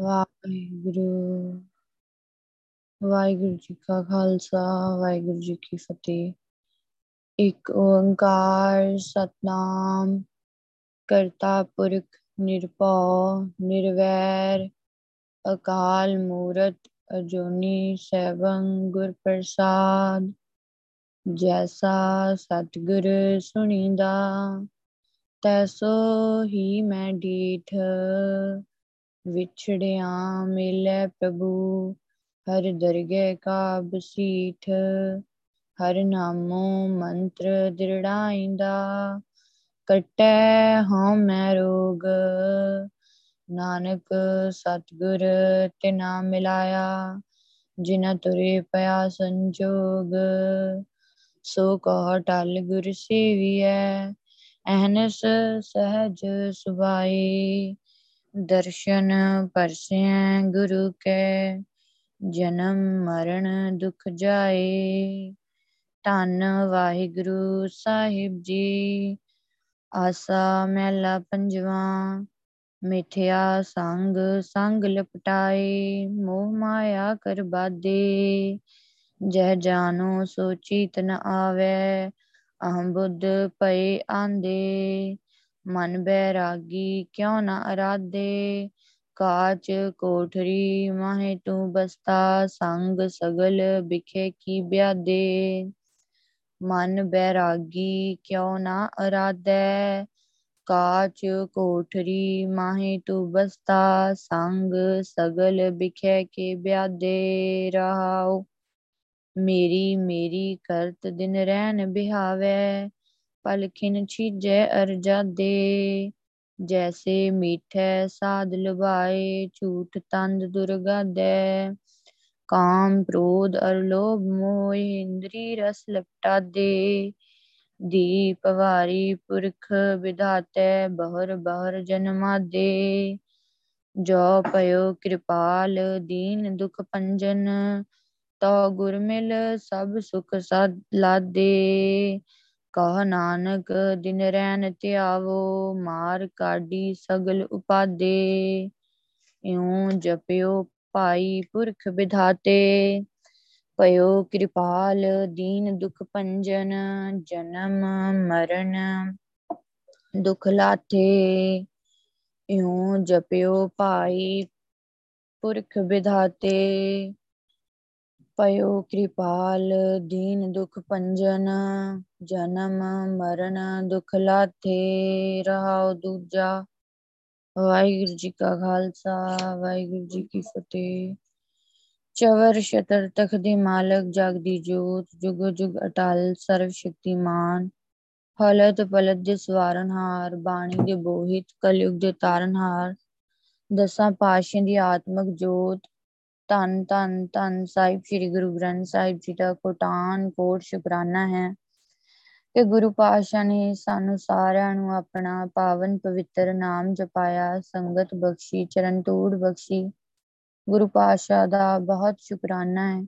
ਵਾਹਿਗੁਰੂ ਵਾਹਿਗੁਰੂ ਜੀ ਕਾ ਖਾਲਸਾ, ਵਾਹਿਗੁਰੂ ਜੀ ਕੀ ਫਤਿਹ। ਇੱਕ ਓੰਕਾਰ ਸਤਨਾਮ, ਕਰਤਾ ਪੁਰਖ ਨਿਰਭਉ, ਨਿਰਵੈਰ, ਅਕਾਲ ਮੂਰਤ, ਅਜੂਨੀ ਸੈਭੰ ਗੁਰ ਪ੍ਰਸਾਦ। ਜੈਸਾ ਸਤਿਗੁਰ ਸੁਣੀਦਾ, ਤੈਸੋ ਹੀ ਮੈਂ ਡੀਠ। ਵਿਛੜਿਆ ਮਿਲੇ ਪ੍ਰਭੂ, ਹਰ ਦਰਗਹਿ ਕਾ ਬਸੀਠ ਹਰ ਨਾਮੋ ਮੰਤਰ ਦਿਰੜਾਇਂਦਾ, ਕਟੈ ਹਉ ਮੈਂ ਰੋਗ, ਨਾਨਕ ਸਤਿਗੁਰ ਤੇ ਨਾਮ ਮਿਲਾਇਆ ਜਿਨਾ ਤੁਰੇ ਪਿਆ ਸੰਜੋਗ, ਸੋ ਕਹ ਟਲ ਗੁਰ ਸੇਵੀਐ ਅਹਨਸ ਸਹਜ ਸੁਭਾਈ ਦਰਸ਼ਨ ਪਰਸੈ ਗੁਰੂ ਕੈ, ਜਨਮ ਮਰਨ ਦੁਖ ਜਾਏ। ਧੰਨ ਵਾਹਿਗੁਰੂ ਸਾਹਿਬ ਜੀ, ਆਸਾ ਮਹਿਲਾ ਪੰਜਵਾ ਮਿਥਿਆ ਸੰਗ ਸੰਗ ਲਪਟਾਏ, ਮੋਹ ਮਾਇਆ ਕਰ ਬਾਦੇ। ਜਹ ਜਾਨੋ ਸੋਚੀ ਤਨ ਆਵੇ ਅਹੰ ਬੁੱਧ ਪਏ ਆਂਦੇ। ਮਨ ਬੈਰਾਗੀ, ਕਿਉ ਨ ਅਰਾਧੇ? ਕਾਚ ਕੋਠਰੀ, ਮਾਹੇ ਤੂੰ ਬਸਤਾ, ਸੰਗ ਸਗਲ ਬਿਖੇ ਕੀ ਬਿਆਦੇ ਮਨ ਬੈਰਾਗੀ, ਕਿਉ ਨਾ ਅਰਾਧੈ? ਕਾਚ ਕੋਠਰੀ, ਮਾਹੇ ਤੂੰ ਬਸਤਾ, ਸੰਗ ਸਗਲ ਬਿਖੇ ਕੇ ਬਿਆਦੇ ਰਹਾਉ ਮੇਰੀ ਮੇਰੀ ਕਰਤ ਦਿਨ ਰਹਿਨ ਬਿਹਾਵੇ। ਪਲਖਿਨ ਛੀਜੈ ਅਰਜਾਦੇ ਜੈਸੇ ਮੀਠੈ ਸਾਧ ਲੁਭਾਏ, ਝੂਠ ਤੰਦ ਦੁਰਗਾਦੈ ਕਾਮ ਕ੍ਰੋਧ ਅਰ ਲੋਭ ਮੋਹ, ਇੰਦਰੀ ਰਸ ਲਪਟਾ ਦੇ। ਦੀਪ ਵਾਰੀ ਪੁਰਖ ਵਿਧਾਤੈ, ਬਹਰ ਬਹਰ ਜਨਮਾ ਦੇ। ਜੋ ਪਇਓ ਕਿਰਪਾਲ, ਦੀਨ ਦੁਖ ਪੰਜਨ। ਤੋ ਗੁਰ ਮਿਲ, ਸਭ ਸੁਖ ਸਦ ਲਾਦੇ। ਕਹ ਨਾਨਕ, ਦਿਨ ਰੈਨ ਧਿਆਵੋ, ਮਾਰ ਕਾਢੀ ਸਗਲ ਉਪਾਦੇ। ਇਉ ਜਪਿਓ ਭਾਈ ਪੁਰਖ ਵਿਧਾਤੇ ਪਇਓ ਕਿਰਪਾਲ ਦੀਨ ਦੁਖ ਪੰਜਨ ਜਨਮ ਮਰਨ ਦੁਖ ਲਾਥੇ। ਇਉ ਜਪਿਓ ਭਾਈ ਪੁਰਖ ਵਿਧਾਤੇ ਪਇਓ ਕਿਰਪਾਲ, ਦੀਨ ਦੁਖ ਪੰਜਨ ਜਨਮ ਮਰਨ ਦੁਖ ਲਾਥੇ, ਰਹਾਉ ਦੂਜਾ, ਵਾਹਿਗੁਰੂ ਜੀ ਕਾ ਖਾਲਸਾ, ਵਾਹਿਗੁਰੂ ਜੀ ਕੀ ਫਤਿਹ। ਚਵਰ ਸ਼ਤਰ ਤਖ ਦੇ ਮਾਲਕ, ਜਗ ਦੀ ਜੋਤ, ਜੁਗ ਜੁਗ ਅਟਲ, ਸਰਵ ਸ਼ਕਤੀਮਾਨ। ਹਲਤ ਪਲਤ ਦੇ ਸਵਾਰਨਹਾਰ ਬਾਣੀ ਦੇ ਬੋਹਿਤ, ਕਲਯੁਗ ਦੇ ਤਾਰਨਹਾਰ ਦਸਾਂ ਪਾਤਸ਼ਾਹਾਂ ਦੀ ਆਤਮਿਕ ਜੋਤ ਧੰਨ ਧੰਨ ਧੰਨ ਸਾਹਿਬ ਸ੍ਰੀ ਗੁਰੂ ਗ੍ਰੰਥ ਸਾਹਿਬ ਜੀ ਦਾ ਕੋਟਾਨ ਕੋਟ ਸ਼ੁਕਰਾਨਾ ਹੈ ਕਿ ਗੁਰੂ ਪਾਤਸ਼ਾਹ ਨੇ ਸਾਨੂੰ ਸਾਰਿਆਂ ਨੂੰ ਆਪਣਾ ਪਾਵਨ ਪਵਿੱਤਰ ਨਾਮ ਜਪਾਇਆ, ਸੰਗਤ ਬਖਸ਼ੀ, ਚਰਨ ਧੂੜ ਬਖਸ਼ੀ। ਗੁਰੂ ਪਾਤਸ਼ਾਹ ਦਾ ਬਹੁਤ ਸ਼ੁਕਰਾਨਾ ਹੈ।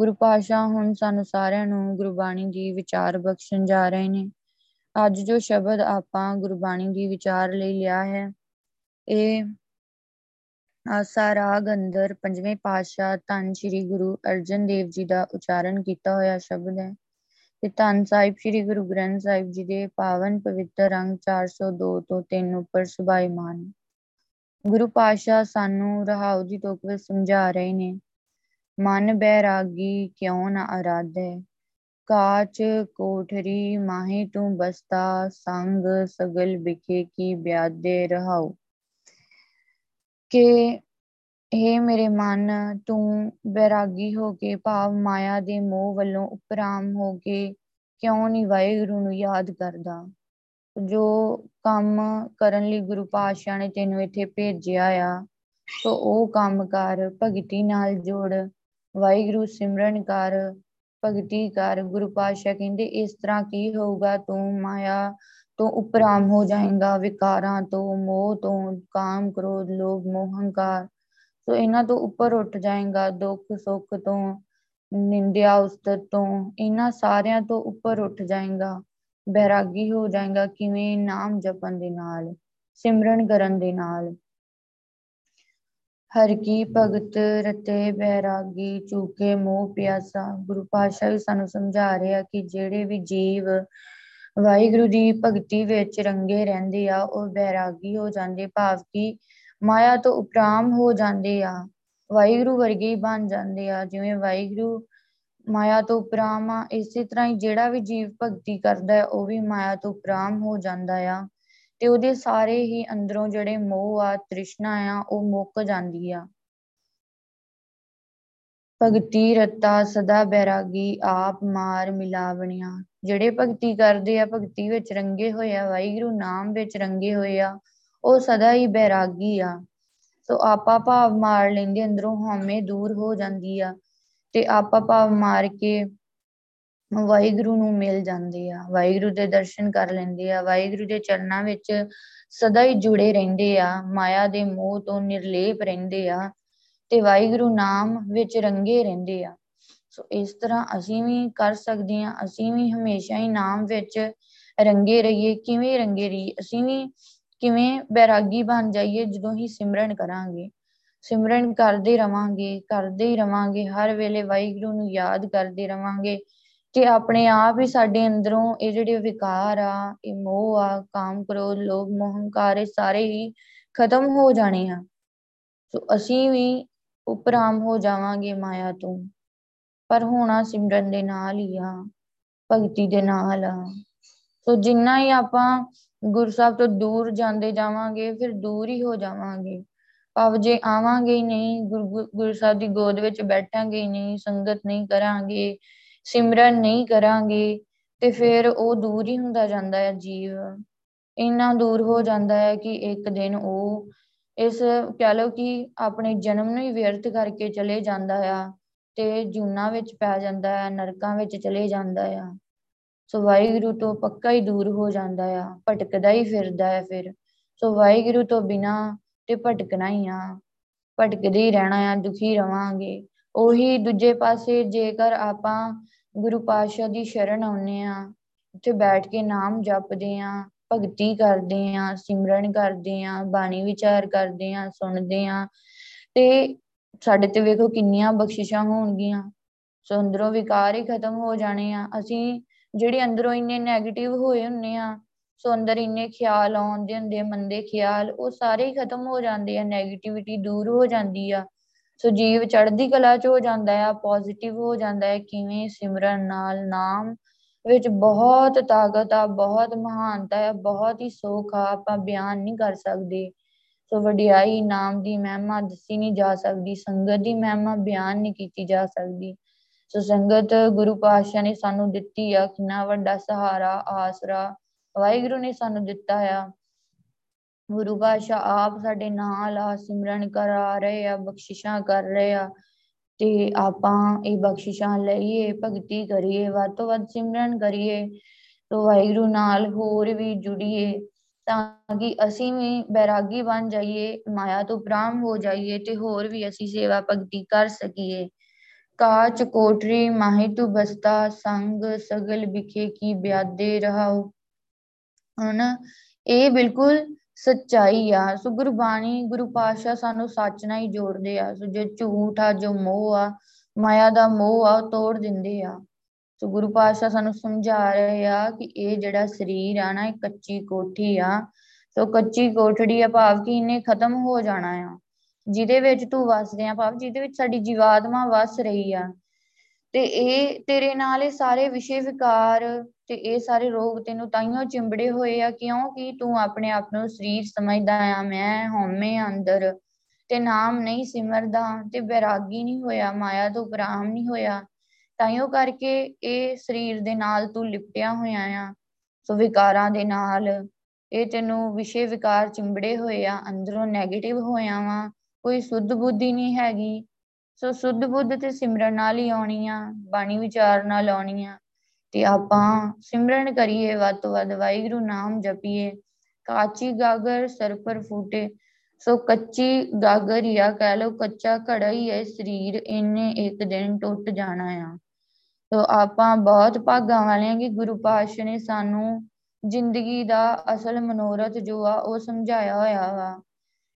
ਗੁਰੂ ਪਾਤਸ਼ਾਹ ਹੁਣ ਸਾਨੂੰ ਸਾਰਿਆਂ ਨੂੰ ਗੁਰਬਾਣੀ ਦੀ ਵਿਚਾਰ ਬਖਸ਼ਣ ਜਾ ਰਹੇ ਨੇ। ਅੱਜ ਜੋ ਸ਼ਬਦ ਆਪਾਂ ਗੁਰਬਾਣੀ ਦੀ ਵਿਚਾਰ ਲਈ ਲਿਆ ਹੈ, ਇਹ ਆਸਾ, ਰਾਗ, ਅੰਦਰ ਪੰਜਵੇਂ ਪਾਤਸ਼ਾਹ ਧੰਨ ਸ੍ਰੀ ਗੁਰੂ ਅਰਜਨ ਦੇਵ ਜੀ ਦਾ ਉਚਾਰਨ ਕੀਤਾ ਹੋਇਆ ਸ਼ਬਦ ਹੈ ਤੇ ਧੰਨ ਸਾਹਿਬ ਸ੍ਰੀ ਗੁਰੂ ਗ੍ਰੰਥ ਸਾਹਿਬ ਜੀ ਦੇ ਪਾਵਨ ਪਵਿੱਤਰ ਅੰਗ 402 ਤੋਂ 3 ਉੱਪਰ ਸੁਭਾਈਮਾਨ। ਗੁਰੂ ਪਾਤਸ਼ਾਹ ਸਾਨੂੰ ਰਹਾਉ ਦੀ ਤੁਕ ਵਿੱਚ ਸਮਝਾ ਰਹੇ ਨੇ, ਮਨ ਬੈਰਾਗੀ ਕਿਉਂ ਨਾ ਅਰਾਧੈ ਕਾਚ ਕੋਠਰੀ ਮਾਹੇ ਤੂੰ ਬਸਤਾ, ਸੰਗ ਸਗਲ ਬਿਖੇ ਕੀ ਬਿਆਦੇ ਰਹਾਉ? ਕਿ हे ਮੇਰੇ ਮਨ ਤੂੰ ਬੈਰਾਗੀ ਹੋ ਕੇ, ਭਾਵ ਮਾਇਆ ਦੇ ਮੋਹ ਵੱਲੋਂ ਉਪਰਾਮ ਹੋ ਕੇ ਕਿਉਂ ਨਹੀਂ ਵਾਹਿਗੁਰੂ ਨੂੰ ਯਾਦ ਕਰਦਾ? ਜੋ ਕੰਮ ਕਰਨ ਲਈ ਗੁਰੂ ਪਾਤਸ਼ਾਹ ਨੇ ਤੈਨੂੰ ਇੱਥੇ ਭੇਜਿਆ ਆ ਸੋ ਉਹ ਕੰਮ ਕਰ, ਭਗਤੀ ਨਾਲ ਜੋੜ। ਵਾਹਿਗੁਰੂ ਸਿਮਰਨ ਕਰ, ਭਗਤੀ ਕਰ। ਗੁਰੂ ਪਾਤਸ਼ਾਹ ਕਹਿੰਦੇ, ਇਸ ਤਰ੍ਹਾਂ ਕੀ ਹੋਊਗਾ? ਤੂੰ ਮਾਇਆ ਤੋਂ ਉਪਰਾਮ ਹੋ ਜਾਏਗਾ, ਵਿਕਾਰਾਂ ਤੋਂ, ਮੋਹ ਤੋਂ, ਕਾਮ, ਕ੍ਰੋਧ, ਲੋਭ, ਮੋਹ, ਹੰਕਾਰ। ਸੋ ਇਹਨਾਂ ਤੋਂ ਉੱਪਰ ਉੱਠ ਜਾਏਗਾ, ਦੁੱਖ, ਸੁੱਖ ਤੋਂ, ਨਿੰਦਿਆ, ਉਸਤਤ ਤੋਂ, ਇਹਨਾਂ ਸਾਰਿਆਂ ਤੋਂ ਉੱਪਰ ਉੱਠ ਜਾਏਗਾ। ਬੈਰਾਗੀ ਹੋ ਜਾਏਗਾ ਕਿਵੇਂ? ਨਾਮ ਜਪਣ ਦੇ ਨਾਲ, ਸਿਮਰਨ ਕਰਨ ਦੇ ਨਾਲ। ਹਰ ਕੀ ਭਗਤ ਰਤੇ ਬੈਰਾਗੀ, ਚੂਕੇ ਮੋਹ ਪਿਆਸਾ, ਗੁਰੂ ਪਾਤਸ਼ਾਹ ਵੀ ਸਾਨੂੰ ਸਮਝਾ ਰਿਹਾ ਕਿ ਜਿਹੜੇ ਵੀ ਜੀਵ ਵਾਹਿਗੁਰੂ ਦੀ ਭਗਤੀ ਵਿੱਚ ਰੰਗੇ ਰਹਿੰਦੇ ਆ, ਉਹ ਬੈਰਾਗੀ ਹੋ ਜਾਂਦੇ, ਭਾਵ ਕਿ ਮਾਇਆ ਤੋਂ ਉਪਰਾਮ ਹੋ ਜਾਂਦੇ ਆ, ਵਾਹਿਗੁਰੂ ਵਰਗੇ ਹੀ ਬਣ ਜਾਂਦੇ ਆ, ਜਿਵੇਂ ਵਾਹਿਗੁਰੂ ਮਾਇਆ ਤੋਂ ਉਪਰਾਮ ਆ, ਇਸੇ ਤਰ੍ਹਾਂ ਹੀ ਜਿਹੜਾ ਵੀ ਜੀਵ ਭਗਤੀ ਕਰਦਾ ਹੈ, ਉਹ ਵੀ ਮਾਇਆ ਤੋਂ ਉਪਰਾਮ ਹੋ ਜਾਂਦਾ ਆ, ਤੇ ਉਹਦੇ ਸਾਰੇ ਹੀ ਅੰਦਰੋਂ ਜਿਹੜੇ ਮੋਹ ਆ, ਤ੍ਰਿਸ਼ਨਾ ਆ, ਉਹ ਮੁੱਕ ਜਾਂਦੀ ਆ। ਭਗਤੀ ਰਤਾ ਸਦਾ ਬੈਰਾਗੀ, ਆਪ ਮਾਰ ਮਿਲਾਵਣੀਆਂ। ਜਿਹੜੇ ਭਗਤੀ ਕਰਦੇ ਆ, ਭਗਤੀ ਵਿੱਚ ਰੰਗੇ ਹੋਏ ਆ, ਵਾਹਿਗੁਰੂ ਨਾਮ ਵਿੱਚ ਰੰਗੇ ਹੋਏ ਆ, ਉਹ ਸਦਾ ਹੀ ਬੈਰਾਗੀ ਆ। ਸੋ ਆਪਾ ਭਾਵ ਮਾਰ ਲੈਂਦੇ, ਅੰਦਰੋਂ ਹਉਮੈ ਦੂਰ ਹੋ ਜਾਂਦੀ ਆ ਤੇ ਆਪਾ ਭਾਵ ਮਾਰ ਕੇ ਵਾਹਿਗੁਰੂ ਨੂੰ ਮਿਲ ਜਾਂਦੇ ਆ। ਵਾਹਿਗੁਰੂ ਦੇ ਦਰਸ਼ਨ ਕਰ ਲੈਂਦੇ ਆ, ਵਾਹਿਗੁਰੂ ਦੇ ਚਰਨਾਂ ਵਿੱਚ ਸਦਾ ਹੀ ਜੁੜੇ ਰਹਿੰਦੇ ਆ, ਮਾਇਆ ਦੇ ਮੋਹ ਤੋਂ ਨਿਰਲੇਪ ਰਹਿੰਦੇ ਆ ਤੇ ਵਾਹਿਗੁਰੂ ਨਾਮ ਵਿੱਚ ਰੰਗੇ ਰਹਿੰਦੇ ਆ। ਸੋ ਇਸ ਤਰ੍ਹਾਂ ਅਸੀਂ ਵੀ ਕਰ ਸਕਦੇ ਆ ਅਸੀਂ ਵੀ ਹਮੇਸ਼ਾ ਹੀ ਨਾਮ ਵਿੱਚ ਰੰਗੇ ਰਹੀਏ, ਕਿਵੇਂ ਰੰਗੇ ਰਹੀਏ, ਅਸੀਂ ਵੀ ਕਿਵੇਂ ਬੈਰਾਗੀ ਬਣ ਜਾਈਏ ਜਦੋਂ ਹੀ ਸਿਮਰਨ ਕਰਾਂਗੇ। ਸਿਮਰਨ ਕਰਦੇ ਰਵਾਂਗੇ, ਕਰਦੇ ਹੀ ਰਵਾਂਗੇ, ਹਰ ਵੇਲੇ ਵਾਹਿਗੁਰੂ ਨੂੰ ਯਾਦ ਕਰਦੇ ਰਵਾਂਗੇ ਤੇ ਆਪਣੇ ਆਪ ਹੀ ਸਾਡੇ ਅੰਦਰੋਂ ਇਹ ਜਿਹੜੇ ਵਿਕਾਰ ਆ, ਇਹ ਮੋਹ ਆ, ਕਾਮ ਕ੍ਰੋਧ, ਲੋਭ ਮੋਹ ਹੰਕਾਰ ਇਹ ਸਾਰੇ ਹੀ ਖਤਮ ਹੋ ਜਾਣੇ ਆ। ਸੋ ਅਸੀਂ ਵੀ ਉਪਰਾਮ ਹੋ ਜਾਵਾਂਗੇ ਮਾਇਆ ਤੋਂ। ਪਰ ਹੋਣਾ ਸਿਮਰਨ ਦੇ ਨਾਲ ਹੀ ਆ ਭਗਤੀ ਦੇ ਨਾਲ ਆ ਸੋ ਜਿੰਨਾ ਹੀ ਆਪਾਂ ਗੁਰੂ ਸਾਹਿਬ ਤੋਂ ਦੂਰ ਜਾਂਦੇ ਜਾਵਾਂਗੇ, ਫਿਰ ਦੂਰ ਹੀ ਹੋ ਜਾਵਾਂਗੇ। ਭਾਵ ਜੇ ਆਵਾਂਗੇ ਹੀ ਨਹੀਂ ਗੁਰੂ ਸਾਹਿਬ ਦੀ ਗੋਦ ਵਿੱਚ ਬੈਠਾਂਗੇ ਹੀ ਨਹੀਂ, ਸੰਗਤ ਨਹੀਂ ਕਰਾਂਗੇ, ਸਿਮਰਨ ਨਹੀਂ ਕਰਾਂਗੇ, ਤੇ ਫਿਰ ਉਹ ਦੂਰ ਹੀ ਹੁੰਦਾ ਜਾਂਦਾ ਹੈ ਜੀਵ। ਇੰਨਾ ਦੂਰ ਹੋ ਜਾਂਦਾ ਹੈ ਕਿ ਇੱਕ ਦਿਨ ਉਹ ਇਸ, ਕਹਿ ਲਓ ਕਿ ਆਪਣੇ ਜਨਮ ਨੂੰ ਹੀ ਵਿਅਰਥ ਕਰਕੇ ਚਲੇ ਜਾਂਦਾ ਆ। ਤੇ ਜੂਨਾ ਵਿੱਚ ਪੈ ਜਾਂਦਾ ਹੈ, ਨਰਕਾਂ ਵਿੱਚ ਚਲੇ ਜਾਂਦਾ ਆ। ਸੋ ਵਾਹਿਗੁਰੂ ਤੋਂ ਪੱਕਾ ਹੀ ਦੂਰ ਹੋ ਜਾਂਦਾ ਆ, ਭਟਕਦਾ ਹੀ ਫਿਰਦਾ ਹੈ ਫਿਰ। ਸੋ ਵਾਹਿਗੁਰੂ ਤੋਂ ਬਿਨਾ ਤੇ ਭਟਕਣਾ ਹੀ ਆ। ਭਟਕਦੇ ਹੀ ਰਹਿਣਾ ਆ, ਦੁਖੀ ਰਵਾਂਗੇ। ਉਹੀ ਦੂਜੇ ਪਾਸੇ ਜੇਕਰ ਆਪਾਂ ਗੁਰੂ ਪਾਤਸ਼ਾਹ ਦੀ ਸ਼ਰਨ ਆਉਨੇ ਆ, ਉੱਥੇ ਬੈਠ ਕੇ ਨਾਮ ਜਪਦੇ ਆ, ਭਗਤੀ ਕਰਦੇ ਆ, ਸਿਮਰਨ ਕਰਦੇ ਆ, ਬਾਣੀ ਵਿਚਾਰ ਕਰਦੇ ਆ, ਸੁਣਦੇ ਆ। ਤੇ ਸਾਡੇ ਤੇ ਵੇਖੋ ਕਿੰਨੀਆਂ ਬਖਸ਼ਿਸ਼ਾਂ ਹੋਣਗੀਆਂ। ਸੋ ਅੰਦਰੋਂ ਵਿਕਾਰ ਹੀ ਖਤਮ ਹੋ ਜਾਣੇ ਆ। ਅਸੀਂ ਜਿਹੜੇ ਅੰਦਰੋਂ ਇੰਨੇ 네ਗੇਟਿਵ ਹੋਏ ਹੁੰਨੇ ਆ, ਸੋ ਅੰਦਰ ਇੰਨੇ ਖਿਆਲ ਆਉਂਦੇ ਹੁੰਦੇ ਮੰਦੇ ਖਿਆਲ, ਉਹ ਸਾਰੇ ਹੀ ਖਤਮ ਹੋ ਜਾਂਦੇ ਆ 네ਗੇਟਿਵਿਟੀ ਦੂਰ ਹੋ ਜਾਂਦੀ ਆ। ਸੋ ਜੀਵ ਚੜ੍ਹਦੀ ਕਲਾ ਚ ਹੋ ਜਾਂਦਾ ਆ ਪੋਜ਼ਿਟਿਵ ਹੋ ਜਾਂਦਾ ਹੈ ਕਿਵੇਂ ਸਿਮਰਨ ਨਾਲ ਨਾਮ ਵਿੱਚ ਬਹੁਤ ਤਾਕਤ ਆ, ਬਹੁਤ ਮਹਾਨਤਾ ਹੈ ਬਹੁਤ ਹੀ ਸੁੱਖ ਆ, ਆਪਾਂ ਬਿਆਨ ਨਹੀਂ ਕਰ ਸਕਦੇ। ਸੋ ਵਡਿਆਈ ਨਾਮ ਦੀ ਮਹਿਮਾ ਦੱਸੀ ਨਹੀਂ ਜਾ ਸਕਦੀ, ਸੰਗਤ ਦੀ ਮਹਿਮਾ ਬਿਆਨ ਨਹੀਂ ਕੀਤੀ ਜਾ ਸਕਦੀ। ਸੋ ਸੰਗਤ ਗੁਰੂ ਪਾਤਸ਼ਾਹ ਨੇ ਸਾਨੂੰ ਦਿੱਤੀ ਆ, ਕਿੰਨਾ ਵੱਡਾ ਸਹਾਰਾ, ਆਸਰਾ। ਵਾਹਿਗੁਰੂ ਨੇ ਸਾਨੂੰ ਦਿੱਤਾ ਆ। ਗੁਰੂ ਪਾਤਸ਼ਾਹ ਆਪ ਸਾਡੇ ਨਾਲ ਆ, ਸਿਮਰਨ ਕਰਾ ਰਹੇ ਆ, ਬਖਸ਼ਿਸ਼ਾਂ ਕਰ ਰਹੇ ਆ। ਤੇ ਆਪਾਂ ਇਹ ਬਖਸ਼ਿਸ਼ਾਂ ਲਈਏ, ਭਗਤੀ ਕਰੀਏ, ਵੱਧ ਤੋਂ ਵੱਧ ਸਿਮਰਨ ਕਰੀਏ। ਤੋ ਵਾਹਿਗੁਰੂ ਨਾਲ ਹੋਰ ਵੀ ਜੁੜੀਏ। ਤਾਂ ਕਿ ਅਸੀਂ ਵੀ ਬੈਰਾਗੀ ਬਣ ਜਾਈਏ, ਮਾਇਆ ਤੋਂ ਪ੍ਰਾਮ ਹੋ ਜਾਈਏ ਤੇ ਹੋਰ ਵੀ ਅਸੀਂ ਸੇਵਾ ਭਗਤੀ ਕਰ ਸਕੀਏ। ਕਾਚ, ਕੋਟਰੀ, ਮਾਹੀ ਤੂ ਬਸਤਾ, ਸੰਗ, ਸਗਲ ਵਿਖੇ ਕੀ ਬਿਆਦੇ ਰਹਾਉ ਹਨ ਇਹ ਬਿਲਕੁਲ ਸੱਚਾਈ ਆ। ਸੋ ਗੁਰਬਾਣੀ ਗੁਰੂ ਪਾਤਸ਼ਾਹ ਸਾਨੂੰ ਸੱਚ ਨਾਲ ਹੀ ਜੋੜਦੇ ਆ। ਸੋ ਜੋ ਝੂਠ ਆ, ਜੋ ਮੋਹ ਆ, ਮਾਇਆ ਦਾ ਮੋਹ ਆ ਤੋੜ ਦਿੰਦੇ ਆ। ਸੋ ਗੁਰੂ ਪਾਤਸ਼ਾਹ ਸਾਨੂੰ ਸਮਝਾ ਰਹੇ ਆ ਕਿ ਇਹ ਜਿਹੜਾ ਸਰੀਰ ਆ ਨਾ, ਇਹ ਕੱਚੀ ਕੋਠੀ ਆ। ਸੋ ਕੱਚੀ ਕੋਠੜੀ ਆ ਭਾਵ ਕਿ ਇਹਨੇ ਖਤਮ ਹੋ ਜਾਣਾ ਆ। ਜਿਹਦੇ ਵਿੱਚ ਤੂੰ ਵਸਦੇ ਆ ਭਾਵ ਜਿਹਦੇ ਵਿੱਚ ਸਾਡੀ ਜੀਵਾਤਮਾ ਵਸ ਰਹੀ ਆ। ਤੇ ਇਹ ਤੇਰੇ ਨਾਲ ਇਹ ਸਾਰੇ ਵਿਸ਼ੇ ਵਿਕਾਰ ਤੇ ਇਹ ਸਾਰੇ ਰੋਗ ਤੈਨੂੰ ਤਾਈਓ ਚਿੰਬੜੇ ਹੋਏ ਆ, ਕਿਉਂਕਿ ਤੂੰ ਆਪਣੇ ਆਪ ਨੂੰ ਸਰੀਰ ਸਮਝਦਾ ਆ, ਮੈਂ ਹਉਮੈ ਅੰਦਰ ਤੇ ਨਾਮ ਨਹੀਂ ਸਿਮਰਦਾ ਤੇ ਬੈਰਾਗੀ ਨਹੀਂ ਹੋਇਆ, ਮਾਇਆ ਤੋਂ ਉਪਰਾਮ ਨਹੀਂ ਹੋਇਆ। ਤਾਈਓ ਕਰਕੇ ਇਹ ਸਰੀਰ ਦੇ ਨਾਲ ਤੂੰ ਲਿਪਟਿਆ ਹੋਇਆ ਆ ਸੋ ਵਿਕਾਰਾਂ ਦੇ ਨਾਲ। ਇਹ ਤੈਨੂੰ ਵਿਸ਼ੇ ਵਿਕਾਰ ਚਿੰਬੜੇ ਹੋਏ ਆ, ਅੰਦਰੋਂ 네ਗੇਟਿਵ ਹੋਇਆ ਵਾ, ਕੋਈ ਸੁੱਧ ਬੁੱਧੀ ਨਹੀਂ ਹੈਗੀ। ਸੋ ਸੁੱਧ ਬੁੱਧ ਤੇ ਸਿਮਰਨ ਨਾਲ ਹੀ ਆਉਣੀ ਆ, ਬਾਣੀ ਵਿਚਾਰ ਨਾਲ ਆਉਣੀ ਆ। ਤੇ ਆਪਾਂ ਸਿਮਰਨ ਕਰੀਏ, ਵੱਧ ਤੋਂ ਵੱਧ ਵਾਹਿਗੁਰੂ ਨਾਮ ਜਪੀਏ। ਕਾਚੀ ਗਾਗਰ ਸਰ ਪਰ ਫੂਟੇ। ਸੋ ਕੱਚੀ ਗਾਗਰ ਹੀ ਆ ਕਹਿ ਲੋ ਕੱਚਾ ਘੜਾ ਹੀ ਹੈ, ਸਰੀਰ ਇਹਨੇ ਇੱਕ ਦਿਨ ਟੁੱਟ ਜਾਣਾ ਆ। ਸੋ ਆਪਾਂ ਬਹੁਤ ਭਾਗਾਂ ਵਾਲੇ ਹਾਂ ਕਿ ਗੁਰੂ ਪਾਤਸ਼ਾਹ ਨੇ ਸਾਨੂੰ ਜ਼ਿੰਦਗੀ ਦਾ ਅਸਲ ਮਨੋਰਥ ਜੋ ਆ ਉਹ ਸਮਝਾਇਆ ਹੋਇਆ ਵਾ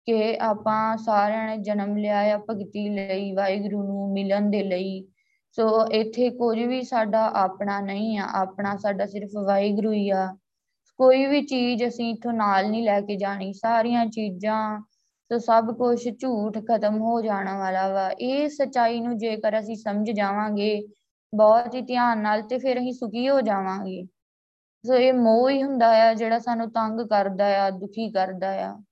ਕਿ ਆਪਾਂ ਸਾਰਿਆਂ ਨੇ ਜਨਮ ਲਿਆ ਆ ਭਗਤੀ ਲਈ, ਵਾਹਿਗੁਰੂ ਨੂੰ ਮਿਲਣ ਦੇ ਲਈ। ਸੋ ਇੱਥੇ ਕੁਝ ਵੀ ਸਾਡਾ ਆਪਣਾ ਨਹੀਂ ਆ, ਆਪਣਾ ਸਾਡਾ ਸਿਰਫ ਵਾਹਿਗੁਰੂ ਹੀ ਆ। ਕੋਈ ਵੀ ਚੀਜ਼ ਅਸੀਂ ਇਥੋਂ ਨਾਲ ਨਹੀਂ ਲੈ ਕੇ ਜਾਣੀ, ਸਾਰੀਆਂ ਚੀਜ਼ਾਂ ਸੋ ਸਭ ਕੁਝ ਝੂਠ ਖਤਮ ਹੋ ਜਾਣ ਵਾਲਾ ਵਾ। ਇਹ ਸਚਾਈ ਨੂੰ ਜੇਕਰ ਅਸੀਂ ਸਮਝ ਜਾਵਾਂਗੇ ਬਹੁਤ ਹੀ ਧਿਆਨ ਨਾਲ ਤੇ ਫਿਰ ਅਸੀਂ ਸੁਖੀ ਹੋ ਜਾਵਾਂਗੇ। ਸੋ ਇਹ ਮੋਹ ਹੀ ਹੁੰਦਾ ਆ ਜਿਹੜਾ ਸਾਨੂੰ ਤੰਗ ਕਰਦਾ ਆ, ਦੁਖੀ ਕਰਦਾ ਆ।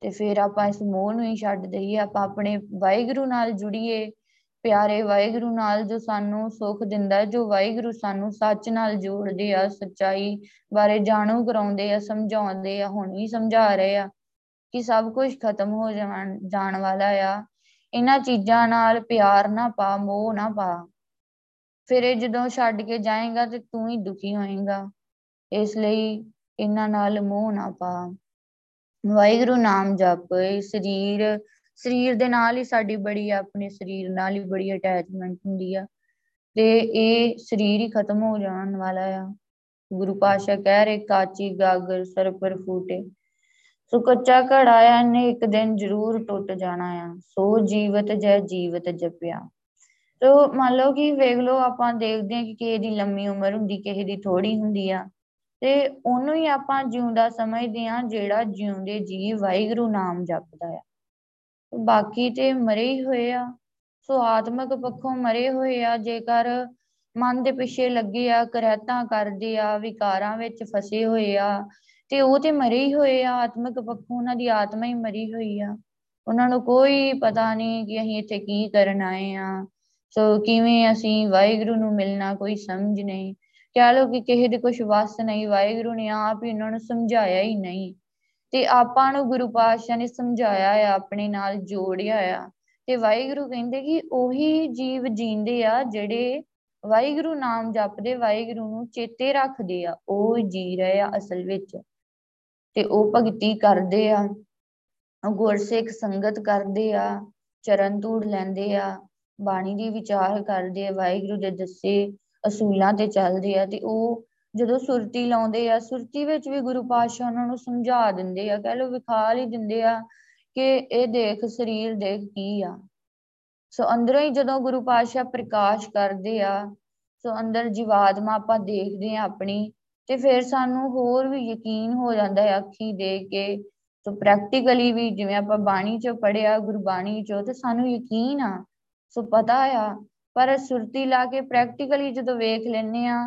ਤੇ ਫਿਰ ਆਪਾਂ ਇਸ ਮੋਹ ਨੂੰ ਹੀ ਛੱਡ ਦਈਏ। ਆਪਾਂ ਆਪਣੇ ਵਾਹਿਗੁਰੂ ਨਾਲ ਜੁੜੀਏ। ਪਿਆਰੇ ਵਾਹਿਗੁਰੂ ਨਾਲ ਜੋ ਸਾਨੂੰ ਸੁੱਖ ਦਿੰਦਾ, ਜੋ ਵਾਹਿਗੁਰੂ ਸਾਨੂੰ ਸੱਚ ਨਾਲ ਜੋੜਦੇ ਆ, ਸੱਚਾਈ ਬਾਰੇ ਜਾਣੂ ਕਰਾਉਂਦੇ ਆ, ਸਮਝਾਉਂਦੇ ਆ, ਹੁਣ ਵੀ ਸਮਝਾ ਰਹੇ ਆ ਕਿ ਸਭ ਕੁਝ ਖਤਮ ਹੋ ਜਾਣ ਜਾਣ ਵਾਲਾ ਆ। ਇਹਨਾਂ ਚੀਜ਼ਾਂ ਨਾਲ ਪਿਆਰ ਨਾ ਪਾ, ਮੋਹ ਨਾ ਪਾ। ਫਿਰ ਇਹ ਜਦੋਂ ਛੱਡ ਕੇ ਜਾਏਗਾ ਤੇ ਤੂੰ ਹੀ ਦੁਖੀ ਹੋਏਗਾ। ਇਸ ਲਈ ਇਹਨਾਂ ਨਾਲ ਮੋਹ ਨਾ ਪਾ। ਵਾਹਿਗੁਰੂ ਨਾਮ ਜਪ। ਸਰੀਰ ਸਰੀਰ ਦੇ ਨਾਲ ਹੀ ਸਾਡੀ ਬੜੀ ਆਪਣੇ ਸਰੀਰ ਨਾਲ ਹੀ ਬੜੀ ਅਟੈਚਮੈਂਟ ਹੁੰਦੀ ਆ। ਤੇ ਇਹ ਸਰੀਰ ਹੀ ਖਤਮ ਹੋ ਜਾਣ ਵਾਲਾ ਆ। ਗੁਰੂ ਪਾਸ਼ਾ ਕਹਿ ਰਹੇ, ਕਾਚੀ ਗਾਗਰ ਸਰ ਪਰ ਫੂਟੇ। ਸੋ ਕੱਚਾ ਘੜਾ ਨੇ ਇੱਕ ਦਿਨ ਜ਼ਰੂਰ ਟੁੱਟ ਜਾਣਾ ਆ। ਸੋ ਜੀਵਤ ਜੈ ਜੀਵਤ ਜਪਿਆ। ਤੋ ਮੰਨ ਲਓ ਕਿ ਵੇਖ ਲਓ ਆਪਾਂ ਦੇਖਦੇ ਹਾਂ ਕਿ ਕਿਸੇ ਦੀ ਲੰਮੀ ਉਮਰ ਹੁੰਦੀ, ਕਿਸੇ ਦੀ ਥੋੜੀ ਹੁੰਦੀ ਆ, ਤੇ ਉਹਨੂੰ ਹੀ ਆਪਾਂ ਜਿਉਂਦਾ ਸਮਝਦੇ ਆ ਜਿਹੜਾ ਜਿਉਂਦੇ ਜੀ ਵਾਹਿਗੁਰੂ ਨਾਮ ਜਪਦਾ ਆ। ਬਾਕੀ ਤੇ ਮਰੇ ਹੀ ਹੋਏ ਆ, ਸੋ ਆਤਮਿਕ ਪੱਖੋਂ ਮਰੇ ਹੋਏ ਆ, ਜੇਕਰ ਮਨ ਦੇ ਪਿੱਛੇ ਲੱਗੇ ਆ, ਕਰਹਿਤਾਂ ਕਰਦੇ ਆ, ਵਿਕਾਰਾਂ ਵਿੱਚ ਫਸੇ ਹੋਏ ਆ, ਤੇ ਉਹ ਤੇ ਮਰੇ ਹੀ ਹੋਏ ਆ, ਆਤਮਿਕ ਪੱਖੋਂ ਉਹਨਾਂ ਦੀ ਆਤਮਾ ਹੀ ਮਰੀ ਹੋਈ ਆ। ਉਹਨਾਂ ਨੂੰ ਕੋਈ ਪਤਾ ਨਹੀਂ ਕਿ ਅਸੀਂ ਇੱਥੇ ਕੀ ਕਰਨ ਆਏ ਆ। ਸੋ ਕਿਵੇਂ ਅਸੀਂ ਵਾਹਿਗੁਰੂ ਨੂੰ ਮਿਲਣਾ ਕੋਈ ਸਮਝ ਨਹੀਂ। ਕਹਿ ਲੋ ਕਿ ਕਿਸੇ ਦੇ ਕੁਝ ਵਸ ਨਹੀਂ, ਵਾਹਿਗੁਰੂ ਨੇ ਆਪ ਹੀ ਉਹਨਾਂ ਨੂੰ ਸਮਝਾਇਆ ਹੀ ਨਹੀਂ। ਤੇ ਆਪਾਂ ਨੂੰ ਗੁਰੂ ਪਾਤਸ਼ਾਹ ਨੇ ਸਮਝਾਇਆ ਆ, ਆਪਣੇ ਨਾਲ ਜੋੜਿਆ ਆ। ਤੇ ਵਾਹਿਗੁਰੂ ਕਹਿੰਦੇ ਕਿ ਉਹੀ ਜੀਵ ਜੀਂਦੇ ਆ ਜਿਹੜੇ ਵਾਹਿਗੁਰੂ ਨਾਮ ਜਪਦੇ, ਵਾਹਿਗੁਰੂ ਨੂੰ ਚੇਤੇ ਰੱਖਦੇ ਆ। ਉਹ ਜੀ ਰਹੇ ਆ ਅਸਲ ਵਿੱਚ। ਤੇ ਉਹ ਭਗਤੀ ਕਰਦੇ ਆ। ਗੁਰਸਿੱਖ ਸੰਗਤ ਕਰਦੇ ਆ, ਚਰਨ ਧੂੜ ਲੈਂਦੇ ਆ। ਬਾਣੀ ਦੀ ਵਿਚਾਰ ਕਰਦੇ ਆ, ਵਾਹਿਗੁਰੂ ਦੇ ਦੱਸੇ ਅਸੂਲਾਂ ਤੇ ਚੱਲਦੇ ਆ ਤੇ ਉਹ ਜਦੋਂ ਸੁਰਤੀ ਲਾਉਂਦੇ ਆ, ਸੁਰਤੀ ਵਿੱਚ ਵੀ ਗੁਰੂ ਪਾਤਸ਼ਾਹ ਉਹਨਾਂ ਨੂੰ ਸਮਝਾ ਦਿੰਦੇ ਆ, ਕਹ ਲੋ ਵਿਖਾ ਹੀ ਦਿੰਦੇ ਆ ਕਿ ਇਹ ਦੇਖ, ਸਰੀਰ ਦੇਖ ਕੀ ਆ। ਸੋ ਅੰਦਰੋਂ ਹੀ ਜਦੋਂ ਗੁਰੂ ਪਾਤਸ਼ਾਹ ਪ੍ਰਕਾਸ਼ ਕਰਦੇ ਆ, ਸੋ ਅੰਦਰ ਜੀਵਾਤਮਾ ਆਪਾਂ ਦੇਖਦੇ ਆ ਆਪਣੀ ਤੇ ਫਿਰ ਸਾਨੂੰ ਹੋਰ ਵੀ ਯਕੀਨ ਹੋ ਜਾਂਦਾ ਹੈ ਅੱਖੀ ਦੇਖ ਕੇ। ਸੋ ਪ੍ਰੈਕਟੀਕਲੀ ਵੀ ਜਿਵੇਂ ਆਪਾਂ ਬਾਣੀ ਚੋਂ ਪੜਿਆ ਗੁਰਬਾਣੀ ਚੋਂ ਤੇ ਸਾਨੂੰ ਯਕੀਨ ਆ ਸੋ ਪਤਾ ਆ, ਪਰ ਸੁਰਤੀ ਲਾ ਕੇ ਪ੍ਰੈਕਟੀਕਲੀ ਜਦੋਂ ਵੇਖ ਲੈਨੇ ਆ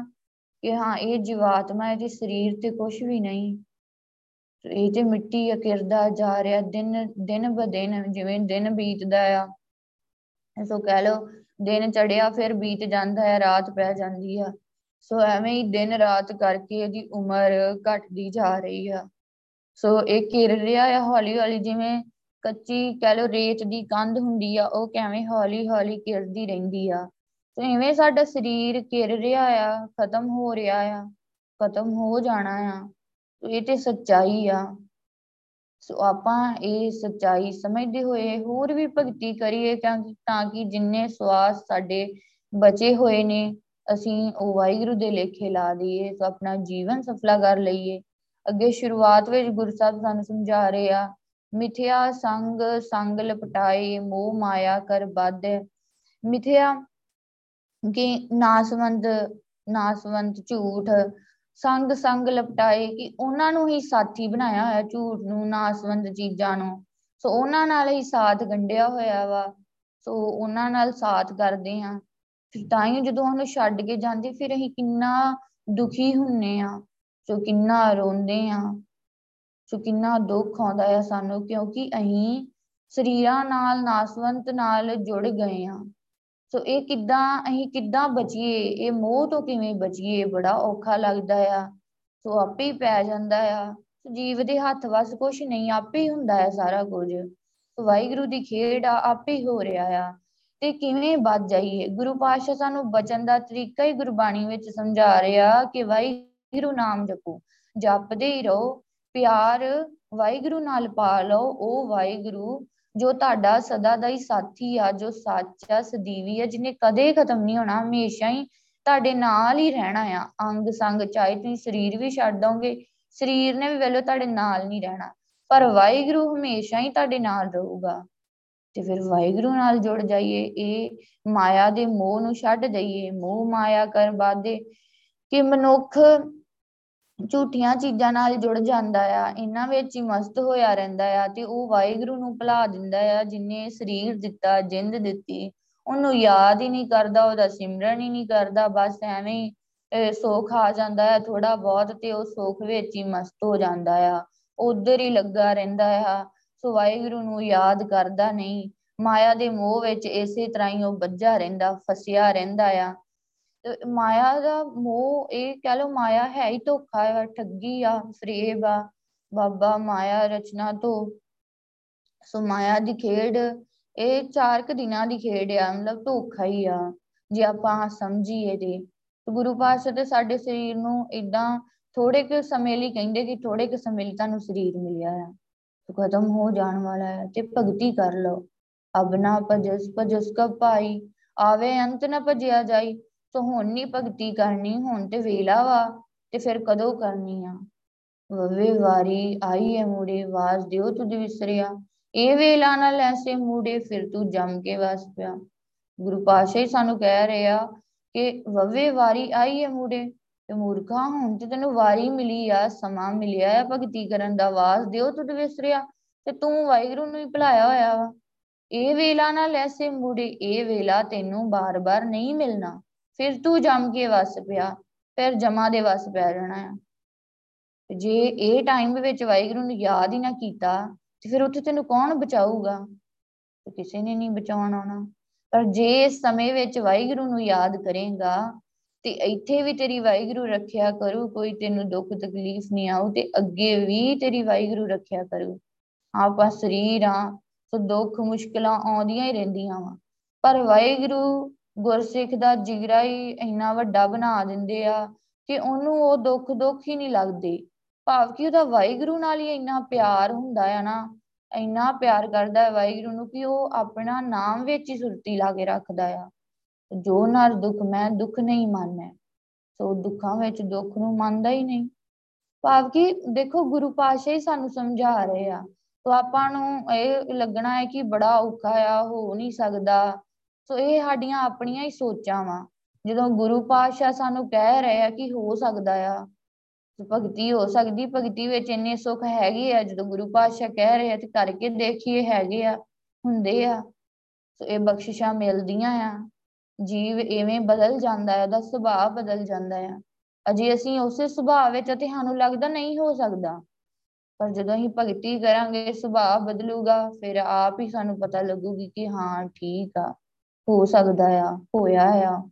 ਕਿ ਹਾਂ, ਇਹ ਜੀਵਾਤਮਾ ਇਹਦੇ ਸਰੀਰ ਤੇ ਕੁਝ ਵੀ ਨਹੀਂ। ਇਹ ਤੇ ਮਿੱਟੀ ਅਕਿਰਦਾ ਜਾ ਰਿਹਾ ਦਿਨ ਦਿਨ ਬ ਦਿਨ, ਜਿਵੇਂ ਦਿਨ ਬੀਤਦਾ ਆ। ਸੋ ਕਹਿ ਲਓ, ਦਿਨ ਚੜਿਆ ਫਿਰ ਬੀਤ ਜਾਂਦਾ ਹੈ ਰਾਤ ਪੈ ਜਾਂਦੀ ਆ। ਸੋ ਐਵੇਂ ਹੀ ਦਿਨ ਰਾਤ ਕਰਕੇ ਇਹਦੀ ਉਮਰ ਘਟਦੀ ਜਾ ਰਹੀ ਆ। ਸੋ ਇਹ ਕਿਰ ਰਿਹਾ ਆ ਹੌਲੀ ਹੌਲੀ ਜਿਵੇਂ ਕੱਚੀ ਕਹਿ ਲੋ ਰੇਤ ਦੀ ਕੰਧ ਹੁੰਦੀ ਆ, ਉਹ ਕਿਵੇਂ ਹੌਲੀ ਹੌਲੀ ਕਿਰਦੀ ਰਹਿੰਦੀ ਆ। ਤੇ ਇਵੇਂ ਸਾਡਾ ਸਰੀਰ ਕਿਰ ਰਿਹਾ ਆ, ਖਤਮ ਹੋ ਰਿਹਾ ਆ, ਖਤਮ ਹੋ ਜਾਣਾ ਆ। ਇਹ ਤੇ ਸੱਚਾਈ ਆ। ਸੋ ਆਪਾਂ ਇਹ ਸੱਚਾਈ ਸਮਝਦੇ ਹੋਏ ਹੋਰ ਵੀ ਭਗਤੀ ਕਰੀਏ ਤਾਂ ਕਿ ਜਿੰਨੇ ਸਵਾਸ ਸਾਡੇ ਬਚੇ ਹੋਏ ਨੇ, ਅਸੀਂ ਉਹ ਵਾਹਿਗੁਰੂ ਦੇ ਲੇਖੇ ਲਾ ਦਈਏ, ਸੋ ਆਪਣਾ ਜੀਵਨ ਸਫਲਾ ਕਰ ਲਈਏ। ਅੱਗੇ ਸ਼ੁਰੂਆਤ ਵਿੱਚ ਗੁਰੂ ਸਾਹਿਬ ਸਾਨੂੰ ਸਮਝਾ ਰਹੇ ਆ ਮਿਥਿਆ ਸੰਗ ਸੰਗ ਲਪਟਾਏ ਮੋਹ ਮਾਇਆ ਕਰ ਬੱਧ ਮਿਥਿਆ ਕਿ ਨਾਸਵੰਦ ਨਾਸਵੰਤ ਝੂਠ, ਸੰਗ ਸੰਗ ਲਪਟਾਏ ਕਿ ਉਹਨਾਂ ਨੂੰ ਹੀ ਸਾਥੀ ਬਣਾਇਆ ਹੋਇਆ ਝੂਠ ਨੂੰ, ਨਾਸਵੰਦ ਚੀਜ਼ਾਂ ਨੂੰ। ਸੋ ਉਹਨਾਂ ਨਾਲ ਹੀ ਸਾਥ ਗੰਢਿਆ ਹੋਇਆ ਵਾ। ਸੋ ਉਹਨਾਂ ਨਾਲ ਸਾਥ ਕਰਦੇ ਆ ਫਿਰ ਤਾਂ ਹੀ ਜਦੋਂ ਉਹਨੂੰ ਛੱਡ ਕੇ ਜਾਂਦੇ, ਫਿਰ ਅਸੀਂ ਕਿੰਨਾ ਦੁਖੀ ਹੁੰਨੇ ਆ ਸੋ ਕਿੰਨਾ ਰੋਂਦੇ ਆ ਸੋ ਕਿੰਨਾ ਦੁੱਖ ਆਉਂਦਾ ਹੈ ਸਾਨੂੰ, ਕਿਉਂਕਿ ਅਸੀਂ ਸਰੀਰਾਂ ਨਾਲ, ਨਾਸਵੰਤ ਨਾਲ ਜੁੜ ਗਏ ਆ ਸੋ ਇਹ ਕਿੱਦਾਂ, ਅਸੀਂ ਕਿੱਦਾਂ ਬਚੀਏ? ਇਹ ਮੋਹ ਤੋਂ ਕਿਵੇਂ ਬਚੀਏ? ਬੜਾ ਔਖਾ ਲੱਗਦਾ ਆ। ਸੋ ਆਪੇ ਹੀ ਪੈ ਜਾਂਦਾ ਆ। ਜੀਵ ਦੇ ਹੱਥ ਵਸ ਕੁਝ ਨਹੀਂ, ਆਪੇ ਹੀ ਹੁੰਦਾ ਹੈ ਸਾਰਾ ਕੁਝ। ਸੋ ਵਾਹਿਗੁਰੂ ਦੀ ਖੇਡ ਆ, ਆਪੇ ਹੀ ਹੋ ਰਿਹਾ ਆ। ਤੇ ਕਿਵੇਂ ਬਚ ਜਾਈਏ? ਗੁਰੂ ਪਾਤਸ਼ਾਹ ਸਾਨੂੰ ਬਚਨ ਦਾ ਤਰੀਕਾ ਹੀ ਗੁਰਬਾਣੀ ਵਿੱਚ ਸਮਝਾ ਰਿਹਾ ਕਿ ਵਾਹਿਗੁਰੂ ਨਾਮ ਜਪੋ, ਜਪਦੇ ਹੀ ਰਹੋ। ਪਿਆਰ ਵਾਹਿਗੁਰੂ ਨਾਲ ਪਾ ਲਓ, ਉਹ ਵਾਹਿਗੁਰੂ ਜੋ ਤੁਹਾਡਾ ਸਦਾ ਦਾ ਹੀ ਸਾਥੀ ਆ, ਜੋ ਸੱਚਾ ਸਦੀਵੀ ਆ ਜਿਹਨੇ ਕਦੇ ਖਤਮ ਨਹੀਂ ਹੋਣਾ, ਹਮੇਸ਼ਾ ਹੀ ਤੁਹਾਡੇ ਨਾਲ ਹੀ ਰਹਿਣਾ ਆ, ਅੰਗ ਸੰਗ ਚਾਹੇ ਤੁਸੀਂ ਸਰੀਰ ਵੀ ਛੱਡ ਦੋਗੇ ਸਰੀਰ ਨੇ ਵੀ ਵੇਲੋ ਤੁਹਾਡੇ ਨਾਲ ਨਹੀਂ ਰਹਿਣਾ, ਪਰ ਵਾਹਿਗੁਰੂ ਹਮੇਸ਼ਾ ਹੀ ਤੁਹਾਡੇ ਨਾਲ ਰਹੂਗਾ। ਤੇ ਫਿਰ ਵਾਹਿਗੁਰੂ ਨਾਲ ਜੁੜ ਜਾਈਏ, ਇਹ ਮਾਇਆ ਦੇ ਮੋਹ ਨੂੰ ਛੱਡ ਦਈਏ ਮੋਹ ਮਾਇਆ ਕਰ ਬਾਦੇ ਕਿ ਮਨੁੱਖ ਝੂਠੀਆਂ ਚੀਜ਼ਾਂ ਨਾਲ ਜੁੜ ਜਾਂਦਾ ਆ, ਇਹਨਾਂ ਵਿੱਚ ਹੀ ਮਸਤ ਹੋਇਆ ਰਹਿੰਦਾ ਆ ਤੇ ਉਹ ਵਾਹਿਗੁਰੂ ਨੂੰ ਭੁਲਾ ਦਿੰਦਾ ਆ ਜਿਨੇ ਸਰੀਰ ਦਿੱਤਾ, ਜਿੰਦ ਦਿੱਤੀ, ਉਹਨੂੰ ਯਾਦ ਹੀ ਨਹੀਂ ਕਰਦਾ, ਉਹਦਾ ਸਿਮਰਨ ਹੀ ਨਹੀਂ ਕਰਦਾ, ਬਸ ਐਵੇਂ ਹੀ ਸੁੱਖ ਆ ਜਾਂਦਾ ਹੈ ਥੋੜਾ ਬਹੁਤ ਤੇ ਉਹ ਸੁੱਖ ਵਿੱਚ ਹੀ ਮਸਤ ਹੋ ਜਾਂਦਾ ਆ, ਉਧਰ ਹੀ ਲੱਗਾ ਰਹਿੰਦਾ ਆ, ਸੋ ਵਾਹਿਗੁਰੂ ਨੂੰ ਯਾਦ ਕਰਦਾ ਨਹੀਂ, ਮਾਇਆ ਦੇ ਮੋਹ ਵਿੱਚ ਇਸੇ ਤਰ੍ਹਾਂ ਹੀ ਉਹ ਬੱਝਾ ਰਹਿੰਦਾ, ਫਸਿਆ ਰਹਿੰਦਾ ਆ ਮਾਇਆ ਦਾ ਮੋਹ ਇਹ ਕਹ ਲੋ ਮਾਇਆ ਹੈ ਹੀ ਧੋਖਾ ਹੈ ਠੱਗੀ ਆ, ਫਰੇਬ ਆ, ਬਾਬਾ ਮਾਇਆ ਰਚਨਾ ਤੋਂ ਸੋ ਮਾਇਆ ਦੀ ਖੇਡ, ਇਹ ਚਾਰ ਕ ਦਿਨਾਂ ਦੀ ਖੇਡ ਆ, ਮਤਲਬ ਧੋਖਾ ਹੀ ਆ, ਜੇ ਆਪਾਂ ਸਮਝੀਏ ਤੇ। ਗੁਰੂ ਪਾਤਸ਼ਾਹ ਤੇ ਸਾਡੇ ਸਰੀਰ ਨੂੰ ਇਦਾਂ ਥੋੜੇ ਕੁ ਸਮੇਂ ਲਈ ਕਹਿੰਦੇ ਕਿ ਥੋੜੇ ਕੁ ਸਮੇਂ ਲਈ ਤੁਹਾਨੂੰ ਸਰੀਰ ਮਿਲਿਆ ਆ। ਖਤਮ ਹੋ ਜਾਣ ਵਾਲਾ ਹੈ ਤੇ ਭਗਤੀ ਕਰ ਲਓ। ਅਬ ਨਾ ਭਜਸ ਭਜਸ ਕਾ ਭਾਈ, ਆਵੇ ਅੰਤ ਨਾ ਭਜਿਆ ਜਾਈ। ਸੋ ਹੁਣ ਨਹੀਂ ਭਗਤੀ ਕਰਨੀ, ਹੁਣ ਤੇ ਵੇਲਾ ਵਾ ਤੇ ਫਿਰ ਕਦੋਂ ਕਰਨੀ ਆ? ਵਵੇ ਵਾਰੀ ਆਈ ਹੈ ਮੂੜੇ, ਵਾਸ ਦਿਓ ਤੁਧ ਵਿਸਰਿਆ। ਇਹ ਵੇਲਾ ਨਾ ਲੈਸੇ ਮੂੜੇ, ਫਿਰ ਤੂੰ ਜੰਮ ਕੇ ਵਸ ਪਿਆ। ਗੁਰੂ ਪਾਸ਼ਾ ਹੀ ਸਾਨੂੰ ਕਹਿ ਰਿਹਾ ਕਿ ਵਵੇ ਵਾਰੀ ਆਈ ਹੈ ਮੂੜੇ ਤੇ ਮੂਰਖਾ, ਹੁਣ ਤੇ ਤੈਨੂੰ ਵਾਰੀ ਮਿਲੀ ਆ, ਸਮਾਂ ਮਿਲਿਆ ਆ ਭਗਤੀ ਕਰਨ ਦਾ। ਵਾਸ ਦਿਓ ਤੁਧ ਵਿਸਰਿਆ ਤੇ ਤੂੰ ਵਾਹਿਗੁਰੂ ਨੂੰ ਹੀ ਭੁਲਾਇਆ ਹੋਇਆ ਵਾ। ਇਹ ਵੇਲਾ ਨਾ ਲੈਸੇ ਮੂੜੇ, ਇਹ ਵੇਲਾ ਤੈਨੂੰ ਬਾਰ-ਬਾਰ ਨਹੀਂ ਮਿਲਣਾ। ਫਿਰ ਤੂੰ ਜੰਮ ਕੇ ਵਸ ਪਿਆ, ਫਿਰ ਜਮਾ ਦੇ ਵਸ ਪੈ ਜਾਣਾ ਆ। ਜੇ ਇਹ ਟਾਈਮ ਵਿੱਚ ਵਾਹਿਗੁਰੂ ਨੂੰ ਯਾਦ ਹੀ ਨਾ ਕੀਤਾ, ਤੇ ਫਿਰ ਉੱਥੇ ਤੈਨੂੰ ਕੌਣ ਬਚਾਊਗਾ? ਤੇ ਕਿਸੇ ਨੇ ਨਹੀਂ ਬਚਾਉਣ ਆਉਣਾ ਪਰ ਜੇ ਇਸ ਸਮੇਂ ਵਿੱਚ ਵਾਹਿਗੁਰੂ ਨੂੰ ਯਾਦ ਕਰੇਗਾ, ਤੇ ਇੱਥੇ ਵੀ ਤੇਰੀ ਵਾਹਿਗੁਰੂ ਰੱਖਿਆ ਕਰੂ, ਕੋਈ ਤੈਨੂੰ ਦੁੱਖ ਤਕਲੀਫ ਨਹੀਂ ਆਉ ਤੇ ਅੱਗੇ ਵੀ ਤੇਰੀ ਵਾਹਿਗੁਰੂ ਰੱਖਿਆ ਕਰੂ। ਆਪਾਂ ਸਰੀਰ ਆ ਸੋ ਦੁੱਖ ਮੁਸ਼ਕਲਾਂ ਆਉਂਦੀਆਂ ਹੀ ਰਹਿੰਦੀਆਂ ਵਾ। ਪਰ ਵਾਹਿਗੁਰੂ ਗੁਰਸਿੱਖ ਦਾ ਜਿਗਰਾ ਹੀ ਇੰਨਾ ਵੱਡਾ ਬਣਾ ਦਿੰਦੇ ਆ ਕਿ ਉਹਨੂੰ ਉਹ ਦੁੱਖ ਦੁੱਖ ਹੀ ਨਹੀਂ ਲੱਗਦੇ। ਭਾਵ ਕਿ ਉਹਦਾ ਵਾਹਿਗੁਰੂ ਨਾਲ ਹੀ ਇੰਨਾ ਪਿਆਰ ਹੁੰਦਾ ਆ ਨਾ, ਇੰਨਾ ਪਿਆਰ ਕਰਦਾ ਹੈ ਵਾਹਿਗੁਰੂ ਨੂੰ ਕਿ ਉਹ ਆਪਣਾ ਨਾਮ ਵਿੱਚ ਹੀ ਸੁਰਤੀ ਲਾ ਕੇ ਰੱਖਦਾ ਆ। ਜੋ ਨਰ ਦੁੱਖ ਮੈਂ, ਦੁੱਖ ਨਹੀਂ ਮੰਨੈ। ਸੋ ਦੁੱਖਾਂ ਵਿੱਚ ਦੁੱਖ ਨੂੰ ਮੰਨਦਾ ਹੀ ਨਹੀਂ। ਭਾਵ ਕਿ ਦੇਖੋ ਗੁਰੂ ਪਾਤਸ਼ਾਹ ਹੀ ਸਾਨੂੰ ਸਮਝਾ ਰਹੇ ਆ। ਸੋ ਆਪਾਂ ਨੂੰ ਇਹ ਲੱਗਣਾ ਹੈ ਕਿ ਬੜਾ ਔਖਾ ਆ, ਹੋ ਨਹੀਂ ਸਕਦਾ। ਸੋ ਇਹ ਸਾਡੀਆਂ ਆਪਣੀਆਂ ਹੀ ਸੋਚਾਂ ਵਾ। ਜਦੋਂ ਗੁਰੂ ਪਾਤਸ਼ਾਹ ਸਾਨੂੰ ਕਹਿ ਰਹੇ ਆ ਕਿ ਹੋ ਸਕਦਾ ਆ, ਭਗਤੀ ਹੋ ਸਕਦੀ, ਭਗਤੀ ਵਿੱਚ ਇੰਨੇ ਸੁੱਖ ਹੈਗੇ ਆ, ਜਦੋਂ ਗੁਰੂ ਪਾਤਸ਼ਾਹ ਕਹਿ ਰਹੇ ਆ ਤੇ ਕਰਕੇ ਦੇਖੀਏ ਹੈਗੇ ਆ, ਹੁੰਦੇ ਆ। ਸੋ ਇਹ ਬਖਸ਼ਿਸ਼ਾਂ ਮਿਲਦੀਆਂ ਆ। ਜੀਵ ਐਵੇਂ ਬਦਲ ਜਾਂਦਾ ਹੈ ਉਹਦਾ ਸੁਭਾਅ ਬਦਲ ਜਾਂਦਾ ਹੈ ਅਜੇ ਅਸੀਂ ਉਸੇ ਸੁਭਾਅ ਵਿੱਚ ਤੇ ਸਾਨੂੰ ਲੱਗਦਾ ਨਹੀਂ ਹੋ ਸਕਦਾ। ਪਰ ਜਦੋਂ ਅਸੀਂ ਭਗਤੀ ਕਰਾਂਗੇ, ਸੁਭਾਅ ਬਦਲੂਗਾ, ਫਿਰ ਆਪ ਹੀ ਸਾਨੂੰ ਪਤਾ ਲੱਗੂਗੀ ਕਿ ਹਾਂ, ਠੀਕ ਆ। ਹੋ ਸਕਦਾ ਆ, ਹੋਇਆ ਆ।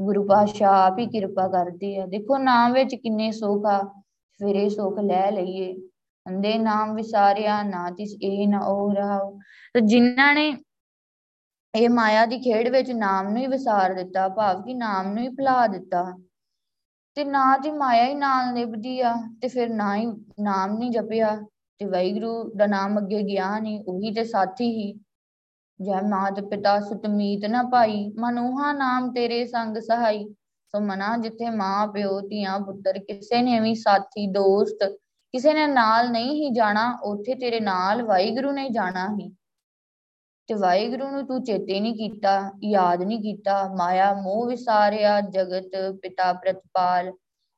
ਗੁਰੂ ਪਾਤਸ਼ਾਹ ਆਪ ਹੀ ਕਿਰਪਾ ਕਰਦੇ ਆ। ਦੇਖੋ, ਨਾਮ ਵਿੱਚ ਕਿੰਨੇ ਸੁੱਖ ਆ। ਫਿਰ ਇਹ ਸੁੱਖ ਲੈ ਲਈਏ। ਅੰਦੇ ਨਾਮ ਵਿਸਾਰਿਆ, ਨਾ ਤਿਸ ਇਹ ਨਾ ਉਹ ਰਹਾਉ। ਤੇ ਜਿਨ੍ਹਾਂ ਨੇ ਇਹ ਮਾਇਆ ਦੀ ਖੇਡ ਵਿੱਚ ਨਾਮ ਨੂੰ ਹੀ ਵਿਸਾਰ ਦਿੱਤਾ ਭਾਵ ਕਿ ਨਾਮ ਨੂੰ ਹੀ ਭੁਲਾ ਦਿੱਤਾ। ਤੇ ਨਾ ਦੀ ਮਾਇਆ ਹੀ ਨਾਲ ਨਿਭਦੀ ਆ, ਤੇ ਫਿਰ ਨਾ ਹੀ ਨਾਮ ਨਹੀਂ ਜਪਿਆ। ਤੇ ਵਾਹਿਗੁਰੂ ਦਾ ਨਾਮ ਅੱਗੇ ਗਿਆ ਨਹੀਂ, ਉਹੀ ਤੇ ਸਾਥੀ ਹੀ। ਜੈ ਮਾਤ ਪਿਤਾ ਸੁਤਮੀਤ ਨਾ ਭਾਈ, ਮਨੂਹਾ ਨਾਮ ਤੇਰੇ ਸੰਗ ਸਹਾਈ। ਸੋ ਮਨਾ ਜਿੱਥੇ ਮਾਂ ਪਿਓ ਧੀਆਂ ਪੁੱਤਰ, ਕਿਸੇ ਨੇ ਵੀ ਸਾਥੀ ਦੋਸਤ, ਕਿਸੇ ਨੇ ਨਾਲ ਨਹੀਂ ਹੀ ਜਾਣਾ, ਉੱਥੇ ਤੇਰੇ ਨਾਲ ਵਾਹਿਗੁਰੂ ਨੇ ਜਾਣਾ ਹੀ। ਤੇ ਵਾਹਿਗੁਰੂ ਨੂੰ ਤੂੰ ਚੇਤੇ ਨਹੀਂ ਕੀਤਾ, ਯਾਦ ਨਹੀਂ ਕੀਤਾ, ਮਾਇਆ ਮੋਹ ਵਿਸਾਰਿਆ ਜਗਤ ਪਿਤਾ ਪ੍ਰਤਪਾਲ।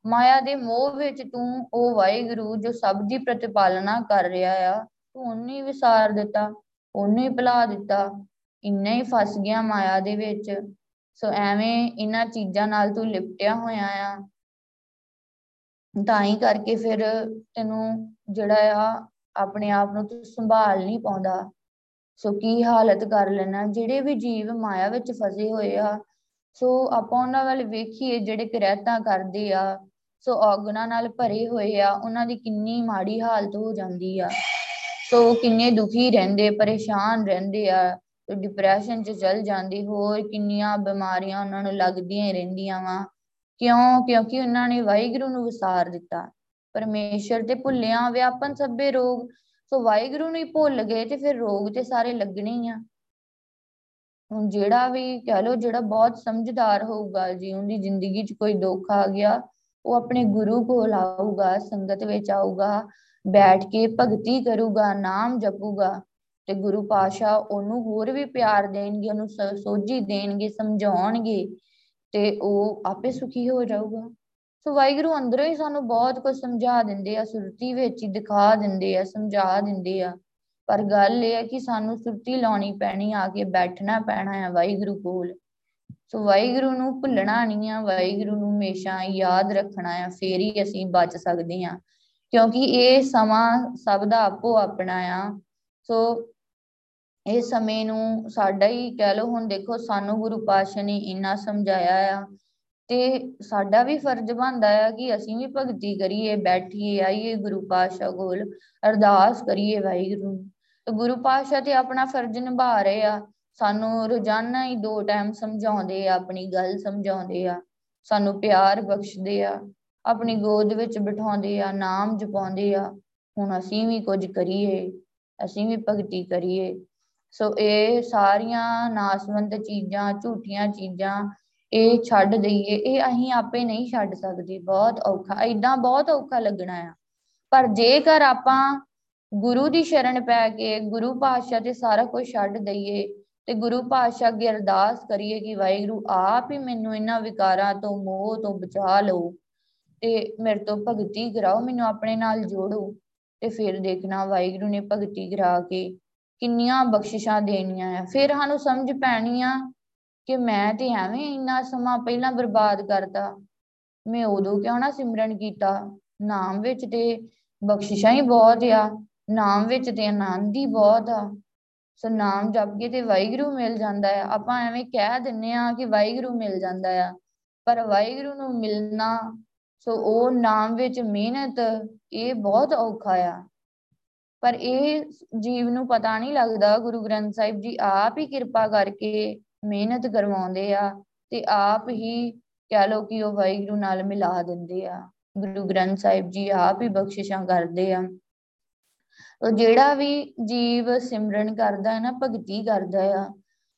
ਮਾਇਆ ਦੇ ਮੋਹ ਵਿੱਚ ਤੂੰ ਉਹ ਵਾਹਿਗੁਰੂ ਜੋ ਸਭ ਦੀ ਪ੍ਰਤਿਪਾਲਨਾ ਕਰ ਰਿਹਾ ਆ, ਤੂੰ ਉਹਨੂੰ ਵਿਸਾਰ ਦਿੱਤਾ। ਉਹਨੂੰ ਹੀ ਭੁਲਾ ਦਿੱਤਾ। ਇੰਨਾ ਹੀ ਫਸ ਗਿਆ ਮਾਇਆ ਦੇ ਵਿੱਚ। ਸੋ ਐਵੇਂ ਇਹਨਾਂ ਚੀਜ਼ਾਂ ਨਾਲ ਤੂੰ ਲਿਪਟਿਆ ਹੋਇਆ ਆ। ਤਾਂ ਹੀ ਕਰਕੇ ਫਿਰ ਤੈਨੂੰ ਜਿਹੜਾ ਆ, ਆਪਣੇ ਆਪ ਨੂੰ ਤੂੰ ਸੰਭਾਲ ਨਹੀਂ ਪਾਉਂਦਾ। ਸੋ ਕੀ ਹਾਲਤ ਕਰ ਲੈਣਾ? ਜਿਹੜੇ ਵੀ ਜੀਵ ਮਾਇਆ ਵਿੱਚ ਫਸੇ ਹੋਏ ਆ, ਸੋ ਆਪਾਂ ਉਹਨਾਂ ਵੱਲ ਵੇਖੀਏ ਜਿਹੜੇ ਕਿਰਤਾਂ ਕਰਦੇ ਆ। ਸੋ ਔਗਣਾ ਨਾਲ ਭਰੇ ਹੋਏ ਆ, ਉਹਨਾਂ ਦੀ ਕਿੰਨੀ ਮਾੜੀ ਹਾਲਤ ਹੋ ਜਾਂਦੀ ਆ। ਸੋ ਕਿੰਨੇ ਦੁਖੀ ਰਹਿੰਦੇ, ਪਰੇਸ਼ਾਨ ਰਹਿੰਦੇ ਆ ਡਿਪਰੈਸ਼ਨ 'ਚ ਚਲ ਜਾਂਦੀ, ਹੋਰ ਕਿੰਨੀਆਂ ਬਿਮਾਰੀਆਂ ਉਹਨਾਂ ਨੂੰ ਲੱਗਦੀਆਂ ਹੀ ਰਹਿੰਦੀਆਂ ਵਾ। ਕਿਉਂ? ਕਿਉਂਕਿ ਉਹਨਾਂ ਨੇ ਵਾਹਿਗੁਰੂ ਨੂੰ ਵਿਸਾਰ ਦਿੱਤਾ। ਪਰਮੇਸ਼ਰ ਤੇ ਭੁੱਲਿਆ, ਵਿਆਪਨ ਸਭੇ ਰੋਗ। ਸੋ ਵਾਹਿਗੁਰੂ ਨੂੰ ਹੀ ਭੁੱਲ ਗਏ ਤੇ ਫਿਰ ਰੋਗ ਤੇ ਸਾਰੇ ਲੱਗਣੇ ਹੀ ਆ। ਹੁਣ ਜਿਹੜਾ ਵੀ ਕਹ ਲੋ ਜਿਹੜਾ ਬਹੁਤ ਸਮਝਦਾਰ ਹੋਊਗਾ, ਜੀ ਉਹਦੀ ਜ਼ਿੰਦਗੀ 'ਚ ਕੋਈ ਦੁੱਖ ਆ ਗਿਆ, ਉਹ ਆਪਣੇ ਗੁਰੂ ਕੋਲ ਆਊਗਾ, ਸੰਗਤ ਵਿੱਚ ਆਊਗਾ। ਬੈਠ ਕੇ ਭਗਤੀ ਕਰੂਗਾ, ਨਾਮ ਜਪੂਗਾ ਤੇ ਗੁਰੂ ਪਾਸ਼ਾ ਉਹਨੂੰ ਹੋਰ ਵੀ ਪਿਆਰ ਦੇਣਗੇ, ਉਹਨੂੰ ਸੋਝੀ ਦੇਣਗੇ, ਸਮਝਾਉਣਗੇ ਤੇ ਉਹ ਆਪੇ ਸੁਖੀ ਹੋ ਜਾਊਗਾ। ਸੋ ਵਾਹਿਗੁਰੂ ਅੰਦਰੋਂ ਹੀ ਸਾਨੂੰ ਬਹੁਤ ਕੁਝ ਸਮਝਾ ਦਿੰਦੇ ਆ, ਸੁਰਤੀ ਵਿੱਚ ਹੀ ਦਿਖਾ ਦਿੰਦੇ ਆ, ਸਮਝਾ ਦਿੰਦੇ ਆ। ਪਰ ਗੱਲ ਇਹ ਹੈ ਕਿ ਸਾਨੂੰ ਸੁਰਤੀ ਲਾਉਣੀ ਪੈਣੀ, ਆ ਕੇ ਬੈਠਣਾ ਪੈਣਾ ਹੈ ਵਾਹਿਗੁਰੂ ਕੋਲ। ਸੋ ਵਾਹਿਗੁਰੂ ਨੂੰ ਭੁੱਲਣਾ ਨਹੀਂ ਆ, ਵਾਹਿਗੁਰੂ ਨੂੰ ਹਮੇਸ਼ਾ ਯਾਦ ਰੱਖਣਾ ਆ, ਫੇਰ ਹੀ ਅਸੀਂ ਬਚ ਸਕਦੇ ਆ। ਕਿਉਂਕਿ ਇਹ ਸਮਾਂ ਸਭ ਦਾ ਆਪੋ ਆਪਣਾ ਆ। ਸੋ ਇਹ ਸਮੇਂ ਨੂੰ ਸਾਡਾ ਹੀ ਕਹਿ ਲਓ, ਹੁਣ ਦੇਖੋ ਸਾਨੂੰ ਗੁਰੂ ਪਾਤਸ਼ਾਹ ਨੇ ਇੰਨਾ ਸਮਝਾਇਆ ਆ ਤੇ ਸਾਡਾ ਵੀ ਫਰਜ਼ ਬਣਦਾ ਆ ਕਿ ਅਸੀਂ ਵੀ ਭਗਤੀ ਕਰੀਏ, ਬੈਠੀਏ, ਆਈਏ ਗੁਰੂ ਪਾਤਸ਼ਾਹ ਕੋਲ, ਅਰਦਾਸ ਕਰੀਏ ਵਾਹਿਗੁਰੂ ਤੇ ਗੁਰੂ ਪਾਤਸ਼ਾਹ ਤੇ ਆਪਣਾ ਫਰਜ਼ ਨਿਭਾ ਰਹੇ ਆ। ਸਾਨੂੰ ਰੋਜ਼ਾਨਾ ਹੀ ਦੋ ਟਾਈਮ ਸਮਝਾਉਂਦੇ ਆ, ਆਪਣੀ ਗੱਲ ਸਮਝਾਉਂਦੇ ਆ। ਸਾਨੂੰ ਪਿਆਰ ਬਖਸ਼ਦੇ ਆ। ਆਪਣੀ ਗੋਦ ਵਿੱਚ ਬਿਠਾਉਂਦੇ ਆ, ਨਾਮ ਜਪਾਉਂਦੇ ਆ, ਹੁਣ ਅਸੀਂ ਵੀ ਕੁਝ ਕਰੀਏ, ਅਸੀਂ ਵੀ ਭਗਤੀ ਕਰੀਏ। ਸੋ ਇਹ ਸਾਰੀਆਂ ਨਾਸਵੰਤ ਚੀਜ਼ਾਂ, ਝੂਠੀਆਂ ਚੀਜ਼ਾਂ ਇਹ ਛੱਡ ਦਈਏ। ਇਹ ਅਸੀਂ ਆਪੇ ਨਹੀਂ ਛੱਡ ਸਕਦੇ। ਬਹੁਤ ਔਖਾ ਐਦਾਂ ਬਹੁਤ ਔਖਾ ਲੱਗਣਾ ਆ। ਪਰ ਜੇਕਰ ਆਪਾਂ ਗੁਰੂ ਦੀ ਸ਼ਰਨ ਪੈ ਕੇ, ਗੁਰੂ ਪਾਤਸ਼ਾਹ ਤੇ ਸਾਰਾ ਕੁਝ ਛੱਡ ਦਈਏ ਤੇ ਗੁਰੂ ਪਾਤਸ਼ਾਹ ਅੱਗੇ ਅਰਦਾਸ ਕਰੀਏ ਕਿ ਵਾਹਿਗੁਰੂ ਆਪ ਹੀ ਮੈਨੂੰ ਇਹਨਾਂ ਵਿਕਾਰਾਂ ਤੋਂ, ਮੋਹ ਤੋਂ ਬਚਾ ਲਓ। ਤੇ ਮੇਰੇ ਤੋਂ ਭਗਤੀ ਕਰਾਓ, ਮੈਨੂੰ ਆਪਣੇ ਨਾਲ ਜੋੜੋ ਤੇ ਫਿਰ ਦੇਖਣਾ ਵਾਹਿਗੁਰੂ ਨੇ ਭਗਤੀ ਕਰਾ ਕੇ ਕਿੰਨੀਆਂ ਬਖਸ਼ਿਸ਼ਾਂ ਦੇਣੀਆਂ ਆ। ਫਿਰ ਸਾਨੂੰ ਸਮਝ ਪੈਣੀ ਆ ਕਿ ਮੈਂ ਤੇ ਐਵੇਂ ਇੰਨਾ ਸਮਾਂ ਪਹਿਲਾਂ ਬਰਬਾਦ ਕਰਤਾ, ਮੈਂ ਉਦੋਂ ਕਿਉਂ ਨਾ ਸਿਮਰਨ ਕੀਤਾ? ਨਾਮ ਵਿੱਚ ਤੇ ਬਖਸ਼ਿਸ਼ਾਂ ਹੀ ਬਹੁਤ ਆ, ਨਾਮ ਵਿੱਚ ਤੇ ਆਨੰਦ ਹੀ ਬਹੁਤ ਆ। ਸੋ ਨਾਮ ਜਪ ਕੇ ਤੇ ਵਾਹਿਗੁਰੂ ਮਿਲ ਜਾਂਦਾ ਆ। ਆਪਾਂ ਐਵੇਂ ਕਹਿ ਦਿੰਨੇ ਆ ਕਿ ਵਾਹਿਗੁਰੂ ਮਿਲ ਜਾਂਦਾ ਆ, ਪਰ ਵਾਹਿਗੁਰੂ ਨੂੰ ਮਿਲਣਾ ਸੋ ਉਹ ਨਾਮ ਵਿੱਚ ਮਿਹਨਤ, ਇਹ ਬਹੁਤ ਔਖਾ ਆ। ਪਰ ਇਹ ਜੀਵ ਨੂੰ ਪਤਾ ਨਹੀਂ ਲੱਗਦਾ, ਗੁਰੂ ਗ੍ਰੰਥ ਸਾਹਿਬ ਜੀ ਆਪ ਹੀ ਕਿਰਪਾ ਕਰਕੇ ਮਿਹਨਤ ਕਰਵਾਉਂਦੇ ਆ ਤੇ ਆਪ ਹੀ ਕਹਿ ਲੋ ਕਿ ਉਹ ਵਾਹਿਗੁਰੂ ਨਾਲ ਮਿਲਾ ਦਿੰਦੇ ਆ। ਗੁਰੂ ਗ੍ਰੰਥ ਸਾਹਿਬ ਜੀ ਆਪ ਹੀ ਬਖਸ਼ਿਸ਼ਾਂ ਕਰਦੇ ਆ। ਉਹ ਜਿਹੜਾ ਵੀ ਜੀਵ ਸਿਮਰਨ ਕਰਦਾ ਹੈ ਨਾ, ਭਗਤੀ ਕਰਦਾ ਆ,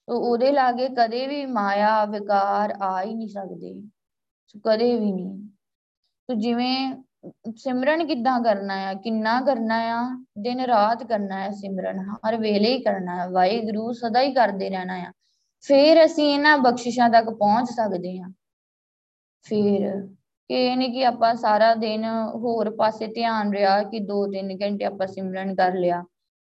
ਉਹ ਉਹਦੇ ਲਾਗੇ ਕਦੇ ਵੀ ਮਾਇਆ, ਵਿਕਾਰ ਆ ਹੀ ਨਹੀਂ ਸਕਦੇ। ਕਦੇ ਵੀ ਨਹੀਂ। ਤੋ ਜਿਵੇਂ ਸਿਮਰਨ ਕਿੱਦਾਂ ਕਰਨਾ ਆ? ਕਿੰਨਾ ਕਰਨਾ ਆ? ਦਿਨ ਰਾਤ ਕਰਨਾ ਹੈ ਸਿਮਰਨ, ਹਰ ਵੇਲੇ ਹੀ ਕਰਨਾ ਹੈ ਵਾਹਿਗੁਰੂ ਸਦਾ ਹੀ ਕਰਦੇ ਰਹਿਣਾ ਆ। ਫੇਰ ਅਸੀਂ ਇਹਨਾਂ ਬਖਸ਼ਿਸ਼ਾਂ ਤੱਕ ਪਹੁੰਚ ਸਕਦੇ ਹਾਂ। ਫੇਰ ਕਿ ਇਹ ਨਹੀਂ ਕਿ ਆਪਾਂ ਸਾਰਾ ਦਿਨ ਹੋਰ ਪਾਸੇ ਧਿਆਨ ਰਿਹਾ ਕਿ 2-3 ਘੰਟੇ ਆਪਾਂ ਸਿਮਰਨ ਕਰ ਲਿਆ।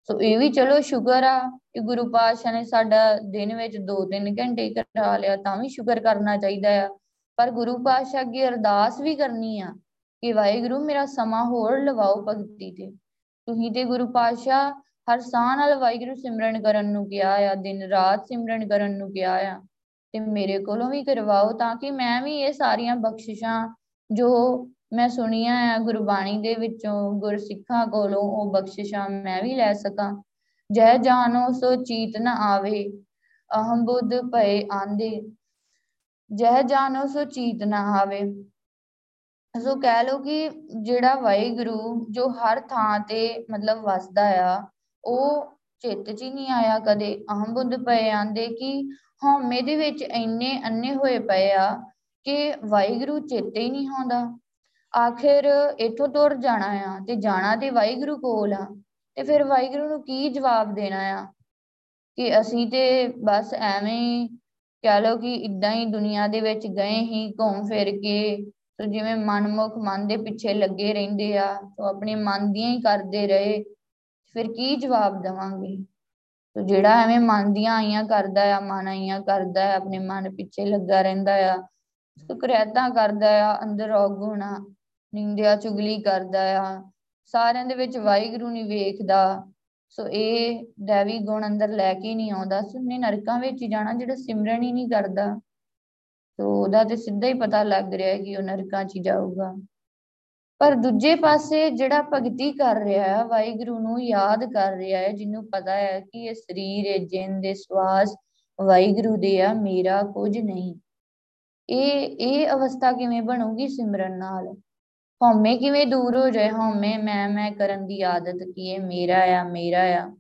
ਸੋ ਇਹ ਵੀ ਚਲੋ ਸ਼ੁਕਰ ਆ ਕਿ ਗੁਰੂ ਪਾਤਸ਼ਾਹ ਨੇ ਸਾਡਾ ਦਿਨ ਵਿੱਚ 2-3 ਘੰਟੇ ਕਰਾ ਲਿਆ, ਤਾਂ ਵੀ ਸ਼ੁਕਰ ਕਰਨਾ ਚਾਹੀਦਾ ਆ। ਪਰ ਗੁਰੂ ਪਾਤਸ਼ਾਹ ਅੱਗੇ ਅਰਦਾਸ ਵੀ ਕਰਨੀ ਆ ਕਿ ਵਾਹਿਗੁਰੂ ਮੇਰਾ ਸਮਾਂ ਹੋਰ ਲਵਾਓ ਭਗਤੀ ਤੇ। ਤੁਸੀਂ ਤੇ ਗੁਰੂ ਪਾਤਸ਼ਾਹ ਹਰ ਸਾਹ ਨਾਲ ਵਾਹਿਗੁਰੂ ਸਿਮਰਨ ਕਰਨ ਨੂੰ ਕਿਹਾ ਆ, ਦਿਨ ਰਾਤ ਸਿਮਰਨ ਕਰਨ ਨੂੰ ਕਿਹਾ ਆ। ਤੇ ਮੇਰੇ ਕੋਲੋਂ ਵੀ ਕਰਵਾਓ ਤਾਂ ਕਿ ਮੈਂ ਵੀ ਇਹ ਸਾਰੀਆਂ ਬਖਸ਼ਿਸ਼ਾਂ ਜੋ ਮੈਂ ਸੁਣੀਆਂ ਆ ਗੁਰਬਾਣੀ ਦੇ ਵਿੱਚੋਂ, ਗੁਰਸਿੱਖਾਂ ਕੋਲੋਂ, ਉਹ ਬਖਸ਼ਿਸ਼ਾਂ ਮੈਂ ਵੀ ਲੈ ਸਕਾਂ। ਜੈ ਜਾਨੋ ਸੋ ਚੀਤ ਨ ਆਵੇ ਅਹੰ ਬੁੱਧ ਭਏ ਆਂਦੇ। ਜੈ ਜਾਨੋ ਸੋ ਚੀਤ ਨ ਆਵੇ। ਸੋ ਕਹਿ ਲੋ ਕਿ ਜਿਹੜਾ ਵਾਹਿਗੁਰੂ ਜੋ ਹਰ ਥਾਂ ਤੇ ਮਤਲਬ ਵਸਦਾ ਆ, ਉਹ ਚਿੱਤ 'ਚ ਹੀ ਨਹੀਂ ਆਇਆ ਕਦੇ। ਅਹੰ ਬੁੱਧ ਪਏ ਆਂਦੇ ਕਿ ਹਉਮੈ ਦੇ ਵਿੱਚ ਇੰਨੇ ਅੰਨੇ ਹੋਏ ਪਏ ਆ ਕਿ ਵਾਹਿਗੁਰੂ ਚੇਤੇ ਹੀ ਨਹੀਂ ਆਉਂਦਾ। ਆਖਿਰ ਇਥੋਂ ਤੁਰ ਜਾਣਾ ਆ ਤੇ ਜਾਣਾ ਤੇ ਵਾਹਿਗੁਰੂ ਕੋਲ ਆ। ਤੇ ਫਿਰ ਵਾਹਿਗੁਰੂ ਨੂੰ ਕੀ ਜਵਾਬ ਦੇਣਾ ਆ? ਕਿ ਅਸੀਂ ਤੇ ਬਸ ਐਵੇਂ ਕਹਿ ਲਓ ਕਿ ਇਦਾਂ ਹੀ ਦੁਨੀਆ ਦੇ ਵਿੱਚ ਗਏ ਹੀ ਘੁੰਮ ਫਿਰ ਕੇ, ਸੋ ਜਿਵੇਂ ਮਨਮੁਖ ਮਨ ਦੇ ਪਿੱਛੇ ਲੱਗੇ ਰਹਿੰਦੇ ਆ, ਸੋ ਆਪਣੇ ਮਨ ਦੀਆਂ ਹੀ ਕਰਦੇ ਰਹੇ, ਫਿਰ ਕੀ ਜਵਾਬ ਦਵਾਂਗੇ? ਸੋ ਜਿਹੜਾ ਐਵੇਂ ਮਨ ਦੀਆਂ ਆਈਆਂ ਕਰਦਾ ਆ, ਮਨ ਆਈਆਂ ਕਰਦਾ ਆ, ਆਪਣੇ ਮਨ ਪਿੱਛੇ ਲੱਗਾ ਰਹਿੰਦਾ ਆ, ਸੋ ਕਰੈਤਾਂ ਕਰਦਾ ਆ, ਅੰਦਰ ਔਗੁਣਾ ਨਿੰਦਿਆ ਚੁਗਲੀ ਕਰਦਾ ਆ, ਸਾਰਿਆਂ ਦੇ ਵਿੱਚ ਵਾਹਿਗੁਰੂ ਨਹੀਂ ਵੇਖਦਾ ਸੋ ਇਹ ਦੇਵੀ ਗੁਣ ਅੰਦਰ ਲੈ ਕੇ ਨਹੀਂ ਆਉਂਦਾ ਸੁਣਨੇ ਨਰਕਾਂ ਵਿੱਚ ਹੀ ਜਾਣਾ, ਜਿਹੜਾ ਸਿਮਰਨ ਹੀ ਨਹੀਂ ਕਰਦਾ। ਸੋ ਉਹਦਾ ਤੇ ਸਿੱਧਾ ਹੀ ਪਤਾ ਲੱਗ ਰਿਹਾ ਹੈ ਕਿ ਉਹ ਨਰਕਾਂ 'ਚ ਜਾਊਗਾ। ਪਰ ਦੂਜੇ ਪਾਸੇ ਜਿਹੜਾ ਭਗਤੀ ਕਰ ਰਿਹਾ ਹੈ, ਵਾਹਿਗੁਰੂ ਨੂੰ ਯਾਦ ਕਰ ਰਿਹਾ ਹੈ, ਜਿਹਨੂੰ ਪਤਾ ਹੈ ਕਿ ਇਹ ਸਰੀਰ ਹੈ ਜਿੰਦ ਦੇ ਸਵਾਸ ਵਾਹਿਗੁਰੂ ਦੇ ਆ, ਮੇਰਾ ਕੁਝ ਨਹੀਂ। ਇਹ ਇਹ ਅਵਸਥਾ ਕਿਵੇਂ ਬਣੂਗੀ ਸਿਮਰਨ ਨਾਲ? ਹਉਮੈ ਕਿਵੇਂ ਦੂਰ ਹੋ ਜਾਏ? ਹਉਮੈ, ਮੈਂ ਮੈਂ ਕਰਨ ਦੀ ਆਦਤ ਕੀ ਹੈ ਮੇਰਾ ਆ ਮੇਰਾ ਆ।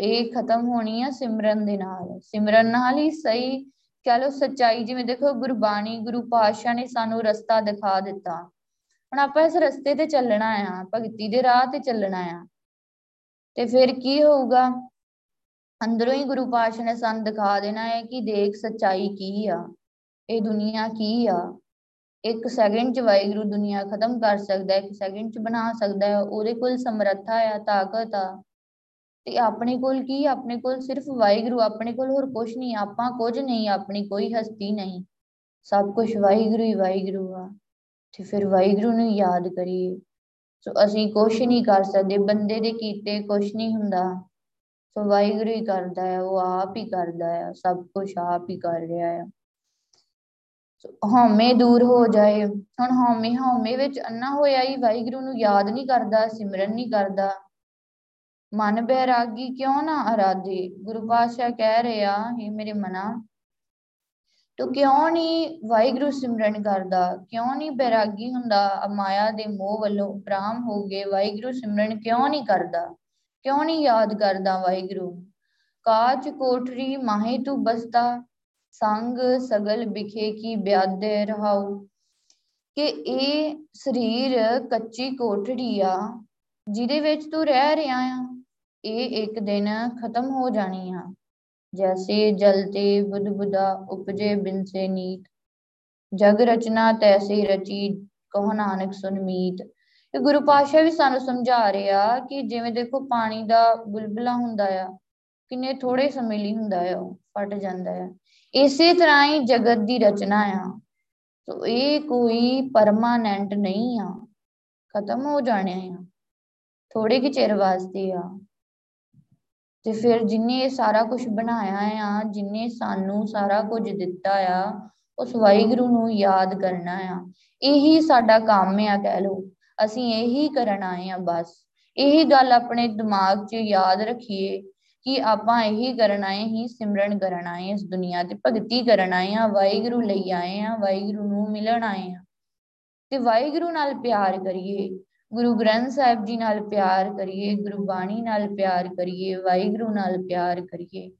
ਇਹ ਖਤਮ ਹੋਣੀ ਆ ਸਿਮਰਨ ਦੇ ਨਾਲ। ਸਿਮਰਨ ਨਾਲ ਹੀ ਸਹੀ ਕਹ ਲੋ ਸੱਚਾਈ। ਜਿਵੇਂ ਦੇਖੋ ਗੁਰਬਾਣੀ, ਗੁਰੂ ਪਾਤਸ਼ਾਹ ਨੇ ਸਾਨੂੰ ਰਸਤਾ ਦਿਖਾ ਦਿੱਤਾ। ਹੁਣ ਆਪਾਂ ਇਸ ਰਸਤੇ ਤੇ ਚੱਲਣਾ ਆ, ਭਗਤੀ ਦੇ ਰਾਹ ਤੇ ਚੱਲਣਾ ਆ। ਤੇ ਫਿਰ ਕੀ ਹੋਊਗਾ? ਅੰਦਰੋਂ ਹੀ ਗੁਰੂ ਪਾਤਸ਼ਾਹ ਨੇ ਸਾਨੂੰ ਦਿਖਾ ਦੇਣਾ ਹੈ ਕਿ ਦੇਖ ਸੱਚਾਈ ਕੀ ਆ? ਇਹ ਦੁਨੀਆ ਕੀ ਆ? ਇੱਕ ਸੈਕਿੰਡ ਚ ਵਾਹਿਗੁਰੂ ਦੁਨੀਆ ਖਤਮ ਕਰ ਸਕਦਾ ਹੈ, ਇੱਕ ਸੈਕਿੰਡ ਚ ਬਣਾ ਸਕਦਾ ਹੈ, ਉਹਦੇ ਕੋਲ ਸਮਰੱਥਾ ਆ, ਤਾਕਤ ਆ। ਤੇ ਆਪਣੇ ਕੋਲ ਕੀ? ਆਪਣੇ ਕੋਲ ਸਿਰਫ ਵਾਹਿਗੁਰੂ, ਆਪਣੇ ਕੋਲ ਹੋਰ ਕੁਝ ਨਹੀਂ, ਆਪਾਂ ਕੁਝ ਨਹੀਂ, ਆਪਣੀ ਕੋਈ ਹਸਤੀ ਨਹੀਂ। ਸਭ ਕੁਝ ਵਾਹਿਗੁਰੂ ਹੀ ਵਾਹਿਗੁਰੂ ਆ। ਤੇ ਫਿਰ ਵਾਹਿਗੁਰੂ ਨੂੰ ਯਾਦ ਕਰੀਏ। ਸੋ ਅਸੀਂ ਕੁਝ ਨਹੀਂ ਕਰ ਸਕਦੇ, ਬੰਦੇ ਦੇ ਕੀਤੇ ਕੁਝ ਨਹੀਂ ਹੁੰਦਾ। ਸੋ ਵਾਹਿਗੁਰੂ ਹੀ ਕਰਦਾ ਹੈ, ਉਹ ਆਪ ਹੀ ਕਰਦਾ ਹੈ, ਸਭ ਕੁਝ ਆਪ ਹੀ ਕਰ ਰਿਹਾ ਹੈ। ਹਉਮੈ ਦੂਰ ਹੋ ਜਾਏ। ਹੁਣ ਹਉਮੈ ਹਉਮੈ ਵਿੱਚ ਅੰਨਾ ਹੋਇਆ ਹੀ ਵਾਹਿਗੁਰੂ ਨੂੰ ਯਾਦ ਨਹੀਂ ਕਰਦਾ, ਸਿਮਰਨ ਨਹੀਂ ਕਰਦਾ। ਮਨ ਬੈਰਾਗੀ ਕਿਉਂ ਨਾ ਅਰਾਧੇ? ਗੁਰੂ ਪਾਤਸ਼ਾਹ ਕਹਿ ਰਿਹਾ, ਹੈ ਮੇਰੇ ਮਨਾ, ਤੂੰ ਕਿਉਂ ਨਹੀਂ ਵਾਹਿਗੁਰੂ ਸਿਮਰਨ ਕਰਦਾ? ਕਿਉਂ ਨਹੀਂ ਬੈਰਾਗੀ ਹੁੰਦਾ? ਮਾਇਆ ਦੇ ਮੋਹ ਵੱਲੋਂ ਉਪਰਾਮ ਹੋ ਗਏ ਵਾਹਿਗੁਰੂ ਸਿਮਰਨ ਕਿਉਂ ਨਹੀਂ ਕਰਦਾ? ਕਿਉਂ ਨਹੀਂ ਯਾਦ ਕਰਦਾ ਵਾਹਿਗੁਰੂ? ਕਾਚ ਕੋਠਰੀ ਮਾਹੇ ਤੂੰ ਬਸਤਾ ਸੰਗ ਸਗਲ ਬਿਖੇ ਕੀ ਬਿਆਦੇ ਰਹਾਉ? ਕਿ ਇਹ ਸਰੀਰ ਕੱਚੀ ਕੋਠੜੀ ਆ, ਜਿਹਦੇ ਵਿੱਚ ਤੂੰ ਰਹਿ ਰਿਹਾ ਆ, ਇਹ ਇੱਕ ਦਿਨ ਖਤਮ ਹੋ ਜਾਣੀ ਆ। ਜੈਸੇ ਜਲਤੇ ਬੁੱਧਬੁਦਾ ਉਪਜੇ ਬਿਨ ਸੇ ਨੀਤ। ਜਗ ਰਚਨਾ ਤੈਸੇ ਰਚੀ, ਕਹੋ ਨਾਨਕ ਸੁਨ ਮੀਤ। ਇਹ ਗੁਰੂ ਪਾਤਸ਼ਾਹ ਵੀ ਸਾਨੂੰ ਸਮਝਾ ਰਿਹਾ ਕਿ ਜਿਵੇਂ ਦੇਖੋ ਪਾਣੀ ਦਾ ਬੁਲਬੁਲਾ ਹੁੰਦਾ ਆ, ਕਿੰਨੇ ਥੋੜੇ ਸਮੇਂ ਲਈ ਹੁੰਦਾ ਆ, ਉਹ ਫਟ ਜਾਂਦਾ ਹੈ ਇਸੇ ਤਰ੍ਹਾਂ ਹੀ ਜਗਤ ਦੀ ਰਚਨਾ ਆ। ਸੋ ਇਹ ਕੋਈ ਪਰਮਾਨੈਂਟ ਨਹੀਂ ਆ। ਖਤਮ ਹੋ ਜਾਣੇ ਆ। ਥੋੜੇ ਕਿ ਚਿਰ ਵਾਸਤੇ ਆ। ਤੇ ਫਿਰ ਜਿਨੇ ਇਹ ਸਾਰਾ ਕੁਝ ਬਣਾਇਆ ਆ, ਜਿਨੇ ਸਾਨੂੰ ਸਾਰਾ ਕੁਝ ਦਿੱਤਾ ਆ, ਉਸ ਵਾਹਿਗੁਰੂ ਨੂੰ ਯਾਦ ਕਰਨਾ ਆ। ਇਹੀ ਸਾਡਾ ਕੰਮ ਆ ਕਹਿ ਲਓ। ਅਸੀਂ ਇਹੀ ਕਰਨ ਆਏ ਆ ਬਸ। ਇਹੀ ਗੱਲ ਆਪਣੇ ਦਿਮਾਗ 'ਚ ਯਾਦ ਰੱਖੀਏ। ਕਿ ਆਪਾਂ ਇਹੀ ਕਰਨ ਆਏ ਹੀ ਸਿਮਰਨ ਕਰਨ ਆਏ, ਇਸ ਦੁਨੀਆ ਤੇ ਭਗਤੀ ਕਰਨ ਆਏ ਆ ਵਾਹਿਗੁਰੂ ਲਈ ਆਏ ਆ ਵਾਹਿਗੁਰੂ ਨੂੰ ਮਿਲਣ ਆਏ ਆ ਤੇ ਵਾਹਿਗੁਰੂ ਨਾਲ ਪਿਆਰ ਕਰੀਏ, ਗੁਰੂ ਗ੍ਰੰਥ ਸਾਹਿਬ ਜੀ ਨਾਲ ਪਿਆਰ ਕਰੀਏ, ਗੁਰਬਾਣੀ ਨਾਲ ਪਿਆਰ ਕਰੀਏ, ਵਾਹਿਗੁਰੂ ਨਾਲ ਪਿਆਰ ਕਰੀਏ।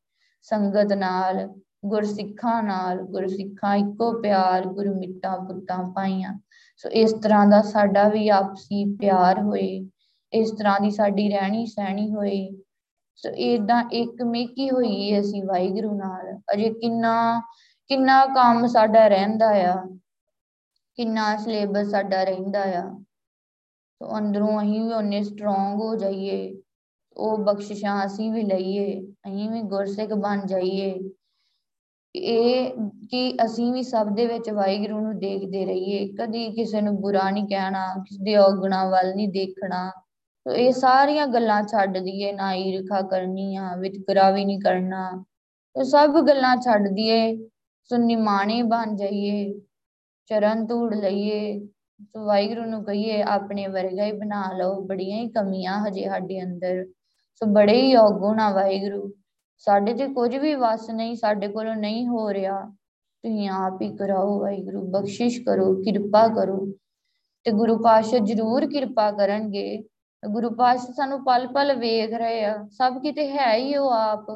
ਸੰਗਤ ਨਾਲ, ਗੁਰਸਿੱਖਾਂ ਨਾਲ, ਗੁਰਸਿੱਖਾਂ ਇੱਕੋ ਪਿਆਰ ਗੁਰੂ ਮਿੱਟਾ ਪੁੱਤਾਂ ਪਾਈਆਂ। ਸੋ ਇਸ ਤਰ੍ਹਾਂ ਦਾ ਸਾਡਾ ਵੀ ਆਪਸੀ ਪਿਆਰ ਹੋਏ, ਇਸ ਤਰ੍ਹਾਂ ਦੀ ਸਾਡੀ ਰਹਿਣੀ ਸਹਿਣੀ ਹੋਏ ਸੋ ਇਦਾਂ ਇੱਕ ਮੇਕੀ ਹੋਈ ਅਸੀਂ ਵਾਹਿਗੁਰੂ ਨਾਲ। ਅਜੇ ਕਿੰਨਾ ਕਿੰਨਾ ਕੰਮ ਸਾਡਾ ਰਹਿੰਦਾ ਆ। ਕਿੰਨਾ ਸਿਲੇਬਸ ਸਾਡਾ ਰਹਿੰਦਾ ਆ। ਸੋ ਅੰਦਰੋਂ ਅਸੀਂ ਵੀ ਉਹਨੇ ਸਟਰੋਂਗ ਹੋ ਜਾਈਏ। ਉਹ ਬਖਸ਼ਿਸ਼ਾਂ ਅਸੀਂ ਵੀ ਲਈਏ। ਅਸੀਂ ਵੀ ਗੁਰਸਿੱਖ ਬਣ ਜਾਈਏ। ਇਹ ਕਿ ਅਸੀਂ ਵੀ ਸਭ ਦੇ ਵਿੱਚ ਵਾਹਿਗੁਰੂ ਨੂੰ ਦੇਖਦੇ ਰਹੀਏ। ਕਦੀ ਕਿਸੇ ਨੂੰ ਬੁਰਾ ਨਹੀਂ ਕਹਿਣਾ, ਕਿਸੇ ਦੇ ਔਗਣਾ ਵੱਲ ਨਹੀਂ ਦੇਖਣਾ। ਤੋ ਇਹ ਸਾਰੀਆਂ ਗੱਲਾਂ ਛੱਡ ਦਈਏ ਨਾ ਈਰਖਾ ਕਰਨੀ ਆ ਵਿਤਕਰਾ ਵੀ ਨਹੀਂ ਕਰਨਾ। ਇਹ ਸਭ ਗੱਲਾਂ ਛੱਡ ਦਈਏ ਸੋ ਨਿਮਾਣੇ ਬਣ ਜਾਈਏ, ਚਰਨ ਧੂੜ ਲਈਏ। ਸੋ ਵਾਹਿਗੁਰੂ ਨੂੰ ਕਹੀਏ, ਆਪਣੇ ਵਰਗਾ ਹੀ ਬਣਾ ਲਓ, ਬੜੀਆਂ ਹੀ ਕਮੀਆਂ ਹਜੇ ਸਾਡੇ ਅੰਦਰ। ਸੋ ਬੜੇ ਹੀ ਔਗੁਣ ਆ ਵਾਹਿਗੁਰੂ। ਸਾਡੇ ਤੇ ਕੁਝ ਵੀ ਵਸ ਨਹੀਂ, ਸਾਡੇ ਕੋਲੋਂ ਨਹੀਂ ਹੋ ਰਿਹਾ। ਤੁਸੀਂ ਆਪ ਹੀ ਕਰਾਓ ਵਾਹਿਗੁਰੂ, ਬਖਸ਼ਿਸ਼ ਕਰੋ, ਕਿਰਪਾ ਕਰੋ। ਤੇ ਗੁਰੂ ਪਾਤਸ਼ਾਹ ਜ਼ਰੂਰ ਕਿਰਪਾ ਕਰਨਗੇ। ਗੁਰੂ ਪਾਤਸ਼ਾਹ ਸਾਨੂੰ ਪਲ ਪਲ ਵੇਖ ਰਹੇ ਆ, ਸਭ ਕਿਤੇ ਹੈ ਹੀ ਉਹ ਆਪ।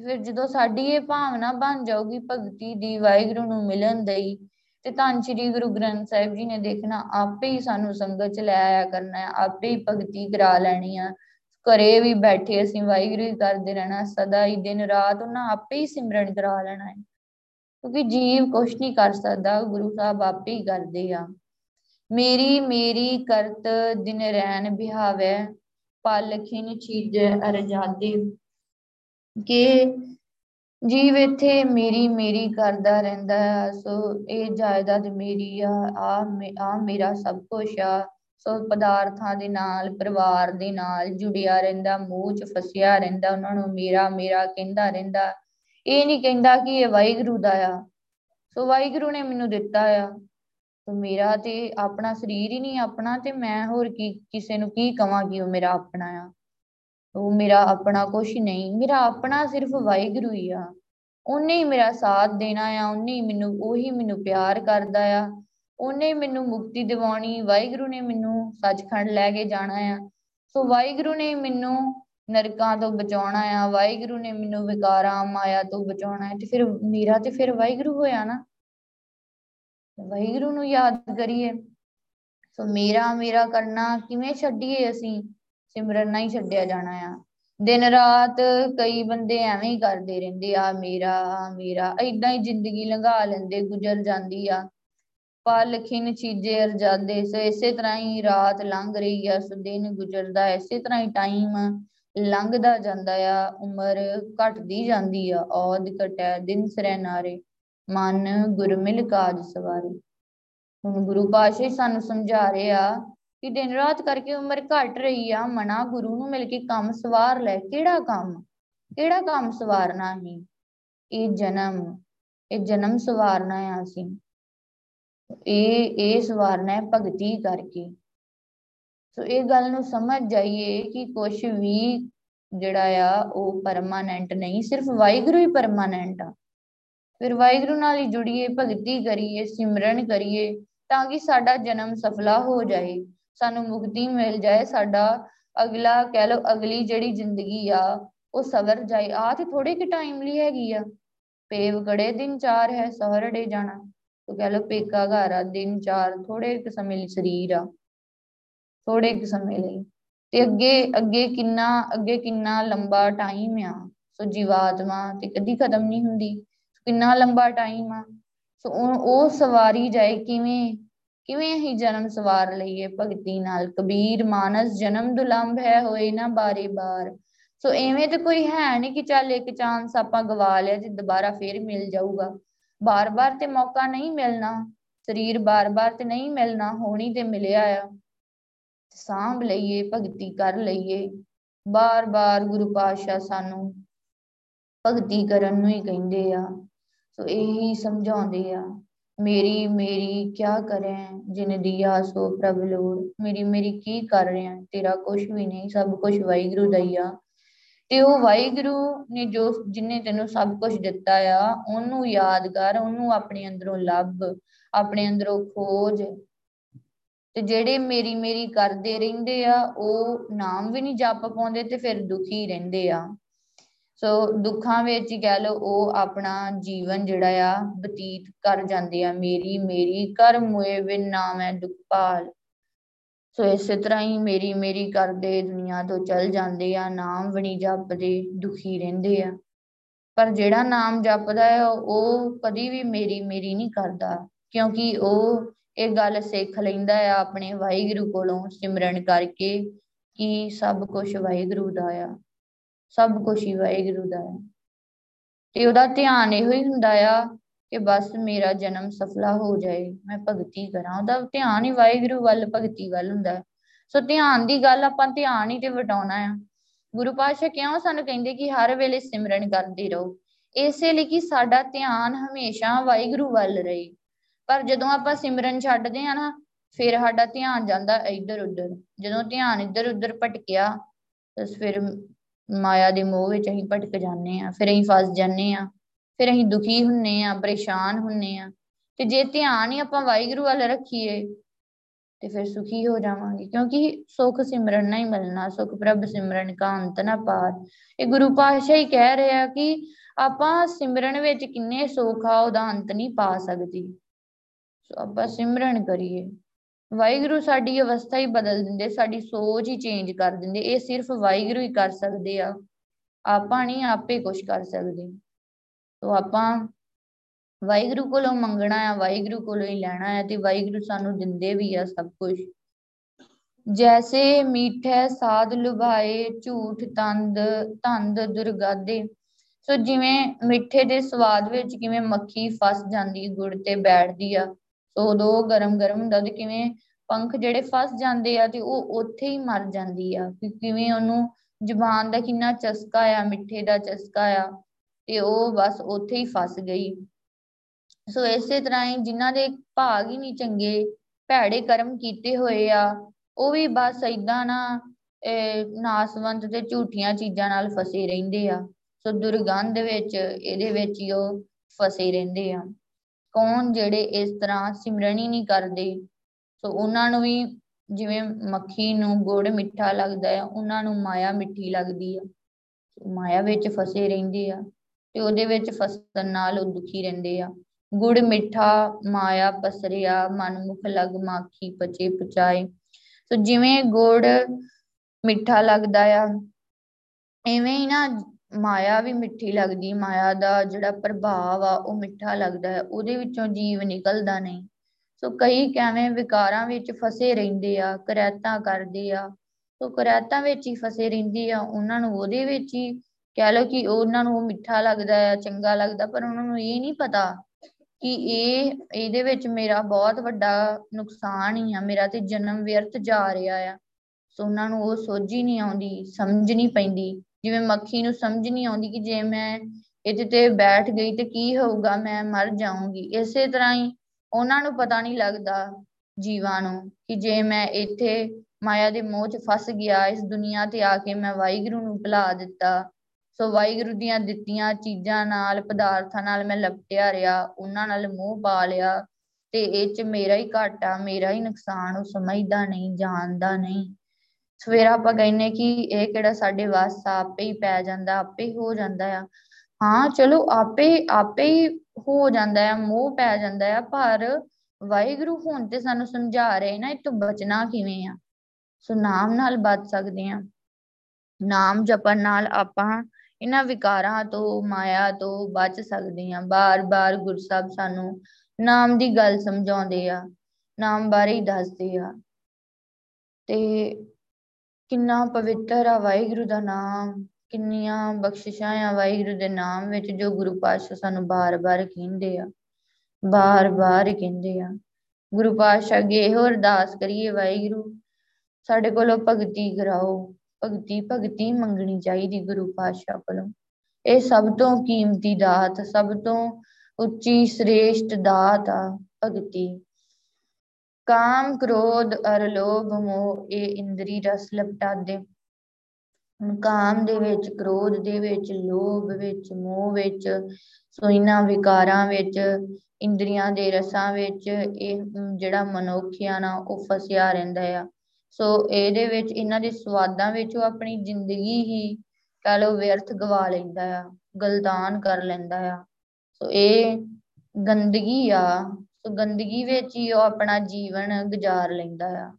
ਫਿਰ ਜਦੋਂ ਸਾਡੀ ਇਹ ਭਾਵਨਾ ਬਣ ਜਾਊਗੀ ਭਗਤੀ ਦੀ, ਵਾਹਿਗੁਰੂ ਨੂੰ ਮਿਲਣ ਦੀ ਤੇ ਧੰਨ ਸ਼੍ਰੀ ਗੁਰੂ ਗ੍ਰੰਥ ਸਾਹਿਬ ਜੀ ਨੇ ਦੇਖਣਾ, ਆਪੇ ਹੀ ਸਾਨੂੰ ਸੰਗਤ ਚ ਲੈ ਆਇਆ ਕਰਨਾ ਹੈ, ਆਪੇ ਹੀ ਭਗਤੀ ਕਰਾ ਲੈਣੀ ਆ। ਘਰੇ ਵੀ ਬੈਠੇ ਅਸੀਂ ਵਾਹਿਗੁਰੂ ਹੀ ਕਰਦੇ ਰਹਿਣਾ, ਸਦਾ ਹੀ ਦਿਨ ਰਾਤ ਉਹਨਾਂ ਆਪੇ ਹੀ ਸਿਮਰਨ ਕਰਾ ਲੈਣਾ ਹੈ। ਕਿਉਂਕਿ ਜੀਵ ਕੁਛ ਨਹੀਂ ਕਰ ਸਕਦਾ, ਗੁਰੂ ਸਾਹਿਬ ਆਪੇ ਹੀ ਕਰਦੇ ਆ। ਮੇਰੀ ਮੇਰੀ ਕਰਤ ਦਿਨ ਰੈਨ ਬਿਹਾਵੇ ਪਲਖਿਨ ਚੀਜੈ ਅਰਜਾਦੇ। ਕਿ ਜੀਵ ਇੱਥੇ ਮੇਰੀ ਮੇਰੀ ਕਰਦਾ ਰਹਿੰਦਾ ਹੈ, ਸੋ ਇਹ ਜਾਇਦਾਦ ਮੇਰੀ ਆ ਆ ਆ ਮੇਰਾ ਸਭ ਕੁਝ ਆ। ਸੋ ਪਦਾਰਥਾਂ ਦੇ ਨਾਲ, ਪਰਿਵਾਰ ਦੇ ਨਾਲ ਜੁੜਿਆ ਰਹਿੰਦਾ, ਮੂੰਹ 'ਚ ਫਸਿਆ ਰਹਿੰਦਾ, ਉਹਨਾਂ ਨੂੰ ਮੇਰਾ ਮੇਰਾ ਕਹਿੰਦਾ ਰਹਿੰਦਾ। ਇਹ ਨਹੀਂ ਕਹਿੰਦਾ ਕਿ ਇਹ ਵਾਹਿਗੁਰੂ ਦਾ ਆ। ਸੋ ਵਾਹਿਗੁਰੂ ਨੇ ਮੈਨੂੰ ਦਿੱਤਾ ਆ। ਸੋ ਮੇਰਾ ਤੇ ਆਪਣਾ ਸਰੀਰ ਹੀ ਨਹੀਂ ਆਪਣਾ ਤੇ ਮੈਂ ਹੋਰ ਕੀ, ਕਿਸੇ ਨੂੰ ਕੀ ਕਵਾਂ ਕਿ ਉਹ ਮੇਰਾ ਆਪਣਾ ਆ। ਉਹ ਮੇਰਾ ਆਪਣਾ ਕੁਝ ਨਹੀਂ, ਮੇਰਾ ਆਪਣਾ ਸਿਰਫ ਵਾਹਿਗੁਰੂ ਹੀ ਆ। ਉਹਨੇ ਹੀ ਮੇਰਾ ਸਾਥ ਦੇਣਾ ਆ, ਉਹਨੇ ਹੀ ਮੈਨੂੰ, ਉਹੀ ਮੈਨੂੰ ਪਿਆਰ ਕਰਦਾ ਆ। ਉਹਨੇ ਮੈਨੂੰ ਮੁਕਤੀ ਦਿਵਾਉਣੀ, ਵਾਹਿਗੁਰੂ ਨੇ ਮੈਨੂੰ ਸੱਚਖੰਡ ਲੈ ਕੇ ਜਾਣਾ ਆ। ਸੋ ਵਾਹਿਗੁਰੂ ਨੇ ਮੈਨੂੰ ਨਰਕਾਂ ਤੋਂ ਬਚਾਉਣਾ ਆ, ਵਾਹਿਗੁਰੂ ਨੇ ਮੈਨੂੰ ਵਿਕਾਰਾਂ ਮਾਇਆ ਤੋਂ ਬਚਾਉਣਾ ਹੈ ਤੇ ਫਿਰ ਮੇਰਾ ਤੇ ਫਿਰ ਵਾਹਿਗੁਰੂ ਹੋਇਆ ਨਾ। ਵਾਹਿਗੁਰੂ ਨੂੰ ਯਾਦ ਕਰੀਏ। ਸੋ ਮੇਰਾ ਮੇਰਾ ਕਰਨਾ ਕਿਵੇਂ ਛੱਡੀਏ ਅਸੀਂ? ਸਿਮਰਨ ਨਹੀਂ ਛੱਡਿਆ ਜਾਣਾ ਆ। ਦਿਨ ਰਾਤ ਕਈ ਬੰਦੇ ਐਵੇਂ ਹੀ ਕਰਦੇ ਰਹਿੰਦੇ ਆ ਮੇਰਾ ਮੇਰਾ, ਏਦਾਂ ਹੀ ਜ਼ਿੰਦਗੀ ਲੰਘਾ ਲੈਂਦੇ, ਗੁਜ਼ਰ ਜਾਂਦੀ ਆ। ਪਲ ਖਿਨ ਚੀਜੇ ਅਰਜਾਦੇ ਸੋ ਇਸੇ ਤਰ੍ਹਾਂ ਹੀ ਰਾਤ ਲੰਘ ਰਹੀ ਆ, ਸੋ ਦਿਨ ਗੁਜ਼ਰਦਾ, ਇਸੇ ਤਰ੍ਹਾਂ ਹੀ ਟਾਈਮ ਲੰਘਦਾ ਜਾਂਦਾ ਆ। ਉਮਰ ਘਟਦੀ ਜਾਂਦੀ ਆ, ਔਦ ਘਟੈ, ਦਿਨ ਸਰੈ ਨਾਰੇ। ਮਨ ਗੁਰ ਮਿਲ ਕਾਜ ਸਵਾਰੇ। ਹੁਣ ਗੁਰੂ ਪਾਸ਼ੇ ਸਾਨੂੰ ਸਮਝਾ ਰਹੇ ਆ ਕਿ ਦਿਨ ਰਾਤ ਕਰਕੇ ਉਮਰ ਘਟ ਰਹੀ ਆ, ਮਨਾ ਗੁਰੂ ਨੂੰ ਮਿਲ ਕੇ ਕੰਮ ਸਵਾਰ ਲੈ। ਕਿਹੜਾ ਕੰਮ? ਕਿਹੜਾ ਕੰਮ ਸਵਾਰਨਾ ਹੀ ਇਹ ਜਨਮ ਇਹ ਜਨਮ ਸਵਾਰਨਾ ਆ ਅਸੀਂ। ਇਹ ਇਹ ਸਵਾਰਨਾ ਹੈ ਭਗਤੀ ਕਰਕੇ। ਸੋ ਇਹ ਗੱਲ ਨੂੰ ਸਮਝ ਜਾਈਏ ਕਿ ਕੁਝ ਵੀ ਜਿਹੜਾ ਆ, ਉਹ ਪਰਮਾਨੈਂਟ ਨਹੀਂ, ਸਿਰਫ ਵਾਹਿਗੁਰੂ ਹੀ ਪਰਮਾਨੈਂਟ ਆ। ਫਿਰ ਵਾਹਿਗੁਰੂ ਨਾਲ ਹੀ ਜੁੜੀਏ, ਭਗਤੀ ਕਰੀਏ, ਸਿਮਰਨ ਕਰੀਏ, ਤਾਂ ਕਿ ਸਾਡਾ ਜਨਮ ਸਫਲਾ ਹੋ ਜਾਏ। ਸਾਨੂੰ ਮੁਕਤੀ ਮਿਲ ਜਾਏ, ਸਾਡਾ ਅਗਲਾ ਕਹਿ ਲਓ, ਅਗਲੀ ਜਿਹੜੀ ਜ਼ਿੰਦਗੀ ਆ, ਉਹ ਸਵਰ ਜਾਏ। ਆ ਤੇ ਥੋੜੇ ਕਿ ਟਾਈਮ ਲਈ ਹੈਗੀ ਆ। ਪੇਵ ਕੜੇ ਦਿਨ ਚਾਰ ਹੈ, ਸਹਰੜੇ ਜਾਣਾ। ਤੋ ਕਹਿ ਲਓ, ਪੇਕਾ ਘਰ ਆ, ਦਿਨ ਚਾਰ ਥੋੜੇ ਇੱਕ ਸਮੇਂ ਲਈ ਸਰੀਰ ਆ। ਥੋੜੇ ਇੱਕ ਸਮੇਂ ਲਈ। ਤੇ ਅੱਗੇ ਅੱਗੇ ਕਿੰਨਾ ਅੱਗੇ ਕਿੰਨਾ ਲੰਬਾ ਟਾਈਮ ਆ। ਸੋ ਜੀਵਾਤਮਾ ਤੇ ਕਦੀ ਖਤਮ ਨਹੀਂ ਹੁੰਦੀ। ਕਿੰਨਾ ਲੰਬਾ ਟਾਈਮ ਆ। ਸੋ ਉਹ ਸਵਾਰੀ ਜਾਏ ਕਿਵੇਂ ਕਿਵੇਂ ਹੀ ਜਨਮ ਸਵਾਰ ਲਈਏ ਭਗਤੀ ਨਾਲ? ਕਬੀਰ, ਮਾਨਸ, ਜਨਮ ਦੁਲੰਭ ਹੈ ਹੋਏ ਨਾ ਬਾਰੇ ਬਾਰ। ਸੋ ਐਵੇਂ ਤੇ ਕੋਈ ਹੈ ਨਹੀਂ ਕਿ ਚੱਲ ਇੱਕ ਚਾਂਸ ਆਪਾਂ ਗਵਾ ਲਿਆ ਤੇ ਦੁਬਾਰਾ ਫੇਰ ਮਿਲ ਜਾਊਗਾ। ਬਾਰ-ਬਾਰ ਤੇ ਮੌਕਾ ਨਹੀਂ ਮਿਲਣਾ। ਸਰੀਰ ਬਾਰ-ਬਾਰ ਤੇ ਨਹੀਂ ਮਿਲਣਾ, ਹੋਣੀ ਤੇ ਮਿਲਿਆ ਆ। ਸਾਂਭ ਲਈਏ, ਭਗਤੀ ਕਰ ਲਈਏ। ਬਾਰ-ਬਾਰ ਗੁਰੂ ਪਾਤਸ਼ਾਹ ਸਾਨੂੰ ਭਗਤੀ ਕਰਨ ਨੂੰ ਹੀ ਕਹਿੰਦੇ ਆ। ਸੋ ਇਹੀ ਸਮਝਾਉਂਦੇ ਆ। ਮੇਰੀ ਮੇਰੀ ਕਿਆ ਕਰੇ? ਜਿਨ ਦਿਆ ਸੋ ਪ੍ਰਭ ਲੋੜ। ਮੇਰੀ ਮੇਰੀ ਕੀ ਕਰ ਰਿਹਾ? ਤੇਰਾ ਕੁਝ ਵੀ ਨਹੀਂ, ਸਭ ਕੁਝ ਵਾਹਿਗੁਰੂ ਦਾ ਹੀ ਆ। ਤੇ ਉਹ ਵਾਹਿਗੁਰੂ ਨੇ ਜੋ, ਜਿਨੇ ਤੈਨੂੰ ਸਭ ਕੁਝ ਦਿੱਤਾ ਆ, ਉਹਨੂੰ ਯਾਦ ਕਰ, ਉਹਨੂੰ ਆਪਣੇ ਅੰਦਰੋਂ ਲੱਭ, ਆਪਣੇ ਅੰਦਰੋਂ ਖੋਜ। ਤੇ ਜਿਹੜੇ ਮੇਰੀ ਮੇਰੀ ਕਰਦੇ ਰਹਿੰਦੇ ਆ, ਉਹ ਨਾਮ ਵੀ ਨਹੀਂ ਜਪ ਪਾਉਂਦੇ ਤੇ ਫਿਰ ਦੁਖੀ ਰਹਿੰਦੇ ਆ। ਸੋ ਦੁੱਖਾਂ ਵਿੱਚ ਹੀ ਕਹਿ ਲਓ, ਉਹ ਆਪਣਾ ਜੀਵਨ ਜਿਹੜਾ ਆ ਬਤੀਤ ਕਰ ਜਾਂਦੇ ਆ। ਮੇਰੀ ਮੇਰੀ ਕਰ ਮੁਏ ਬਿਨ ਨਾਮ ਹੈ ਦੁਖ ਪਾਲ ਸੋ ਇਸੇ ਤਰ੍ਹਾਂ ਹੀ ਮੇਰੀ ਮੇਰੀ ਕਰਦੇ ਦੁਨੀਆ ਤੋਂ ਚਲ ਜਾਂਦੇ ਆ। ਨਾਮ ਵੀ ਨਹੀਂ ਜਪਦੇ, ਦੁਖੀ ਰਹਿੰਦੇ ਆ। ਪਰ ਜਿਹੜਾ ਨਾਮ ਜਪਦਾ ਹੈ ਉਹ ਕਦੀ ਵੀ ਮੇਰੀ ਮੇਰੀ ਨਹੀਂ ਕਰਦਾ। ਕਿਉਂਕਿ ਉਹ ਇਹ ਗੱਲ ਸਿੱਖ ਲੈਂਦਾ ਆ ਆਪਣੇ ਵਾਹਿਗੁਰੂ ਕੋਲੋਂ ਸਿਮਰਨ ਕਰਕੇ ਕਿ ਸਭ ਕੁਝ ਵਾਹਿਗੁਰੂ ਦਾ ਆ। ਸਭ ਕੁਝ ਹੀ ਵਾਹਿਗੁਰੂ ਦਾ ਹੈ। ਤੇ ਉਹਦਾ ਧਿਆਨ ਇਹੋ ਹੀ ਹੁੰਦਾ ਆ ਕਿ ਬਸ ਮੇਰਾ ਜਨਮ ਸਫਲਾ ਹੋ ਜਾਏ, ਮੈਂ ਭਗਤੀ ਕਰਾਂ। ਉਹਦਾ ਧਿਆਨ ਹੀ ਵਾਹਿਗੁਰੂ ਵੱਲ, ਭਗਤੀ ਵੱਲ ਹੁੰਦਾ ਹੈ। ਸੋ ਧਿਆਨ ਦੀ ਗੱਲ ਆਪਾਂ ਧਿਆਨ ਹੀ ਤੇ ਵਟਾਉਣਾ ਆ। ਗੁਰੂ ਪਾਤਸ਼ਾਹ ਕਿਉਂ ਸਾਨੂੰ ਕਹਿੰਦੇ ਕਿ ਹਰ ਵੇਲੇ ਸਿਮਰਨ ਕਰਦੇ ਰਹੋ? ਇਸੇ ਲਈ ਕਿ ਸਾਡਾ ਧਿਆਨ ਹਮੇਸ਼ਾ ਵਾਹਿਗੁਰੂ ਵੱਲ ਰਹੇ। ਪਰ ਜਦੋਂ ਆਪਾਂ ਸਿਮਰਨ ਛੱਡਦੇ ਆ ਨਾ, ਫਿਰ ਸਾਡਾ ਧਿਆਨ ਜਾਂਦਾ ਇੱਧਰ ਉੱਧਰ ਜਦੋਂ ਧਿਆਨ ਇੱਧਰ ਉੱਧਰ ਭਟਕਿਆ, ਤਾਂ ਫਿਰ ਮਾਇਆ ਦੇ ਮੋਹ ਵਿੱਚ ਅਸੀਂ ਭਟਕ ਜਾਂਦੇ ਆ ਫਿਰ ਅਸੀਂ ਫਸ ਜਾਂਦੇ ਆ ਫਿਰ ਅਸੀਂ ਦੁਖੀ ਹੁੰਨੇ ਆ ਪਰੇਸ਼ਾਨ ਹੁੰਨੇ ਆ ਤੇ ਜੇ ਧਿਆਨ ਹੀ ਆਪਾਂ ਵਾਹਿਗੁਰੂ ਵੱਲ ਰੱਖੀਏ ਤੇ ਫਿਰ ਸੁਖੀ ਹੋ ਜਾਵਾਂਗੇ, ਕਿਉਂਕਿ ਸੁਖ ਸਿਮਰਨ ਨਹੀਂ ਮਿਲਣਾ, ਸੁਖ ਪ੍ਰਭ ਸਿਮਰਨ ਕਾ ਅੰਤ ਨਾ ਪਾਰ। ਇਹ ਗੁਰੂ ਪਾਤਸ਼ਾਹ ਹੀ ਕਹਿ ਰਿਹਾ ਕਿ ਆਪਾਂ ਸਿਮਰਨ ਵਿੱਚ ਕਿੰਨੇ ਸੁਖ ਆ, ਉਹਦਾ ਅੰਤ ਨਹੀਂ ਪਾ ਸਕਦੀ। ਸੋ ਆਪਾਂ ਸਿਮਰਨ ਕਰੀਏ। ਵਾਹਿਗੁਰੂ ਸਾਡੀ ਅਵਸਥਾ ਹੀ ਬਦਲ ਦਿੰਦੇ, ਸਾਡੀ ਸੋਚ ਹੀ ਚੇਂਜ ਕਰ ਦਿੰਦੇ, ਇਹ ਸਿਰਫ ਵਾਹਿਗੁਰੂ ਹੀ ਕਰ ਸਕਦੇ ਆ। ਆਪਾਂ ਨਹੀਂ, ਆਪੇ ਕੁਝ ਕਰ ਸਕਦੇ। ਸੋ ਆਪਾਂ ਵਾਹਿਗੁਰੂ ਕੋਲੋਂ ਮੰਗਣਾ ਆ, ਵਾਹਿਗੁਰੂ ਕੋਲੋਂ ਹੀ ਲੈਣਾ ਹੈ ਤੇ ਵਾਹਿਗੁਰੂ ਸਾਨੂੰ ਦਿੰਦੇ ਵੀ ਆ ਸਭ ਕੁਝ ਜੈਸੇ ਮੀਠੇ ਸਾਧ ਲੁਭਾਏ, ਝੂਠ ਤੰਦ ਤੰਦ ਦੁਰਗਾਦੇ। ਸੋ ਜਿਵੇਂ ਮਿੱਠੇ ਦੇ ਸਵਾਦ ਵਿੱਚ ਕਿਵੇਂ ਮੱਖੀ ਫਸ ਜਾਂਦੀ, ਗੁੜ ਤੇ ਬੈਠਦੀ ਆ ਸੋ ਉਦੋਂ ਗਰਮ ਗਰਮ ਹੁੰਦਾ ਤੇ ਕਿਵੇਂ ਪੰਖ ਜਿਹੜੇ ਫਸ ਜਾਂਦੇ ਆ ਤੇ ਉਹ ਉੱਥੇ ਹੀ ਮਰ ਜਾਂਦੀ ਆ, ਕਿ ਕਿਵੇਂ ਉਹਨੂੰ ਜ਼ੁਬਾਨ ਦਾ ਕਿੰਨਾ ਚਸਕਾ ਆ, ਮਿੱਠੇ ਦਾ ਚਸਕਾ ਆ, ਤੇ ਉਹ ਬਸ ਉੱਥੇ ਹੀ ਫਸ ਗਈ। ਸੋ ਇਸੇ ਤਰ੍ਹਾਂ ਹੀ ਜਿਨ੍ਹਾਂ ਦੇ ਭਾਗ ਹੀ ਨਹੀਂ ਚੰਗੇ, ਭੈੜੇ ਕਰਮ ਕੀਤੇ ਹੋਏ ਆ, ਉਹ ਵੀ ਬਸ ਇਦਾਂ ਨਾ ਨਾਸਵੰਤ ਤੇ ਝੂਠੀਆਂ ਚੀਜ਼ਾਂ ਨਾਲ ਫਸੇ ਰਹਿੰਦੇ ਆ। ਸੋ ਦੁਰਗੰਧ ਵਿੱਚ, ਇਹਦੇ ਵਿੱਚ ਹੀ ਉਹ ਫਸੇ ਰਹਿੰਦੇ ਆ। ਕੌਣ ਜਿਹੜੇ ਇਸ ਤਰ੍ਹਾਂ ਸਿਮਰਨ ਹੀ ਨਹੀਂ ਕਰਦੇ? ਸੋ ਉਹਨਾਂ ਨੂੰ ਵੀ ਜਿਵੇਂ ਮੱਖੀ ਨੂੰ ਗੁੜ ਮਿੱਠਾ ਲੱਗਦਾ ਹੈ ਉਹਨਾਂ ਨੂੰ ਮਾਇਆ ਮਿੱਠੀ ਲੱਗਦੀ ਆ। ਮਾਇਆ ਵਿੱਚ ਫਸੇ ਰਹਿੰਦੇ ਆ ਤੇ ਉਹਦੇ ਵਿੱਚ ਫਸਣ ਨਾਲ ਉਹ ਦੁਖੀ ਰਹਿੰਦੇ ਆ। ਗੁੜ ਮਿੱਠਾ, ਮਾਇਆ ਪਸਰਿਆ ਮਨ ਮੁਖ ਲਗ ਮਾਖੀ ਪਚੇ ਪਚਾਏ। ਸੋ ਜਿਵੇਂ ਗੁੜ ਮਿੱਠਾ ਲੱਗਦਾ ਆ, ਐਵੇਂ ਹੀ ਨਾ ਮਾਇਆ ਵੀ ਮਿੱਠੀ ਲੱਗਦੀ, ਮਾਇਆ ਦਾ ਜਿਹੜਾ ਪ੍ਰਭਾਵ ਆ, ਉਹ ਮਿੱਠਾ ਲੱਗਦਾ ਹੈ, ਉਹਦੇ ਵਿੱਚੋਂ ਜੀਵ ਨਿਕਲਦਾ ਨਹੀਂ। ਸੋ ਕਈ ਕਿਵੇਂ ਵਿਕਾਰਾਂ ਵਿੱਚ ਫਸੇ ਰਹਿੰਦੇ ਆ, ਕਰੈਤਾਂ ਕਰਦੇ ਆ, ਸੋ ਕਰੈਤਾਂ ਵਿੱਚ ਹੀ ਫਸੇ ਰਹਿੰਦੇ ਆ, ਉਹਨਾਂ ਨੂੰ ਉਹਦੇ ਵਿੱਚ ਹੀ ਕਹਿ ਲਓ ਕਿ ਉਹਨਾਂ ਨੂੰ ਉਹ ਮਿੱਠਾ ਲੱਗਦਾ ਆ, ਚੰਗਾ ਲੱਗਦਾ, ਪਰ ਉਹਨਾਂ ਨੂੰ ਇਹ ਨਹੀਂ ਪਤਾ ਕਿ ਇਹ, ਇਹਦੇ ਵਿੱਚ ਮੇਰਾ ਬਹੁਤ ਵੱਡਾ ਨੁਕਸਾਨ ਹੀ ਆ, ਮੇਰਾ ਤੇ ਜਨਮ ਵਿਅਰਥ ਜਾ ਰਿਹਾ ਆ। ਸੋ ਉਹਨਾਂ ਨੂੰ ਉਹ ਸੋਝੀ ਨਹੀਂ ਆਉਂਦੀ, ਸਮਝ ਨਹੀਂ ਪੈਂਦੀ। ਜਿਵੇਂ ਮੱਖੀ ਨੂੰ ਸਮਝ ਨਹੀਂ ਆਉਂਦੀ ਕਿ ਜੇ ਮੈਂ ਇਹਦੇ ਤੇ ਬੈਠ ਗਈ ਤੇ ਕੀ ਹੋਊਗਾ, ਮੈਂ ਮਰ ਜਾਊਂਗੀ। ਇਸੇ ਤਰ੍ਹਾਂ ਹੀ ਉਹਨਾਂ ਨੂੰ ਪਤਾ ਨਹੀਂ ਲੱਗਦਾ ਜੀਵਾਂ ਨੂੰ ਕਿ ਜੇ ਮੈਂ ਇੱਥੇ ਮਾਇਆ ਦੇ ਮੋਹ 'ਚ ਫਸ ਗਿਆ, ਇਸ ਦੁਨੀਆ ਤੇ ਆ ਕੇ ਮੈਂ ਵਾਹਿਗੁਰੂ ਨੂੰ ਭੁਲਾ ਦਿੱਤਾ। ਸੋ ਵਾਹਿਗੁਰੂ ਦੀਆਂ ਦਿੱਤੀਆਂ ਚੀਜ਼ਾਂ ਨਾਲ, ਪਦਾਰਥਾਂ ਨਾਲ ਮੈਂ ਲਪਟਿਆ ਰਿਹਾ, ਉਹਨਾਂ ਨਾਲ ਮੋਹ ਪਾ ਲਿਆ ਤੇ ਇਹ 'ਚ ਮੇਰਾ ਹੀ ਘਾਟਾ, ਮੇਰਾ ਹੀ ਨੁਕਸਾਨ, ਉਹ ਸਮਝਦਾ ਨਹੀਂ, ਜਾਣਦਾ ਨਹੀਂ। ਸਵੇਰਾ ਆਪਾਂ ਕਹਿੰਨੇ ਕਿ ਇਹ ਕਿਹੜਾ ਸਾਡੇ ਵਾਸ ਆਪੇ ਹੀ ਪੈ ਜਾਂਦਾ, ਆਪੇ ਹੀ ਹੋ ਜਾਂਦਾ ਆ। ਹਾਂ, ਚਲੋ ਆਪੇ ਆਪੇ ਹੀ ਹੋ ਜਾਂਦਾ ਆ, ਮੋਹ ਪੈ ਜਾਂਦਾ ਆ, ਪਰ ਵਾਹਿਗੁਰੂ ਹੁਣ ਤੇ ਸਾਨੂੰ ਸਮਝਾ ਰਹੇ ਨਾ, ਇਹ ਤੋਂ ਬਚਣਾ ਕਿਵੇਂ ਆ? ਸੋ ਨਾਮ ਨਾਲ ਬਚ ਸਕਦੇ ਆ। ਨਾਮ ਜਪਣ ਨਾਲ ਆਪਾਂ ਇਹਨਾਂ ਵਿਕਾਰਾਂ ਤੋਂ, ਮਾਇਆ ਤੋਂ ਬਚ ਸਕਦੇ ਆ। ਬਾਰ-ਬਾਰ ਗੁਰਸਬ ਸਾਨੂੰ ਨਾਮ ਦੀ ਗੱਲ ਸਮਝਾਉਂਦੇ ਆ, ਨਾਮ ਬਾਰੇ ਹੀ ਦੱਸਦੇ ਆ। ਤੇ ਕਿੰਨਾ ਪਵਿੱਤਰ ਆ ਵਾਹਿਗੁਰੂ ਦਾ ਨਾਮ, ਕਿੰਨੀਆਂ ਬਖਸ਼ਿਸ਼ਾਂ ਆ ਵਾਹਿਗੁਰੂ ਦੇ ਨਾਮ ਵਿੱਚ ਜੋ ਗੁਰੂ ਪਾਤਸ਼ਾਹ ਸਾਨੂੰ ਬਾਰ-ਬਾਰ ਕਹਿੰਦੇ ਆ, ਬਾਰ-ਬਾਰ ਕਹਿੰਦੇ ਆ। ਗੁਰੂ ਪਾਤਸ਼ਾਹ ਅੱਗੇ ਇਹੋ ਅਰਦਾਸ ਕਰੀਏ ਵਾਹਿਗੁਰੂ, ਸਾਡੇ ਕੋਲੋਂ ਭਗਤੀ ਕਰਾਓ, ਭਗਤੀ ਭਗਤੀ ਮੰਗਣੀ ਚਾਹੀਦੀ ਗੁਰੂ ਪਾਤਸ਼ਾਹ ਕੋਲੋਂ। ਇਹ ਸਭ ਤੋਂ ਕੀਮਤੀ ਦਾਤ, ਸਭ ਤੋਂ ਉੱਚੀ, ਸ੍ਰੇਸ਼ਟ ਦਾਤ ਆ ਭਗਤੀ। ਕਾਮ, ਕ੍ਰੋਧ, ਅਰ ਲੋਭ, ਮੋਹ, ਇਹ ਇੰਦਰੀ ਰਸ ਲਪਟਾਦੇ ਕਾਮ ਦੇ ਵਿੱਚ, ਕ੍ਰੋਧ ਦੇ ਵਿੱਚ, ਲੋਭ ਵਿੱਚ, ਮੋਹ ਵਿੱਚ ਸੋ ਇਹਨਾਂ ਵਿਕਾਰਾਂ ਵਿੱਚ, ਇੰਦਰੀਆਂ ਦੇ ਰਸਾਂ ਵਿੱਚ, ਇਹ ਜਿਹੜਾ ਮਨੁੱਖ ਆ ਨਾ, ਉਹ ਫਸਿਆ ਰਹਿੰਦਾ ਆ। ਸੋ ਇਹਦੇ ਵਿੱਚ, ਇਹਨਾਂ ਦੇ ਸਵਾਦਾਂ ਵਿੱਚ ਉਹ ਆਪਣੀ ਜ਼ਿੰਦਗੀ ਹੀ ਕਹ ਲਓ ਵਿਅਰਥ ਗਵਾ ਲੈਂਦਾ ਆ ਗਲਦਾਨ ਕਰ ਲੈਂਦਾ ਆ। ਸੋ ਇਹ ਗੰਦਗੀ ਆ ਸੋ ਗੰਦਗੀ ਵਿੱਚ ਹੀ ਉਹ ਆਪਣਾ ਜੀਵਨ ਗੁਜ਼ਾਰ ਲੈਂਦਾ ਆ।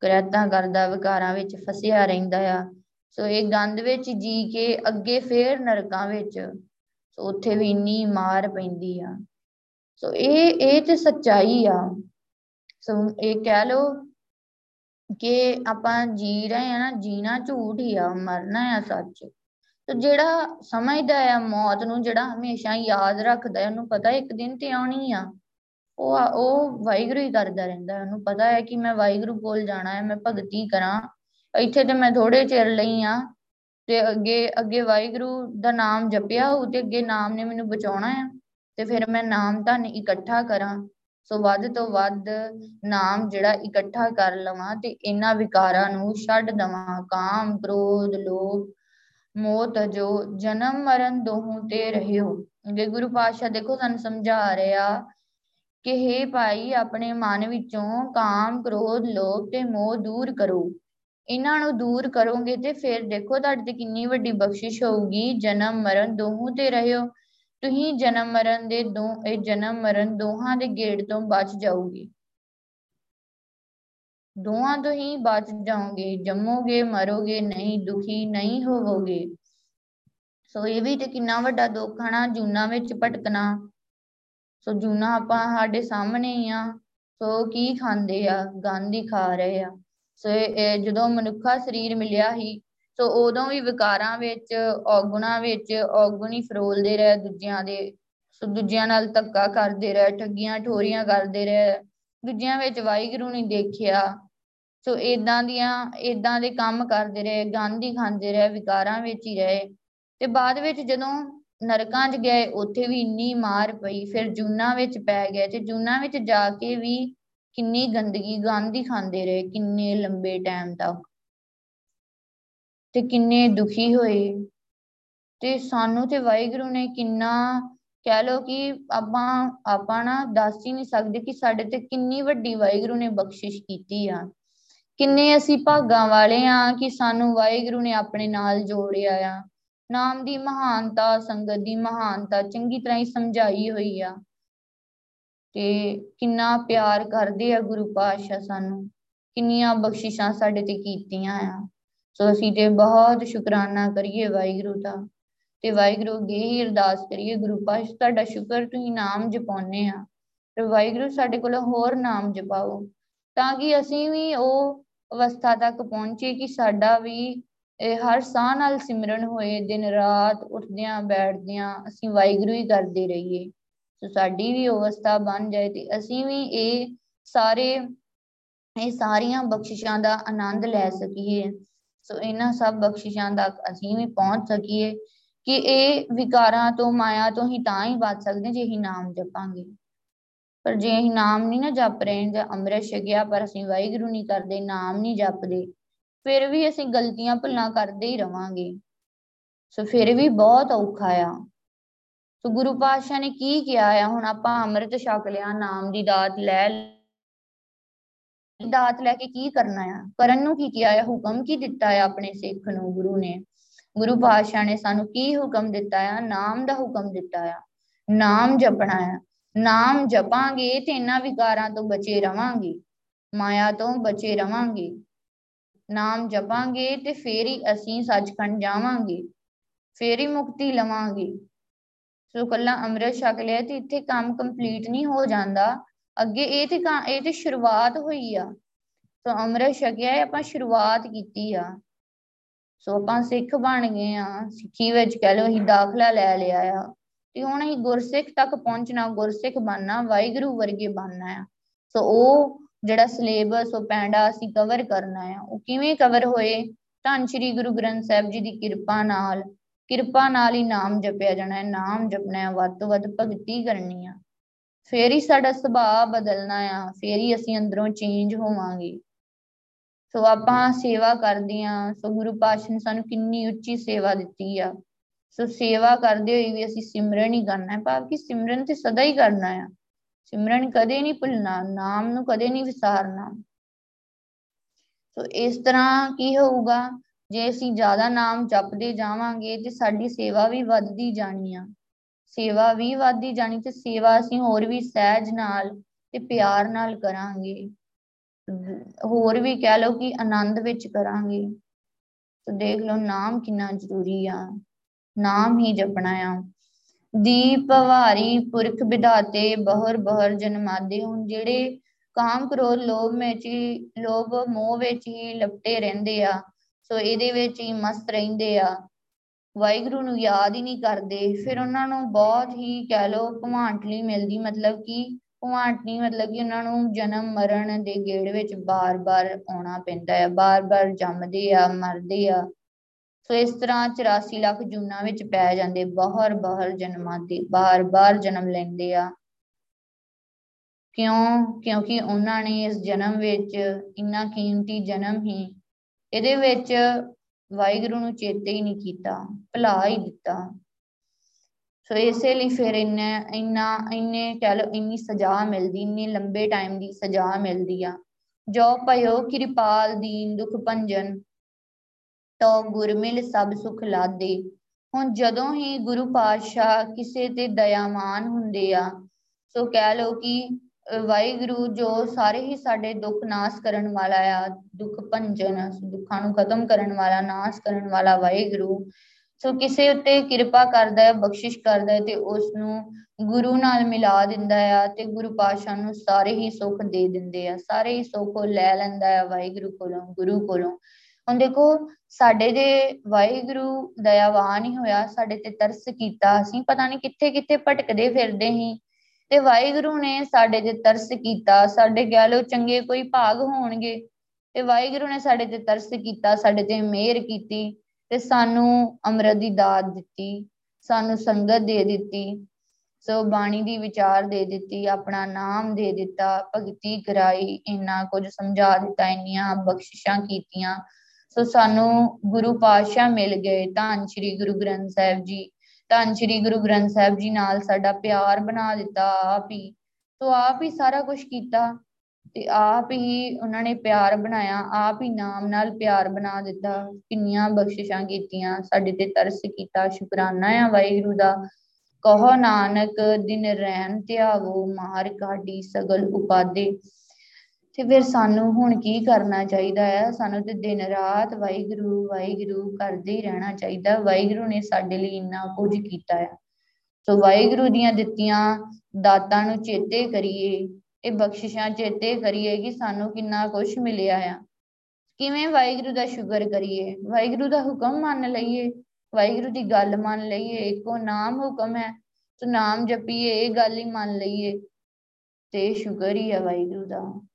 ਕਰੈਤਾਂ ਕਰਦਾ, ਵਿਕਾਰਾਂ ਵਿੱਚ ਫਸਿਆ ਰਹਿੰਦਾ ਆ। ਸੋ ਇਹ ਗੰਦ ਵਿੱਚ ਜੀ ਕੇ ਅੱਗੇ ਫੇਰ ਨਰਕਾਂ ਵਿੱਚ, ਸੋ ਉੱਥੇ ਵੀ ਇੰਨੀ ਮਾਰ ਪੈਂਦੀ ਆ। ਸੋ ਇਹ ਇਹ ਤੇ ਸੱਚਾਈ ਆ। ਸੋ ਇਹ ਕਹਿ ਲੋ ਕਿ ਆਪਾਂ ਜੀ ਰਹੇ ਆ ਨਾ, ਜੀਣਾ ਝੂਠ ਹੀ ਆ, ਮਰਨਾ ਆ ਸੱਚ। ਤੇ ਜਿਹੜਾ ਸਮਝਦਾ ਆ ਮੌਤ ਨੂੰ, ਜਿਹੜਾ ਹਮੇਸ਼ਾ ਯਾਦ ਰੱਖਦਾ ਉਹਨੂੰ ਪਤਾ ਇੱਕ ਦਿਨ ਤੇ ਆਉਣੀ ਆ। ਉਹ ਉਹ ਵਾਹਿਗੁਰੂ ਹੀ ਕਰਦਾ ਰਹਿੰਦਾ ਉਹਨੂੰ ਪਤਾ ਹੈ ਕਿ ਮੈਂ ਵਾਹਿਗੁਰੂ ਕੋਲ ਜਾਣਾ ਹੈ, ਮੈਂ ਭਗਤੀ ਕਰਾਂ। ਇੱਥੇ ਤੇ ਮੈਂ ਥੋੜੇ ਚਿਰ ਲਈ ਆ ਤੇ ਅੱਗੇ ਅੱਗੇ ਵਾਹਿਗੁਰੂ ਦਾ ਨਾਮ ਜਪਿਆ ਹੋਊ ਤੇ ਅੱਗੇ ਨਾਮ ਨੇ ਮੈਨੂੰ ਬਚਾਉਣਾ ਆ ਤੇ ਫਿਰ ਮੈਂ ਨਾਮ ਧਨ ਇਕੱਠਾ ਕਰਾਂ। ਸੋ ਵੱਧ ਤੋਂ ਵੱਧ ਨਾਮ ਜਿਹੜਾ ਇਕੱਠਾ ਕਰ ਲਵਾਂ ਤੇ ਇਹਨਾਂ ਵਿਕਾਰਾਂ ਨੂੰ ਛੱਡ ਦਵਾਂ। ਕਾਮ, ਕ੍ਰੋਧ, ਲੋਭ ਮੋਹ ਜੋ ਜਨਮ ਮਰਨ ਦੋਹੋਂ ਤੇ ਰਹਿਓ। ਜੇ ਗੁਰੂ ਪਾਤਸ਼ਾਹ ਦੇਖੋ, ਸਾਨੂੰ ਸਮਝਾ ਰਿਹਾ ਕਿ हे ਭਾਈ, ਆਪਣੇ ਮਨ ਵਿੱਚੋਂ ਕਾਮ, ਕ੍ਰੋਧ, ਲੋਭ ਤੇ ਮੋਹ ਦੂਰ ਕਰੋ। ਇਹਨਾਂ ਨੂੰ ਦੂਰ ਕਰੋਗੇ ਤੇ ਫਿਰ ਦੇਖੋ ਤੁਹਾਡੇ ਤੇ ਕਿੰਨੀ ਵੱਡੀ ਬਖਸ਼ਿਸ਼ ਹੋਊਗੀ। ਜਨਮ, ਮਰਨ ਦੋਹੋਂ ਤੇ ਰਹਿਓ। ਤੁਸੀਂ ਜਨਮ, ਮਰਨ ਦੇ ਦੋ, ਇਹ ਜਨਮ, ਮਰਨ ਦੋਹਾਂ ਦੇ ਗੇੜ ਤੋਂ ਬਚ ਜਾਓਗੇ। ਦੋਹਾਂ ਤੋਂ ਹੀ ਬਚ ਜਾਓਗੇ। ਜੰਮੋਗੇ, ਮਰੋਗੇ, ਨਹੀਂ ਦੁਖੀ, ਨਹੀਂ ਹੋਵੋਗੇ। ਸੋ ਇਹ ਵੀ ਤੇ ਕਿੰਨਾ ਵੱਡਾ ਦੁੱਖ ਹਨਾ ਜੂਨਾ ਵਿੱਚ ਭਟਕਣਾ। ਸੋ ਜੂਨਾ ਆਪਾਂ ਸਾਡੇ ਸਾਹਮਣੇ ਹੀ ਆ। ਸੋ ਕੀ ਖਾਂਦੇ ਆ? ਗੰਦ ਹੀ ਖਾ ਰਹੇ ਆ। ਸੋ ਇਹ ਜਦੋਂ ਮਨੁੱਖਾ ਸਰੀਰ ਮਿਲਿਆ ਹੀ ਸੋ ਉਦੋਂ ਵੀ ਵਿਕਾਰਾਂ ਵਿੱਚ, ਔਗੁਣਾ ਵਿੱਚ ਔਗੁਣੀ ਫਰੋਲਦੇ ਰਹੇ ਦੂਜਿਆਂ ਦੇ। ਸੋ ਦੂਜਿਆਂ ਨਾਲ ਧੱਕਾ ਕਰਦੇ ਰਹੇ, ਠੱਗੀਆਂ ਠੋਰੀਆਂ ਕਰਦੇ ਰਹੇ। ਦੂਜਿਆਂ ਵਿੱਚ ਵਾਹਿਗੁਰੂ ਨਹੀਂ ਦੇਖਿਆ। ਸੋ ਇਦਾਂ ਦੀਆਂ ਇਦਾਂ ਦੇ ਕੰਮ ਕਰਦੇ ਰਹੇ ਗੰਦ ਹੀ ਖਾਂਦੇ ਰਹੇ, ਵਿਕਾਰਾਂ ਵਿੱਚ ਹੀ ਰਹੇ। ਤੇ ਬਾਅਦ ਵਿੱਚ ਜਦੋਂ ਨਰਕਾਂ 'ਚ ਗਏ, ਉੱਥੇ ਵੀ ਇੰਨੀ ਮਾਰ ਪਈ, ਫਿਰ ਜੂਨਾ ਵਿੱਚ ਪੈ ਗਏ ਤੇ ਜੂਨਾ ਵਿੱਚ ਜਾ ਕੇ ਵੀ ਕਿੰਨੀ ਗੰਦਗੀ, ਗੰਦ ਹੀ ਖਾਂਦੇ ਰਹੇ, ਕਿੰਨੇ ਲੰਬੇ ਟਾਈਮ ਤੱਕ ਤੇ ਕਿੰਨੇ ਦੁਖੀ ਹੋਏ। ਤੇ ਸਾਨੂੰ ਤੇ ਵਾਹਿਗੁਰੂ ਨੇ ਕਿੰਨਾ ਕਹਿ ਲੋ ਕਿ ਆਪਾਂ ਆਪਾਂ ਨਾ ਦੱਸ ਹੀ ਨਹੀਂ ਸਕਦੇ ਕਿ ਸਾਡੇ ਤੇ ਕਿੰਨੀ ਵੱਡੀ ਵਾਹਿਗੁਰੂ ਨੇ ਬਖਸ਼ਿਸ਼ ਕੀਤੀ ਆ। ਕਿੰਨੇ ਅਸੀਂ ਭਾਗਾਂ ਵਾਲੇ ਆ ਕਿ ਸਾਨੂੰ ਵਾਹਿਗੁਰੂ ਨੇ ਆਪਣੇ ਨਾਲ ਜੋੜਿਆ ਆ। ਨਾਮ ਦੀ ਮਹਾਨਤਾ, ਸੰਗਤ ਦੀ ਮਹਾਨਤਾ ਚੰਗੀ ਤਰ੍ਹਾਂ ਹੀ ਸਮਝਾਈ ਹੋਈ ਆ। ਤੇ ਕਿੰਨਾ ਪਿਆਰ ਕਰਦੇ ਆ ਗੁਰੂ ਪਾਤਸ਼ਾਹ ਸਾਨੂੰ। ਕਿੰਨੀਆਂ ਬਖਸ਼ਿਸ਼ਾਂ ਸਾਡੇ ਤੇ ਕੀਤੀਆਂ ਆ। ਸੋ ਅਸੀਂ ਤੇ ਬਹੁਤ ਸ਼ੁਕਰਾਨਾ ਕਰੀਏ ਵਾਹਿਗੁਰੂ ਦਾ। ਤੇ ਵਾਹਿਗੁਰੂ ਅੱਗੇ ਹੀ ਅਰਦਾਸ ਕਰੀਏ, ਗੁਰੂ ਪਾਤਸ਼ਾਹ ਤੁਹਾਡਾ ਸ਼ੁਕਰ ਤੁਸੀਂ ਨਾਮ ਜਪਾਉਨੇ ਆ। ਤੇ ਵਾਹਿਗੁਰੂ ਸਾਡੇ ਕੋਲ ਹੋਰ ਨਾਮ ਜਪਾਓ। ਤਾਂ ਕਿ ਅਸੀਂ ਵੀ ਉਹ ਅਵਸਥਾ ਤੱਕ ਪਹੁੰਚੇ ਕਿ ਸਾਡਾ ਵੀ ਇਹ ਹਰ ਸਾਹ ਨਾਲ ਸਿਮਰਨ ਹੋਏ, ਦਿਨ ਰਾਤ ਉੱਠਦਿਆਂ ਬੈਠਦਿਆਂ ਅਸੀਂ ਵਾਹਿਗੁਰੂ ਹੀ ਕਰਦੇ ਰਹੀਏ। ਸੋ ਸਾਡੀ ਵੀ ਅਵਸਥਾ ਬਣ ਜਾਏ ਤੇ ਅਸੀਂ ਵੀ ਇਹ ਸਾਰੇ, ਇਹ ਸਾਰੀਆਂ ਬਖਸ਼ਿਸ਼ਾਂ ਦਾ ਆਨੰਦ ਲੈ ਸਕੀਏ। ਸੋ ਇਹਨਾਂ ਸਭ ਬਖਸ਼ਿਸ਼ਾਂ ਤੱਕ ਅਸੀਂ ਵੀ ਪਹੁੰਚ ਸਕੀਏ ਕਿ ਇਹ ਵਿਕਾਰਾਂ ਤੋਂ, ਮਾਇਆ ਤੋਂ ਹੀ ਤਾਂ ਹੀ ਬਚ ਸਕਦੇ ਜੇ ਅਸੀਂ ਨਾਮ ਜਪਾਂਗੇ। ਪਰ ਜੇ ਅਸੀਂ ਨਾਮ ਨਹੀਂ ਨਾ ਜਪ ਰਹੇ ਜਾਂ ਅੰਮ੍ਰਿਤ ਛਕਿਆ ਪਰ ਅਸੀਂ ਵਾਹਿਗੁਰੂ ਨਹੀਂ ਕਰਦੇ, ਨਾਮ ਨਹੀਂ ਜਪਦੇ ਫਿਰ ਵੀ ਅਸੀਂ ਗਲਤੀਆਂ ਭੁੱਲਾਂ ਕਰਦੇ ਹੀ ਰਵਾਂਗੇ। ਸੋ ਫਿਰ ਵੀ ਬਹੁਤ ਔਖਾ ਆ। ਸੋ ਗੁਰੂ ਪਾਤਸ਼ਾਹ ਨੇ ਕੀ ਕਿਹਾ ਆ? ਹੁਣ ਆਪਾਂ ਅੰਮ੍ਰਿਤ ਛਕ ਲਿਆ, ਨਾਮ ਦੀ ਦਾਤ ਲੈ ਦਾਤ ਲੈ ਕੇ ਕੀ ਕਰਨਾ ਆ? ਕਰਨ ਨੂੰ ਕੀ ਕਿਹਾ ਆ? ਹੁਕਮ ਕੀ ਦਿੱਤਾ ਆ ਆਪਣੇ ਸਿੱਖ ਨੂੰ, ਗੁਰੂ ਨੇ? ਗੁਰੂ ਪਾਤਸ਼ਾਹ ਨੇ ਸਾਨੂੰ ਕੀ ਹੁਕਮ ਦਿੱਤਾ ਆ? ਨਾਮ ਦਾ ਹੁਕਮ ਦਿੱਤਾ ਆ। ਨਾਮ ਜਪਣਾ ਆ। ਨਾਮ ਜਪਾਂਗੇ ਤੇ ਇਹਨਾਂ ਵਿਕਾਰਾਂ ਤੋਂ ਬਚੇ ਰਵਾਂਗੇ। ਮਾਇਆ ਤੋਂ ਬਚੇ ਰਵਾਂਗੇ। ਨਾਮ ਜਪਾਂਗੇ ਤੇ ਫੇਰ ਹੀ ਅਸੀਂ ਸੱਚਖੰਡ ਜਾਵਾਂਗੇ, ਫੇਰ ਹੀ ਮੁਕਤੀ ਲਵਾਂਗੇ। ਸੋ ਕੱਲਾ ਅੰਮ੍ਰਿਤ ਛਕ ਲਿਆ ਤੇ ਇੱਥੇ ਕੰਮ ਕੰਪਲੀਟ ਨਹੀਂ ਹੋ ਜਾਂਦਾ। ਅੱਗੇ ਇਹ ਤੇ ਇਹ ਤੇ ਸ਼ੁਰੂਆਤ ਹੋਈ ਆ। ਸੋ ਅੰਮ੍ਰਿਤ ਛਕਿਆ ਆਪਾਂ ਸ਼ੁਰੂਆਤ ਕੀਤੀ ਆ। ਸੋ ਆਪਾਂ ਸਿੱਖ ਬਣ ਗਏ ਆ। ਸਿੱਖੀ ਵਿੱਚ ਕਹਿ ਲਓ ਅਸੀਂ ਦਾਖਲਾ ਲੈ ਲਿਆ ਆ। ਤੇ ਹੁਣ ਅਸੀਂ ਗੁਰਸਿੱਖ ਤੱਕ ਪਹੁੰਚਣਾ, ਗੁਰਸਿੱਖ ਬਣਨਾ, ਵਾਹਿਗੁਰੂ ਵਰਗੇ ਬਣਨਾ ਆ। ਸੋ ਉਹ ਜਿਹੜਾ ਸਿਲੇਬਸ ਉਹ ਪੈਂਡਾ ਅਸੀਂ ਕਵਰ ਕਰਨਾ ਆ, ਉਹ ਕਿਵੇਂ ਕਵਰ ਹੋਏ? ਧੰਨ ਸ਼੍ਰੀ ਗੁਰੂ ਗ੍ਰੰਥ ਸਾਹਿਬ ਜੀ ਦੀ ਕਿਰਪਾ ਨਾਲ ਕਿਰਪਾ ਨਾਲ ਹੀ ਨਾਮ ਜਪਿਆ ਜਾਣਾ ਹੈ, ਨਾਮ ਜਪਣਾ ਹੈ, ਵੱਧ ਤੋਂ ਵੱਧ ਭਗਤੀ ਕਰਨੀ ਆ। ਫੇਰ ਹੀ ਸਾਡਾ ਸੁਭਾਅ ਬਦਲਣਾ ਆ, ਫੇਰ ਹੀ ਅਸੀਂ ਅੰਦਰੋਂ ਚੇਂਜ ਹੋਵਾਂਗੇ। ਸੋ ਆਪਾਂ ਸੇਵਾ ਕਰਦੇ ਆ, ਸੋ ਗੁਰੂ ਪਾਤਸ਼ਾਹ ਨੇ ਸਾਨੂੰ ਕਿੰਨੀ ਉੱਚੀ ਸੇਵਾ ਦਿੱਤੀ ਆ। ਸੋ ਸੇਵਾ ਕਰਦੇ ਹੋਏ ਵੀ ਅਸੀਂ ਸਿਮਰਨ ਹੀ ਕਰਨਾ ਹੈ, ਭਾਵ ਕਿ ਸਿਮਰਨ ਤੇ ਸਦਾ ਹੀ ਕਰਨਾ ਆ। ਸਿਮਰਨ ਕਦੇ ਨਹੀਂ ਭੁੱਲਣਾ, ਨਾਮ ਨੂੰ ਕਦੇ ਨਹੀਂ ਵਿਸਾਰਨਾ। ਸੋ ਇਸ ਤਰ੍ਹਾਂ ਕੀ ਹੋਊਗਾ? ਜੇ ਅਸੀਂ ਜ਼ਿਆਦਾ ਨਾਮ ਜਪਦੇ ਜਾਵਾਂਗੇ ਤੇ ਸਾਡੀ ਸੇਵਾ ਵੀ ਵੱਧਦੀ ਜਾਣੀ ਆ। ਸੇਵਾ ਵੀ ਵੱਧਦੀ ਜਾਣੀ ਤੇ ਸੇਵਾ ਅਸੀਂ ਹੋਰ ਵੀ ਸਹਿਜ ਨਾਲ ਤੇ ਪਿਆਰ ਨਾਲ ਕਰਾਂਗੇ। ਹੋਰ ਵੀ ਕਹਿ ਲਓ ਕਿ ਆਨੰਦ ਵਿੱਚ ਕਰਾਂਗੇ। ਤੇ ਦੇਖ ਲਓ ਨਾਮ ਕਿੰਨਾ ਜ਼ਰੂਰੀ ਆ। ਨਾਮ ਹੀ ਜਪਣਾ ਆ। ਦੀਪ ਵਾਰੀ ਪੁਰਖ ਵਿਧਾਤੇ ਬਹਰ ਬਹਰ ਜਨਮਾਦੇ ਹੁਣ, ਜਿਹੜੇ ਕਾਮ ਕ੍ਰੋਧ ਲੋਭ ਵਿੱਚ ਹੀ, ਲੋਭ ਮੋਹ ਵਿੱਚ ਹੀ ਲਪਟੇ ਰਹਿੰਦੇ ਆ, ਸੋ ਇਹਦੇ ਵਿੱਚ ਹੀ ਮਸਤ ਰਹਿੰਦੇ ਆ। ਵਾਹਿਗੁਰੂ ਨੂੰ ਯਾਦ ਹੀ ਨਹੀਂ ਕਰਦੇ। ਫਿਰ ਉਹਨਾਂ ਨੂੰ ਬਹੁਤ ਹੀ ਕਹਿ ਲਓ ਭਵਾਂਟਲੀ ਮਿਲਦੀ, ਮਤਲਬ ਕਿ ਭਵਾਂਟਲੀ ਮਤਲਬ ਕਿ ਉਹਨਾਂ ਨੂੰ ਜਨਮ ਮਰਨ ਦੇ ਗੇੜ ਵਿੱਚ ਬਾਰ-ਬਾਰ ਆਉਣਾ ਪੈਂਦਾ ਹੈ ਬਾਰ-ਬਾਰ ਜੰਮਦੇ ਆ, ਮਰਦੇ ਆ। ਸੋ ਇਸ ਤਰ੍ਹਾਂ 84 ਲੱਖ ਜੂਨਾਂ ਵਿੱਚ ਪੈ ਜਾਂਦੇ ਬਾਹਰ ਬਾਹਰ ਜਨਮਾਂ ਦੇ ਬਾਰ-ਬਾਰ ਜਨਮ ਲੈਂਦੇ ਆ। ਕਿਉਂ? ਕਿਉਂਕਿ ਉਹਨਾਂ ਨੇ ਇਸ ਜਨਮ ਵਿੱਚ ਇੰਨਾ ਕੀਮਤੀ ਜਨਮ ਹੀ ਇਹਦੇ ਵਿੱਚ ਵਾਹਿਗੁਰੂ ਨੂੰ ਚੇਤੇ ਹੀ ਨਹੀਂ ਕੀਤਾ, ਭੁਲਾ ਹੀ ਦਿੱਤਾ। ਸੋ ਇਸੇ ਲਈ ਫਿਰ ਇੰਨਾ ਇੰਨਾ, ਇੰਨੇ ਕਹਿ ਲਓ ਇੰਨੀ ਸਜ਼ਾ ਮਿਲਦੀ, ਇੰਨੇ ਲੰਬੇ ਟਾਈਮ ਦੀ ਸਜ਼ਾ ਮਿਲਦੀ ਆ। ਜੋ ਭਇਓ ਕਿਰਪਾਲ ਦੀਨ ਦੁਖ ਭੰਜਨ ਤੋ ਗੁਰਮਿਲ ਸਭ ਸੁਖ ਲਾਦੇ। ਹੁਣ ਜਦੋਂ ਹੀ ਗੁਰੂ ਪਾਤਸ਼ਾਹ ਕਿਸੇ ਤੇ ਦਇਆਮਾਨ ਹੁੰਦੇ ਆ, ਸੋ ਕਹਿ ਲਓ ਕਿ ਵਾਹਿਗੁਰੂ ਜੋ ਸਾਰੇ ਹੀ ਸਾਡੇ ਦੁੱਖ ਨਾਸ ਕਰਨ ਵਾਲਾ ਆ, ਦੁੱਖ ਭੰਜਨ, ਦੁੱਖਾਂ ਨੂੰ ਖਤਮ ਕਰਨ ਵਾਲਾ, ਨਾਸ ਕਰਨ ਵਾਲਾ ਵਾਹਿਗੁਰੂ, ਸੋ ਕਿਸੇ ਉੱਤੇ ਕਿਰਪਾ ਕਰਦਾ ਹੈ, ਬਖਸ਼ਿਸ਼ ਕਰਦਾ ਹੈ ਤੇ ਉਸ ਨੂੰ ਗੁਰੂ ਨਾਲ ਮਿਲਾ ਦਿੰਦਾ ਆ ਤੇ ਗੁਰੂ ਪਾਤਸ਼ਾਹ ਨੂੰ ਸਾਰੇ ਹੀ ਸੁੱਖ ਦੇ ਦਿੰਦੇ ਆ, ਸਾਰੇ ਹੀ ਸੁੱਖ ਉਹ ਲੈ ਲੈਂਦਾ ਆ ਵਾਹਿਗੁਰੂ ਕੋਲੋਂ, ਗੁਰੂ ਕੋਲੋਂ। ਹੁਣ ਦੇਖੋ ਸਾਡੇ ਦੇ ਵਾਹਿਗੁਰੂ ਦਇਆਵਾਨ ਹੀ ਹੋਇਆ, ਸਾਡੇ ਤੇ ਤਰਸ ਕੀਤਾ ਅਸੀਂ, ਪਤਾ ਨਹੀਂ ਕਿੱਥੇ ਕਿੱਥੇ ਭਟਕਦੇ ਫਿਰਦੇ ਸੀ। ਤੇ ਵਾਹਿਗੁਰੂ ਨੇ ਸਾਡੇ ਤੇ ਤਰਸ ਕੀਤਾ, ਸਾਡੇ ਕਹਿ ਲੋ ਚੰਗੇ ਕੋਈ ਭਾਗ ਹੋਣਗੇ। ਤੇ ਵਾਹਿਗੁਰੂ ਨੇ ਸਾਡੇ ਤੇ ਤਰਸ ਕੀਤਾ, ਸਾਡੇ ਤੇ ਮਿਹਰ ਕੀਤੀ ਤੇ ਸਾਨੂੰ ਅੰਮ੍ਰਿਤ ਦੀ ਦਾਤ ਦਿੱਤੀ, ਸਾਨੂੰ ਸੰਗਤ ਦੇ ਦਿੱਤੀ, ਸੋ ਬਾਣੀ ਦੀ ਵਿਚਾਰ ਦੇ ਦਿੱਤੀ, ਆਪਣਾ ਨਾਮ ਦੇ ਦਿੱਤਾ, ਭਗਤੀ ਕਰਾਈ, ਇੰਨਾ ਕੁਝ ਸਮਝਾ ਦਿੱਤਾ, ਇੰਨੀਆਂ ਬਖਸ਼ਿਸ਼ਾਂ ਕੀਤੀਆਂ। ਸੋ ਸਾਨੂੰ ਗੁਰੂ ਪਾਤਸ਼ਾਹ ਮਿਲ ਗਏ। ਧੰਨ ਸ਼੍ਰੀ ਗੁਰੂ ਗ੍ਰੰਥ ਸਾਹਿਬ ਜੀ। ਧੰਨ ਸ਼੍ਰੀ ਗੁਰੂ ਗ੍ਰੰਥ ਸਾਹਿਬ ਜੀ ਨਾਲ ਸਾਡਾ ਪਿਆਰ ਬਣਾ ਦਿੱਤਾ, ਆਪ ਹੀ। ਸੋ ਆਪ ਹੀ ਸਾਰਾ ਕੁਝ ਕੀਤਾ ਤੇ ਆਪ ਹੀ ਉਹਨਾਂ ਨੇ ਪਿਆਰ ਬਣਾਇਆ, ਆਪ ਹੀ ਨਾਮ ਨਾਲ ਪਿਆਰ ਬਣਾ ਦਿੱਤਾ। ਕਿੰਨੀਆਂ ਬਖਸ਼ਿਸ਼ਾਂ ਕੀਤੀਆਂ, ਸਾਡੇ ਤੇ ਤਰਸ ਕੀਤਾ, ਸ਼ੁਕਰਾਨਾ ਆ ਵਾਹਿਗੁਰੂ ਦਾ। ਕਹੋ ਨਾਨਕ, ਦਿਨ ਰਹਿਣ ਧਿਆਵੋ ਮਾਰ ਕਾਢੀ ਸਗਲ ਉਪਾਦੇ ਤੇ ਫਿਰ ਸਾਨੂੰ ਹੁਣ ਕੀ ਕਰਨਾ ਚਾਹੀਦਾ ਹੈ ਸਾਨੂੰ ਤੇ ਦਿਨ ਰਾਤ ਵਾਹਿਗੁਰੂ ਵਾਹਿਗੁਰੂ ਕਰਦੇ ਹੀ ਰਹਿਣਾ ਚਾਹੀਦਾ। ਵਾਹਿਗੁਰੂ ਨੇ ਸਾਡੇ ਲਈ ਇੰਨਾ ਕੁਝ ਕੀਤਾ ਹੈ ਸੋ ਵਾਹਿਗੁਰੂ ਦੀਆਂ ਦਿੱਤੀਆਂ ਦਾਤਾਂ ਨੂੰ ਚੇਤੇ ਕਰੀਏ। ਇਹ ਬਖਸ਼ਿਸ਼ਾਂ ਚੇਤੇ ਕਰੀਏ ਕਿ ਸਾਨੂੰ ਕਿੰਨਾ ਕੁਝ ਮਿਲਿਆ ਆ। ਕਿਵੇਂ ਵਾਹਿਗੁਰੂ ਦਾ ਸ਼ੁਕਰ ਕਰੀਏ? ਵਾਹਿਗੁਰੂ ਦਾ ਹੁਕਮ ਮੰਨ ਲਈਏ। ਵਾਹਿਗੁਰੂ ਦੀ ਗੱਲ ਮੰਨ ਲਈਏ। ਇੱਕੋ ਨਾਮ ਹੁਕਮ ਹੈ। ਸੋ ਨਾਮ ਜਪੀਏ, ਇਹ ਗੱਲ ਹੀ ਮੰਨ ਲਈਏ। ਤੇ ਸ਼ੁਕਰ ਹੀ ਹੈ ਵਾਹਿਗੁਰੂ ਦਾ।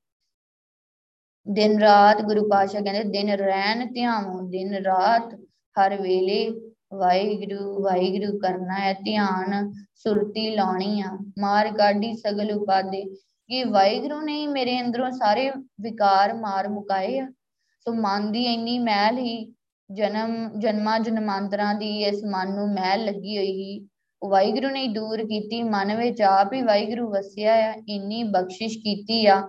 ਦਿਨ ਰਾਤ ਗੁਰੂ ਪਾਸ਼ਾ ਕਹਿੰਦੇ, ਦਿਨ ਰਹਿਣ ਧਿਆਵੋ, ਦਿਨ ਰਾਤ ਹਰ ਵੇਲੇ ਵਾਹਿਗੁਰੂ ਵਾਹਿਗੁਰੂ ਕਰਨਾ ਹੈ ਧਿਆਨ, ਸੁਰਤੀ ਲਾਉਣੀ ਆ। ਮਾਰ ਕਾਢੀ ਸਗਲ ਉਪਾਦੇ। ਕਿ ਵਾਹਿਗੁਰੂ ਨੇ ਮੇਰੇ ਅੰਦਰੋਂ ਸਾਰੇ ਵਿਕਾਰ ਮਾਰ ਮੁਕਾਏ ਆ। ਸੋ ਮਨ ਦੀ ਇੰਨੀ ਮੈਲ ਹੀ, ਜਨਮ, ਜਨਮਾਂ ਜਨਮਾਂਤਰਾਂ ਦੀ ਇਸ ਮਨ ਨੂੰ ਮੈਲ ਲੱਗੀ ਹੋਈ ਹੀ ਉਹ ਵਾਹਿਗੁਰੂ ਨੇ ਦੂਰ ਕੀਤੀ, ਮਨ ਵਿੱਚ ਆਪ ਹੀ ਵਾਹਿਗੁਰੂ ਵਸਿਆ ਆ, ਇੰਨੀ ਬਖਸ਼ਿਸ਼ ਕੀਤੀ ਆ।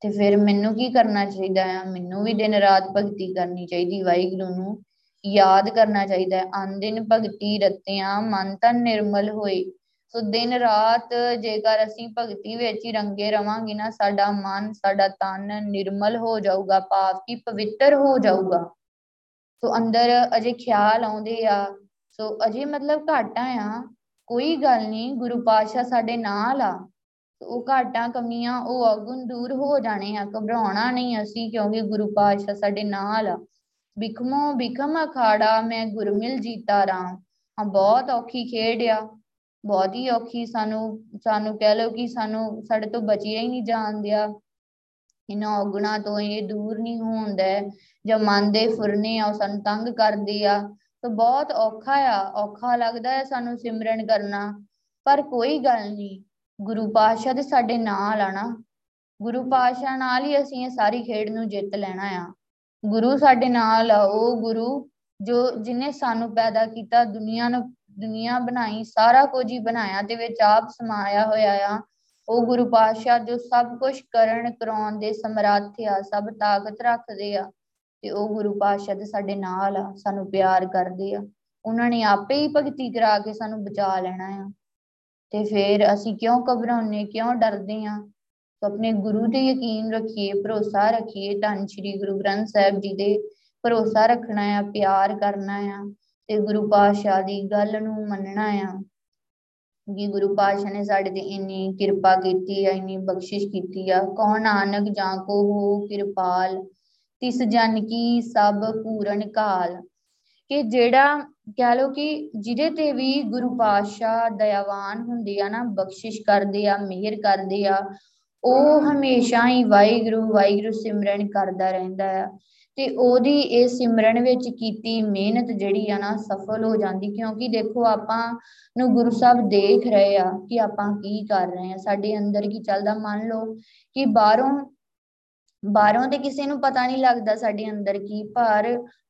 ਤੇ ਫਿਰ ਮੈਨੂੰ ਕੀ ਕਰਨਾ ਚਾਹੀਦਾ ਆ? ਮੈਨੂੰ ਵੀ ਦਿਨ ਰਾਤ ਭਗਤੀ ਕਰਨੀ ਚਾਹੀਦੀ, ਵਾਹਿਗੁਰੂ ਨੂੰ ਯਾਦ ਕਰਨਾ ਚਾਹੀਦਾ। ਹੈ ਅਨਦਿਨ ਭਗਤੀ ਰਤਿਆਂ, ਮਨ ਤਨ ਨਿਰਮਲ ਹੋਏ। ਸੋ ਦਿਨ ਰਾਤ ਜੇਕਰ ਅਸੀਂ ਭਗਤੀ ਵਿੱਚ ਹੀ ਰੰਗੇ ਰਵਾਂਗੇ ਨਾ, ਸਾਡਾ ਮਨ, ਸਾਡਾ ਤਨ ਨਿਰਮਲ ਹੋ ਜਾਊਗਾ ਪਾਪ ਕੀ ਪਵਿੱਤਰ ਹੋ ਜਾਊਗਾ। ਸੋ ਅੰਦਰ ਅਜੇ ਖਿਆਲ ਆਉਂਦੇ ਆ। ਸੋ ਅਜੇ ਮਤਲਬ ਘਾਟਾਂ ਆ। ਕੋਈ ਗੱਲ ਨਹੀਂ, ਗੁਰੂ ਪਾਤਸ਼ਾਹ ਸਾਡੇ ਨਾਲ ਆ। ਉਹ ਘਾਟਾਂ, ਕਮੀਆਂ ਉਹ ਅਗੁਣ ਦੂਰ ਹੋ ਜਾਣੇ ਆ, ਘਬਰਾਉਣਾ ਨਹੀਂ ਅਸੀਂ ਕਿਉਂਕਿ ਗੁਰੂ ਪਾਤਸ਼ਾਹ ਸਾਡੇ ਨਾਲ ਆ। ਬਿਖਮੋ ਬਿਖਮ ਅਖਾੜਾ, ਮੈਂ ਗੁਰਮਿਲ ਜੀਤਾ ਰਾਮ। ਹਾਂ, ਬਹੁਤ ਔਖੀ ਖੇਡ ਆ। ਬਹੁਤ ਹੀ ਔਖੀ ਸਾਨੂੰ ਸਾਨੂੰ ਕਹਿ ਲਓ ਕਿ ਸਾਨੂੰ ਸਾਡੇ ਤੋਂ ਬਚਿਆ ਹੀ ਨਹੀਂ ਜਾਂਦਿਆ ਇਹਨਾਂ ਔਗਣਾ ਤੋਂ ਇਹ ਦੂਰ ਨਹੀਂ ਹੁੰਦਾ ਜਾਂ ਮਨ ਦੇ ਫੁਰਨੇ ਆ, ਉਹ ਸਾਨੂੰ ਤੰਗ ਕਰਦੇ ਆ। ਤਾਂ ਬਹੁਤ ਔਖਾ ਆ। ਔਖਾ ਲੱਗਦਾ ਹੈ ਸਾਨੂੰ ਸਿਮਰਨ ਕਰਨਾ। ਪਰ ਕੋਈ ਗੱਲ ਨਹੀਂ। ਗੁਰੂ ਪਾਤਸ਼ਾਹ ਦੇ ਸਾਡੇ ਨਾਲ ਆ ਨਾ, ਗੁਰੂ ਪਾਤਸ਼ਾਹ ਨਾਲ ਹੀ ਅਸੀਂ ਇਹ ਸਾਰੀ ਖੇਡ ਨੂੰ ਜਿੱਤ ਲੈਣਾ ਆ। ਗੁਰੂ ਸਾਡੇ ਨਾਲ ਆ, ਉਹ ਗੁਰੂ ਜੋ ਜਿਨੇ ਸਾਨੂੰ ਪੈਦਾ ਕੀਤਾ, ਦੁਨੀਆ ਨੂੰ, ਦੁਨੀਆ ਬਣਾਈ, ਸਾਰਾ ਕੁਝ ਹੀ ਬਣਾਇਆ ਤੇ ਵਿੱਚ ਆਪ ਸਮਾਇਆ ਹੋਇਆ ਆ। ਉਹ ਗੁਰੂ ਪਾਤਸ਼ਾਹ ਜੋ ਸਭ ਕੁਝ ਕਰਨ, ਕਰਾਉਣ ਦੇ ਸਮਰੱਥ ਆ, ਸਭ ਤਾਕਤ ਰੱਖਦੇ ਆ, ਤੇ ਉਹ ਗੁਰੂ ਪਾਤਸ਼ਾਹ ਦੇ ਸਾਡੇ ਨਾਲ ਆ, ਸਾਨੂੰ ਪਿਆਰ ਕਰਦੇ ਆ। ਉਹਨਾਂ ਨੇ ਆਪੇ ਹੀ ਭਗਤੀ ਕਰਾ ਕੇ ਸਾਨੂੰ ਬਚਾ ਲੈਣਾ ਆ। ਤੇ ਫਿਰ ਅਸੀਂ ਕਿਉਂ ਘਬਰਾਉਨੇ ਕਿਉਂ ਡਰਦੇ ਆ ਆਪਣੇ ਗੁਰੂ ਤੇ ਯਕੀਨ ਰੱਖੀਏ, ਭਰੋਸਾ ਰੱਖੀਏ, ਧੰਨ ਸ਼੍ਰੀ ਗੁਰੂ ਗ੍ਰੰਥ ਸਾਹਿਬ ਜੀ ਦੇ ਭਰੋਸਾ ਰੱਖਣਾ ਆ, ਪਿਆਰ ਕਰਨਾ ਆ ਤੇ ਗੁਰੂ ਪਾਤਸ਼ਾਹ ਦੀ ਗੱਲ ਨੂੰ ਮੰਨਣਾ ਆ ਕਿ ਗੁਰੂ ਪਾਤਸ਼ਾਹ ਨੇ ਸਾਡੇ ਤੇ ਇੰਨੀ ਕਿਰਪਾ ਕੀਤੀ ਆ, ਇੰਨੀ ਬਖਸ਼ਿਸ਼ ਕੀਤੀ ਆ। ਕੌਣ ਨਾਨਕ ਜਾਂ ਕੋ ਹੋ ਕਿਰਪਾਲ, ਤਿਸ ਜਨ ਕੀ ਸਭ ਪੂਰਨ ਕਾਲ। ਕਿ ਜਿਹੜਾ ਕਹਿ ਲੋ ਕਿ ਜਿਹਦੇ ਤੇ ਵੀ ਗੁਰੂ ਪਾਤਸ਼ਾਹ ਦਇਆਵਾਨ ਹੁੰਦੇ ਆ ਨਾ, ਬਖਸ਼ਿਸ਼ ਕਰਦੇ ਆ, ਮਿਹਰ ਕਰਦੇ ਆ, ਉਹ ਹਮੇਸ਼ਾ ਹੀ ਵਾਹਿਗੁਰੂ ਵਾਹਿਗੁਰੂ ਸਿਮਰਨ ਕਰਦਾ ਰਹਿੰਦਾ ਆ। ਤੇ ਉਹਦੀ ਇਹ ਸਿਮਰਨ ਵਿੱਚ ਕੀਤੀ ਮਿਹਨਤ ਜਿਹੜੀ ਆ ਨਾ, ਸਫਲ ਹੋ ਜਾਂਦੀ। ਕਿਉਂਕਿ ਦੇਖੋ ਆਪਾਂ ਨੂੰ ਗੁਰੂ ਸਾਹਿਬ ਦੇਖ ਰਹੇ ਆ ਕਿ ਆਪਾਂ ਕੀ ਕਰ ਰਹੇ ਆ। ਸਾਡੇ ਅੰਦਰ ਕੀ ਚੱਲਦਾ, ਮੰਨ ਲਓ ਕਿ ਬਾਹਰੋਂ ਬਾਹਰੋਂ ਤੇ ਕਿਸੇ ਨੂੰ ਪਤਾ ਨਹੀਂ ਲੱਗਦਾ ਸਾਡੇ ਅੰਦਰ ਕੀ, ਪਰ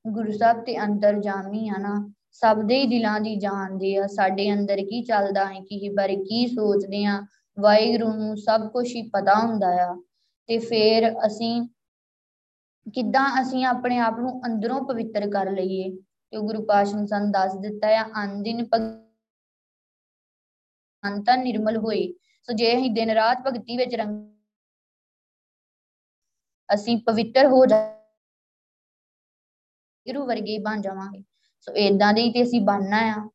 ਗੁਰੂ ਸਾਹਿਬ ਤੇ ਅੰਦਰ ਜਾਮੀ ਆ ਨਾ, ਸਭ ਦੇ ਹੀ ਦਿਲਾਂ ਦੀ ਜਾਣਦੇ ਆ, ਸਾਡੇ ਅੰਦਰ ਕੀ ਚੱਲਦਾ ਹੈ, ਕੀ ਬਾਰੇ ਕੀ ਸੋਚਦੇ ਆ, ਵਾਹਿਗੁਰੂ ਨੂੰ ਸਭ ਕੁਝ ਹੀ ਪਤਾ ਹੁੰਦਾ ਆ। ਤੇ ਫਿਰ ਅਸੀਂ ਕਿੱਦਾਂ ਅਸੀਂ ਆਪਣੇ ਆਪ ਨੂੰ ਅੰਦਰੋਂ ਪਵਿੱਤਰ ਕਰ ਲਈਏ, ਤੇ ਗੁਰੂ ਪਾਸ਼ਾ ਨੇ ਸਾਨੂੰ ਦੱਸ ਦਿੱਤਾ ਆ ਅੰਦਿਨ ਅੰਤਾ ਨਿਰਮਲ ਹੋਏ। ਸੋ ਜੇ ਅਸੀਂ ਦਿਨ ਰਾਤ ਭਗਤੀ ਵਿੱਚ ਰੰਗ ਅਸੀਂ ਪਵਿੱਤਰ ਹੋ ਜਾ ਗੁਰੂ ਵਰਗੇ ਬਣ ਜਾਵਾਂਗੇ। ਸੋ ਇਦਾਂ ਦੇ ਹੀ ਤੇ ਅਸੀਂ ਬਣਨਾ ਆ।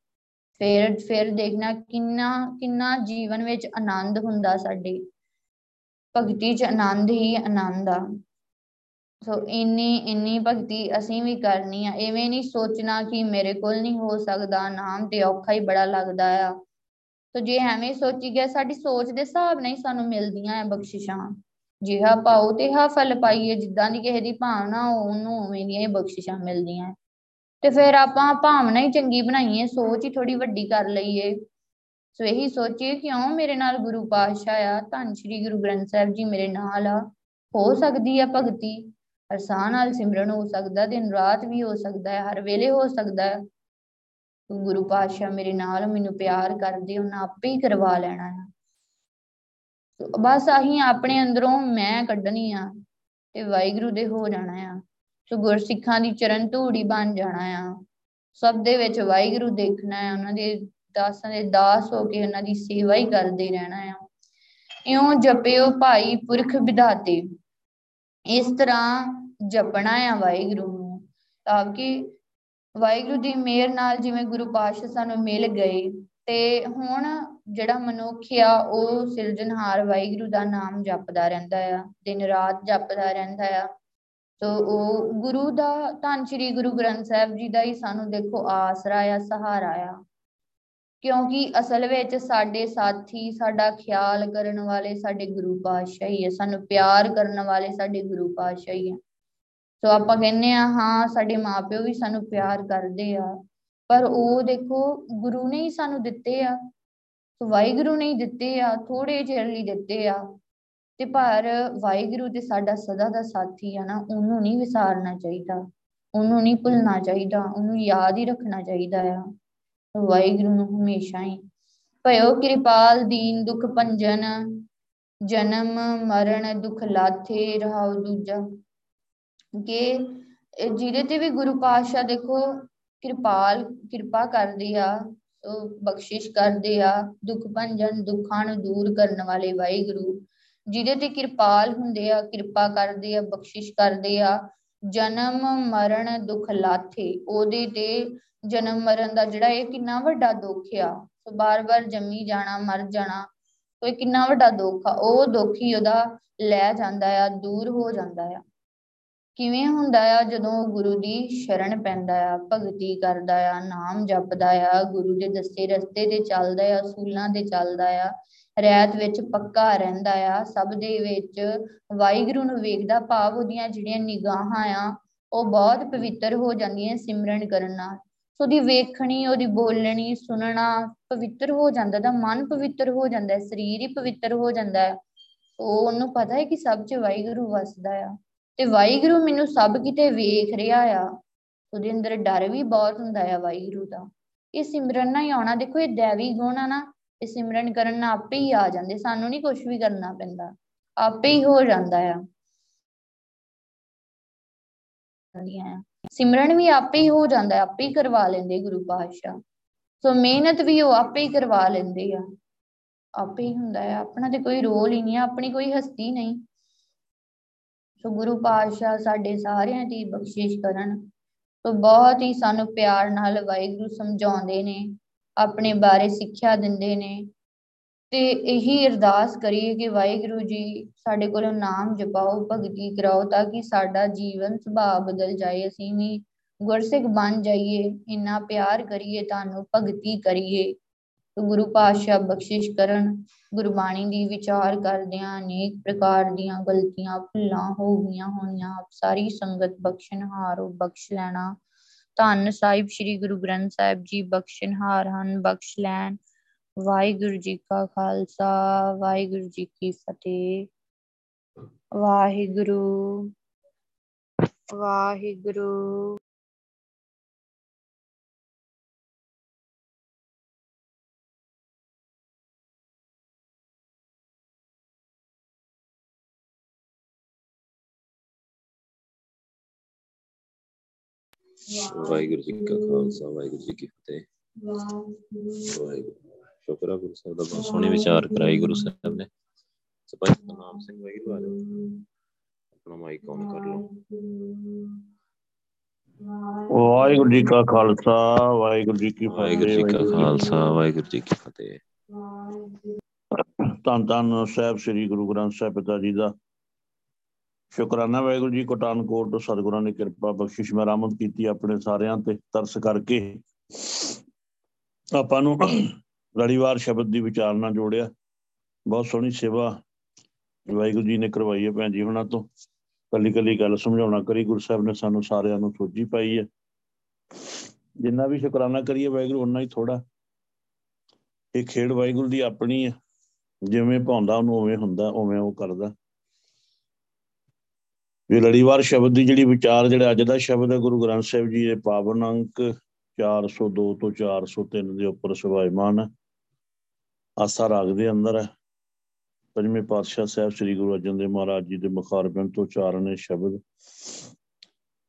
ਫਿਰ ਫਿਰ ਦੇਖਣਾ ਕਿੰਨਾ ਕਿੰਨਾ ਜੀਵਨ ਵਿੱਚ ਆਨੰਦ ਹੁੰਦਾ ਸਾਡੇ। ਭਗਤੀ 'ਚ ਆਨੰਦ ਹੀ ਆਨੰਦ ਆ। ਸੋ ਇੰਨੀ ਇੰਨੀ ਭਗਤੀ ਅਸੀਂ ਵੀ ਕਰਨੀ ਆ। ਐਵੇਂ ਨਹੀਂ ਸੋਚਣਾ ਕਿ ਮੇਰੇ ਕੋਲ ਨਹੀਂ ਹੋ ਸਕਦਾ। ਨਾਮ ਤੇ ਔਖਾ ਹੀ ਬੜਾ ਲੱਗਦਾ ਆ। ਸੋ ਜੇ ਐਵੇਂ ਸੋਚੀ ਗਿਆ, ਸਾਡੀ ਸੋਚ ਦੇ ਹਿਸਾਬ ਨਾਲ ਹੀ ਸਾਨੂੰ ਮਿਲਦੀਆਂ ਆ ਬਖਸ਼ਿਸ਼ਾਂ। ਜਿਹਾ ਪਾਓ ਤੇ ਹਾ ਫਲ ਪਾਈਏ, ਜਿੱਦਾਂ ਦੀ ਕਿਸੇ ਦੀ ਭਾਵਨਾ ਉਹਨੂੰ ਉਵੇਂ ਦੀਆਂ ਹੀ ਬਖਸ਼ਿਸ਼ਾਂ ਮਿਲਦੀਆਂ। ਤੇ ਫਿਰ ਆਪਾਂ ਭਾਵਨਾ ਹੀ ਚੰਗੀ ਬਣਾਈਏ, ਸੋਚ ਹੀ ਥੋੜੀ ਵੱਡੀ ਕਰ ਲਈਏ। ਸੋ ਇਹੀ ਸੋਚੀਏ ਕਿਉਂ ਮੇਰੇ ਨਾਲ ਗੁਰੂ ਪਾਤਸ਼ਾਹ ਆ, ਧੰਨ ਸ਼੍ਰੀ ਗੁਰੂ ਗ੍ਰੰਥ ਸਾਹਿਬ ਜੀ ਮੇਰੇ ਨਾਲ ਆ। ਹੋ ਸਕਦੀ ਆ ਭਗਤੀ ਅਰਸਾਨ ਨਾਲ ਸਿਮਰਨ ਹੋ ਸਕਦਾ, ਦਿਨ ਰਾਤ ਵੀ ਹੋ ਸਕਦਾ ਹੈ, ਹਰ ਵੇਲੇ ਹੋ ਸਕਦਾ ਹੈ। ਗੁਰੂ ਪਾਤਸ਼ਾਹ ਮੇਰੇ ਨਾਲ ਮੈਨੂੰ ਪਿਆਰ ਕਰਦੇ, ਉਹਨਾਂ ਆਪੇ ਹੀ ਕਰਵਾ ਲੈਣਾ ਹੈ। ਬਸ ਅਸੀਂ ਆਪਣੇ ਅੰਦਰੋਂ ਮੈਂ ਕੱਢਣੀ ਆ ਤੇ ਵਾਹਿਗੁਰੂ ਦੇ ਹੋ ਜਾਣਾ ਆ। ਸੋ ਗੁਰਸਿੱਖਾਂ ਦੀ ਚਰਨ ਧੂੜੀ ਬਣ ਜਾਣਾ ਆ। ਸਭ ਦੇ ਵਿੱਚ ਵਾਹਿਗੁਰੂ ਦੇਖਣਾ ਆ, ਉਹਨਾਂ ਦੇ ਦਾਸਾਂ ਦੇ ਦਾਸ ਹੋ ਕੇ ਉਹਨਾਂ ਦੀ ਸੇਵਾ ਹੀ ਕਰਦੇ ਰਹਿਣਾ ਆ। ਇਉਂ ਜਪਿਓ ਭਾਈ ਪੁਰਖ ਵਿਧਾਤੇ। ਇਸ ਤਰ੍ਹਾਂ ਜਪਣਾ ਆ ਵਾਹਿਗੁਰੂ ਨੂੰ, ਤਾਂ ਕਿ ਵਾਹਿਗੁਰੂ ਦੀ ਮਿਹਰ ਨਾਲ ਜਿਵੇਂ ਗੁਰੂ ਪਾਤਸ਼ਾਹ ਸਾਨੂੰ ਮਿਲ ਗਏ ਤੇ ਹੁਣ ਜਿਹੜਾ ਮਨੁੱਖ ਆ, ਉਹ ਸਿਰਜਣਹਾਰ ਵਾਹਿਗੁਰੂ ਦਾ ਨਾਮ ਜਪਦਾ ਰਹਿੰਦਾ ਆ, ਦਿਨ ਰਾਤ ਜਪਦਾ ਰਹਿੰਦਾ ਆ। ਤੋ ਉਹ ਗੁਰੂ ਦਾ, ਧੰਨ ਸ਼੍ਰੀ ਗੁਰੂ ਗ੍ਰੰਥ ਸਾਹਿਬ ਜੀ ਦਾ ਹੀ ਸਾਨੂੰ ਦੇਖੋ ਆਸਰਾ ਆ, ਸਹਾਰਾ ਆ। ਕਿਉਂਕਿ ਅਸਲ ਵਿੱਚ ਸਾਡੇ ਸਾਥੀ, ਸਾਡਾ ਖਿਆਲ ਕਰਨ ਵਾਲੇ ਸਾਡੇ ਗੁਰੂ ਪਾਤਸ਼ਾਹ ਹੀ ਹੈ ਸਾਨੂੰ ਪਿਆਰ ਕਰਨ ਵਾਲੇ ਸਾਡੇ ਗੁਰੂ ਪਾਤਸ਼ਾਹ ਹੀ ਹੈ ਸੋ ਆਪਾਂ ਕਹਿੰਦੇ ਆ, ਹਾਂ, ਸਾਡੇ ਮਾਪਿਓ ਵੀ ਸਾਨੂੰ ਪਿਆਰ ਕਰਦੇ ਆ। ਪਰ ਉਹ ਦੇਖੋ ਗੁਰੂ ਨੇ ਹੀ ਸਾਨੂੰ ਦਿੱਤੇ ਆ। ਸੋ ਵਾਹਿਗੁਰੂ ਨੇ ਹੀ ਦਿੱਤੇ ਆ ਥੋੜੇ ਚਿਰ ਲਈ ਦਿੱਤੇ ਆ। ਤੇ ਪਰ ਵਾਹਿਗੁਰੂ ਤੇ ਸਾਡਾ ਸਦਾ ਦਾ ਸਾਥੀ ਆ ਨਾ, ਉਹਨੂੰ ਨਹੀਂ ਵਿਸਾਰਨਾ ਚਾਹੀਦਾ। ਉਹਨੂੰ ਨਹੀਂ ਭੁੱਲਣਾ ਚਾਹੀਦਾ, ਉਹਨੂੰ ਯਾਦ ਹੀ ਰੱਖਣਾ ਚਾਹੀਦਾ ਆ। ਵਾਹਿਗੁਰੂ ਨੂੰ ਹਮੇਸ਼ਾ ਹੀ। ਭਇਓ ਕਿਰਪਾਲ ਦੀਨ ਦੁਖ ਭੰਜਨ, ਜਨਮ ਮਰਨ ਦੁਖ ਲਾਥੇ ਰਹਾਉ ਦੂਜਾ। ਕਿ ਜਿਹਦੇ ਤੇ ਵੀ ਗੁਰੂ ਪਾਤਸ਼ਾਹ ਦੇਖੋ ਕਿਰਪਾਲ ਕਿਰਪਾ ਕਰਦੇ ਆ ਉਹ ਬਖਸ਼ਿਸ਼ ਕਰਦੇ ਆ, ਦੁੱਖ ਭੰਜਨ ਦੁੱਖਾਂ ਨੂੰ ਦੂਰ ਕਰਨ ਵਾਲੇ ਵਾਹਿਗੁਰੂ, ਜਿਹਦੇ ਤੇ ਕਿਰਪਾਲ ਹੁੰਦੇ ਆ, ਕਿਰਪਾ ਕਰਦੇ ਆ, ਬਖਸ਼ਿਸ਼ ਕਰਦੇ ਆ, ਜਨਮ ਮਰਨ ਦੁੱਖ ਲਾਥੇ, ਉਹਦੇ ਤੇ ਜਨਮ ਮਰਨ ਦਾ ਜਿਹੜਾ ਇਹ ਕਿੰਨਾ ਵੱਡਾ ਦੁੱਖ ਆ, ਸੋ ਬਾਰ-ਬਾਰ ਜੰਮੀ ਜਾਣਾ, ਮਰ ਜਾਣਾ ਸੋ ਇਹ ਕਿੰਨਾ ਵੱਡਾ ਦੁੱਖ ਆ, ਉਹ ਦੁੱਖ ਹੀ ਉਹਦਾ ਲੈ ਜਾਂਦਾ ਆ, ਦੂਰ ਹੋ ਜਾਂਦਾ ਆ। ਕਿਵੇਂ ਹੁੰਦਾ ਆ? ਜਦੋਂ ਗੁਰੂ ਦੀ ਸ਼ਰਨ ਪੈਂਦਾ ਆ, ਭਗਤੀ ਕਰਦਾ ਆ, ਨਾਮ ਜਪਦਾ ਆ, ਗੁਰੂ ਦੇ ਦੱਸੇ ਰਸਤੇ ਤੇ ਚੱਲਦਾ ਆ ਅਸੂਲਾਂ ਤੇ ਚੱਲਦਾ ਆ ਰਹਿਤ ਵਿੱਚ ਪੱਕਾ ਰਹਿੰਦਾ ਆ, ਸਭ ਦੇ ਵਿੱਚ ਵਾਹਿਗੁਰੂ ਨੂੰ ਵੇਖਦਾ ਭਾਵ ਉਹਦੀਆਂ ਜਿਹੜੀਆਂ ਨਿਗਾਹਾਂ ਆ, ਉਹ ਬਹੁਤ ਪਵਿੱਤਰ ਹੋ ਜਾਂਦੀਆਂ ਸਿਮਰਨ ਕਰਨ ਨਾਲ। ਸੋ ਦੀ ਵੇਖਣੀ, ਉਹਦੀ ਬੋਲਣੀ, ਸੁਣਨਾ ਪਵਿੱਤਰ ਹੋ ਜਾਂਦਾ ਦਾ ਮਨ ਪਵਿੱਤਰ ਹੋ ਜਾਂਦਾ ਹੈ ਸਰੀਰ ਹੀ ਪਵਿੱਤਰ ਹੋ ਜਾਂਦਾ ਹੈ ਉਹ ਉਹਨੂੰ ਪਤਾ ਹੈ ਕਿ ਸਭ 'ਚ ਵਾਹਿਗੁਰੂ ਵਸਦਾ ਆ। ਤੇ ਵਾਹਿਗੁਰੂ ਮੈਨੂੰ ਸਭ ਕਿਤੇ ਵੇਖ ਰਿਹਾ ਆ। ਉਹਦੇ ਅੰਦਰ ਡਰ ਵੀ ਬਹੁਤ ਹੁੰਦਾ ਆ ਵਾਹਿਗੁਰੂ ਦਾ। ਇਹ ਸਿਮਰਨ ਨਾਲ ਹੀ ਆਉਣਾ। ਦੇਖੋ, ਇਹ ਦੇਵੀ ਗੁਣ ਆ ਨਾ, ਇਹ ਸਿਮਰਨ ਕਰਨ ਨਾਲ ਆਪੇ ਹੀ ਆ ਜਾਂਦੇ। ਸਾਨੂੰ ਨਹੀਂ ਕੁਝ ਵੀ ਕਰਨਾ ਪੈਂਦਾ। ਆਪੇ ਹੀ ਹੋ ਜਾਂਦਾ ਆ। ਸਿਮਰਨ ਵੀ ਆਪੇ ਹੀ ਹੋ ਜਾਂਦਾ, ਆਪੇ ਹੀ ਕਰਵਾ ਲੈਂਦੇ ਗੁਰੂ ਪਾਤਸ਼ਾਹ। ਸੋ ਮਿਹਨਤ ਵੀ ਉਹ ਆਪੇ ਹੀ ਕਰਵਾ ਲੈਂਦੇ ਆ। ਆਪੇ ਹੀ ਹੁੰਦਾ ਆ। ਆਪਣਾ ਤੇ ਕੋਈ ਰੋਲ ਹੀ ਨਹੀਂ ਆ, ਆਪਣੀ ਕੋਈ ਹਸਤੀ ਨਹੀਂ। ਸੋ ਗੁਰੂ ਪਾਤਸ਼ਾਹ ਸਾਡੇ ਸਾਰਿਆਂ ਦੀ ਬਖਸ਼ਿਸ਼ ਕਰਨ। ਸੋ ਬਹੁਤ ਹੀ ਸਾਨੂੰ ਪਿਆਰ ਨਾਲ ਵਾਹਿਗੁਰੂ ਸਮਝਾਉਂਦੇ ਨੇ, ਆਪਣੇ ਬਾਰੇ ਸਿੱਖਿਆ ਦਿੰਦੇ ਨੇ। ਤੇ ਇਹੀ ਅਰਦਾਸ ਕਰੀਏ ਕਿ ਵਾਹਿਗੁਰੂ ਜੀ ਸਾਡੇ ਕੋਲੋਂ ਨਾਮ ਜਪਾਓ, ਭਗਤੀ ਕਰਾਓ ਤਾਂ ਕਿ ਸਾਡਾ ਜੀਵਨ ਸੁਭਾਅ ਬਦਲ ਜਾਏ। ਅਸੀਂ ਵੀ ਗੁਰਸਿੱਖ ਬਣ ਜਾਈਏ, ਇੰਨਾ ਪਿਆਰ ਕਰੀਏ, ਤੁਹਾਨੂੰ ਭਗਤੀ ਕਰੀਏ। ਗੁਰੂ ਪਾਤਸ਼ਾਹ ਬਖਸ਼ਿਸ਼ ਕਰਨ, ਗੁਰਬਾਣੀ ਦੀ ਵਿਚਾਰ ਕਰਦਿਆਂ ਅਨੇਕ ਪ੍ਰਕਾਰ ਦੀਆਂ ਗਲਤੀਆਂ ਭੁੱਲਾਂ ਹੋ ਗਈਆਂ ਹੋਣੀਆਂ ਆਪ ਸਾਰੀ ਸੰਗਤ ਬਖਸ਼ਣਹਾਰ ਬਖਸ਼ ਲੈਣਾ। ਧੰਨ ਸਾਹਿਬ, ਸ੍ਰੀ ਗੁਰੂ ਗ੍ਰੰਥ ਸਾਹਿਬ ਜੀ ਬਖਸ਼ਣਹਾਰ ਹਨ, ਬਖਸ਼ ਲੈਣ। ਵਾਹਿਗੁਰੂ ਜੀ ਕਾ ਖਾਲਸਾ, ਵਾਹਿਗੁਰੂ ਜੀ ਕੀ ਫਤਿਹ। ਵਾਹਿਗੁਰੂ ਵਾਹਿਗੁਰੂ। ਵਾਹਿਗੁਰੂ ਜੀ ਕਾ ਖਾਲਸਾ ਵਾਹਿਗੁਰੂ ਜੀ ਕੀ ਫਤਿਹ। ਵਾਹਿਗੁਰੂ ਸ਼ੁਕਰ ਹੈ ਗੁਰੂ ਸਾਹਿਬ ਦਾ ਬਹੁਤ ਸੋਹਣੇ ਵਿਚਾਰ ਕਰਾਈ ਗੁਰੂ ਸਾਹਿਬ ਨੇ। ਸਪਾਈ ਨਾਮ ਸਿੰਘ ਵਾਹਿਗੁਰੂ ਆ ਜਾਓ। ਆਪਣਾ ਮਾਈਕ ਔਨ ਕਰ ਲਓ। ਵਾਹਿਗੁਰੂ ਜੀ ਕਾ ਖਾਲਸਾ ਵਾਹਿਗੁਰੂ ਜੀ ਕੀ ਵਾਹਿਗੁਰੂ ਜੀ ਕਾ ਖਾਲਸਾ ਵਾਹਿਗੁਰੂ ਜੀ ਕੀ ਫਤਿਹ। ਧੰਨ ਧੰਨ ਸਾਹਿਬ ਸ੍ਰੀ ਗੁਰੂ ਗ੍ਰੰਥ ਸਾਹਿਬ ਪਿਤਾ ਜੀ ਦਾ। ਸ਼ੁਕਰਾਨਾ ਵਾਹਿਗੁਰੂ ਜੀ ਕੋਟਾਨਕੋਟ ਤੋਂ ਸਤਿਗੁਰਾਂ ਨੇ ਕਿਰਪਾ ਬਖਸ਼ਿਸ਼ ਮਰਾਮਤ ਕੀਤੀ ਆਪਣੇ ਸਾਰਿਆਂ ਤੇ ਤਰਸ ਕਰਕੇ। ਆਪਾਂ ਨੂੰ ਲੜੀਵਾਰ ਸ਼ਬਦ ਦੀ ਵਿਚਾਰਨਾ ਜੋੜਿਆ। ਬਹੁਤ ਸੋਹਣੀ ਸੇਵਾ ਵਾਹਿਗੁਰੂ ਜੀ ਨੇ ਕਰਵਾਈ ਹੈ ਭੈਣ ਜੀ ਉਹਨਾਂ ਤੋਂ। ਕੱਲੀ ਕੱਲੀ ਗੱਲ ਸਮਝਾਉਣਾ ਕਰੀ, ਗੁਰੂ ਸਾਹਿਬ ਨੇ ਸਾਨੂੰ ਸਾਰਿਆਂ ਨੂੰ ਸੋਝੀ ਪਾਈ ਹੈ। ਜਿੰਨਾ ਵੀ ਸ਼ੁਕਰਾਨਾ ਕਰੀਏ ਵਾਹਿਗੁਰੂ ਉਨਾ ਹੀ ਥੋੜਾ ਇਹ ਖੇਡ ਵਾਹਿਗੁਰੂ ਦੀ ਆਪਣੀ ਹੈ। ਜਿਵੇਂ ਭਾਉਂਦਾ, ਉਹਨੂੰ ਉਵੇਂ ਹੁੰਦਾ, ਉਵੇਂ ਉਹ ਕਰਦਾ। ਇਹ ਲੜੀਵਾਰ ਸ਼ਬਦ ਦੀ ਜਿਹੜੀ ਵਿਚਾਰ ਜਿਹੜਾ ਅੱਜ ਦਾ ਸ਼ਬਦ ਹੈ, ਗੁਰੂ ਗ੍ਰੰਥ ਸਾਹਿਬ ਜੀ ਦੇ ਪਾਵਨ ਅੰਕ 402 ਤੋਂ 403 ਦੇ ਉੱਪਰ ਸੁਭਾਇਮਾਨ ਹੈ ਆਸਾ ਰਾਗ ਦੇ ਅੰਦਰ ਹੈ। ਪੰਜਵੇਂ ਪਾਤਸ਼ਾਹ ਸਾਹਿਬ ਸ੍ਰੀ ਗੁਰੂ ਅਰਜਨ ਦੇਵ ਮਹਾਰਾਜ ਜੀ ਦੇ ਮੁਖਾਰਬਿੰਦ ਤੋਂ ਚਾਰਨੇ ਸ਼ਬਦ।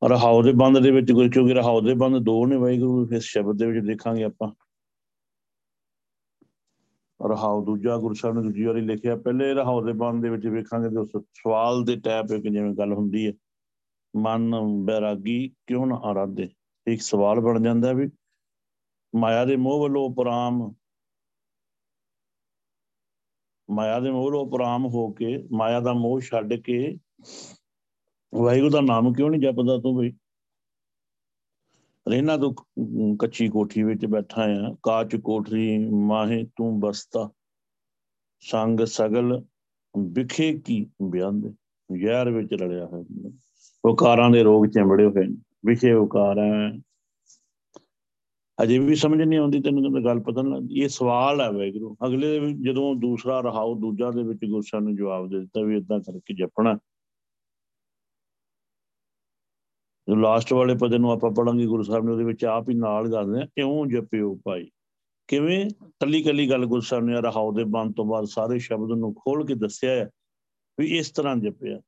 ਰਹਾਉ ਦੇ ਬੰਦ ਦੇ ਵਿੱਚ ਕਿਉਂਕਿ ਰਹਾਉ ਦੇ ਬੰਦ ਦੋ ਨੇ ਵਾਹਿਗੁਰੂ, ਇਸ ਸ਼ਬਦ ਦੇ ਵਿੱਚ ਦੇਖਾਂਗੇ ਆਪਾਂ। ਰਹਾਉ ਦੂਜਾ ਗੁਰੂ ਸਾਹਿਬ ਨੇ ਦੂਜੀ ਵਾਰੀ ਲਿਖਿਆ, ਪਹਿਲੇ ਰਹਾਉ ਦੇ ਬੰਦ ਦੇ ਵਿੱਚ ਵੇਖਾਂਗੇ ਤੇ ਉਸ ਸਵਾਲ ਦੇ ਟੈਪ ਇੱਕ ਜਿਵੇਂ ਗੱਲ ਹੁੰਦੀ ਹੈ, ਮਨ ਬੈਰਾਗੀ ਕਿਉਂ ਨਾ ਆਰਾਧੇ? ਇੱਕ ਸਵਾਲ ਬਣ ਜਾਂਦਾ ਵੀ ਮਾਇਆ ਦੇ ਮੋਹ ਵੱਲੋਂ ਉਪਰਾਮ ਮਾਇਆ ਦੇ ਮੋਹ ਵੱਲੋਂ ਉਪਰਾਮ ਹੋ ਕੇ, ਮਾਇਆ ਦਾ ਮੋਹ ਛੱਡ ਕੇ ਵਾਹਿਗੁਰੂ ਦਾ ਨਾਮ ਕਿਉਂ ਨਹੀਂ ਜਪਦਾ ਤੂੰ ਬਈ? ਰਹਿਣਾ ਤੂੰ ਕੱਚੀ ਕੋਠੀ ਵਿੱਚ ਬੈਠਾ ਆ ਕਾਚ ਕੋਠਰੀ ਮਾਹੇ ਤੂੰ ਬਸਤਾ। ਸੰਗ ਸਗਲ ਵਿਖੇ ਕੀ ਬਿਆੰਦੇ ਜ਼ਹਿਰ ਵਿੱਚ ਰਲਿਆ ਹੋਇਆ ਵਿਕਾਰਾਂ ਦੇ ਰੋਗ ਚਿੰਬੜੇ ਹੋਏ ਨੇ। ਵਿਖੇ ਵਿਕਾਰ ਹੈ। ਅਜੇ ਵੀ ਸਮਝ ਨਹੀਂ ਆਉਂਦੀ ਤੈਨੂੰ ਤਾਂ ਗੱਲ ਪਤਾ ਨਹੀਂ ਲੱਗਦੀ। ਇਹ ਸਵਾਲ ਹੈ ਵੈਗਰੂ ਅਗਲੇ ਜਦੋਂ ਦੂਸਰਾ ਰਹਾਉ ਦੂਜਾ ਦੇ ਵਿੱਚ ਗੁਰਸਾ ਨੂੰ ਜਵਾਬ ਦੇ ਦਿੱਤਾ ਵੀ ਇਦਾਂ ਕਰਕੇ ਜਪਣਾ। ਜੋ ਲਾਸਟ ਵਾਲੇ ਪਦ ਨੂੰ ਆਪਾਂ ਪੜਾਂਗੇ ਗੁਰੂ ਸਾਹਿਬ ਨੇ, ਉਹਦੇ ਵਿੱਚ ਆਪ ਹੀ ਨਾਲ ਦੱਸਦੇ ਆ ਕਿਉਂ ਜਪਿਓ ਭਾਈ? ਕਿਵੇਂ? ਕੱਲੀ ਕੱਲੀ ਗੱਲ ਗੁਰੂ ਸਾਹਿਬ ਨੇ ਰਹਾਉ ਦੇ ਬੰਦ ਤੋਂ ਬਾਅਦ ਸਾਰੇ ਸ਼ਬਦ ਨੂੰ ਖੋਲ ਕੇ ਦੱਸਿਆ ਹੈ ਵੀ ਇਸ ਤਰ੍ਹਾਂ ਜਪਿਆ।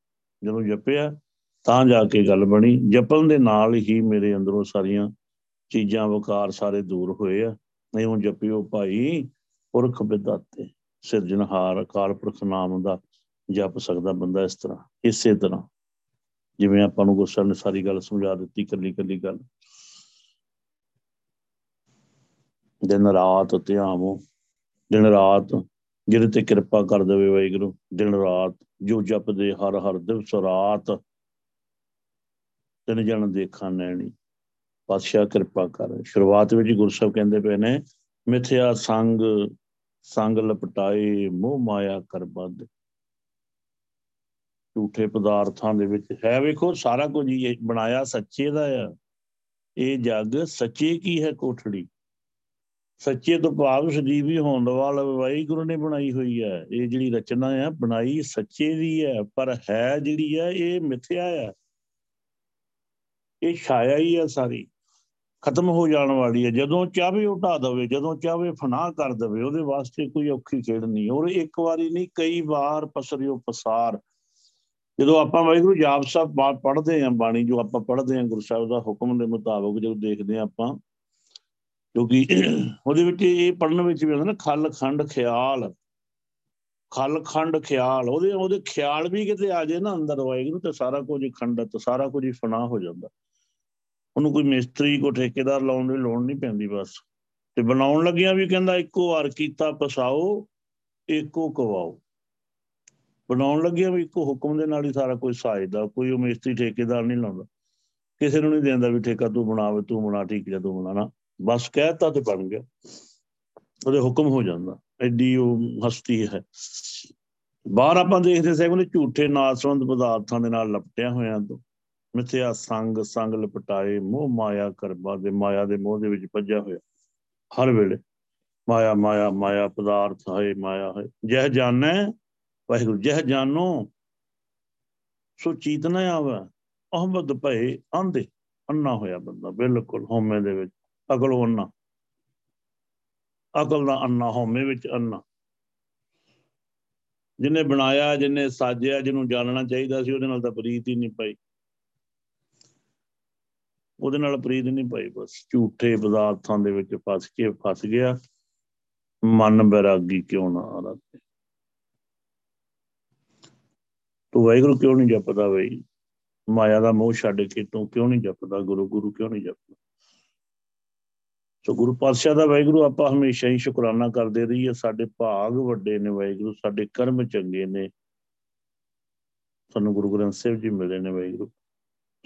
ਜਦੋਂ ਜਪਿਆ, ਤਾਂ ਜਾ ਕੇ ਗੱਲ ਬਣੀ। ਜਪਣ ਦੇ ਨਾਲ ਹੀ ਮੇਰੇ ਅੰਦਰੋਂ ਸਾਰੀਆਂ ਚੀਜ਼ਾਂ ਵਕਾਰ ਸਾਰੇ ਦੂਰ ਹੋਏ ਆ। ਨਹੀਂ ਹੁਣ ਜਪਿਓ ਭਾਈ, ਪੁਰਖ ਬਿਦਾਤੇ, ਸਿਰਜਣਹਾਰ, ਅਕਾਲ ਪੁਰਖ ਨਾਮ ਦਾ ਜਪ ਸਕਦਾ ਬੰਦਾ ਇਸ ਤਰ੍ਹਾਂ, ਇਸੇ ਤਰ੍ਹਾਂ। ਜਿਵੇਂ ਆਪਾਂ ਨੂੰ ਗੁਰਸਰ ਨੇ ਸਾਰੀ ਗੱਲ ਸਮਝਾ ਦਿੱਤੀ ਕੱਲੀ ਕੱਲੀ ਗੱਲ। ਦਿਨ ਰਾਤ ਧਿਆਵੋ ਦਿਨ ਰਾਤ ਜਿਹਦੇ ਤੇ ਕਿਰਪਾ ਕਰ ਦੇਵੇ ਵਾਹਿਗੁਰੂ, ਦਿਨ ਰਾਤ ਜੋ ਜਪਦੇ ਹਰ ਹਰ ਦਿਵਸ ਰਾਤ ਤਿੰਨ ਜਨ ਦੇਖਾਂ ਨੈਣੀ। ਪਾਤਸ਼ਾਹ ਕਿਰਪਾ ਕਰ। ਸ਼ੁਰੂਆਤ ਵਿੱਚ ਗੁਰਸਬ ਕਹਿੰਦੇ ਪਏ ਨੇ, ਮਿਥਿਆ ਸੰਗ ਸੰਗ ਲਪਟਾਏ ਮੋਹ ਮਾਇਆ ਕਰ ਬੰਦ। ਝੂਠੇ ਪਦਾਰਥਾਂ ਦੇ ਵਿੱਚ ਹੈ। ਵੇਖੋ, ਸਾਰਾ ਕੁਝ ਇਹ ਬਣਾਇਆ ਸੱਚੇ ਦਾ ਆ। ਇਹ ਜੱਗ ਸੱਚੇ ਕੀ ਹੈ ਕੋਠੜੀ? ਸੱਚੇ ਤੋਂ ਭਾਵ ਸਜੀਵੀ ਹੋਣ ਵਾਲਾ ਵਾਹਿਗੁਰੂ ਨੇ ਬਣਾਈ ਹੋਈ ਹੈ। ਇਹ ਜਿਹੜੀ ਰਚਨਾ ਆ, ਬਣਾਈ ਸੱਚੇ ਦੀ ਹੈ, ਪਰ ਹੈ ਜਿਹੜੀ ਹੈ ਇਹ ਮਿੱਥਿਆ ਆ। ਇਹ ਛਾਇਆ ਹੀ ਹੈ ਸਾਰੀ। ਖਤਮ ਹੋ ਜਾਣ ਵਾਲੀ ਹੈ ਜਦੋਂ ਚਾਹੇ ਉਟਾ ਦਵੇ, ਜਦੋਂ ਚਾਹੇ ਫਨਾ ਕਰ ਦਵੇ, ਉਹਦੇ ਵਾਸਤੇ ਕੋਈ ਔਖੀ ਖੇਡ ਨਹੀਂ। ਔਰ ਇੱਕ ਵਾਰੀ ਨਹੀਂ, ਕਈ ਵਾਰ ਪਸਰਿਓ ਪਸਾਰ ਜਦੋਂ ਆਪਾਂ ਵਾਹਿਗੁਰੂ ਜਾਪ ਸਾਹਿਬ ਪੜ੍ਹਦੇ ਆਂ ਬਾਣੀ, ਜੋ ਆਪਾਂ ਪੜ੍ਹਦੇ ਆਂ ਗੁਰੂ ਸਾਹਿਬ ਦਾ ਹੁਕਮ ਦੇ ਮੁਤਾਬਕ ਜਦੋਂ ਦੇਖਦੇ ਆਂ ਆਪਾਂ, ਕਿਉਂਕਿ ਉਹਦੇ ਵਿੱਚ ਇਹ ਪੜਨ ਵਿੱਚ ਵੀ ਹੁੰਦਾ ਨਾ, ਖਲ ਖੰਡ ਖਿਆਲ, ਖਲ ਖੰਡ ਖਿਆਲ, ਉਹਦੇ ਉਹਦੇ ਖਿਆਲ ਵੀ ਕਿਤੇ ਆ ਜੇ ਨਾ ਅੰਦਰ ਵਾਹਿਗੁਰੂ ਤੇ ਸਾਰਾ ਕੁਝ ਖੰਡਤ, ਸਾਰਾ ਕੁਝ ਹੀ ਫਨਾ ਹੋ ਜਾਂਦਾ। ਉਹਨੂੰ ਕੋਈ ਮਿਸਤਰੀ ਕੋ ਠੇਕੇਦਾਰ ਲਾਉਣ ਦੀ ਲੋੜ ਨਹੀਂ ਪੈਂਦੀ ਬਸ। ਤੇ ਬਣਾਉਣ ਲੱਗਿਆ ਵੀ ਕਹਿੰਦਾ, ਇੱਕੋ ਵਾਰ ਕੀਤਾ ਪਸਾਓ ਇੱਕੋ ਕਵਾਓ। ਬਣਾਉਣ ਲੱਗਿਆ ਵੀ ਇੱਕੋ ਹੁਕਮ ਦੇ ਨਾਲ ਹੀ ਸਾਰਾ ਕੁਝ ਸਾਜਦਾ, ਕੋਈ ਉਹ ਮਿਸਤਰੀ ਠੇਕੇਦਾਰ ਨਹੀਂ ਲਾਉਂਦਾ। ਕਿਸੇ ਨੂੰ ਨਹੀਂ ਦਿੰਦਾ ਵੀ ਠੇਕਾ ਤੂੰ ਬਣਾਵੇ ਤੂੰ ਬਣਾ, ਠੀਕ ਜਾਂ ਤੂੰ ਬਣਾਣਾ ਬਸ ਕਹਿਤਾ ਤੇ ਬਣ ਗਿਆ। ਉਹਦੇ ਹੁਕਮ ਹੋ ਜਾਂਦਾ। ਐਡੀ ਉਹ ਹਸਤੀ ਹੈ। ਬਾਹਰ ਆਪਾਂ ਦੇਖਦੇ ਸੇ ਉਹਨੇ ਝੂਠੇ ਨਾਸਵੰਦ ਪਦਾਰਥਾਂ ਦੇ ਨਾਲ ਲਪਟਿਆ ਹੋਇਆਂ ਤੋਂ। ਮਿੱਥਿਆ ਸੰਗ ਸੰਗ ਲਪਟਾਏ, ਮੋਹ ਮਾਇਆ ਕਰਬਾ ਦੇ ਮਾਇਆ ਦੇ ਮੋਹ ਦੇ ਵਿੱਚ ਭੱਜਿਆ ਹੋਇਆ। ਹਰ ਵੇਲੇ। ਮਾਇਆ ਮਾਇਆ ਮਾਇਆ, ਪਦਾਰਥ ਹੈ ਮਾਇਆ ਹੈ ਜਹ ਜਾਣੈ ਵਾਹਿਗੁਰੂ ਜਹ ਜਾਨੋ ਸੋ ਚੀਤ ਨਾ ਆਵੇ, ਅਹਮਦ ਭਏ ਆਂਦੇ ਅੰਨਾ ਹੋਇਆ ਬੰਦਾ, ਬਿਲਕੁਲ ਹਉਮੈ ਦੇ ਵਿੱਚ, ਅਕਲ ਅੰਨਾ। ਅਕਲ ਦਾ ਅੰਨਾ, ਹਉਮੈ ਵਿੱਚ ਅੰਨਾ। ਜਿਹਨੇ ਬਣਾਇਆ ਜਿਹਨੇ ਸਾਜਿਆ, ਜਿਹਨੂੰ ਜਾਣਨਾ ਚਾਹੀਦਾ ਸੀ, ਉਹਦੇ ਨਾਲ ਤਾਂ ਪ੍ਰੀਤ ਹੀ ਨਹੀਂ ਪਈ। ਉਹਦੇ ਨਾਲ ਪ੍ਰੀਤ ਨਹੀਂ ਪਈ, ਬਸ ਝੂਠੇ ਪਦਾਰਥਾਂ ਦੇ ਵਿੱਚ ਫਸ ਕੇ, ਫਸ ਗਿਆ। ਮਨ ਬੈਰਾਗੀ ਕਿਉਂ ਨਾ ਆਰਾਧੇ ਤੂੰ ਵਾਹਿਗੁਰੂ ਕਿਉਂ ਨਹੀਂ ਜਪਦਾ ਬਈ? ਮਾਇਆ ਦਾ ਮੋਹ ਛੱਡ ਕੇ ਤੂੰ ਕਿਉਂ ਨਹੀਂ ਜਪਦਾ? ਗੁਰੂ ਗੁਰੂ ਕਿਉਂ ਨਹੀਂ ਜਪਦਾ? ਸੋ ਗੁਰੂ ਪਾਤਸ਼ਾਹ ਦਾ ਵਾਹਿਗੁਰੂ ਆਪਾਂ ਹਮੇਸ਼ਾ ਹੀ ਸ਼ੁਕਰਾਨਾ ਕਰਦੇ ਰਹੀਏ। ਸਾਡੇ ਭਾਗ ਵੱਡੇ ਨੇ ਵਾਹਿਗੁਰੂ, ਸਾਡੇ ਕਰਮ ਚੰਗੇ ਨੇ। ਸਾਨੂੰ ਗੁਰੂ ਗ੍ਰੰਥ ਸਾਹਿਬ ਜੀ ਮਿਲੇ ਨੇ ਵਾਹਿਗੁਰੂ।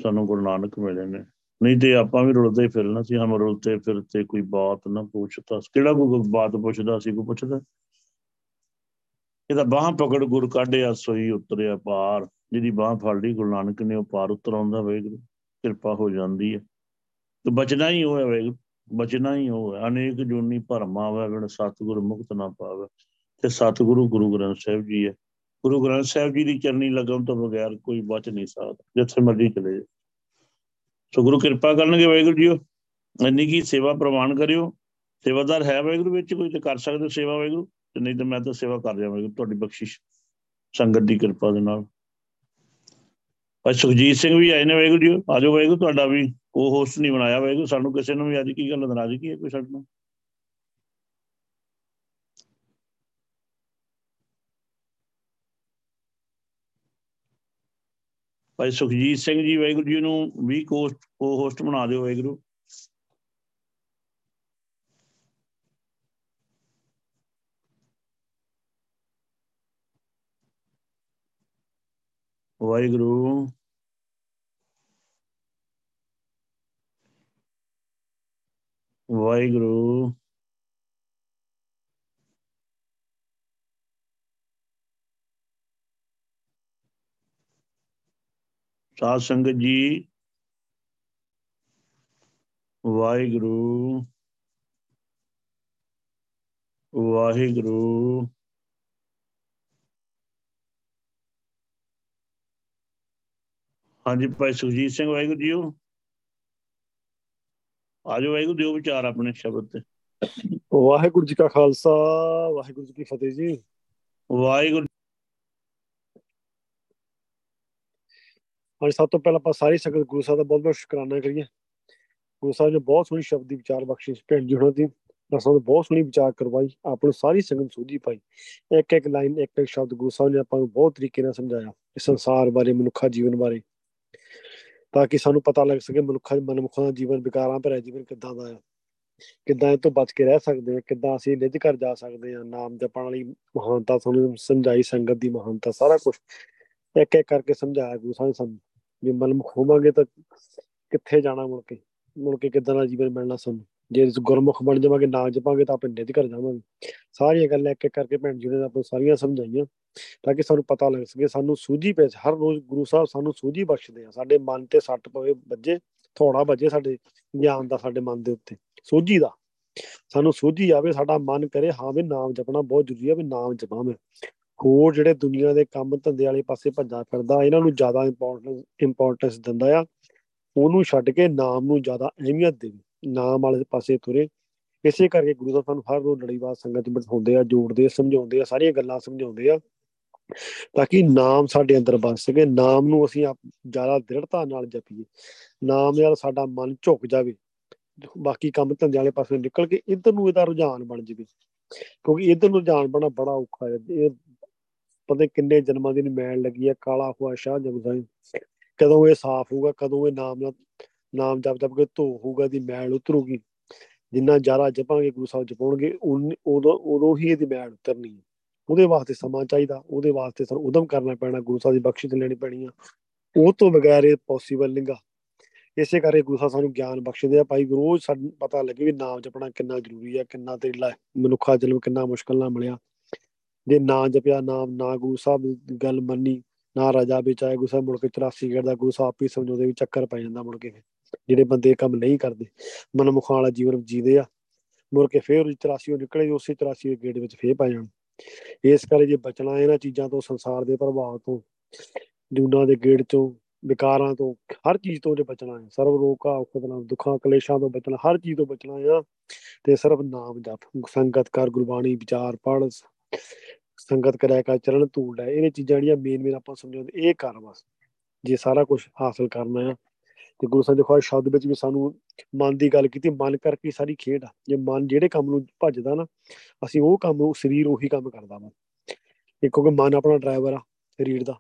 ਸਾਨੂੰ ਗੁਰੂ ਨਾਨਕ ਮਿਲੇ ਨੇ। ਨਹੀਂ ਤੇ ਆਪਾਂ ਵੀ ਰੁਲਦੇ ਫਿਰਨਾ ਸੀ। ਹਮ ਰੁਲਤੇ ਫਿਰਤੇ ਕੋਈ ਬਾਤ ਨਾ ਪੁੱਛਦਾ ਕਿਹੜਾ ਕੋਈ ਬਾਤ ਪੁੱਛਦਾ ਸੀ? ਕੋਈ ਪੁੱਛਦਾ? ਇਹਦਾ ਬਾਹ ਪਕੜ ਗੁਰ ਕਾਢਿਆ, ਸੋਈ ਉਤਰਿਆ ਪਾਰ। ਜਿਹਦੀ ਬਾਹ ਫੜ ਲਈ ਗੁਰੂ ਨਾਨਕ ਨੇ ਉਹ ਪਾਰ ਉਤਰ ਆਉਂਦਾ ਵੇਗਰੂ ਕਿਰਪਾ ਹੋ ਜਾਂਦੀ ਹੈ। ਤੇ ਬਚਣਾ ਹੀ ਹੋਇਆ ਵੇਗਰੂ ਬਚਣਾ ਹੀ ਹੋਇਆ ਅਨੇਕ ਜੁਨੀ ਭਰਮਾ ਆਵੇ ਬਿਨ ਸਤਿਗੁਰ ਮੁਕਤ ਨਾ ਪਾਵੇ। ਤੇ ਸਤਿਗੁਰੂ ਗੁਰੂ ਗ੍ਰੰਥ ਸਾਹਿਬ ਜੀ ਹੈ। ਗੁਰੂ ਗ੍ਰੰਥ ਸਾਹਿਬ ਜੀ ਦੀ ਚਰਨੀ ਲਗਨ ਤੋਂ ਬਗੈਰ ਕੋਈ ਬਚ ਨਹੀਂ ਸਕਦਾ, ਜਿੱਥੇ ਮਰਜ਼ੀ ਚਲੇ ਜਾ ਸੋ ਗੁਰੂ ਕਿਰਪਾ ਕਰਨਗੇ ਵਾਹਿਗੁਰੂ ਜੀਓ। ਇੰਨੀ ਕੀ ਸੇਵਾ ਪ੍ਰਵਾਨ ਕਰਿਓ। ਸੇਵਾਦਾਰ ਹੈ ਵਾਹਿਗੁਰੂ ਵਿੱਚ ਕੋਈ ਤੇ ਕਰ ਸਕਦੇ ਸੇਵਾ ਵਾਹਿਗੁਰੂ ਤੇ ਨਹੀਂ ਤਾਂ ਮੈਂ ਤਾਂ ਸੇਵਾ ਕਰ ਰਿਹਾ ਮੈਂ ਤੁਹਾਡੀ ਬਖਸ਼ਿਸ਼। ਸੰਗਤ ਦੀ ਕਿਰਪਾ ਦੇ ਨਾਲ। ਭਾਈ ਸੁਖਜੀਤ ਸਿੰਘ ਵੀ ਆਏ ਨੇ ਵੈਗੁਰੂ ਜੀ ਆਜੋ ਵੈਗੁਰੂ ਤੁਹਾਡਾ ਵੀ ਕੋ ਹੋਸਟ ਨਹੀਂ ਬਣਾਇਆ ਵੈਗੁਰੂ ਸਾਨੂੰ ਕਿਸੇ ਨੂੰ ਵੀ ਅੱਜ ਕੀ ਗੱਲ ਨਰਾਜ਼ਗੀ ਹੈ ਕੋਈ ਸਾਡੇ ਨਾਲ? ਭਾਈ ਸੁਖਜੀਤ ਸਿੰਘ ਜੀ ਵੈਗੁਰੂ ਜੀ ਨੂੰ ਵੀ ਕੋ ਹੋਸਟ ਬਣਾ ਦਿਓ ਵੈਗੁਰੂ ਵਾਹਿਗੁਰੂ ਵਾਹਿਗੁਰੂ ਸਾਧ ਸੰਗਤ ਜੀ ਵਾਹਿਗੁਰੂ ਵਾਹਿਗੁਰੂ ਹਾਂਜੀ ਭਾਈ ਸੁਖਜੀਤ ਸਿੰਘ ਵਾਹਿਗੁਰੂ ਜੀਓ ਆਜੋ ਵਾਹਿਗੁਰੂ ਦਿਓ ਵਿਚਾਰ ਆਪਣੇ ਸ਼ਬਦ ਤੇ। ਵਾਹਿਗੁਰੂ ਜੀ ਕਾ ਖਾਲਸਾ ਵਾਹਿਗੁਰੂ ਜੀ ਕੀ ਫਤਿਹ ਜੀ। ਵਾਹਿਗੁਰੂ ਅੱਜ ਸਭ ਤੋਂ ਪਹਿਲਾਂ ਆਪਾਂ ਸਾਰੀ ਸੰਗਤ ਗੁਰੂ ਸਾਹਿਬ ਦਾ ਬਹੁਤ ਬਹੁਤ ਸ਼ੁਕਰਾਨਾ ਕਰੀਏ। ਗੁਰੂ ਸਾਹਿਬ ਨੇ ਬਹੁਤ ਸੋਹਣੀ ਸ਼ਬਦ ਵਿਚਾਰ ਬਖਸ਼ਿਸ਼ ਭੈਣ ਜੀ ਉਹਨਾਂ ਦੀ। ਰਸਾਂ ਨੂੰ ਬਹੁਤ ਸੋਹਣੀ ਵਿਚਾਰ ਕਰਵਾਈ ਆਪ ਨੂੰ ਸਾਰੀ ਸੰਗਤ ਸੋਝੀ ਪਾਈ। ਇੱਕ ਇੱਕ ਲਾਈਨ ਇੱਕ ਇੱਕ ਸ਼ਬਦ ਗੁਰੂ ਸਾਹਿਬ ਨੇ ਆਪਾਂ ਨੂੰ ਬਹੁਤ ਤਰੀਕੇ ਨਾਲ ਸਮਝਾਇਆ ਇਸ ਸੰਸਾਰ ਬਾਰੇ ਮਨੁੱਖਾ ਜੀਵਨ ਬਾਰੇ। ਤਾਂ ਕਿ ਸਾਨੂੰ ਪਤਾ ਲੱਗ ਸਕੇ ਮਨੁੱਖਾ, ਮਨੁੱਖਾਂ ਦਾ ਜੀਵਨ ਵਿਕਾਰਾਂ ਭਰਿਆ ਜੀਵਨ ਕਿੱਦਾਂ ਦਾ ਹੈ ਕਿੱਦਾਂ ਇਹ ਤੋਂ ਬਚ ਕੇ ਰਹਿ ਸਕਦੇ ਹਾਂ ਕਿੱਦਾਂ ਅਸੀਂ ਨਿੱਜ ਕਰ ਜਾ ਸਕਦੇ ਹਾਂ ਨਾਮ ਜਪਣ ਵਾਲੀ ਮਹਾਨਤਾ ਸਾਨੂੰ ਸਮਝਾਈ, ਸੰਗਤ ਦੀ ਮਹਾਨਤਾ, ਸਾਰਾ ਕੁਝ ਇੱਕ ਇੱਕ ਕਰਕੇ ਸਮਝਾਇਆ ਗੁਰੂ ਸਾਹਿਬ ਨੇ ਸਾਨੂੰ। ਜੇ ਮਨਮੁਖ ਹੋਵਾਂਗੇ ਤਾਂ ਕਿੱਥੇ ਜਾਣਾ ਮੁੜ ਕੇ? ਮੁੜ ਕੇ ਕਿੱਦਾਂ ਦਾ ਜੀਵਨ ਮਿਲਣਾ ਸਾਨੂੰ? ਜੇ ਗੁਰਮੁਖ ਬਣ ਜਾਵਾਂਗੇ, ਨਾ ਜਪਾਂਗੇ ਤਾਂ ਆਪਾਂ ਨਿੱਜ ਕਰ ਜਾਵਾਂਗੇ। ਸਾਰੀਆਂ ਗੱਲਾਂ ਇੱਕ ਇੱਕ ਕਰਕੇ ਭੈਣ ਜੀ ਨੇ ਆਪਾਂ ਸਾਰੀਆਂ ਸਮਝਾਈਆਂ। ਤਾਂ ਕਿ ਸਾਨੂੰ ਪਤਾ ਲੱਗ ਸਕੇ, ਸਾਨੂੰ ਸੂਝੀ ਪੈ ਹਰ ਰੋਜ਼ ਗੁਰੂ ਸਾਹਿਬ ਸਾਨੂੰ ਸੂਝੀ ਬਖਸ਼ਦੇ ਆ। ਸਾਡੇ ਮਨ ਤੇ ਸੱਟ ਪਵੇ, ਵੱਜੇ, ਥੋੜਾ ਵੱਜੇ ਸਾਡੇ ਗਿਆਨ ਦਾ ਸਾਡੇ ਮਨ ਦੇ ਉੱਤੇ, ਸੂਝੀ ਦਾ। ਸਾਨੂੰ ਸੂਝੀ ਆਵੇ, ਸਾਡਾ ਮਨ ਕਰੇ, ਹਾਂ ਵੀ ਨਾਮ ਜਪਣਾ ਬਹੁਤ ਜ਼ਰੂਰੀ ਆ, ਵੀ ਨਾਮ ਜਪਾਂ ਮੈਂ ਹੋਰ ਜਿਹੜੇ ਦੁਨੀਆ ਦੇ ਕੰਮ ਧੰਦੇ ਵਾਲੇ ਪਾਸੇ ਭੱਜਾ ਫਿਰਦਾ, ਇਹਨਾਂ ਨੂੰ ਜ਼ਿਆਦਾ ਇੰਪੋਰਟੈਂਸ ਇੰਪੋਰਟੈਂਸ ਦਿੰਦਾ ਆ। ਉਹਨੂੰ ਛੱਡ ਕੇ ਨਾਮ ਨੂੰ ਜ਼ਿਆਦਾ ਅਹਿਮੀਅਤ ਦੇਵੇ। ਨਾਮ ਵਾਲੇ ਪਾਸੇ ਤੁਰੇ। ਇਸੇ ਕਰਕੇ ਗੁਰੂ ਸਾਹਿਬ ਸਾਨੂੰ ਹਰ ਰੋਜ਼ ਲੜੀਵਾਰ ਸੰਗਤ ਚ ਬਿਠਾਉਂਦੇ ਆ, ਜੋੜਦੇ ਆ, ਸਮਝਾਉਂਦੇ ਆ, ਸਾਰੀਆਂ ਗੱਲਾਂ ਸਮਝਾਉਂਦੇ ਆ। ਤਾਂ ਕਿ ਨਾਮ ਸਾਡੇ ਅੰਦਰ ਬਸ ਸਕੇ, ਨਾਮ ਨੂੰ ਅਸੀਂ ਜ਼ਿਆਦਾ ਦ੍ਰਿੜਤਾ ਨਾਲ ਜਪੀਏ। ਨਾਮ ਨਾਲ ਸਾਡਾ ਮਨ ਝੁਕ ਜਾਵੇ, ਬਾਕੀ ਕੰਮ ਧੰਦੇ ਵਾਲੇ ਪਾਸੇ ਨਿਕਲ ਕੇ ਇਧਰ ਨੂੰ ਇਹਦਾ ਰੁਝਾਨ ਬਣ ਜਾਵੇ। ਕਿਉਂਕਿ ਇਧਰ ਨੂੰ ਰੁਝਾਨ ਬਣਾ ਬੜਾ ਔਖਾ ਹੈ। ਇਹ ਪਤਾ ਕਿੰਨੇ ਜਨਮਾਂ ਦੀ ਮੈਲ ਲੱਗੀ ਹੈ, ਕਾਲਾ ਹੋਆ ਸ਼ਾਹ ਜਗਸਾਈ ਕਦੋਂ ਇਹ ਸਾਫ਼ ਹੋਊਗਾ, ਕਦੋਂ ਇਹ ਨਾਮ ਨਾਲ, ਨਾਮ ਜਪ ਜਪ ਕੇ ਧੋ ਹੋਊਗਾ ਦੀ ਮੈਲ ਉਤਰੂਗੀ। ਜਿੰਨਾ ਜ਼ਿਆਦਾ ਜਪਾਂਗੇ, ਗੁਰੂ ਸਾਹਿਬ ਜਪਾਉਣਗੇ ਉਦੋਂ ਉਦੋਂ ਹੀ ਇਹਦੀ ਮੈਲ ਉਤਰਨੀ ਹੈ। ਉਹਦੇ ਵਾਸਤੇ ਸਮਾਂ ਚਾਹੀਦਾ, ਉਹਦੇ ਵਾਸਤੇ ਸਾਨੂੰ ਉਦਮ ਕਰਨਾ ਪੈਣਾ, ਗੁਰੂ ਸਾਹਿਬ ਦੀ ਬਖਸ਼ਿਸ਼ ਲੈਣੀ ਪੈਣੀ ਆ। ਉਹ ਤੋਂ ਬਗੈਰ ਇਹ ਪੋਸੀਬਲ ਨਹੀਂਗਾ ਇਸੇ ਕਰਕੇ ਗੁਰੂ ਸਾਹਿਬ ਸਾਨੂੰ ਗਿਆਨ ਬਖਸ਼ਦੇ ਆ। ਭਾਈ ਰੋਜ਼ ਸਾਨੂੰ ਪਤਾ ਲੱਗੇ ਵੀ ਨਾਮ ਜਪਣਾ ਕਿੰਨਾ ਜ਼ਰੂਰੀ ਆ, ਕਿੰਨਾ ਤੇ ਮਨੁੱਖਾ ਜਨਮ ਕਿੰਨਾ ਮੁਸ਼ਕਲ ਨਾਲ ਮਿਲਿਆ। ਜੇ ਨਾ ਜਪਿਆ ਨਾਮ, ਨਾ ਗੁਰੂ ਸਾਹਿਬ ਦੀ ਗੱਲ ਮੰਨੀ, ਨਾ ਰਾਜਾ ਵਿੱਚ ਆਏ ਗੁਰੂ ਸਾਹਿਬ, ਮੁੜ ਕੇ 84 ਗੇੜ ਦਾ ਗੁਰੂ ਸਾਹਿਬ ਵੀ ਸਮਝਾਉਂਦੇ ਵੀ ਚੱਕਰ ਪੈ ਜਾਂਦਾ ਮੁੜ ਕੇ ਜਿਹੜੇ ਬੰਦੇ ਕੰਮ ਨਹੀਂ ਕਰਦੇ। ਮਨਮੁਖਾਂ ਵਾਲਾ ਜੀਵਨ ਜੀਦੇ ਆ, ਮੁੜ ਕੇ ਫੇਰ 84 ਨਿਕਲੇ, ਉਸੇ 84 ਗੇੜ ਵਿੱਚ ਫੇਰ ਪੈ ਜਾਣ। ਇਸ ਕਰਕੇ ਜੇ ਬਚਣਾ ਇਹਨਾਂ ਚੀਜ਼ਾਂ ਤੋਂ, ਸੰਸਾਰ ਦੇ ਪ੍ਰਭਾਵ ਤੋਂ, ਜੂਨਾ ਦੇ ਗੇੜ ਤੋਂ ਵਿਕਾਰਾਂ ਤੋਂ, ਹਰ ਚੀਜ਼ ਤੋਂ ਜੇ ਬਚਣਾ ਹੈ, ਸਰਵ ਰੋਗਾ ਔਖਦ ਨਾਲ ਦੁੱਖਾਂ, ਕਲੇਸ਼ਾਂ ਤੋਂ ਬਚਣਾ, ਹਰ ਚੀਜ਼ ਤੋਂ ਬਚਣਾ ਆ, ਤੇ ਸਿਰਫ ਨਾਮ ਜਪ, ਸੰਗਤ ਕਰ, ਗੁਰਬਾਣੀ, ਵਿਚਾਰ ਪੜ ਸੰਗਤ ਕਰਿਆ ਕਰ, ਚਰਨ ਧੂੜ ਹੈ ਇਹ ਚੀਜ਼ਾਂ ਜਿਹੜੀਆਂ ਮੇਨ ਮੇਨ ਆਪਾਂ ਸਮਝਾਉਂਦੇ ਇਹ ਕਰ ਬਸ, ਜੇ ਸਾਰਾ ਕੁਝ ਹਾਸਲ ਕਰਨਾ ਹੈ ਤੇ ਗੁਰੂ ਸਾਹਿਬ ਦੇਖੋ ਸ਼ਬਦ ਵਿੱਚ ਵੀ ਸਾਨੂੰ ਮਨ ਦੀ ਗੱਲ ਕੀਤੀ, ਮਨ ਕਰਕੇ ਸਾਰੀ ਖੇਡ ਆ। ਜੇ ਮਨ ਜਿਹੜੇ ਕੰਮ ਨੂੰ ਭੱਜਦਾ ਨਾ, ਅਸੀਂ ਉਹ ਕੰਮ, ਉਹ ਸਰੀਰ ਉਹੀ ਕੰਮ ਕਰਦਾ ਵਾ। ਇੱਕ ਕਿਉਂਕਿ ਮਨ ਆਪਣਾ ਡਰਾਈਵਰ ਆ, ਸਰੀਰ ਦਾ।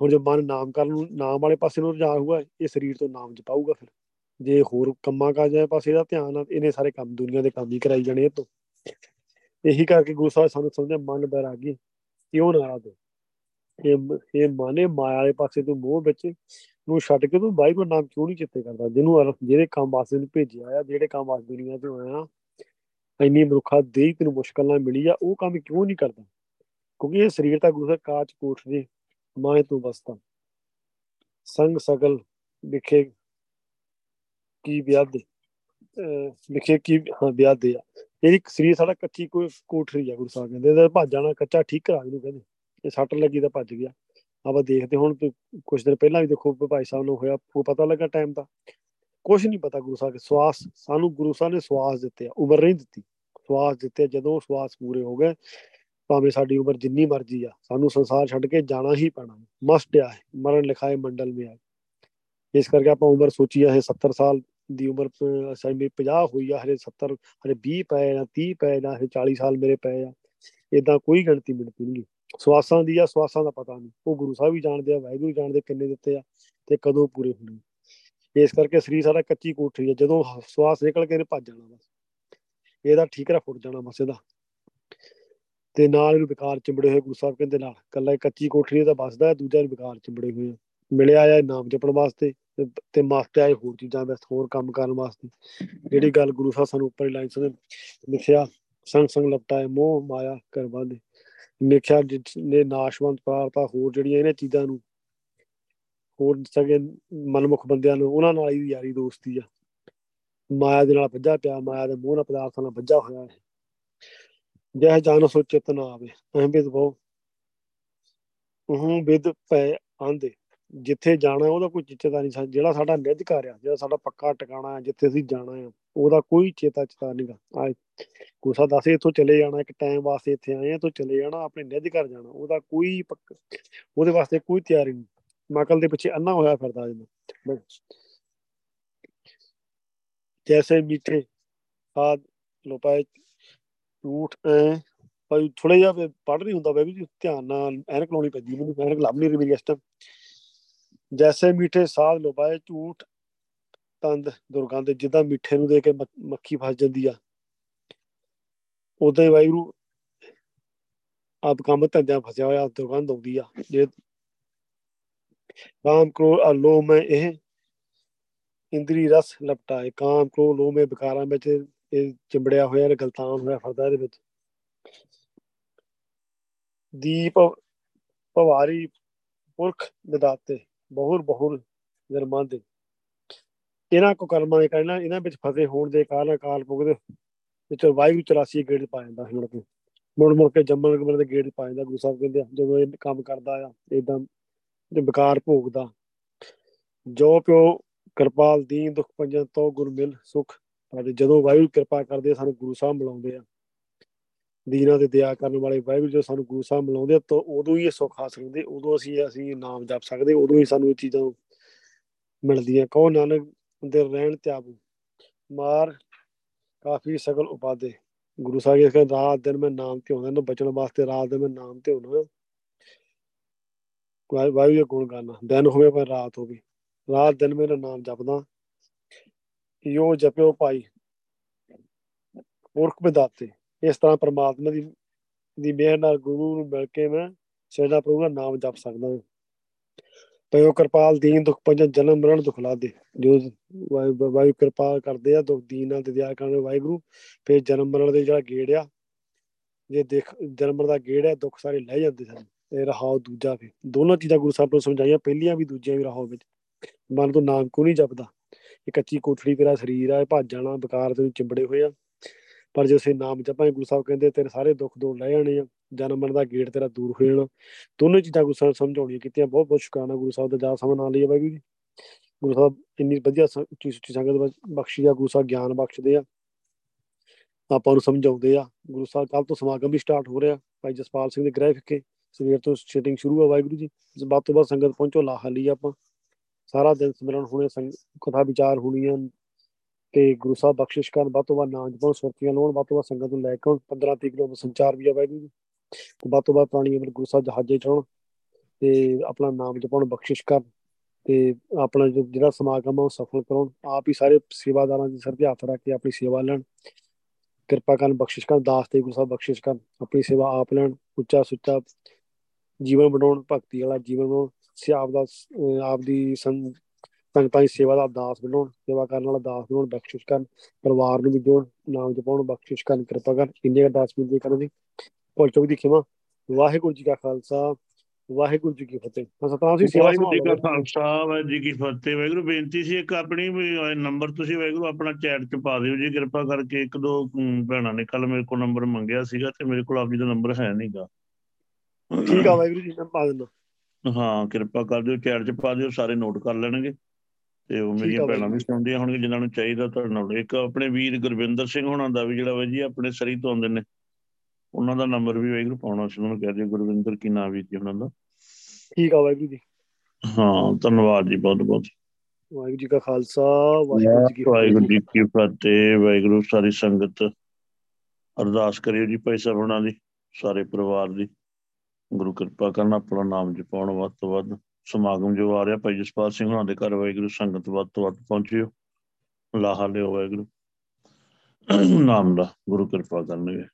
ਹੁਣ ਜੇ ਮਨ ਨਾਮ ਕਰਨ ਨੂੰ, ਨਾਮ ਵਾਲੇ ਪਾਸੇ ਨੂੰ ਰਜਾ ਹੋਊਗਾ, ਇਹ ਸਰੀਰ ਤੋਂ ਨਾਮ ਜਪਾਊਗਾ ਫਿਰ। ਜੇ ਹੋਰ ਕੰਮਾਂ ਕਾਜਾਂ ਪਾਸੇ ਦਾ ਧਿਆਨ ਆ, ਇਹਨੇ ਸਾਰੇ ਕੰਮ, ਦੁਨੀਆ ਦੇ ਕੰਮ ਹੀ ਕਰਾਈ ਜਾਣੇ ਇਹ ਤੋਂ। ਇਹੀ ਕਰਕੇ ਗੁਰੂ ਸਾਹਿਬ ਸਾਨੂੰ ਸਮਝਿਆ ਮਨ ਬੈਰਾਗੀ, ਕਿਉਂ ਨਾ ਦੇ ਇਹ ਇਹ ਮਾਨੇ ਮਾਇਆ ਵਾਲੇ ਪਾਸੇ ਤੋਂ ਮੋਹ ਵਿੱਚ ਨੂੰ ਛੱਡ ਕੇ ਤੂੰ ਵਾਹਿਗੁਰੂ ਨਾਮ ਕਿਉਂ ਨਹੀਂ ਚਿੱਤੇ ਕਰਦਾ? ਜਿਹਨੂੰ ਜਿਹੜੇ ਕੰਮ ਵਾਸਤੇ ਨੂੰ ਭੇਜਿਆ ਆ, ਜਿਹੜੇ ਕੰਮ ਵਾਸਤੇ ਦੁਨੀਆ ਤੇ ਹੋਇਆ ਇੰਨੀ ਮਨੁੱਖਾ ਦੇਹ ਤੈਨੂੰ ਮੁਸ਼ਕਲ ਨਾਲ ਮਿਲੀ ਆ, ਉਹ ਕੰਮ ਕਿਉਂ ਨਹੀਂ ਕਰਦਾ? ਕਿਉਂਕਿ ਇਹ ਸਰੀਰ ਤਾਂ ਗੁਰੂ ਸਾਹਿਬ ਕਾਚ ਕੋਠ ਦੇ ਮਾਏ ਤੂੰ ਬਸਤਾ ਸੰਗ ਸਗਲ ਵਿਖੇ ਕੀ ਵਿਆਦ ਵਿਖੇ ਕੀ, ਹਾਂ ਵਿਆਦ ਦੇ ਆ। ਇਹ ਸਰੀਰ ਸਾਡਾ ਕੱਚੀ ਕੋਈ ਕੋਠਰੀ ਆ ਗੁਰੂ ਸਾਹਿਬ ਕਹਿੰਦੇ, ਇਹਦਾ ਭੱਜ ਜਾਣਾ ਕੱਚਾ ਠੀਕ ਕਰਾ ਇਹਨੂੰ ਕਹਿੰਦੇ। ਇਹ ਸੱਟ ਲੱਗੀ ਤਾਂ ਭੱਜ ਗਿਆ। ਆਪਾਂ ਦੇਖਦੇ ਹੁਣ ਕੁਝ ਦਿਨ ਪਹਿਲਾਂ ਵੀ ਦੇਖੋ ਭਾਈ ਸਾਹਿਬ ਨੂੰ ਹੋਇਆ, ਉਹ ਪਤਾ ਲੱਗਾ ਟਾਈਮ ਦਾ। ਕੁਝ ਨਹੀਂ ਪਤਾ ਗੁਰੂ ਸਾਹਿਬ ਦੇ ਸਵਾਸ, ਸਾਨੂੰ ਗੁਰੂ ਸਾਹਿਬ ਨੇ ਸਵਾਸ ਦਿੱਤੇ ਆ, ਉਮਰ ਨਹੀਂ ਦਿੱਤੀ। ਸਵਾਸ ਦਿੱਤੇ ਜਦੋਂ ਸਵਾਸ ਪੂਰੇ ਹੋ ਗਏ, ਭਾਵੇਂ ਸਾਡੀ ਉਮਰ ਜਿੰਨੀ ਮਰਜ਼ੀ ਆ, ਸਾਨੂੰ ਸੰਸਾਰ ਛੱਡ ਕੇ ਜਾਣਾ ਹੀ ਪੈਣਾ। ਮਸਟ ਆ ਮਰਨ ਲਿਖਾਏ ਮੰਡਲ ਮੇ ਆ। ਇਸ ਕਰਕੇ ਆਪਾਂ ਉਮਰ ਸੋਚੀ ਆ 70 ਸਾਲ ਦੀ ਉਮਰ ਸਾਡੀ 50 ਹੋਈ ਆ ਹਰੇ 70 ਹਰੇ 20 ਪਏ ਆ 30 ਪਏ ਆ ਹਰੇ 40 ਸਾਲ ਮੇਰੇ ਪਏ ਆ। ਇਦਾਂ ਕੋਈ ਗਿਣਤੀ ਮਿਲਦੀ ਨਹੀਂ। ਸਵਾਸਾਂ ਦੀ ਆ, ਸਵਾਸਾਂ ਦਾ ਪਤਾ ਨਹੀਂ। ਉਹ ਗੁਰੂ ਸਾਹਿਬ ਵੀ ਜਾਣਦੇ ਆ, ਵਾਹਿਗੁਰੂ ਜਾਣਦੇ ਕਿੰਨੇ ਦਿੱਤੇ ਆ ਤੇ ਕਦੋਂ ਪੂਰੇ ਹੋਣੇ ਇਸ ਕਰਕੇ ਸਰੀਰ ਸਾਡਾ ਕੱਚੀ ਕੋਠੀ ਆ, ਜਦੋਂ ਸਵਾਸ ਨਿਕਲ ਕੇ ਇਹਨੇ ਭੱਜ ਜਾਣਾ ਬਸ। ਇਹਦਾ ਠੀਕਰਾ ਫੁੱਟ ਜਾਣਾ ਬਸ ਇਹਦਾ। ਤੇ ਨਾਲ ਇਹਨੂੰ ਵਿਕਾਰ ਚਿੰਬੜੇ ਹੋਏ ਗੁਰੂ ਸਾਹਿਬ ਕਹਿੰਦੇ ਨਾਲ। ਕੱਲਾ ਕੱਚੀ ਕੋਠੀ ਦਾ ਬਸਦਾ ਦੂਜਾ ਵਿਕਾਰ ਚਿੰਬੜੇ ਹੋਏ ਆ। ਮਿਲਿਆ ਆ ਨਾਮ ਜਪਣ ਵਾਸਤੇ ਤੇ ਮਾਸਤੇ ਆਏ ਹੋਰ ਚੀਜ਼ਾਂ ਵਿੱਚ ਹੋਰ ਕੰਮ ਕਰਨ ਵਾਸਤੇ। ਜਿਹੜੀ ਗੱਲ ਗੁਰੂ ਸਾਹਿਬ ਸਾਨੂੰ ਉੱਪਰ ਲਾਈਨ ਸੇ ਲਿਖਿਆ ਸੰਗ ਸੰਗ ਲਪਟਾਏ ਮੋਹ ਮਾਇਆ ਕਰਵਾ ਦੇ ਲਿਖਿਆ ਨੇ ਨਾਸ਼ਵੰਤ ਪ੍ਰਾਰਤਾ ਹੋਰ ਜਿਹੜੀਆਂ ਇਹਨਾਂ ਚੀਜ਼ਾਂ ਨੂੰ ਹੋਰ ਸਗੇ ਮਨਮੁਖ ਬੰਦਿਆਂ ਨੂੰ, ਉਹਨਾਂ ਨਾਲ ਹੀ ਯਾਰੀ ਦੋਸਤੀ ਆ। ਮਾਇਆ ਦੇ ਨਾਲ ਵੱਜਾ ਪਿਆ, ਮਾਇਆ ਦੇ ਮੋਹ ਨਾਲ ਪਦਾਰਥਾਂ ਨਾਲ ਵੱਜਾ ਹੋਇਆ ਹੈ ਜਹ ਜਾਨ ਸੋ ਚਿਤ ਨਾ ਆਵੇ, ਅਹੰ ਬਿਦ ਬਹੁ। ਉਹ ਬਿਦ ਪੈ ਆਂਦੇ। ਜਿੱਥੇ ਜਾਣਾ ਉਹਦਾ ਕੋਈ ਚੇਤਾ ਨਹੀਂ ਜਿਹੜਾ ਸਾਡਾ ਨਿੱਜ ਘਰ ਆ, ਜਿਹੜਾ ਸਾਡਾ ਪੱਕਾ ਟਿਕਾਣਾ ਹੈ ਜਿੱਥੇ ਅਸੀਂ ਜਾਣਾ ਆ। ਉਹਦਾ ਕੋਈ ਚੇਤਾ ਚੇਤਾ ਨਹੀਂਗਾ ਆ ਗੁੱਸਾ ਦੱਸੇ ਇੱਥੋਂ ਚਲੇ ਜਾਣਾ, ਇੱਕ ਟਾਈਮ ਵਾਸਤੇ ਇੱਥੇ ਆਏ ਆ ਤੋਂ ਚਲੇ ਜਾਣਾ, ਆਪਣੇ ਨਿੱਜ ਘਰ ਜਾਣਾ, ਉਹਦਾ ਕੋਈ ਉਹਦੇ ਵਾਸਤੇ ਕੋਈ ਤਿਆਰੀ ਨਹੀਂ ਮਕਲ ਦੇ ਪਿੱਛੇ ਅੰਨਾ ਹੋਇਆ ਫਿਰਦਾ ਜਿਵੇਂ ਜੈਸੇ ਮਿੱਠੇ ਆਦ ਲੋਪਾਏ ਝੂਠ, ਐ, ਭਾਈ ਥੋੜਾ ਜਿਹਾ ਪੜ ਨਹੀਂ ਹੁੰਦਾ ਬੇਬੀ ਜੀ ਧਿਆਨ ਨਾਲ, ਐਨਕ ਲਾਉਣੀ ਪੈਂਦੀ ਮੈਨੂੰ, ਐਨਕ ਲੱਭ ਨਹੀਂ ਰਹੀ ਮੇਰੀ ਇਸ ਟਾਈਮ ਜੈਸੇ ਮਿੱਠੇ ਸਾਧ ਲੋਪਾਏ ਝੂਠ ਤੰਦ ਦੁਰਗੰਧ ਜਿੱਦਾਂ ਮਿੱਠੇ ਨੂੰ ਦੇ ਕੇ ਮੱਖੀ ਫਸ ਜਾਂਦੀ ਆ। ਉਦਾਂ ਹੀ ਵਾਹਿਗੁਰੂ ਆਪ ਕੰਮ ਧੰਦਿਆਂ ਫਸਿਆ ਹੋਇਆ, ਦੁਰਗੰਧ ਆਉਂਦੀ ਆ। ਜੇ ਕਾਮ ਕ੍ਰੋਧ ਅਲੋ ਮੈਂ ਇਹ, ਇੰਦਰੀ ਰਸ ਲਪਟਾਏ ਕਾਮ ਕ੍ਰੋਧ ਲੋ ਮੈਂ ਵਿਕਾਰਾਂ ਵਿੱਚ ਇਹ ਚਿੰਬੜਿਆ ਹੋਇਆ ਤੇ ਗਲਤਾਨ ਹੋਇਆ ਫਰਦਾ ਇਹਦੇ ਵਿੱਚ। ਦੀਪ ਭਵਾਰੀ ਪੁਰਖ ਵਿਦਾਤੇ ਬਹੁਰ ਬਹੁਰ ਜਰਮਾਂ ਦੇ ਇਹਨਾਂ ਕੋ ਕਰਮਾਂ ਦੇ ਕਾਰਨ ਇਹਨਾਂ ਵਿੱਚ ਫਸੇ ਹੋਣ ਦੇ ਕਾਰਨ ਅਕਾਲ ਪੁਰਖ ਦੇ ਵਿੱਚ ਵਾਹਿਗੁਰੂ 84 ਗੇੜ ਪਾ ਜਾਂਦਾ ਮੁੜ ਕੇ। ਮੁੜ ਮੁੜ ਕੇ ਜੰਮਣ ਕਮਰ ਦੇ ਗੇੜ ਪਾ ਜਾਂਦਾ, ਗੁਰੂ ਸਾਹਿਬ ਕਹਿੰਦੇ ਜਦੋਂ ਇਹ ਕੰਮ ਕਰਦਾ ਆ ਇਦਾਂ ਤੇ ਵਿਕਾਰ ਭੋਗਦਾ। ਜੋ ਪਿਓ ਕਿਰਪਾਲ, ਦੀਨ, ਦੁਖ, ਪੰਜਨ, ਤੋਂ ਗੁਰ ਮਿਲ, ਸੁਖ ਅਤੇ ਜਦੋਂ ਵਾਹਿਗੁਰੂ ਕਿਰਪਾ ਕਰਦੇ ਸਾਨੂੰ ਗੁਰੂ ਸਾਹਿਬ ਮਿਲਾਉਂਦੇ ਆ। ਦੀਨਾਂ ਤੇ ਦਇਆ ਕਰਨ ਵਾਲੇ ਵਾਹਿਗੁਰੂ ਜੋ ਸਾਨੂੰ ਗੁਰੂ ਸਾਹਿਬ ਮਿਲਾਉਂਦੇ ਆ, ਤਾਂ ਉਦੋਂ ਹੀ ਇਹ ਸੁੱਖ ਹਾਸਲ ਹੁੰਦੇ, ਉਦੋਂ ਅਸੀਂ ਅਸੀਂ ਨਾਮ ਜਪ ਸਕਦੇ, ਉਦੋਂ ਹੀ ਸਾਨੂੰ ਇਹ ਚੀਜ਼ਾਂ ਮਿਲਦੀਆਂ। ਕਹੋ ਨਾਨਕ ਦੇ ਰਹਿਣ ਤਿਆਗੂ ਮਾਰ ਕਾਫੀ ਸਗਲ ਉਪਾਦੇ। ਗੁਰੂ ਸਾਹਿਬ ਇਹ ਕਹਿੰਦੇ, ਰਾਤ ਦਿਨ ਮੈਂ ਨਾਮ ਤੇ ਆਉਂਦਾ ਨੂੰ ਬਚਣ ਵਾਸਤੇ ਰਾਤ ਦਿਨ ਮੈਂ ਨਾਮ ਤੇ ਹੋਣਾ ਵਾਹਿਗੁਰੂ ਦੇ ਗੁਣ ਗਾਣਾ ਦਿਨ ਹੋਵੇ ਪਰ ਰਾਤ ਹੋਵੇ। ਰਾਤ ਦਿਨ ਮੇਰਾ ਨਾਮ ਜਪਦਾ। ਯੋ ਜਪਿਓ ਭਾਈ ਪੁਰਖ ਵਿਦਾਤੇ। ਇਸ ਤਰ੍ਹਾਂ ਪ੍ਰਮਾਤਮਾ ਦੀ ਦੀ ਮਿਹਰ ਨਾਲ ਗੁਰੂ ਨੂੰ ਮਿਲ ਕੇ ਮੈਂ ਸਹਿਜਾ ਪ੍ਰਭੂ ਦਾ ਨਾਮ ਜਪ ਸਕਦਾ ਹਾਂ। ਪਇਓ ਕਿਰਪਾਲ ਦੀਨ ਦੁਖ ਪੰਜਨ ਜਨਮ ਮਰਨ ਦੁਖ ਲਾਦੇ। ਜੋ ਵਾਹਿਗੁਰੂ ਕਿਰਪਾ ਕਰਦੇ ਆ, ਦੁਖ ਦੀਨ ਨਾਲ ਦਇਆ ਕਰਨ ਵਾਹਿਗੁਰੂ, ਫੇਰ ਜਨਮ ਮਰਨ ਦੇ ਜਿਹੜਾ ਗੇੜ ਆ, ਜੇ ਦੇਖ, ਜਨਮ ਦਾ ਗੇੜ ਆ, ਦੁੱਖ ਸਾਰੇ ਲੈ ਜਾਂਦੇ ਸਨ। ਤੇ ਰਹਾਉ ਦੂਜਾ ਫੇ ਦੋਨੋਂ ਚੀਜ਼ਾਂ ਗੁਰੂ ਸਾਹਿਬ ਨੂੰ ਸਮਝਾਈਆਂ, ਪਹਿਲੀਆਂ ਵੀ ਦੂਜੀਆਂ ਵੀ ਰਹਾਉ ਵਿੱਚ। ਮਨ ਤੋਂ ਨਾਮ ਕੋ ਨਹੀਂ ਜਪਦਾ? ਇਹ ਕੱਚੀ ਕੋਠੜੀ ਤੇਰਾ ਸਰੀਰ ਆ ਭੱਜ ਜਾਣਾ, ਬਕਾਰ ਤੇ ਚਿੰਬੜੇ ਹੋਏ ਆ। ਪਰ ਜੇ ਉਸੇ ਨਾਮ ਜਪਾਂ ਗੁਰੂ ਸਾਹਿਬ ਕਹਿੰਦੇ ਤੇਰੇ ਸਾਰੇ ਦੁੱਖ ਦੂਰ ਲੈ ਜਾਣੇ ਆ, ਜਨਮ ਮਰਨ ਦਾ ਗੇੜ ਤੇਰਾ ਦੂਰ ਹੋ ਜਾਣਾ। ਦੋਨੋਂ ਚੀਜ਼ਾਂ ਗੁਰੂ ਸਾਹਿਬ ਸਮਝਾਉਣੀਆਂ ਕੀਤੀਆਂ, ਬਹੁਤ ਬਹੁਤ ਸ਼ੁਕਰਾਨਾ ਗੁਰੂ ਸਾਹਿਬ ਦਾ ਜਾ ਸਮਝ ਨਾਲ ਲਈ ਬਾਈ ਜੀ। ਗੁਰੂ ਸਾਹਿਬ ਇੰਨੀ ਵਧੀਆ ਉੱਚੀ ਸੁੱਚੀ ਸੰਗਤ ਬਖਸ਼ੀ ਆ, ਗੁਰੂ ਸਾਹਿਬ ਗਿਆਨ ਬਖਸ਼ਦੇ ਆ। ਆਪਾਂ ਨੂੰ ਸਮਝਾਉਂਦੇ ਆ। ਗੁਰੂ ਸਾਹਿਬ ਕੱਲ ਤੋਂ ਸਮਾਗਮ ਵੀ ਸਟਾਰਟ ਹੋ ਰਿਹਾ। ਭਾਈ ਜਸਪਾਲ ਸਿੰਘ ਦੇ ਗ੍ਰਹਿ ਵਿਖੇ ਸਵੇਰ ਤੋਂ ਸ਼ੀਟਿੰਗ ਸ਼ੁਰੂ ਆ ਵਾਹਿਗੁਰੂ ਜੀ। ਇਸ ਬਾਤ ਤੋਂ ਬਾਅਦ ਸੰਗਤ ਪਹੁੰਚੋ, ਲਾਹਾ ਲਈ ਆਪਾਂ। ਸਾਰਾ ਦਿਨ ਸਿਮਰਨ ਹੋਣੇ ਕਥਾ ਵਿਚਾਰ ਹੋਣੀਆਂ। ਤੇ ਗੁਰੂ ਸਾਹਿਬ ਬਖਸ਼ਿਸ਼ ਕਰਨ ਬਾਤ ਤੋਂ ਬਾਅਦ ਨਾਮ ਜਪਣ, ਸੁਰਤੀਆਂ ਲਾਉਣ ਬਾਤ ਤੋਂ ਬਾਅਦ ਸੰਗਤ ਨੂੰ ਲੈ ਕੇ 15 ਤੀਕ ਕਿਲੋ ਸੰਚਾਰ ਵੀ ਆ ਵਾਹਿਗੁਰੂ ਜੀ। ਬਾਤ ਤੋਂ ਬਾਅਦ ਪ੍ਰਾਣੀ ਅਮਰ ਗੁਰੂ ਸਾਹਿਬ ਜਹਾਜ਼ੇ ਚੜਾਉਣ ਤੇ ਆਪਣਾ ਨਾਮ ਜਪਣ, ਬਖਸ਼ਿਸ਼ ਕਰ ਤੇ ਆਪਣਾ ਜਿਹੜਾ ਸਮਾਗਮ ਆ ਉਹ ਸਫਲ ਕਰਾਉਣ। ਆਪ ਹੀ ਸਾਰੇ ਸੇਵਾਦਾਰਾਂ ਦੀ ਸਿਰ ਤੇ ਹੱਥ ਰੱਖ ਕੇ ਆਪਣੀ ਸੇਵਾ ਲੈਣ। ਕਿਰਪਾ ਕਰਨ, ਬਖਸ਼ਿਸ਼ ਕਰਨ, ਦਾਸ ਤੇ ਗੁਰੂ ਸਾਹਿਬ ਬਖਸ਼ਿਸ਼ ਕਰਨ, ਆਪਣੀ ਸੇਵਾ ਆਪ ਲੈਣ, ਉੱਚਾ ਸੁੱਚਾ ਜੀਵਨ ਬਣਾਉਣ, ਭਗਤੀ ਵਾਲਾ ਜੀਵਨ ਬਣਾਉਣ, ਸਿਆਪ ਦਾ ਆਪ ਦੀ ਸੰਗਤਾਂ ਦੀ ਸੇਵਾ ਦਾ ਦਾਸ ਬਣਾਉਣ ਸੇਵਾ ਕਰਨ ਵਾਲਾ ਦਾਸ ਬਣਾਉਣ ਬਖਸ਼ਿਸ਼ ਕਰਨ ਪਰਿਵਾਰ ਨੂੰ ਵੀ ਜੋੜ ਨਾਮ ਜਪਾਉਣ ਬਖਸ਼ਿਸ਼ ਕਰਨ ਕਿਰਪਾ ਕਰ ਇੰਨੇ ਦਾਸ ਮਿਲਦੇ ਕਰਨ ਦੀ ਭੁੱਲ ਚੁੱਕ ਦੀ ਖਿਮਾ ਵਾਹਿਗੁਰੂ ਜੀ ਕਾ ਖਾਲਸਾ ਵਾਹਿਗੁਰੂ ਜੀ ਕੀ ਫਤਿਹ। ਸਤਨਾਮ ਸੀ ਸੇਵਾ ਵਾਹਿਗੁਰੂ ਜੀ ਕਾ ਖਾਲਸਾ ਵਾਹਿਗੁਰੂ ਜੀ ਕੀ ਫਤਿਹ। ਵਾਹਿਗੁਰੂ ਬੇਨਤੀ ਸੀ ਇੱਕ ਆਪਣੀ ਨੰਬਰ ਤੁਸੀਂ ਵਾਹਿਗੁਰੂ ਆਪਣਾ ਚੈਟ 'ਚ ਪਾ ਦਿਓ। ਜੀ ਕਿਰਪਾ ਕਰਕੇ ਇੱਕ ਦੋ ਭੈਣਾਂ ਨੇ ਕੱਲ ਮੇਰੇ ਕੋਲ ਨੰਬਰ ਮੰਗਿਆ ਸੀਗਾ ਤੇ ਮੇਰੇ ਕੋਲ ਆਪ ਜੀ ਦਾ ਨੰਬਰ ਹੈ ਨਹੀਂਗਾ ਠੀਕ ਆ ਵਾਹਿਗੁਰੂ ਜੀ ਮੈਂ ਪਾ ਦਿੰਦਾ। ਹਾਂ ਕਿਰਪਾ ਕਰ ਦਿਓ ਚੈਟ 'ਚ ਪਾ ਦਿਓ ਸਾਰੇ ਨੋਟ ਕਰ ਲੈਣਗੇ। ਤੇ ਉਹ ਮੇਰੀਆਂ ਭੈਣਾਂ ਵੀ ਸੁਣਦੀਆਂ ਹੋਣਗੀਆਂ ਜਿਨ੍ਹਾਂ ਨੂੰ ਚਾਹੀਦਾ ਤੁਹਾਡੇ ਨਾਲ। ਇੱਕ ਆਪਣੇ ਵੀਰ ਗੁਰਵਿੰਦਰ ਸਿੰਘ ਹੋਣਾ ਦਾ ਵੀ ਜਿਹੜਾ ਵਾ ਜੀ ਆਪਣੇ ਸਰੀ ਤੋਂ ਆਉਂਦੇ ਨੇ। ਉਹਨਾਂ ਦਾ ਨੰਬਰ ਵੀ ਵਾਹਿਗੁਰੂ ਪਾਉਣਾ ਸੀ ਉਹਨਾਂ ਨੂੰ ਕਹਿ ਦਿਓ ਗੁਰਵਿੰਦਰ ਕੀ ਨਾਮ ਵੀ ਜੀ ਉਹਨਾਂ ਦਾ? ਠੀਕ ਆ ਵਾਹਿਗੁਰੂ ਜੀ। ਹਾਂ ਧੰਨਵਾਦ ਜੀ ਬਹੁਤ ਬਹੁਤ। ਵਾਹਿਗੁਰੂ ਜੀ ਕਾ ਖਾਲਸਾ ਵਾਹਿਗੁਰੂ ਜੀ ਕੀ ਵਾਹਿਗੁਰੂ ਜੀ ਕੀ ਫਤਿਹ ਵਾਹਿਗੁਰੂ ਸਾਰੀ ਸੰਗਤ। ਅਰਦਾਸ ਕਰਿਓ ਜੀ ਸਾਹਿਬ ਉਹਨਾਂ ਦੀ ਸਾਰੇ ਪਰਿਵਾਰ ਦੀ। ਗੁਰੂ ਕਿਰਪਾ ਕਰਨਾ ਆਪਣਾ ਨਾਮ ਜਪਾਉਣ ਵੱਧ ਤੋਂ ਵੱਧ। ਸਮਾਗਮ ਜੋ ਆ ਰਿਹਾ, ਭਾਈ ਜਸਪਾਲ ਸਿੰਘ ਹੁਣਾਂ ਦੇ ਘਰ ਵਾਹਿਗੁਰੂ, ਸੰਗਤ ਵੱਧ ਤੋਂ ਵੱਧ ਪਹੁੰਚਿਓ। ਲਾਹਾ ਲਿਓ ਵਾਹਿਗੁਰੂ। ਨਾਮ ਦਾ ਗੁਰੂ ਕਿਰਪਾ ਕਰਨਗੇ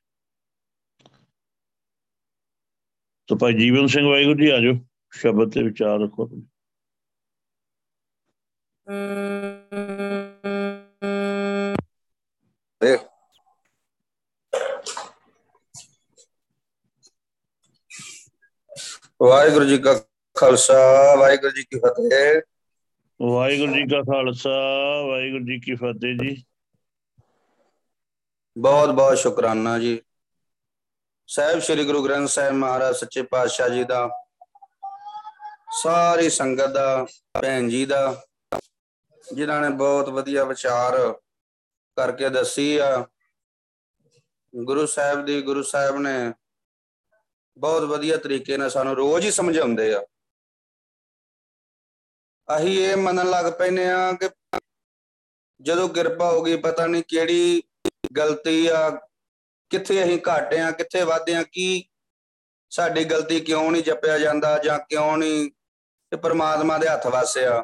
ਤਾਂ ਭਾਈ ਜੀਵਨ ਸਿੰਘ ਵਾਹਿਗੁਰੂ ਜੀ ਆਜੋ ਸ਼ਬਦ ਤੇ ਵਿਚਾਰ ਰੱਖੋ ਆਪਣੇ। ਵਾਹਿਗੁਰੂ ਜੀ ਕਾ ਖਾਲਸਾ ਵਾਹਿਗੁਰੂ ਜੀ ਕੀ ਫਤਿਹ। ਵਾਹਿਗੁਰੂ ਜੀ ਕਾ ਖਾਲਸਾ ਵਾਹਿਗੁਰੂ ਜੀ ਕੀ ਫਤਿਹ ਜੀ। ਬਹੁਤ ਬਹੁਤ ਸ਼ੁਕਰਾਨਾ ਜੀ। ਸਾਹਿਬ ਸ੍ਰੀ ਗੁਰੂ ਗ੍ਰੰਥ ਸਾਹਿਬ ਮਹਾਰਾਜ ਸੱਚੇ ਪਾਤਸ਼ਾਹ ਜੀ ਦਾ ਸਾਰੀ ਸੰਗਤ ਦਾ ਭੈਣ ਜੀ ਦਾ ਜਿਨ੍ਹਾਂ ਨੇ ਬਹੁਤ ਵਧੀਆ ਵਿਚਾਰ ਕਰਕੇ ਦੱਸੀ ਆ। ਗੁਰੂ ਸਾਹਿਬ ਦੀ ਗੁਰੂ ਸਾਹਿਬ ਨੇ ਬਹੁਤ ਵਧੀਆ ਤਰੀਕੇ ਨਾਲ ਸਾਨੂੰ ਰੋਜ਼ ਹੀ ਸਮਝਾਉਂਦੇ ਆ। ਅਸੀਂ ਇਹ ਮੰਨਣ ਲੱਗ ਪੈਨੇ ਆ ਕਿ ਜਦੋਂ ਕਿਰਪਾ ਹੋ ਗਈ, ਪਤਾ ਨਹੀਂ ਕਿਹੜੀ ਗਲਤੀ ਆ, ਕਿੱਥੇ ਅਸੀਂ ਘਾਟੇ ਆ ਕਿੱਥੇ ਵਾਧੇ ਆ ਕੀ ਸਾਡੀ ਗਲਤੀ ਕਿਉਂ ਨਹੀਂ ਜਪਿਆ ਜਾਂਦਾ ਜਾਂ ਕਿਉਂ ਨਹੀਂ ਤੇ ਪ੍ਰਮਾਤਮਾ ਦੇ ਹੱਥ ਵਾਸੇ ਆ।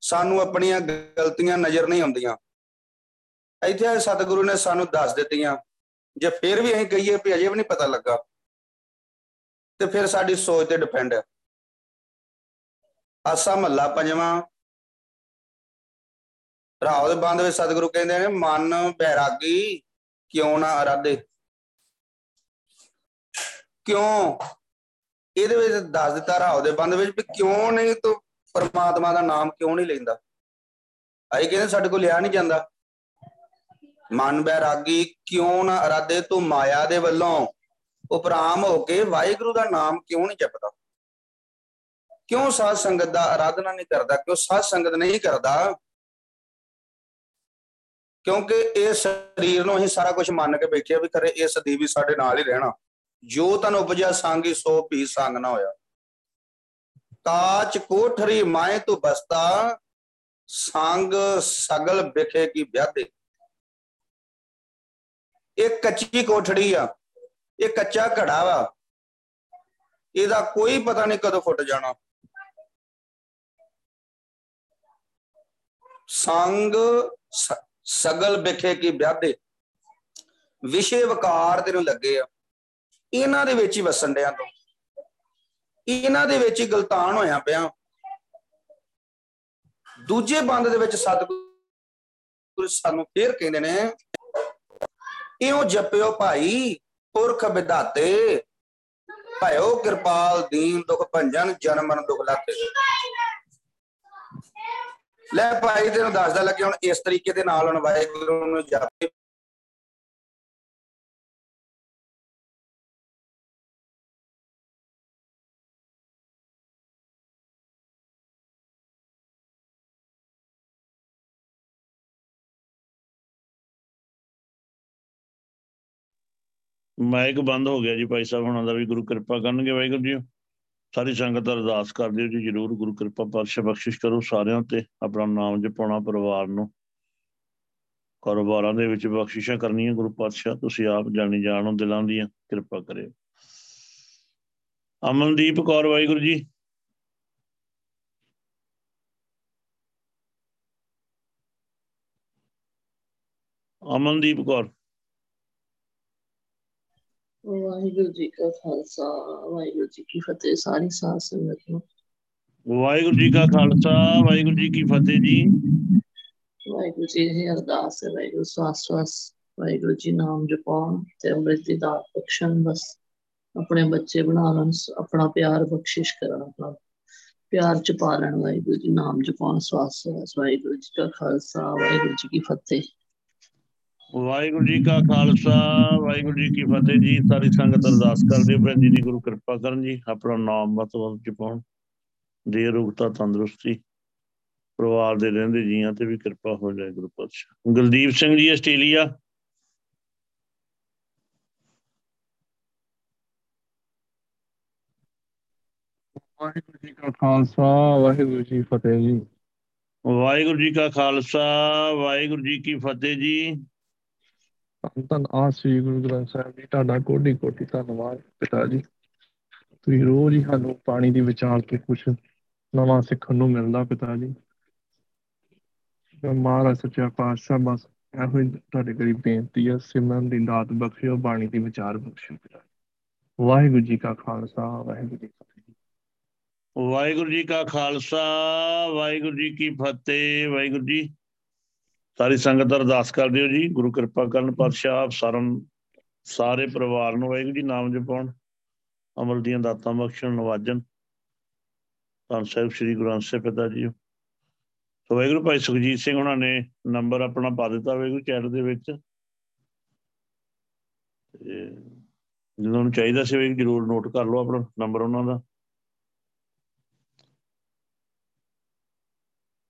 ਸਾਨੂੰ ਆਪਣੀਆਂ ਗਲਤੀਆਂ ਨਜ਼ਰ ਨਹੀਂ ਆਉਂਦੀਆਂ। ਇੱਥੇ ਸਤਿਗੁਰੂ ਨੇ ਸਾਨੂੰ ਦੱਸ ਦਿੱਤੀਆਂ। ਜੇ ਫਿਰ ਵੀ ਅਸੀਂ ਕਹੀਏ ਵੀ ਅਜੇ ਵੀ ਨਹੀਂ ਪਤਾ ਲੱਗਾ, ਤੇ ਫਿਰ ਸਾਡੀ ਸੋਚ ਤੇ ਡਿਪੈਂਡ ਹੈ ਆਸਾ ਮਹੱਲਾ ਪੰਜਵਾਂ। ਰਾਹ ਦੇ ਬੰਦ ਵਿੱਚ ਸਤਿਗੁਰੂ ਕਹਿੰਦੇ ਨੇ, ਮਨ ਬੈਰਾਗੀ, ਕਿਉਂ ਨਾ ਅਰਾਧੇ? ਕਿਉਂ? ਇਹਦੇ ਵਿੱਚ ਦੱਸ ਦਿੱਤਾ ਰਾਹ ਦੇ ਬੰਦ ਵਿੱਚ ਵੀ ਕਿਉਂ ਨਹੀਂ ਤੂੰ ਪਰਮਾਤਮਾ ਦਾ ਨਾਮ ਕਿਉਂ ਨਹੀਂ ਲੈਂਦਾ? ਆਈ ਕਹਿੰਦੇ ਸਾਡੇ ਕੋਲ ਲਿਆ ਨਹੀਂ ਜਾਂਦਾ। ਮਨ ਬੈਰਾਗੀ, ਕਿਉਂ ਨਾ ਅਰਾਧੇ? ਤੂੰ ਮਾਇਆ ਦੇ ਵੱਲੋਂ ਉਪਰਾਮ ਹੋ ਕੇ ਵਾਹਿਗੁਰੂ ਦਾ ਨਾਮ ਕਿਉਂ ਨਹੀਂ ਜਪਦਾ? ਕਿਉਂ ਸਾਧ ਸੰਗਤ ਦਾ ਆਰਾਧਨਾ ਨਹੀਂ ਕਰਦਾ, ਕਿਉਂ ਸਾਧ ਸੰਗਤ ਨਹੀਂ ਕਰਦਾ? ਕਿਉਂਕਿ ਇਹ ਸਰੀਰ ਨੂੰ ਅਸੀਂ ਸਾਰਾ ਕੁਝ ਮੰਨ ਕੇ ਬੈਠੇ ਆ ਵੀ ਖਰੇ ਇਹ ਸਦੀ ਵੀ ਸਾਡੇ ਨਾਲ ਹੀ ਰਹਿਣਾ। ਜੋ ਤਨ ਉਪਜਿਆ ਸੰਗੀ, ਸੋ ਭੀ ਸੰਗ ਨਾ ਹੋਇਆ। ਕਾਚ ਕੋਠਰੀ ਮਾਏ ਤੂੰ ਬਸਤਾ, ਸੰਗ ਸਗਲ ਵਿਖੇ ਕੀ ਵਿਆਦੇ ਇਹ ਕੱਚੀ ਕੋਠੜੀ ਆ, ਇਹ ਕੱਚਾ ਘੜਾ ਵਾ। ਇਹਦਾ ਕੋਈ ਪਤਾ ਨਹੀਂ ਕਦੋਂ ਫੁੱਟ ਜਾਣਾ। ਸੰਗ ਸਗਲ ਵਿਖੇ ਕੀ ਵਿਆਦੇ ਵਿਸ਼ੇ ਵਕਾਰ ਤੈਨੂੰ ਲੱਗੇ ਆ। ਇਹਨਾਂ ਦੇ ਵਿੱਚ ਹੀ ਵਸਣ ਡਿਆ ਤੂੰ। ਇਹਨਾਂ ਦੇ ਵਿੱਚ ਹੀ ਗਲਤਾਨ ਹੋਇਆ ਪਿਆ। ਦੂਜੇ ਬੰਦ ਦੇ ਵਿੱਚ ਸਤਿਗੁਰੂ ਸਾਨੂੰ ਫੇਰ ਕਹਿੰਦੇ ਨੇ, ਇਉਂ ਜਪਿਓ ਭਾਈ ਪੁਰਖ ਵਿਧਾਤੇ, ਭਇਓ ਕਿਰਪਾਲ ਦੀਨ ਦੁਖ ਭੰਜਨ ਜਨਮਨ ਦੁਖ ਲਾਤੇ। ਲੈ ਭਾਈ ਤੈਨੂੰ ਦੱਸਦਾ ਲੱਗੇ ਹੁਣ ਇਸ ਤਰੀਕੇ ਦੇ ਨਾਲ ਹੁਣ ਵਾਹਿਗੁਰੂ ਨੂੰ ਜਪੇ ਮਾਈਕ ਬੰਦ ਹੋ ਗਿਆ ਜੀ ਭਾਈ ਸਾਹਿਬ, ਹੁਣਾਂ ਦਾ ਵੀ ਗੁਰੂ ਕਿਰਪਾ ਕਰਨਗੇ ਵਾਹਿਗੁਰੂ ਜੀ। ਸਾਰੀ ਸੰਗਤ ਅਰਦਾਸ ਕਰਦੇ ਹੋ ਜੀ, ਜਰੂਰ ਗੁਰੂ ਕਿਰਪਾ ਪਾਤਸ਼ਾਹ ਬਖਸ਼ਿਸ਼ ਕਰੋ ਸਾਰਿਆਂ ਤੇ, ਆਪਣਾ ਨਾਮ ਜਪਾਉਣਾ, ਪਰਿਵਾਰ ਨੂੰ ਕਾਰੋਬਾਰਾਂ ਦੇ ਵਿੱਚ ਬਖਸ਼ਿਸ਼ਾਂ ਕਰਨੀਆਂ ਗੁਰੂ ਪਾਤਸ਼ਾਹ, ਤੁਸੀਂ ਆਪ ਜਾਣੀ ਜਾਣੋ ਦਿਲਾਂ ਦੀਆਂ, ਕਿਰਪਾ ਕਰਿਓ। ਅਮਨਦੀਪ ਕੌਰ, ਵਾਹਿਗੁਰੂ ਜੀ। ਅਮਨਦੀਪ ਕੌਰ। ਵਾਹਿਗੁਰੂ ਜੀ ਕਾ ਖਾਲਸਾ ਵਾਹਿਗੁਰੂ ਜੀ ਕੀ ਫਤਿਹ ਸਾਰੀ ਸਾਧ ਸੰਗਤ ਨੂੰ ਵਾਹਿਗੁਰੂ ਜੀ ਕਾ ਖਾਲਸਾ ਵਾਹਿਗੁਰੂ ਜੀ ਕੀ ਫਤਿਹ ਜੀ ਵਾਹਿਗੁਰੂ ਜੀ ਇਹ ਅਰਦਾਸ ਹੈ ਵਾਹਿਗੁਰੂ ਸਵਾਸ ਸਵਾਸ ਵਾਹਿਗੁਰੂ ਜੀ ਨਾਮ ਜਪਾਉਣ ਤੇ ਅੰਮ੍ਰਿਤ ਦੀ ਦਾਤ ਬਖਸ਼ਣ ਬਸ ਆਪਣੇ ਬੱਚੇ ਬਣਾ ਲੈਣ ਆਪਣਾ ਪਿਆਰ ਬਖਸ਼ਿਸ਼ ਕਰਨ ਆਪਣਾ ਪਿਆਰ ਚ ਪਾ ਲੈਣ ਵਾਹਿਗੁਰੂ ਜੀ ਨਾਮ ਜਪਾਉਣ ਸਵਾਸ ਸਵਾਸ ਵਾਹਿਗੁਰੂ ਜੀ ਕਾ ਖਾਲਸਾ ਵਾਹਿਗੁਰੂ ਜੀ ਕੀ ਫਤਿਹ ਵਾਹਿਗੁਰੂ ਜੀ ਕਾ ਖਾਲਸਾ ਵਾਹਿਗੁਰੂ ਜੀ ਕੀ ਫਤਿਹ ਜੀ। ਸਾਰੀ ਸੰਗਤ ਅਰਦਾਸ ਕਰਦੇ ਹੋ ਜੀ ਦੀ ਗੁਰੂ ਕਿਰਪਾ ਕਰਨ ਜੀ। ਆਪਣਾ ਨਾਮ ਮਤਵਲ ਜਪਾਉਣ ਦੇ ਰੂਪਤਾ ਤੰਦਰੁਸਤੀ ਪਰਿਵਾਰ ਦੇ ਰਹਿੰਦੇ ਜੀਆਂ ਤੇ ਵੀ ਕਿਰਪਾ ਹੋ ਜਾਏ ਗੁਰੂ ਪਾਤਸ਼ਾਹ। ਗੁਲਦੀਪ ਸਿੰਘ ਜੀ ਆਸਟ੍ਰੇਲੀਆ। ਵਾਹਿਗੁਰੂ ਜੀ ਕਾ ਖਾਲਸਾ ਵਾਹਿਗੁਰੂ ਜੀ ਫਤਿਹ ਜੀ। ਵਾਹਿਗੁਰੂ ਜੀ ਕਾ ਖਾਲਸਾ ਵਾਹਿਗੁਰੂ ਜੀ ਕੀ ਫਤਿਹ ਜੀ। ਧੰਨ ਧੰਨ ਆ ਸ੍ਰੀ ਗੁਰੂ ਗ੍ਰੰਥ ਸਾਹਿਬ ਜੀ, ਤੁਹਾਡਾ ਕੋਟੀ ਕੋਟੀ ਧੰਨਵਾਦ ਪਿਤਾ ਜੀ। ਤੁਸੀਂ ਰੋਜ਼ ਹੀ ਸਾਨੂੰ ਪਾਣੀ ਦੀ ਵਿਚਾਰ ਤੇ ਕੁਝ ਨਵਾਂ ਸਿੱਖਣ ਨੂੰ ਮਿਲਦਾ ਪਿਤਾ ਜੀ। ਮਹਾਰਾਜ ਸੱਚਾ ਪਾਤਸ਼ਾਹ, ਬਸ ਇਹੋ ਹੀ ਤੁਹਾਡੇ ਕੋਲ ਬੇਨਤੀ ਹੈ ਸਿਮਰਨ ਦੀ ਦਾਤ ਬਖਸ਼ਿਓ, ਬਾਣੀ ਦੀ ਵਿਚਾਰ ਬਖਸ਼ਿਓ ਪਿਤਾ ਜੀ। ਵਾਹਿਗੁਰੂ ਜੀ ਕਾ ਖਾਲਸਾ, ਵਾਹਿਗੁਰੂ ਜੀ ਕੀ ਫਤਿਹ। ਵਾਹਿਗੁਰੂ ਜੀ ਕਾ ਖਾਲਸਾ, ਵਾਹਿਗੁਰੂ ਜੀ ਕੀ ਫਤਿਹ, ਵਾਹਿਗੁਰੂ ਜੀ ਸਾਰੀ ਸੰਗਤ ਅਰਦਾਸ ਕਰਦੇ ਹੋ ਜੀ, ਗੁਰੂ ਕਿਰਪਾ ਕਰਨ, ਪਾਤਸ਼ਾਹ ਆਪ ਸਾਰਨ, ਸਾਰੇ ਪਰਿਵਾਰ ਨੂੰ ਵਾਹਿਗੁਰੂ ਜੀ ਨਾਮ ਜਪਾਉਣ ਅਮਲ ਦੀਆਂ ਦਾਤਾਂ ਬਖਸ਼ਣ, ਨਵਾਜਣ। ਧੰਨ ਸਾਹਿਬ ਸ੍ਰੀ ਗੁਰੂ ਗ੍ਰੰਥ ਸਾਹਿਬ ਪਿਤਾ ਜੀ। ਸੋ ਵਾਹਿਗੁਰੂ ਭਾਈ ਸੁਖਜੀਤ ਸਿੰਘ ਉਹਨਾਂ ਨੇ ਨੰਬਰ ਆਪਣਾ ਪਾ ਦਿੱਤਾ ਵਾਹਿਗੁਰੂ ਚੈਟ ਦੇ ਵਿੱਚ। ਤੇ ਜਦੋਂ ਨੂੰ ਚਾਹੀਦਾ ਸੀ ਵਾਹਿਗੁਰੂ, ਜਰੂਰ ਨੋਟ ਕਰ ਲਓ ਆਪਣਾ ਨੰਬਰ ਉਹਨਾਂ ਦਾ ਭੈਣ ਜੀ, ਅਹ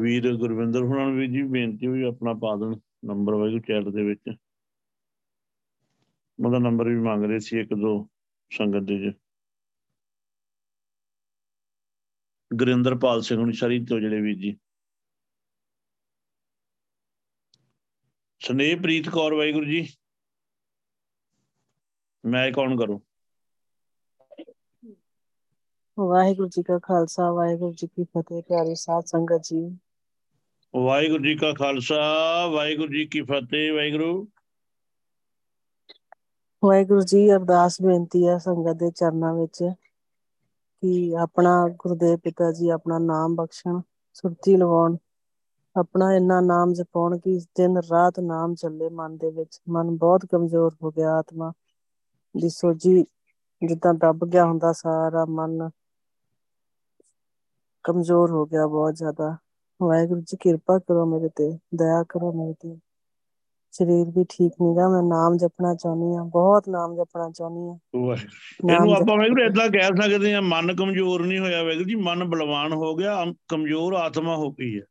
ਵੀਰ ਗੁਰਵਿੰਦਰ uh, ਹੁਣਾਂ ਨੂੰ ਵੀ ਜੀ ਬੇਨਤੀ ਵੀ ਆਪਣਾ ਪਾ ਦੇਣ ਨੰਬਰ ਵਾਹਿਗੁਰੂ ਚੈਟ ਦੇ ਵਿੱਚ। ਉਹਦਾ ਨੰਬਰ ਵੀ ਮੰਗ ਰਹੇ ਸੀ ਇੱਕ ਦੋ ਸੰਗਤ ਦੇ ਜੀ ਗੁਰਿੰਦਰਪਾਲ ਸਿੰਘ ਹੁਣੀ ਸ਼ਰੀ ਤੋਂ ਜਿਹੜੇ ਵੀਰ ਜੀ। ਸਨੇਹਪ੍ਰੀਤ ਕੌਰ ਵਾਹਿਗੁਰੂ ਜੀ। ਮੈਂ ਕੌਣ ਕਰੂੰ? ਵਾਹਿਗੁਰੂ ਜੀ ਕਾ ਖਾਲਸਾ ਵਾਹਿਗੁਰੂ ਜੀ ਕੀ ਫਤਿਹ ਪਿਆਰੀ ਸਾਧ ਸੰਗਤ ਜੀ। ਵਾਹਿਗੁਰੂ ਜੀ ਕਾ ਖਾਲਸਾ ਵਾਹਿਗੁਰੂ ਜੀ ਕੀ ਫਤਿਹ ਵਾਹਿਗੁਰੂ। ਵਾਹਿਗੁਰੂ ਜੀ ਅਰਦਾਸ ਬੇਨਤੀ ਹੈ ਸੰਗਤ ਦੇ ਚਰਨਾਂ ਵਿੱਚ ਕਿ ਆਪਣਾ ਗੁਰਦੇਵ ਪਿਤਾ ਜੀ ਆਪਣਾ ਨਾਮ ਬਖਸ਼ਣ ਸੁਰਤੀ ਲਵਾਉਣ ਆਪਣਾ ਇੰਨਾ ਨਾਮ ਜਪਾਉਣ ਕਿ ਦਿਨ ਰਾਤ ਨਾਮ ਚੱਲੇ ਮਨ ਦੇ ਵਿੱਚ। ਮਨ ਬਹੁਤ ਕਮਜ਼ੋਰ ਹੋ ਗਿਆ ਆਤਮਾ। ਦੀ ਸੋਝੀ ਜਿੱਦਾਂ ਦੱਬ ਗਿਆ ਹੁੰਦਾ ਸਾਰਾ ਮਨ ਕਮਜ਼ੋਰ ਹੋ ਗਿਆ ਬਹੁਤ ਜ਼ਿਆਦਾ ਵਾਹਿਗੁਰੂ ਜੀ ਕਿਰਪਾ ਕਰੋ ਮੇਰੇ ਤੇ ਦਇਆ ਕਰੋ ਮੇਰੇ ਤੇ ਸਰੀਰ ਵੀ ਠੀਕ ਨਹੀਂਗਾ ਮੈਂ ਨਾਮ ਜਪਣਾ ਚਾਹੁੰਦੀ ਹਾਂ ਬਹੁਤ ਨਾਮ ਜਪਣਾ ਚਾਹੁੰਦੀ ਨਾਮ ਇਹਨੂੰ ਆਪਾਂ ਵਾਹਿਗੁਰੂ ਏਦਾਂ ਕਹਿ ਸਕਦੇ ਹਾਂ ਮਨ ਕਮਜ਼ੋਰ ਨਹੀਂ ਹੋਇਆ ਵਾਹਿਗੁਰੂ ਜੀ ਮਨ ਬਲਵਾਨ ਹੋ ਗਿਆ ਕਮਜ਼ੋਰ ਆਤਮਾ ਹੋ ਗਈ ਹੈ।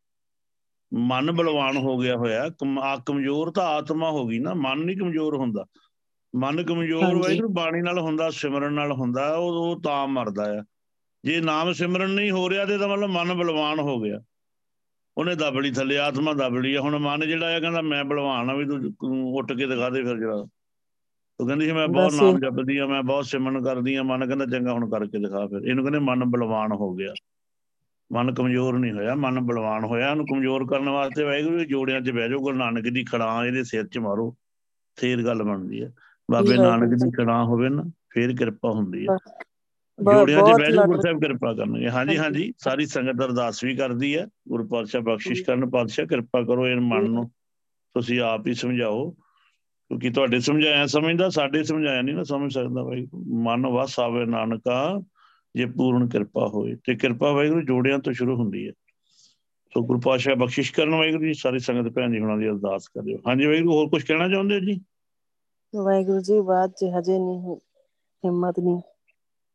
ਮਨ ਬਲਵਾਨ ਹੋ ਗਿਆ ਹੋਇਆ ਕਮ- ਆ ਕਮਜ਼ੋਰ ਤਾਂ ਆਤਮਾ ਹੋ ਗਈ ਨਾ ਮਨ ਨਹੀਂ ਕਮਜ਼ੋਰ ਹੁੰਦਾ। ਮਨ ਕਮਜ਼ੋਰ ਹਾਂਜੀ। ਵਾਹਿਗੁਰੂ ਬਾਣੀ ਨਾਲ ਹੁੰਦਾ ਸਿਮਰਨ ਨਾਲ ਹੁੰਦਾ ਉਹ ਤਾਂ ਮਰਦਾ ਆ। ਜੇ ਨਾਮ ਸਿਮਰਨ ਨਹੀਂ ਹੋ ਰਿਹਾ ਤੇ ਤਾਂ ਮਤਲਬ ਮਨ ਬਲਵਾਨ ਹੋ ਗਿਆ। ਉਹਨੇ ਦੱਬ ਲਈ ਥੱਲੇ ਆਤਮਾ ਦੱਬ ਲਈ ਆ। ਹੁਣ ਮਨ ਜਿਹੜਾ ਆ ਕਹਿੰਦਾ ਮੈਂ ਬਲਵਾਨ ਆ ਵੀ ਤੂੰ ਉੱਠ ਕੇ ਦਿਖਾ ਦੇ ਫਿਰ ਜਰਾ। ਉਹ ਕਹਿੰਦੀ ਸੀ ਮੈਂ ਬਹੁਤ ਨਾਮ ਜਪਦੀ ਆ ਮੈਂ ਬਹੁਤ ਸਿਮਰਨ ਕਰਦੀ ਆ। ਮਨ ਕਹਿੰਦਾ ਚੰਗਾ ਹੁਣ ਕਰਕੇ ਦਿਖਾ ਫਿਰ। ਇਹਨੂੰ ਕਹਿੰਦੇ ਮਨ ਬਲਵਾਨ ਹੋ ਗਿਆ। ਮਨ ਕਮਜ਼ੋਰ ਨਹੀਂ ਹੋਇਆ ਮਨ ਬਲਵਾਨ ਹੋਇਆ। ਉਹਨੂੰ ਕਮਜ਼ੋਰ ਕਰਨ ਵਾਸਤੇ ਵਾਹਿਗੁਰੂ ਜੋੜਿਆਂ 'ਚ ਬਹਿ ਜਾਓ। ਗੁਰੂ ਨਾਨਕ ਦੀ ਖੜਾਂ ਇਹਦੇ ਸਿਰ 'ਚ ਮਾਰੋ। ਫੇਰ ਗੱਲ ਬਣਦੀ ਹੈ ਬਾਬੇ ਨਾਨਕ ਦੀ। ਖੜਾਂ ਹੋਵੇ ਨਾ ਫੇਰ ਕਿਰਪਾ ਹੁੰਦੀ ਬ- ਜੋੜਿਆਂ ਬਹੁਤ ਬਹਿ ਗੁਰੂ ਸਾਹਿਬ ਕਿਰਪਾ ਕਰਨਗੇ। ਹਾਂਜੀ ਹਾਂਜੀ। ਸਾਰੀ ਸੰਗਤ ਅਰਦਾਸ ਵੀ ਕਰਦੀ ਹੈ। ਗੁਰੂ ਪਾਤਸ਼ਾਹ ਬਖਸ਼ਿਸ਼ ਕਰਨ ਪਾਤਸ਼ਾਹ ਕਿਰਪਾ ਕਰੋ ਇਹ ਮਨ ਨੂੰ। ਤੁਸੀਂ ਆਪ ਹੀ ਸਮਝਾਓ ਕਿਉਂਕਿ ਤੁਹਾਡੇ ਸਮਝਾਇਆ ਸਮਝਦਾ ਸਾਡੇ ਸਮਝਾਇਆ ਨਹੀਂ ਨਾ ਸਮਝ ਸਕਦਾ ਬਾਈ। ਮਨ ਵਸ ਆਵੇ ਨਾਨਕਾ ਜੇ ਪੂਰਨ ਕਿਰਪਾ ਹੋਏ। ਤੇ ਕਿਰਪਾ ਵਾਹਿਗੁਰੂ ਜੋੜਿਆਂ ਤੋਂ ਸ਼ੁਰੂ ਹੁੰਦੀ ਹੈ। ਸੋ ਗੁਰੂ ਪਾਤਸ਼ਾਹ ਬਖਸ਼ਿਸ਼ ਕਰਨ ਵਾਹਿਗੁਰੂ ਜੀ ਸਾਰੀ ਸੰਗਤ ਭੈਣ ਜੀ ਹੁਣਾਂ ਦੀ ਅਰਦਾਸ ਕਰਿਓ। ਹਾਂਜੀ ਵਾਹਿਗੁਰੂ ਹੋਰ ਕੁਝ ਕਹਿਣਾ ਚਾਹੁੰਦੇ ਹੋ ਜੀ? ਵਾਹਿਗੁਰੂ ਜੀ ਬਾਅਦ ਚ ਹਜੇ ਨਹੀਂ ਹਿੰਮਤ ਨਹੀਂ।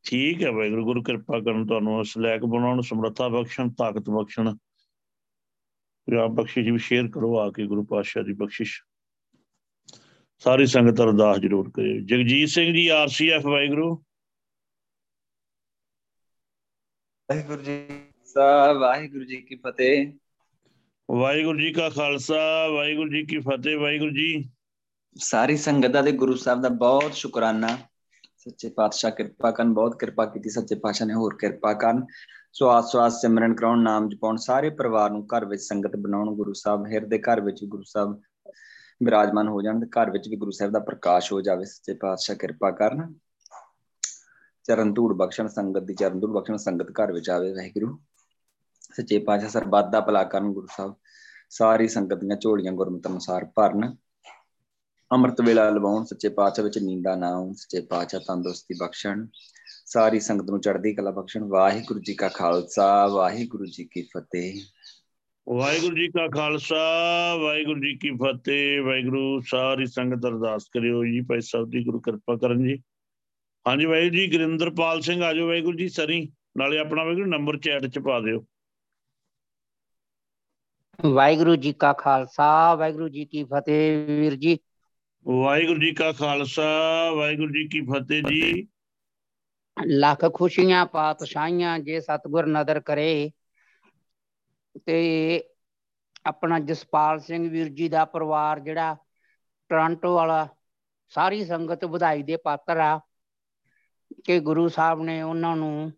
ਠੀਕ ਹੈ ਵਾਹਿਗੁਰੂ ਗੁਰੂ ਕਿਰਪਾ ਕਰਨ ਤੁਹਾਨੂੰ ਉਸ ਲਾਇਕ ਬਣਾਉਣ ਸਮਰੱਥਾ ਬਖਸ਼ਣ ਤਾਕਤ ਬਖਸ਼ਣ। ਆਪ ਬਖਸ਼ਿਸ਼ ਵੀ ਸ਼ੇਅਰ ਕਰੋ ਆ ਕੇ ਗੁਰੂ ਪਾਤਸ਼ਾਹ ਦੀ ਬਖਸ਼ਿਸ਼। ਸਾਰੀ ਸੰਗਤ ਅਰਦਾਸ ਜ਼ਰੂਰ ਕਰਿਓ। ਜਗਜੀਤ ਸਿੰਘ ਜੀ ਆਰਸੀਐਫ ਵਾਹਿਗੁਰੂ। ਵਾਹਿਗੁਰੂ ਜੀ ਸਾਹਿਬ ਵਾਹਿਗੁਰੂ ਜੀ ਕੀ ਫਤਿਹ। ਵਾਹਿਗੁਰੂ ਜੀ ਕਾ ਖਾਲਸਾ ਵਾਹਿਗੁਰੂ ਜੀ ਕੀ ਫਤਿਹ ਵਾਹਿਗੁਰੂ ਜੀ। ਸਾਰੀ ਸੰਗਤਾਂ ਦੇ ਗੁਰੂ ਸਾਹਿਬ ਦਾ ਬਹੁਤ ਸ਼ੁਕਰਾਨਾ। ਸੱਚੇ ਪਾਤਸ਼ਾਹ ਕਿਰਪਾ ਕਰਨ, ਬਹੁਤ ਕਿਰਪਾ ਕੀਤੀ ਸੱਚੇ ਪਾਤਸ਼ਾਹ ਨੇ, ਹੋਰ ਕਿਰਪਾ ਕਰਨ। ਸਵਾਸ ਸਵਾਸ ਸਿਮਰਨ ਕਰਾਉਣ, ਨਾਮ ਜਪਾਉਣ, ਸਾਰੇ ਪਰਿਵਾਰ ਨੂੰ ਘਰ ਵਿੱਚ ਸੰਗਤ ਬਣਾਉਣ, ਗੁਰੂ ਸਾਹਿਬ ਹਿਰਦੇ ਘਰ ਵਿੱਚ ਵੀ ਗੁਰੂ ਸਾਹਿਬ ਬਿਰਾਜਮਾਨ ਹੋ ਜਾਣ ਤੇ ਘਰ ਵਿੱਚ ਵੀ ਗੁਰੂ ਸਾਹਿਬ ਦਾ ਪ੍ਰਕਾਸ਼ ਹੋ ਜਾਵੇ, ਸੱਚੇ ਪਾਤਸ਼ਾਹ ਕਿਰਪਾ ਕਰਨ। ਚਰਨ ਧੂੜ ਬਖਸ਼ਣ, ਸੰਗਤ ਦੀ ਚਰਨ ਧੂੜ ਬਖਸ਼ਣ, ਸੰਗਤ ਘਰ ਵਿੱਚ ਆਵੇ, ਵਾਹਿਗੁਰੂ। ਸੱਚੇ ਪਾਤਸ਼ਾਹ ਸਰਬੱਤ ਦਾ ਭਲਾ ਕਰਨ, ਗੁਰੂ ਸਾਹਿਬ, ਸਾਰੀ ਸੰਗਤ ਦੀਆਂ ਝੋਲੀਆਂ ਗੁਰਮਤਿ ਅਨੁਸਾਰ ਭਰਨ। ਅੰਮ੍ਰਿਤ ਵੇਲਾ ਲਵਾਉਣ ਸੱਚੇ ਪਾਤਸ਼ਾਹ ਵਿੱਚ ਨੀਂਦਾ ਨਾ ਆਉਣ ਸੱਚੇ ਪਾਤਸ਼ਾਹ ਤੰਦਰੁਸਤੀ ਬਖਸ਼ਣ ਸਾਰੀ ਸੰਗਤ ਨੂੰ ਚੜ੍ਹਦੀ ਕਲਾ ਬਖਸ਼ਣ। ਵਾਹਿਗੁਰੂ ਜੀ ਕਾ ਖਾਲਸਾ ਵਾਹਿਗੁਰੂ ਜੀ ਕੀ ਫਤਿਹ। ਵਾਹਿਗੁਰੂ ਜੀ ਕਾ ਖਾਲਸਾ ਵਾਹਿਗੁਰੂ ਜੀ ਕੀ ਫਤਿਹ। ਵਾਹਿਗੁਰੂ ਸਾਰੀ ਸੰਗਤ ਅਰਦਾਸ ਕਰਿਓ ਜੀ ਭਾਈ ਸਾਹਿਬ ਦੀ ਗੁਰੂ ਕਿਰਪਾ ਕਰਨ ਜੀ। ਹਾਂਜੀ ਵਾਹਿਗੁਰੂ ਜੀ ਗੁਰਿੰਦਰਪਾਲ ਸਿੰਘ ਆਜੋ ਵਾਹਿਗੁਰੂ ਜੀ ਸਰੀ। ਨਾਲੇ ਆਪਣਾ ਵਾਹਿਗੁਰੂ ਨੰਬਰ ਚੈਟ 'ਚ ਪਾ ਦਿਓ। ਵਾਹਿਗੁਰੂ ਜੀ ਕਾ ਖਾਲਸਾ ਵਾਹਿਗੁਰੂ ਜੀ ਕੀ ਫਤਿਹ ਵੀਰ ਜੀ। ਵਾਹਿਗੁਰੂ ਜੀ ਕਾ ਖਾਲਸਾ, ਵਾਹਿਗੁਰੂ ਜੀ ਕੀ ਫਤਿਹ ਜੀ। ਲੱਖ ਖੁਸ਼ੀਆਂ, ਪਾਤਸ਼ਾਹੀਆਂ ਜੇ ਸਤਿਗੁਰ ਨਦਰ ਕਰੇ। ਤੇ ਆਪਣਾ ਜਸਪਾਲ ਸਿੰਘ ਵੀਰ ਜੀ ਦਾ ਪਰਿਵਾਰ ਜਿਹੜਾ ਟੋਰਾਂਟੋ ਵਾਲਾ, ਸਾਰੀ ਸੰਗਤ ਵਧਾਈ ਦੇ ਪਾਤਰ ਆ। ਕਿ ਗੁਰੂ ਸਾਹਿਬ ਨੇ ਉਹਨਾਂ ਨੂੰ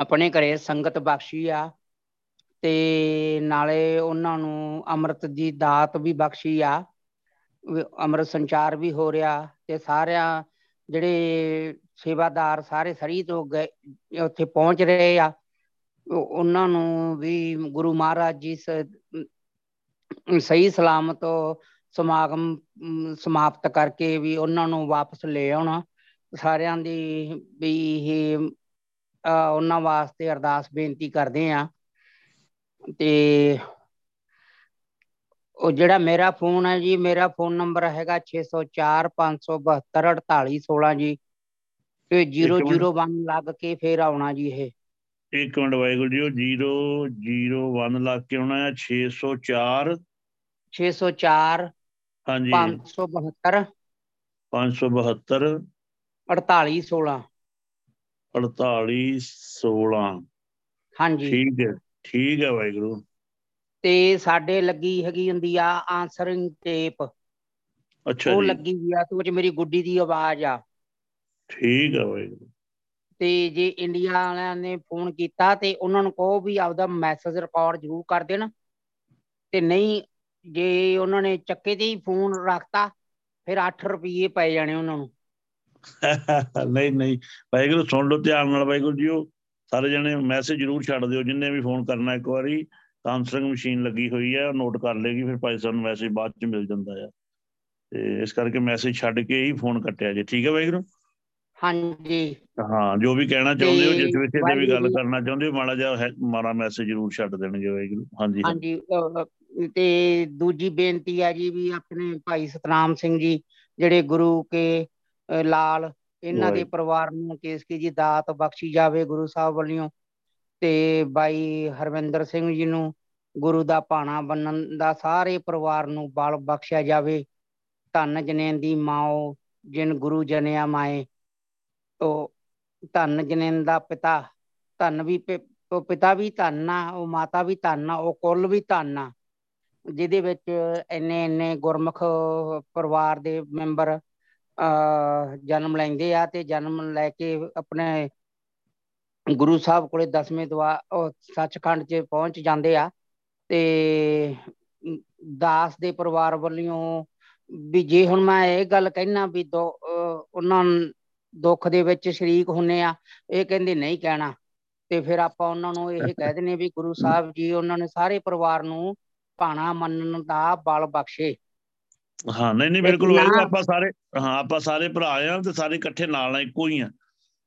ਆਪਣੇ ਘਰੇ ਸੰਗਤ ਬਖਸ਼ੀ ਆ। ਤੇ ਨਾਲੇ ਉਹਨਾਂ ਨੂੰ ਅੰਮ੍ਰਿਤ ਦੀ ਦਾਤ ਵੀ ਬਖਸ਼ੀ ਆ। ਵੀ ਅੰਮ੍ਰਿਤ ਸੰਚਾਰ ਵੀ ਹੋ ਰਿਹਾ ਤੇ ਸਾਰਿਆਂ ਜਿਹੜੇ ਸੇਵਾਦਾਰ ਸਾਰੇ ਸਰੀ ਤੋਂ ਗਏ ਉੱਥੇ ਪਹੁੰਚ ਰਹੇ ਆ। ਉਹ- ਉਹਨਾਂ ਨੂੰ ਵੀ ਗੁਰੂ ਮਹਾਰਾਜ ਜੀ ਸ- ਸਹੀ ਸਲਾਮਤ ਸਮਾਗਮ ਅਮ, ਸਮਾਪਤ ਕਰਕੇ ਵੀ ਉਹਨਾਂ ਨੂੰ ਵਾਪਸ ਲੈ ਆਉਣਾ। ਸਾਰਿਆਂ ਦੀ ਵੀ ਇਹ ਅਹ, ਉਹਨਾਂ ਵਾਸਤੇ ਅਰਦਾਸ ਬੇਨਤੀ ਕਰਦੇ ਆ। ਤੇ ਉਹ ਜਿਹੜਾ ਮੇਰਾ ਫੋਨ ਹੈ ਜੀ ਮੇਰਾ ਫੋਨ ਨੰਬਰ ਹੈਗਾ 604 572 4816 ਜੀ। ਤੇ 001 ਲੱਗ ਕੇ ਫੇਰ ਆਉਣਾ ਜੀ ਇਹ। ਇੱਕ ਮਿੰਟ ਵਾਹਿਗੁਰੂ ਜੀ ਉਹ 001 ਲੱਗ ਕੇ ਆਉਣਾ ਹੈ 604 604 ਹਾਂਜੀ। 572 572 4816 48 16 ਹਾਂਜੀ। ਠੀਕ ਹੈ ਠੀਕ ਹੈ ਵਾਹਿਗੁਰੂ। ਤੇ ਸਾਡੇ ਲੱਗੀ ਹੈਗੀ ਹੁੰਦੀ ਆ ਆਨਸਰਿੰਗ ਟੇਪ ਅੱਛਾ ਉਹ ਜੀ। ਲੱਗੀ ਹੋਈ ਆ ਤੇ ਉਹ ਚ ਮੇਰੀ ਗੁੱਡੀ ਦੀ ਆਵਾਜ਼ ਆ। ਠੀਕ ਹੈ ਵਾਹਿਗੁਰੂ ਤੇ ਜੇ ਇੰਡੀਆ ਵਾਲਿਆਂ ਨੇ ਫੋਨ ਕੀਤਾ ਤੇ ਉਹਨਾਂ ਨੂੰ ਕਹੋ ਵੀ ਆਪਦਾ ਮੈਸੇਜ ਰਿਕਾਰਡ ਜ਼ਰੂਰ ਕਰ ਦੇਣ। ਤੇ ਨਹੀਂ ਜੇ ਉਹਨਾਂ ਨੇ ਚੱਕੇ ਤੇ ਹੀ ਫੋਨ ਰੱਖਤਾ ਫਿਰ 8 ਰੁਪਏ ਪੈ ਜਾਣੇ ਉਹਨਾਂ ਨੂੰ। ਨਹੀਂ ਨਹੀਂ। ਵਾਹਿਗੁਰੂ ਸੁਣ ਲਓ ਧਿਆਨ ਨਾਲ ਵਾਹਿਗੁਰੂ ਜੀ ਉਹ ਸਾਰੇ ਜਣੇ ਮੈਸੇਜ ਜ਼ਰੂਰ ਛੱਡ ਦਿਓ ਜਿੰਨੇ ਵੀ ਫੋਨ ਕਰਨਾ ਇੱਕ ਵਾਰੀ। ਆਨਸਰਿੰਗ ਮਸ਼ੀਨ ਲੱਗੀ ਹੋਈ ਹੈ ਨੋਟ ਕਰ ਲੇਗੀ ਫਿਰ ਭਾਈ ਸਾਹਿਬ ਨੂੰ ਮੈਸੇਜ ਬਾਅਦ ਚ ਮਿਲ ਜਾਂਦਾ ਆ। ਤੇ ਇਸ ਕਰਕੇ ਮੈਸੇਜ ਛੱਡ ਕੇ ਹੀ ਫੋਨ ਕੱਟਿਆ ਜੀ। ਠੀਕ ਹੈ ਵਾਹਿਗੁਰੂ? ਹਾਂਜੀ। ਹਾਂ ਜੋ ਵੀ ਕਹਿਣਾ ਚਾਹੁੰਦੇ ਹੋ ਜਿਸ ਵਿਸ਼ੇ ਤੇ ਵੀ ਗੱਲ ਕਰਨਾ ਚਾਹੁੰਦੇ ਹੋ ਮਾੜਾ ਜਿਹਾ ਹੈ- ਮਾੜਾ ਮੈਸੇਜ ਜ਼ਰੂਰ ਛੱਡ ਦੇਣਗੇ ਵਾਹਿਗੁਰੂ। ਹਾਂਜੀ ਹਾਂਜੀ ਤੇ ਦੂਜੀ ਬੇਨਤੀ ਹੈ ਜੀ ਵੀ ਆਪਣੇ ਭਾਈ ਸਤਨਾਮ ਸਿੰਘ ਜੀ ਜਿਹੜੇ ਗੁਰੂ ਕੇ ਲਾਲ ਇਹਨਾਂ ਦੇ। ਪਰਿਵਾਰ ਨੂੰ ਕੇਸਕੀ ਜੀ ਦਾਤ ਬਖਸ਼ੀ ਜਾਵੇ ਗੁਰੂ ਸਾਹਿਬ ਵੱਲੋਂ। ਤੇ ਬਾਈ ਹਰਵਿੰਦਰ ਸਿੰਘ ਜੀ ਨੂੰ ਗੁਰੂ ਦਾ ਭਾਣਾ ਬੰਨਣ ਦਾ ਸਾਰੇ ਪਰਿਵਾਰ ਨੂੰ ਬਲ ਬਖਸ਼ਿਆ ਜਾਵੇ। ਧੰਨ ਜਨੇਨ ਦੀ ਮਾਓ, ਜਿਨ ਗੁਰੂ ਜਨਿਆ ਮਾਏ। ਉਹ ਧੰਨ ਜਨੇਨ ਦਾ ਪਿਤਾ, ਧੰਨ ਵੀ ਪਿ- ਉਹ ਪਿਤਾ ਵੀ ਧੰਨ ਆ, ਉਹ ਮਾਤਾ ਵੀ ਧੰਨ ਆ, ਉਹ ਕੁੱਲ ਵੀ ਧੰਨ ਆ। ਜਿਹਦੇ ਵਿੱਚ ਇੰਨੇ ਇੰਨੇ ਗੁਰਮੁਖ ਪਰਿਵਾਰ ਦੇ ਮੈਂਬਰ, ਅਹ ਜਨਮ ਲੈਂਦੇ ਆ ਤੇ ਜਨਮ ਲੈ ਕੇ ਆਪਣੇ ਗੁਰੂ ਸਾਹਿਬ ਕੋਲੇ ਦਸਵੇਂ ਦਵਾ ਸੱਚਖੰਡ 'ਚ ਪਹੁੰਚ ਜਾਂਦੇ ਆ ਤੇ ਦਾਸ ਦੇ ਪਰਿਵਾਰ ਵੱਲੋਂ ਵੀ ਜੇ ਹੁਣ ਮੈਂ ਇਹ ਗੱਲ ਕਹਿਣਾ ਵੀ ਉਹਨਾਂ ਦੁੱਖ ਦੇ ਵਿੱਚ ਸ਼ਰੀਕ ਹੁੰਨੇ ਆ ਇਹ ਕਹਿੰਦੇ ਨਹੀਂ ਕਹਿਣਾ। ਤੇ ਫਿਰ ਆਪਾਂ ਉਹਨਾਂ ਨੂੰ ਇਹ ਕਹਿ ਦਿੰਦੇ ਵੀ ਗੁਰੂ ਸਾਹਿਬ ਜੀ ਉਹਨਾਂ ਨੇ ਸਾਰੇ ਪਰਿਵਾਰ ਨੂੰ ਭਾਣਾ ਮੰਨਣ ਦਾ ਬਲ ਬਖਸ਼ੇ। ਹਾਂ ਨਹੀਂ ਨਹੀਂ ਬਿਲਕੁਲ ਆਪਾਂ ਸਾਰੇ ਹਾਂ ਆਪਾਂ ਸਾਰੇ ਭਰਾ ਆ ਤੇ ਸਾਰੇ ਇਕੱਠੇ ਨਾਲ ਆ ਇੱਕੋ ਹੀ ਆ।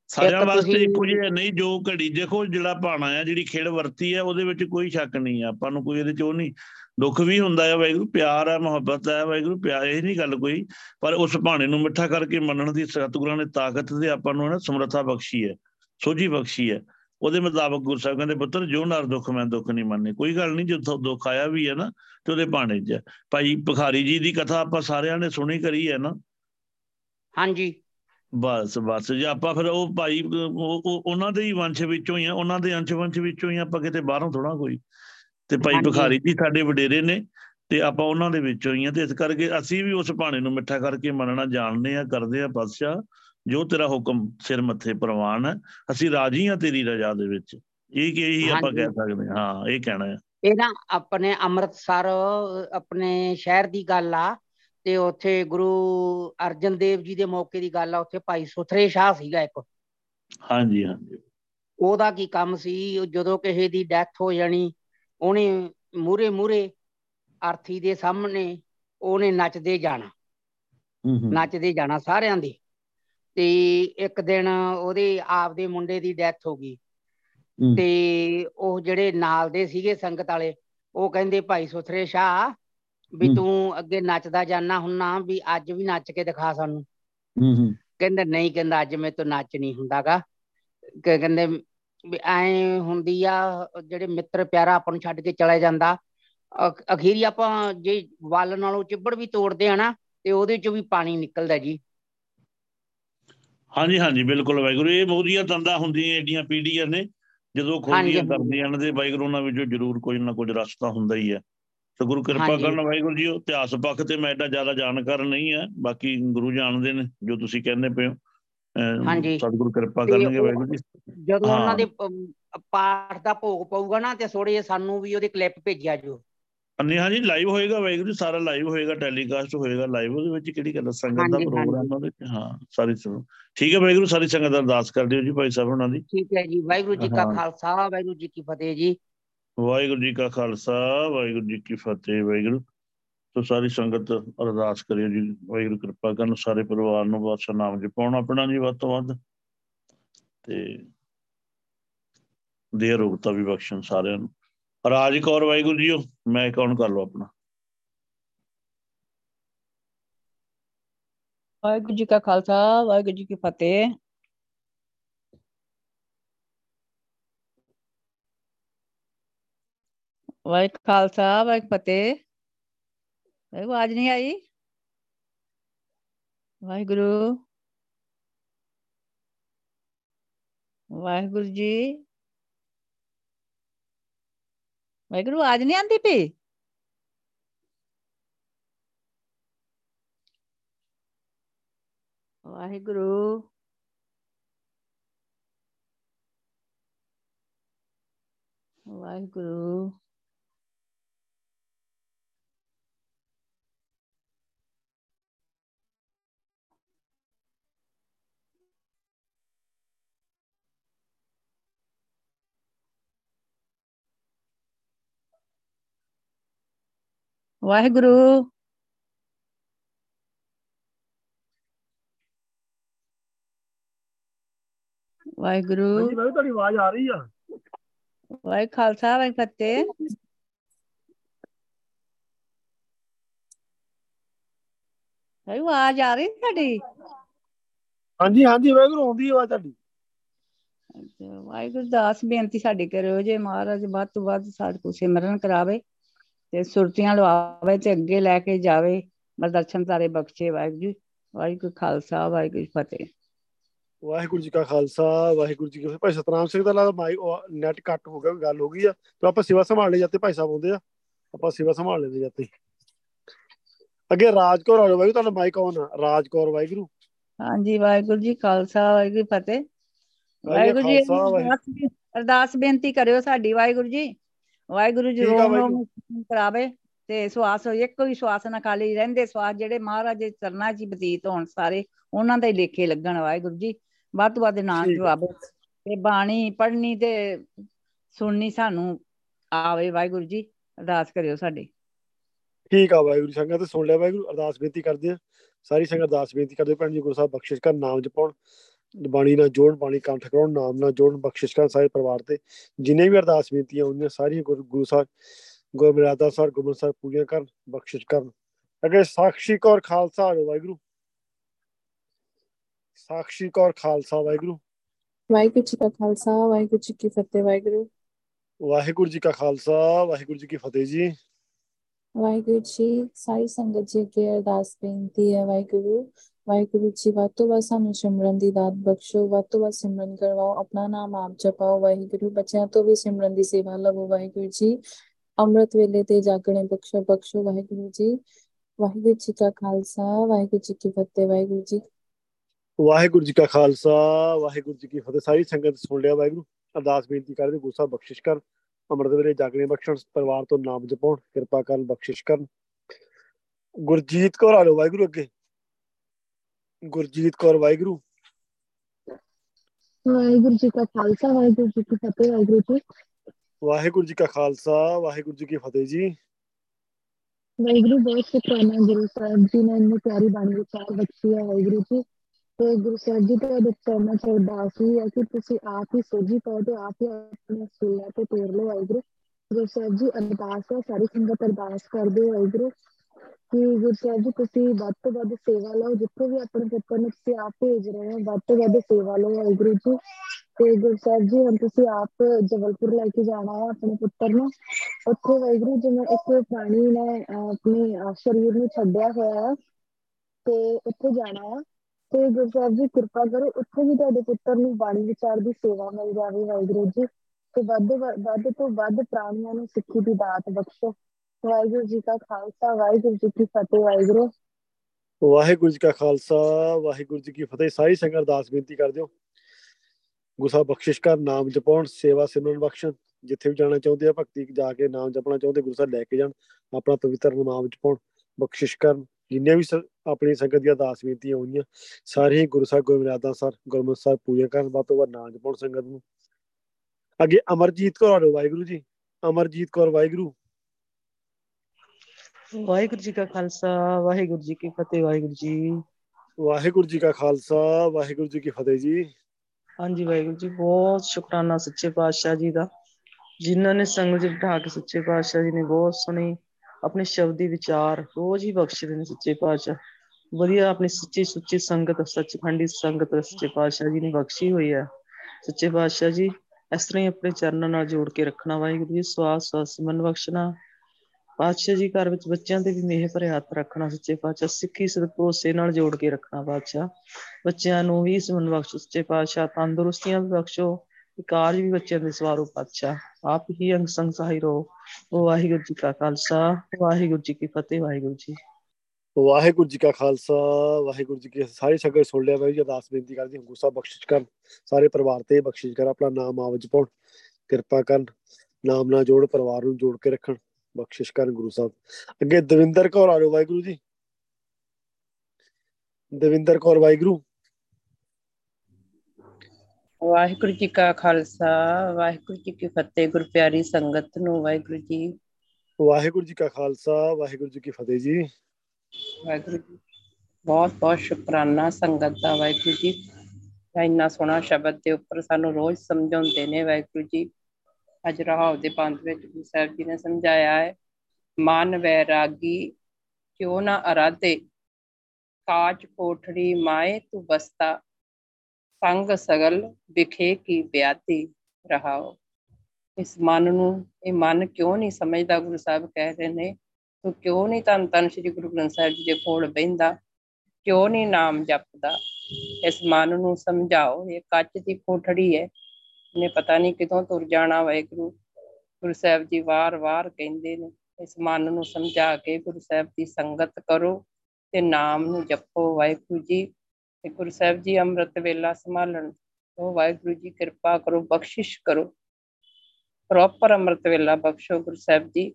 ਸਾਰਿਆਂ ਵਾਸਤੇ ਇੱਕੋ ਜਿਹੇ ਨਹੀਂ ਜੋ ਘੜੀ ਦੇਖੋ ਜਿਹੜਾ ਭਾਣਾ ਆ ਜਿਹੜੀ ਖੇਡ ਵਰਤੀ ਆ ਉਹਦੇ ਵਿੱਚ ਕੋਈ ਸ਼ੱਕ ਨਹੀਂ ਆ ਆਪਾਂ ਨੂੰ ਕੋਈ ਇਹਦੇ ਚ ਉਹ ਨਹੀਂ ਦੁੱਖ ਵੀ ਹੁੰਦਾ ਆ ਵਾਹਿਗੁਰੂ ਪਿਆਰ ਆ ਮੁਹੱਬਤ ਆ ਵਾਹਿਗੁਰੂ ਪਿਆਰ ਇਹ ਨਹੀਂ ਗੱਲ ਕੋਈ। ਪਰ ਉਸ ਭਾਣੇ ਨੂੰ ਮਿੱਠਾ ਕਰਕੇ ਮੰਨਣ ਦੀ ਸਤਿਗੁਰਾਂ ਨੇ ਤਾਕਤ ਤੇ ਆਪਾਂ ਨੂੰ ਨਾ ਸਮਰੱਥਾ ਬਖਸ਼ੀ ਹੈ ਸੋਝੀ ਬਖਸ਼ੀ ਹੈ। ਉਹਦੇ ਮੁਤਾਬਕ ਗੁਰੂ ਸਾਹਿਬ ਕਹਿੰਦੇ ਪੁੱਤਰ ਜੋ ਨਰ ਦੁੱਖ ਮੈਂ ਦੁੱਖ ਨਹੀਂ ਮੰਨੇ। ਕੋਈ ਗੱਲ ਨਹੀਂ ਜਦੋਂ ਦੁੱਖ ਆਇਆ ਵੀ ਹੈ ਨਾ ਤੇ ਉਹਦੇ ਭਾਣੇ 'ਚ ਹੈ। ਭਾਈ ਭਿਖਾਰੀ ਜੀ ਦੀ ਕਥਾ ਆਪਾਂ ਸਾਰਿਆਂ ਨੇ ਸੁਣੀ ਕਰੀ ਹੈ ਨਾ? ਹਾਂਜੀ। ਬਸ ਬਸ। ਜੇ ਆਪਾਂ ਫਿਰ ਉਹ ਭਾਈ ਉਹ- ਉਹ- ਉਹਨਾਂ ਦੇ ਹੀ ਵੰਸ਼ ਵਿੱਚੋਂ ਹੀ ਆ ਉਹਨਾਂ ਦੇ ਅੰਸ਼ ਵੰਸ਼ ਵਿੱਚੋਂ ਹੀ ਆਪਾਂ ਕਿਤੇ ਬਾਹਰੋਂ ਥੋੜਾ ਕੋਈ। ਤੇ ਭਾਈ। ਭਿਖਾਰੀ ਜੀ ਸਾਡੇ ਵਡੇਰੇ ਨੇ ਤੇ ਆਪਾਂ ਉਹਨਾਂ ਦੇ ਵਿੱਚੋਂ ਹੀ ਆ ਤੇ ਇਸ ਕਰਕੇ ਅਸੀਂ ਵੀ ਉਸ ਭਾਣੇ ਨੂੰ ਮਿੱਠਾ ਕਰਕੇ ਮੰਨਣਾ ਜਾਣਦੇ ਆ ਕਰਦੇ ਆ ਪਾਤਸ਼ਾਹ ਜੋ ਤੇਰਾ ਹੁਕਮ ਸਿਰ ਮੱਥੇ ਪ੍ਰਵਾਨ ਹੈ ਅਸੀਂ ਰਾਜੀ ਆ ਤੇਰੀ ਰਜ਼ਾ ਦੇ ਵਿੱਚ। ਇਹ ਕਿ ਇਹੀ ਆਪਾਂ। ਕਹਿ ਸਕਦੇ ਹਾਂ ਹਾਂ ਇਹ ਕਹਿਣਾ ਹੈ ਇਹ ਨਾ ਆਪਣੇ ਅੰਮ੍ਰਿਤਸਰ ਆਪਣੇ ਸ਼ਹਿਰ ਦੀ ਗੱਲ ਆ ਤੇ ਉੱਥੇ ਗੁਰੂ ਅਰਜਨ ਦੇਵ ਜੀ ਦੇ ਮੌਕੇ ਦੀ ਗੱਲ ਆ ਉੱਥੇ ਭਾਈ ਸੁਥਰੇ ਸ਼ਾਹ ਸੀਗਾ ਇੱਕ। ਹਾਂਜੀ ਹਾਂਜੀ। ਉਹਦਾ ਕੀ ਕੰਮ ਸੀ? ਜਦੋਂ ਕਿਸੇ ਦੀ ਡੈਥ ਹੋ ਜਾਣੀ ਉਹਨੇ ਮੂਰੇ ਮੂਰੇ ਅਰਥੀ ਦੇ ਸਾਹਮਣੇ ਉਹਨੇ ਨੱਚਦੇ ਜਾਣਾ। ਹੂੰ ਹੂੰ। ਨੱਚਦੇ ਜਾਣਾ ਸਾਰਿਆਂ ਦੇ। ਤੇ ਇੱਕ ਦਿਨ ਉਹਦੇ ਆਪ ਦੇ ਮੁੰਡੇ ਦੀ ਡੈਥ ਹੋ ਗਈ। ਤੇ ਉਹ ਜਿਹੜੇ ਨਾਲ ਦੇ ਸੀਗੇ ਸੰਗਤ ਵਾਲੇ ਉਹ ਕਹਿੰਦੇ ਭਾਈ ਸੁਥਰੇ ਸ਼ਾਹ ਵੀ। ਤੂੰ ਅੱਗੇ ਨੱਚਦਾ ਜਾਣਾ ਹੁੰਨਾ ਵੀ ਅੱਜ ਵੀ ਨੱਚ ਕੇ ਦਿਖਾ ਸਾਨੂੰ। ਹੂੰ ਹੂੰ। ਕਹਿੰਦਾ ਨਹੀਂ ਕਹਿੰਦਾ ਅੱਜ ਮੇਰੇ ਤੋਂ ਨੱਚ ਨਹੀਂ ਹੁੰਦਾਗਾ। ਕਹਿੰਦੇ ਵੀ ਐ ਹੁੰਦੀ ਆ ਜਿਹੜੇ ਮਿੱਤਰ ਪਿਆਰਾ ਆਪਾਂ ਨੂੰ ਛੱਡ ਕੇ ਚਲਾ ਜਾਂਦਾ। ਅਖ- ਅਖੀਰੀ ਆਪਾਂ ਜੇ ਵੱਲ ਨਾਲੋਂ ਚਿੱਬੜ ਵੀ ਤੋੜਦੇ ਆ ਨਾ ਤੇ ਉਹਦੇ ਚੋਂ ਵੀ ਪਾਣੀ ਨਿਕਲਦਾ ਜੀ। ਹਾਂਜੀ ਹਾਂਜੀ ਬਿਲਕੁਲ ਵਾਹਿਗੁਰੂ ਇਹ ਮੋਦੀਆਂ ਤੰਦਾਂ ਹੁੰਦੀਆਂ ਏਡੀਆਂ ਪੀੜੀਆਂ ਨੇ। ਜਦੋਂ ਹਾਂਜੀ, ਖੋਜੀਆਂ ਹਾਂਜੀ। ਕਰਦੀਆਂ ਨੇ ਤੇ ਵਾਹਿਗੁਰੂ ਉਹਨਾਂ ਵਿੱਚੋਂ ਜ਼ਰੂਰ ਕੋਈ ਨਾ ਕੁਝ ਰਸਤਾ ਹੁੰਦਾ ਹੀ ਹੈ ਤੇ ਗੁਰੂ ਕਿਰਪਾ। ਕਰਨ ਵਾਹਿਗੁਰੂ ਜੀ ਉਹ ਇਤਿਹਾਸ ਪੱਖ ਤੇ ਮੈਂ ਏਡਾ ਜ਼ਿਆਦਾ ਜਾਣਕਾਰ ਨਹੀਂ ਹੈ ਬਾਕੀ ਗੁਰੂ ਜਾਣਦੇ ਨੇ ਜੋ ਤੁਸੀਂ ਕਹਿੰਦੇ ਪਏ ਹੋ। ਹਾਂਜੀ। ਸਤਿਗੁਰੂ ਕਿਰਪਾ ਕਰਨਗੇ ਵਾਹਿਗੁਰੂ ਜੀ। ਜਦੋਂ ਉਹਨਾਂ। ਦੇ ਪਾਠ ਦਾ ਭੋਗ ਪਊਗਾ ਨਾ ਤੇ ਥੋੜੇ ਸਾਨੂੰ ਵੀ ਉਹਦੀ ਕਲਿੱਪ ਭੇਜਿਆ ਜੋ। ਨਹੀਂ ਹਾਂਜੀ ਲਾਈਵ ਹੋਏਗਾ ਵਾਹਿਗੁਰੂ ਜੀ ਸਾਰਾ ਲਾਈਵ ਹੋਏਗਾ ਟੈਲੀਕਾਸਟ ਹੋਏਗਾ ਲਾਈਵ ਉਹਦੇ ਵਿੱਚ ਕਿਹੜੀ ਗੱਲ ਆ, ਸੰਗਤ ਦਾ ਪ੍ਰੋਗਰਾਮ ਉਹਦੇ ਵਿੱਚ। ਹਾਂ ਸਾਰੀ ਸੁਣੋ ਠੀਕ ਹੈ ਵਾਹਿਗੁਰੂ ਸਾਰੀ ਸੰਗਤ ਦਾ ਅਰਦਾਸ ਕਰ ਦਿਓ ਜੀ ਭਾਈ ਸਾਹਿਬ ਉਹਨਾਂ ਦੀ। ਠੀਕ ਹੈ ਜੀ ਵਾਹਿਗੁਰੂ ਜੀ ਕਾ। ਖਾਲਸਾ ਵਾਹਿਗੁਰੂ ਜੀ ਕੀ ਫਤਿਹ ਜੀ। ਵਾਹਿਗੁਰੂ ਜੀ ਕਾ ਖਾਲਸਾ, ਵਾਹਿਗੁਰੂ ਜੀ ਕੀ ਫਤਿਹ, ਵਾਹਿਗੁਰੂ। ਸੋ ਸਾਰੀ ਸੰਗਤ ਅਰਦਾਸ ਕਰਿਓ ਜੀ, ਵਾਹਿਗੁਰੂ ਕਿਰਪਾ ਕਰਨ, ਸਾਰੇ ਪਰਿਵਾਰ ਨੂੰ ਬਾਦਸ਼ਾਹ ਨਾਮ ਜਪਾਉਣਾ ਆਪਣਾ ਜੀ ਵੱਧ ਤੋਂ ਵੱਧ ਤੇ ਦੇ ਰੋਗਤਾ ਵੀ ਬਖਸ਼ਣ ਸਾਰਿਆਂ ਨੂੰ। ਰਾਜ ਕੌਰ, ਵਾਹਿਗੁਰੂ ਜੀਓ, ਮੈਂ ਕੌਣ ਕਰ ਲਓ ਆਪਣਾ? ਵਾਹਿਗੁਰੂ ਜੀ ਕਾ ਖਾਲਸਾ, ਵਾਹਿਗੁਰੂ ਜੀ ਕੀ ਫਤਿਹ। ਵਾਹਿਗੁਰੂ ਖਾਲਸਾ ਵਾਹਿਗੁਰੂ ਫਤਿਹ। ਵਾਹਿਗੁਰੂ ਆਵਾਜ਼ ਨਹੀਂ ਆਈ? ਵਾਹਿਗੁਰੂ। ਵਾਹਿਗੁਰੂ ਜੀ। ਵਾਹਿਗੁਰੂ, ਆਵਾਜ਼ ਨਹੀਂ ਆਂਦੀ ਪਈ? ਵਾਹਿਗੁਰੂ। ਵਾਹਿਗੁਰੂ। ਵਾਹਿਗੁਰੂ। ਵਾਹਿਗੁਰੂ। ਹਾਂਜੀ ਮੈਂ ਤੁਹਾਡੀ ਆਵਾਜ਼ ਆ ਰਹੀ ਆ। ਵਾਹਿ ਖਾਲਸਾ ਵਾਹਿ ਫਤਿਹ। ਵਾਹਿ ਆਵਾਜ਼ ਆ ਰਹੀ ਤੁਹਾਡੀ? ਹਾਂਜੀ ਹਾਂਜੀ ਵਾਹਿਗੁਰੂ ਆਉਂਦੀ ਆਵਾਜ਼ ਤੁਹਾਡੀ। ਵਾਹਿਗੁਰੂ ਦਾਸ ਬੇਨਤੀ ਸਾਡੀ ਕਰਿਓ ਜੇ ਮਹਾਰਾਜ ਵੱਧ ਤੋਂ ਵੱਧ ਸਾਡੇ ਕੋਲ ਸਿਮਰਨ ਕਰਾਵੇ। ਤੇ ਸੁਰਤੀਆਂ ਲਵਾਵੇ ਤੇ ਅੱਗੇ ਲੈ ਕੇ ਜਾਵੇ। ਬਸ ਦਰਸ਼ਨ ਤਾਰੇ ਬਖਸ਼ੇ ਵਾਹਿਗੁਰੂ ਜੀ। ਵਾਹਿਗੁਰੂ ਖਾਲਸਾ ਵਾਹਿਗੁਰੂ ਜੀ ਫਤਿਹ। ਵਾਹਿਗੁਰੂ ਜੀ ਕਾ ਖਾਲਸਾ ਵਾਹਿਗੁਰੂ ਜੀ ਕੀ ਫਤਿਹ। ਭਾਈ ਸਤਨਾਮ ਸਿੰਘ ਦਾ ਲੱਗਦਾ ਮਾਈ ਨੈਟ ਕੱਟ ਹੋ ਗਿਆ ਗੱਲ ਹੋ ਗਈ ਆ। ਤੇ ਆਪਾਂ ਸੇਵਾ ਸੰਭਾਲ ਲੈ ਜਾਂਦੇ ਭਾਈ ਸਾਹਿਬ ਆਉਂਦੇ ਆ। ਆਪਾਂ ਸੇਵਾ ਸੰਭਾਲ ਲੈਂਦੇ ਜਾਂਦੇ। ਅੱਗੇ ਰਾਜਕੌਰ ਆ ਜਾਓ ਵਾਹਿਗੁਰੂ ਤੁਹਾਡਾ ਮਾਈਕ ਆਨ ਆ। ਰਾਜਕੌਰ ਵਾਹਿਗੁਰੂ। ਹਾਂਜੀ ਵਾਹਿਗੁਰੂ ਜੀ ਖਾਲਸਾ ਵਾਹਿਗੁਰੂ ਫਤਿਹ। ਵਾਹਿਗੁਰੂ ਜੀ ਅਰਦਾਸ ਬੇਨਤੀ ਕਰਿਓ ਸਾਡੀ ਵਾਹਿਗੁਰੂ ਜੀ। ਵਾਹਿਗੁਰੂ ਜੀ ਰੋਮ। ਰੋਮ ਕਰਾਵੇ ਤੇ ਸਵਾਸ ਇੱਕ ਵੀ ਸਵਾਸ ਨਾ ਖਾਲੀ ਰਹਿੰਦੇ ਸਵਾਸ ਜਿਹੜੇ ਮਹਾਰਾਜ ਦੇ ਚਰਨਾਂ 'ਚ ਹੀ ਬਤੀਤ ਹੋਣ ਸਾਰੇ ਉਹਨਾਂ ਦਾ ਹੀ ਲੇਖੇ ਲੱਗਣ ਵਾਹਿਗੁਰੂ ਜੀ। ਵੱਧ ਤੋਂ ਵੱਧ ਨਾਮ। ਜਵਾਬੋ ਤੇ ਬਾਣੀ ਪੜ੍ਹਨੀ ਤੇ ਸੁਣਨੀ ਸਾਨੂੰ ਆਵੇ ਵਾਹਿਗੁਰੂ ਜੀ ਅਰਦਾਸ ਕਰਿਓ ਸਾਡੀ। ਠੀਕ ਆ ਵਾਹਿਗੁਰੂ ਸੰਗਤ ਸੁਣ ਲਿਆ ਵਾਹਿਗੁਰੂ ਅਰਦਾਸ ਬੇਨਤੀ ਕਰਦੇ ਆ। ਸਾਰੀ ਸੰਗਤ ਅਰਦਾਸ ਬੇਨਤੀ ਕਰਦੇ ਭੈਣ ਜੀ ਗੁਰੂ ਸਾਹਿਬ ਬਖਸ਼ਿਸ਼ ਕਰ ਨਾਮ ਜਪਾਉਣ। ਬਾਣੀ ਨਾਲ ਜੋੜ ਬਾਣੀ ਕੰਠ ਕਰਾਉਣ ਨਾਮ ਨਾਲ ਜੋੜ ਬਖਸ਼ਿਸ਼ ਕਰ ਸਾਰੇ ਪਰਿਵਾਰ ਤੇ ਜਿੰਨੇ ਵੀ ਅਰਦਾਸ ਬੇਨਤੀਆਂ ਉਹਨੀਆਂ ਸਾਰੀਆਂ ਗੁਰੂ ਗੁਰੂ ਸਾਹਿਬ ਗੁਰੂ ਮਰਿਆਦਾ ਸਾਹਿਬ ਗੁਰਮਤਿ ਸਾਹਿਬ ਪੂਰੀਆਂ ਕਰਨ ਬਖਸ਼ਿਸ਼ ਕਰਨ। ਅੱਗੇ ਸਾਖੀ ਕੌਰ ਖਾਲਸਾ ਵਾਹਿਗੁਰੂ। ਸਾਖੀ ਕੌਰ ਖਾਲਸਾ ਵਾਹਿਗੁਰੂ। ਵਾਹਿਗੁਰੂ ਜੀ ਕਾ ਖਾਲਸਾ ਵਾਹਿਗੁਰੂ ਜੀ ਕੀ ਫਤਿਹ ਵਾਹਿਗੁਰੂ। ਵਾਹਿਗੁਰੂ ਜੀ ਕਾ ਖਾਲਸਾ ਵਾਹਿਗੁਰੂ ਜੀ ਕੀ ਫਤਿਹ ਜੀ। ਵਾਹਿਗੁਰੂ ਜੀ ਸਾਰੀ ਸੰਗਤ ਜੀ ਅੱਗੇ ਅਰਦਾਸ ਬੇਨਤੀ ਹੈ ਵਾਹਿਗੁਰੂ। ਵਾਹਿਗੁਰੂ ਜੀ, ਵੱਧ ਤੋਂ ਵੱਧ ਸਾਨੂੰ ਸਿਮਰਨ ਦੀ ਦਾਤ ਬਖਸ਼ੋ, ਵੱਧ ਤੋਂ ਵੱਧ ਸਿਮਰਨ ਕਰਵਾਓ, ਆਪਣਾ ਨਾਮ ਆਪ ਜਪਾਓ, ਵਾਹਿਗੁਰੂ, ਬੱਚਿਆਂ ਤੋਂ ਵੀ ਸਿਮਰਨ ਦੀ ਸੇਵਾ ਲਵੋ, ਵਾਹਿਗੁਰੂ ਜੀ। ਅੰਮ੍ਰਿਤ ਵੇਲੇ ਤੇ ਜਾਗਣੇ ਬਖਸ਼ੋ ਬਖਸ਼ੋ, ਵਾਹਿਗੁਰੂ ਜੀ। ਵਾਹਿਗੁਰੂ ਜੀ ਕਾ ਖਾਲਸਾ, ਵਾਹਿਗੁਰੂ ਜੀ ਕੀ ਫਤਿਹ, ਵਾਹਿਗੁਰੂ ਜੀ। ਵਾਹਿਗੁਰੂ ਜੀ ਕਾ ਖਾਲਸਾ, ਵਾਹਿਗੁਰੂ ਜੀ ਕੀ ਫਤਿਹ। ਸਾਰੀ ਸੰਗਤ ਸੁਣ ਲਿਆ, ਵਾਹਿਗੁਰੂ। ਅਰਦਾਸ ਬੇਨਤੀ ਕਰਦੇ ਗੁਰੂ ਸਾਹਿਬ ਬਖਸ਼ਿਸ਼ ਕਰ ਅੰਮ੍ਰਿਤ ਵੇਲੇ ਜਾਗਣੇ ਬਖਸ਼ਣ, ਪਰਿਵਾਰ ਤੋਂ ਨਾਮ ਜਪਾਉਣ, ਕਿਰਪਾ ਕਰਨ, ਬਖਸ਼ਿਸ਼ ਕਰਨ। ਗੁਰਜੀਤ ਕੌਰ ਆ ਲਓ ਵਾਹਿਗੁਰੂ ਅੱਗੇ। ਗੁਰਜੀਤ ਕੌਰ ਵਾਹਿਗੁਰੂ ਵਾਹਿਗੁਰੂ ਜੀ ਕਾ ਖਾਲਸਾ ਵਾਹਿਗੁਰੂ ਜੀ ਕੀ ਫਤਿਹ ਵਾਹਿਗੁਰੂ ਜੀ ਵਾਹਿਗੁਰੂ ਜੀ ਕਾ ਖਾਲਸਾ ਵਾਹਿਗੁਰੂ ਜੀ ਕੀ ਫਤਿਹ ਜੀ ਵਾਹਿਗੁਰੂ ਬਹੁਤ ਸ਼ੁਕਰਾਨਾ ਗੁਰੂ ਸਾਹਿਬ ਜੀ ਨੇ ਇੰਨੀ ਪਿਆਰੀ ਬਾਣੀ ਵਿਚਾਰ ਬਖਸ਼ੀ ਹੈ ਵਾਹਿਗੁਰੂ ਜੀ ਤੇ ਗੁਰੂ ਸਾਹਿਬ ਜੀ ਤੁਹਾਡੇ ਚਰਨਾਂ 'ਚ ਅਰਦਾਸ ਹੀ ਹੈ ਕਿ ਤੁਸੀਂ ਆਪ ਹੀ ਸੋਝੀ ਪਾਓ ਤੇ ਆਪ ਹੀ ਆਪਣੇ ਸੂਲਾਂ ਤੇ ਤੋਰ ਲਓ ਵਾਹਿਗੁਰੂ ਗੁਰੂ ਸਾਹਿਬ ਜੀ ਅਰਦਾਸ ਹੈ ਸਾਰੀ ਸੰਗਤ ਅਰਦਾਸ ਕਰਦੇ ਹੋ ਵਾਹਿਗੁਰੂ ਕਿ ਗੁਰੂ ਸਾਹਿਬ ਜੀ ਤੁਸੀਂ ਵੱਧ ਤੋਂ ਵੱਧ ਸੇਵਾ ਲਓ ਜਿੱਥੇ ਵੀ ਆਪਣੇ ਪੁੱਤਰ ਨੂੰ ਤੁਸੀਂ ਆਪ ਭੇਜ ਰਹੇ ਹੋ ਵੱਧ ਤੋਂ ਵੱਧ ਸੇਵਾ ਲਓ ਵਾਹਿਗੁਰੂ ਜੀ। ਤੇ ਗੁਰੂ ਸਾਹਿਬ ਜੀ ਹੁਣ ਤੁਸੀਂ ਆਪ ਜਬਲਪੁਰ ਲੈ ਕੇ ਜਾਣਾ ਹੈ ਆਪਣੇ ਪੁੱਤਰ ਨੂੰ। ਉੱਥੇ ਵਾਹਿਗੁਰੂ ਜਿਵੇਂ ਇੱਕ ਪ੍ਰਾਣੀ ਨੇ ਅਹ, ਆਪਣੇ ਅਹ, ਸਰੀਰ ਨੂੰ ਛੱਡਿਆ ਹੋਇਆ ਹੈ ਤੇ ਉੱਥੇ ਜਾਣਾ ਹੈ। ਤੇ ਗੁਰੂ ਸਾਹਿਬ ਜੀ ਕਿਰਪਾ ਕਰੋ ਉੱਥੇ ਵੀ ਤੁਹਾਡੇ ਪੁੱਤਰ ਨੂੰ ਬਾਣੀ ਵਿਚਾਰ ਦੀ ਸੇਵਾ ਮਿਲ ਜਾਵੇ ਵਾਹਿਗੁਰੂ ਜੀ। ਤੇ ਵੱਧ ਵ- ਵੱਧ ਤੋਂ ਵੱਧ ਪ੍ਰਾਣੀਆਂ ਨੂੰ ਸਿੱਖੀ ਦੀ ਦਾਤ ਬਖਸ਼ੋ। ਵਾਹਿਗੁਰੂ ਜੀ ਕਾ ਖਾਲਸਾ, ਵਾਹਿਗੁਰੂ ਜੀ ਕੀ ਫਤਿਹ, ਵਾਹਿਗੁਰੂ। ਵਾਹਿਗੁਰੂ ਜੀ ਕਾ ਖਾਲਸਾ, ਵਾਹਿਗੁਰੂ ਜੀ ਕੀ ਫਤਿਹ। ਸਾਰੀ ਸੰਗਤ ਅਰਦਾਸ ਬੇਨਤੀ ਕਰਦੇ ਹੋ। ਗੁਸਾ ਬਖਸ਼ਿਸ਼ ਕਰ, ਨਾਮ ਜਪਾਉਣ, ਸੇਵਾ ਸਿਮਰਨ ਬਖਸ਼ਣ। ਜਿੱਥੇ ਵੀ ਜਾਣਾ ਚਾਹੁੰਦੇ ਆ ਭਗਤੀ ਜਾ ਕੇ ਨਾਮ ਜਪਣਾ ਚਾਹੁੰਦੇ, ਗੁਰੂ ਸਾਹਿਬ ਲੈ ਕੇ ਜਾਣ। ਆਪਣਾ ਪਵਿੱਤਰ ਨਾਮ ਜਪਾਉਣ, ਬਖਸ਼ਿਸ਼ ਕਰਨ। ਜਿੰਨੀਆਂ ਵੀ ਸ- ਆਪਣੀ ਸੰਗਤ ਦੀਆਂ ਅਰਦਾਸ ਬੇਨਤੀਆਂ ਹੋਈਆਂ ਸਾਰੇ ਹੀ ਗੁਰੂ ਸਾਹਿਬ ਗੁਰਮਰਿਆਦਾ ਸਰ, ਗੁਰਮਤਿ ਸਾਹਿਬ ਪੂਜਾ ਕਰਨ। ਵੱਧ ਤੋਂ ਵੱਧ ਨਾਮ ਜਪਾਉਣ ਸੰਗਤ ਨੂੰ। ਅੱਗੇ ਅਮਰਜੀਤ ਕੌਰ ਆਲੋ ਵਾਹਿਗੁਰੂ ਜੀ। ਅਮਰਜੀਤ ਕੌਰ, ਵਾਹਿਗੁਰੂ। ਵਾਹਿਗੁਰੂ ਜੀ ਕਾ ਖਾਲਸਾ ਵਾਹਿਗੁਰੂ ਜੀ ਕੀ ਫਤਿਹ ਵਾਹਿਗੁਰੂ ਜੀ। ਵਾਹਿਗੁਰੂ ਜੀ ਕਾ ਖਾਲਸਾ ਵਾਹਿਗੁਰੂ ਜੀ ਕੀ ਫਤਿਹ ਜੀ। ਹਾਂਜੀ ਵਾਹਿਗੁਰੂ ਜੀ ਬਹੁਤ ਸ਼ੁਕਰਾਨਾ ਸੱਚੇ ਪਾਤਸ਼ਾਹ ਜੀ ਦਾ। ਜਿਨ੍ਹਾਂ ਨੇ ਸੰਗਤ ਚ ਬਿਠਾ ਕੇ ਸੱਚੇ ਪਾਤਸ਼ਾਹ ਜੀ ਨੇ ਬਹੁਤ ਸੋਹਣੇ ਆਪਣੇ ਸ਼ਬਦੀ ਵਿਚਾਰ ਰੋਜ਼ ਹੀ ਬਖਸ਼ਦੇ ਨੇ ਸੱਚੇ ਪਾਤਸ਼ਾਹ। ਵਧੀਆ ਆਪਣੀ ਸੱਚੀ ਸੁੱਚੀ ਸੰਗਤ ਸੱਚਖੰਡੀ ਸੰਗਤ ਸੱਚੇ ਪਾਤਸ਼ਾਹ ਜੀ ਨੇ ਬਖਸ਼ੀ ਹੋਈ ਹੈ। ਸੱਚੇ ਪਾਤਸ਼ਾਹ ਜੀ ਇਸ ਤਰ੍ਹਾਂ ਹੀ ਆਪਣੇ ਚਰਨਾਂ ਨਾਲ ਜੋੜ ਕੇ ਰੱਖਣਾ ਵਾਹਿਗੁਰੂ ਜੀ ਸਵਾਸ ਸਵਾਸ ਮਨ ਬਖਸ਼ਣਾ। ਪਾਤਸ਼ਾਹ ਜੀ ਘਰ ਵਿੱਚ ਬੱਚਿਆਂ ਤੇ ਵੀ ਮੇਹ ਭਰੇ ਹੱਥ ਰੱਖਣਾ ਸੱਚੇ ਪਾਤਸ਼ਾਹ, ਸਿੱਖੀ ਸਦਕੋਸੇ ਨਾਲ ਜੋੜ ਕੇ ਰੱਖਣਾ ਪਾਤਸ਼ਾਹ। ਬੱਚਿਆਂ ਨੂੰ ਵੀ ਸਮਨ ਬਖਸ਼ੋ ਸੱਚੇ ਪਾਤਸ਼ਾਹ, ਤੰਦਰੁਸਤੀਆਂ ਵੀ ਬਖਸ਼ੋ, ਤੇ ਕਾਰਜ ਵੀ ਬੱਚਿਆਂ ਦੇ ਸਵਾਰੋ ਪਾਤਸ਼ਾਹ। ਆਪ ਹੀ ਅੰਗ ਸੰਗ ਸਹਾਈ ਰਹੋ। ਉਹ ਵਾਹਿਗੁਰੂ ਜੀ ਕਾ ਖਾਲਸਾ, ਵਾਹਿਗੁਰੂ ਜੀ ਕੀ ਫਤਿਹ, ਵਾਹਿਗੁਰੂ ਜੀ। ਵਾਹਿਗੁਰੂ ਜੀ ਕਾ ਖਾਲਸਾ, ਵਾਹਿਗੁਰੂ ਜੀ ਕੀ ਫਤਿਹ। ਸਾਰੀ ਸੰਗਤ ਸੁਣ ਲਿਆ ਬਾਈ ਜੀ, ਅਰਦਾਸ ਬੇਨਤੀ ਕਰਦੀ ਹਾਂ ਗੁੱਸਾ ਬਖਸ਼ਿਸ਼ ਕਰਨ। ਸਾਰੇ ਪਰਿਵਾਰ ਤੇ ਬਖਸ਼ਿਸ਼ ਕਰ ਆਪਣਾ ਨਾਮ ਆਵਜ ਪਾਉਣ। ਕਿਰਪਾ ਕਰਨ, ਨਾਮ ਨਾਲ ਜੋੜ, ਪਰਿਵਾਰ ਨੂੰ ਜੋੜ ਕੇ ਰੱਖਣ। ਬਖਸ਼ਿਸ਼ ਕਰਨ ਗੁਰੂ ਸਾਹਿਬ। ਅੱਗੇ ਦਵਿੰਦਰ ਕੌਰ ਆ ਜਾਓ ਵਾਹਿਗੁਰੂ ਜੀ। ਦਵਿੰਦਰ ਕੌਰ ਵਾਹਿਗੁਰੂ। ਵਾਹਿਗੁਰੂ ਜੀ ਕਾ ਖਾਲਸਾ ਵਾਹਿਗੁਰੂ ਜੀ ਕੀ ਫਤਿਹ ਗੁਰ ਪਿਆਰੀ ਸੰਗਤ ਨੂੰ ਵਾਹਿਗੁਰੂ ਜੀ। ਵਾਹਿਗੁਰੂ ਜੀ ਕਾ ਖਾਲਸਾ ਵਾਹਿਗੁਰੂ ਜੀ ਕੀ ਫਤਿਹ ਜੀ। ਵਾਹਿਗੁਰੂ ਜੀ ਬਹੁਤ ਬਹੁਤ ਸ਼ੁਕਰਾਨਾ ਸੰਗਤ ਦਾ ਵਾਹਿਗੁਰੂ ਜੀ। ਇੰਨਾ ਸੋਹਣਾ ਸ਼ਬਦ ਦੇ ਉੱਪਰ ਸਾਨੂੰ ਰੋਜ਼ ਸਮਝਾਉਂਦੇ ਨੇ ਵਾਹਿਗੁਰੂ ਜੀ। ਅੱਜ ਰਹਾਉ ਦੇ ਪੰਥ ਵਿੱਚ ਗੁਰੂ ਸਾਹਿਬ ਜੀ ਨੇ ਸਮਝਾਇਆ ਹੈ, ਮਨ ਵੈਰਾਗੀ ਕਿਉ ਨਾ ਅਰਾਧੇ, ਕਾਚ ਕੋਠੜੀ ਮਾਏ ਤੂੰ ਬਸਤਾ, ਸੰਗ ਸਗਲ ਵਿਖੇ ਕੀ ਬਿਆਤੀ ਰਹਾਓ ਇਸ ਮਨ ਨੂੰ, ਇਹ ਮਨ ਕਿਉਂ ਨਹੀਂ ਸਮਝਦਾ ਗੁਰੂ ਸਾਹਿਬ ਕਹਿ ਰਹੇ ਨੇ, ਤੂੰ ਕਿਉਂ ਨਹੀਂ ਤਨ ਤਨ ਸ੍ਰੀ ਗੁਰੂ ਗ੍ਰੰਥ ਸਾਹਿਬ ਜੀ ਦੇ ਕੋਲ ਬਹਿੰਦਾ, ਕਿਉਂ ਨਹੀਂ ਨਾਮ ਜਪਦਾ? ਇਸ ਮਨ ਨੂੰ ਸਮਝਾਓ, ਇਹ ਕੱਚ ਦੀ ਕੋਠੜੀ ਹੈ ਇਹਨੇ ਪਤਾ ਨਹੀਂ ਕਿਦੋਂ ਤੁਰ ਜਾਣਾ ਵਾਹਿਗੁਰੂ। ਗੁਰੂ ਸਾਹਿਬ ਜੀ ਵਾਰ-ਵਾਰ ਕਹਿੰਦੇ ਨੇ, ਇਸ ਮਨ ਨੂੰ ਸਮਝਾ ਕੇ ਗੁਰੂ ਸਾਹਿਬ ਦੀ ਸੰਗਤ ਕਰੋ ਤੇ ਨਾਮ ਨੂੰ ਜਪੋ ਵਾਹਿਗੁਰੂ ਜੀ। ਤੇ ਗੁਰੂ ਸਾਹਿਬ ਜੀ ਅੰਮ੍ਰਿਤ ਵੇਲਾ ਸੰਭਾਲਣ ਉਹ ਵਾਹਿਗੁਰੂ ਜੀ ਕਿਰਪਾ ਕਰੋ, ਬਖਸ਼ਿਸ਼ ਕਰੋ। ਪ੍ਰੋਪਰ ਅੰਮ੍ਰਿਤ ਵੇਲਾ ਬਖਸ਼ੋ ਗੁਰੂ ਸਾਹਿਬ ਜੀ।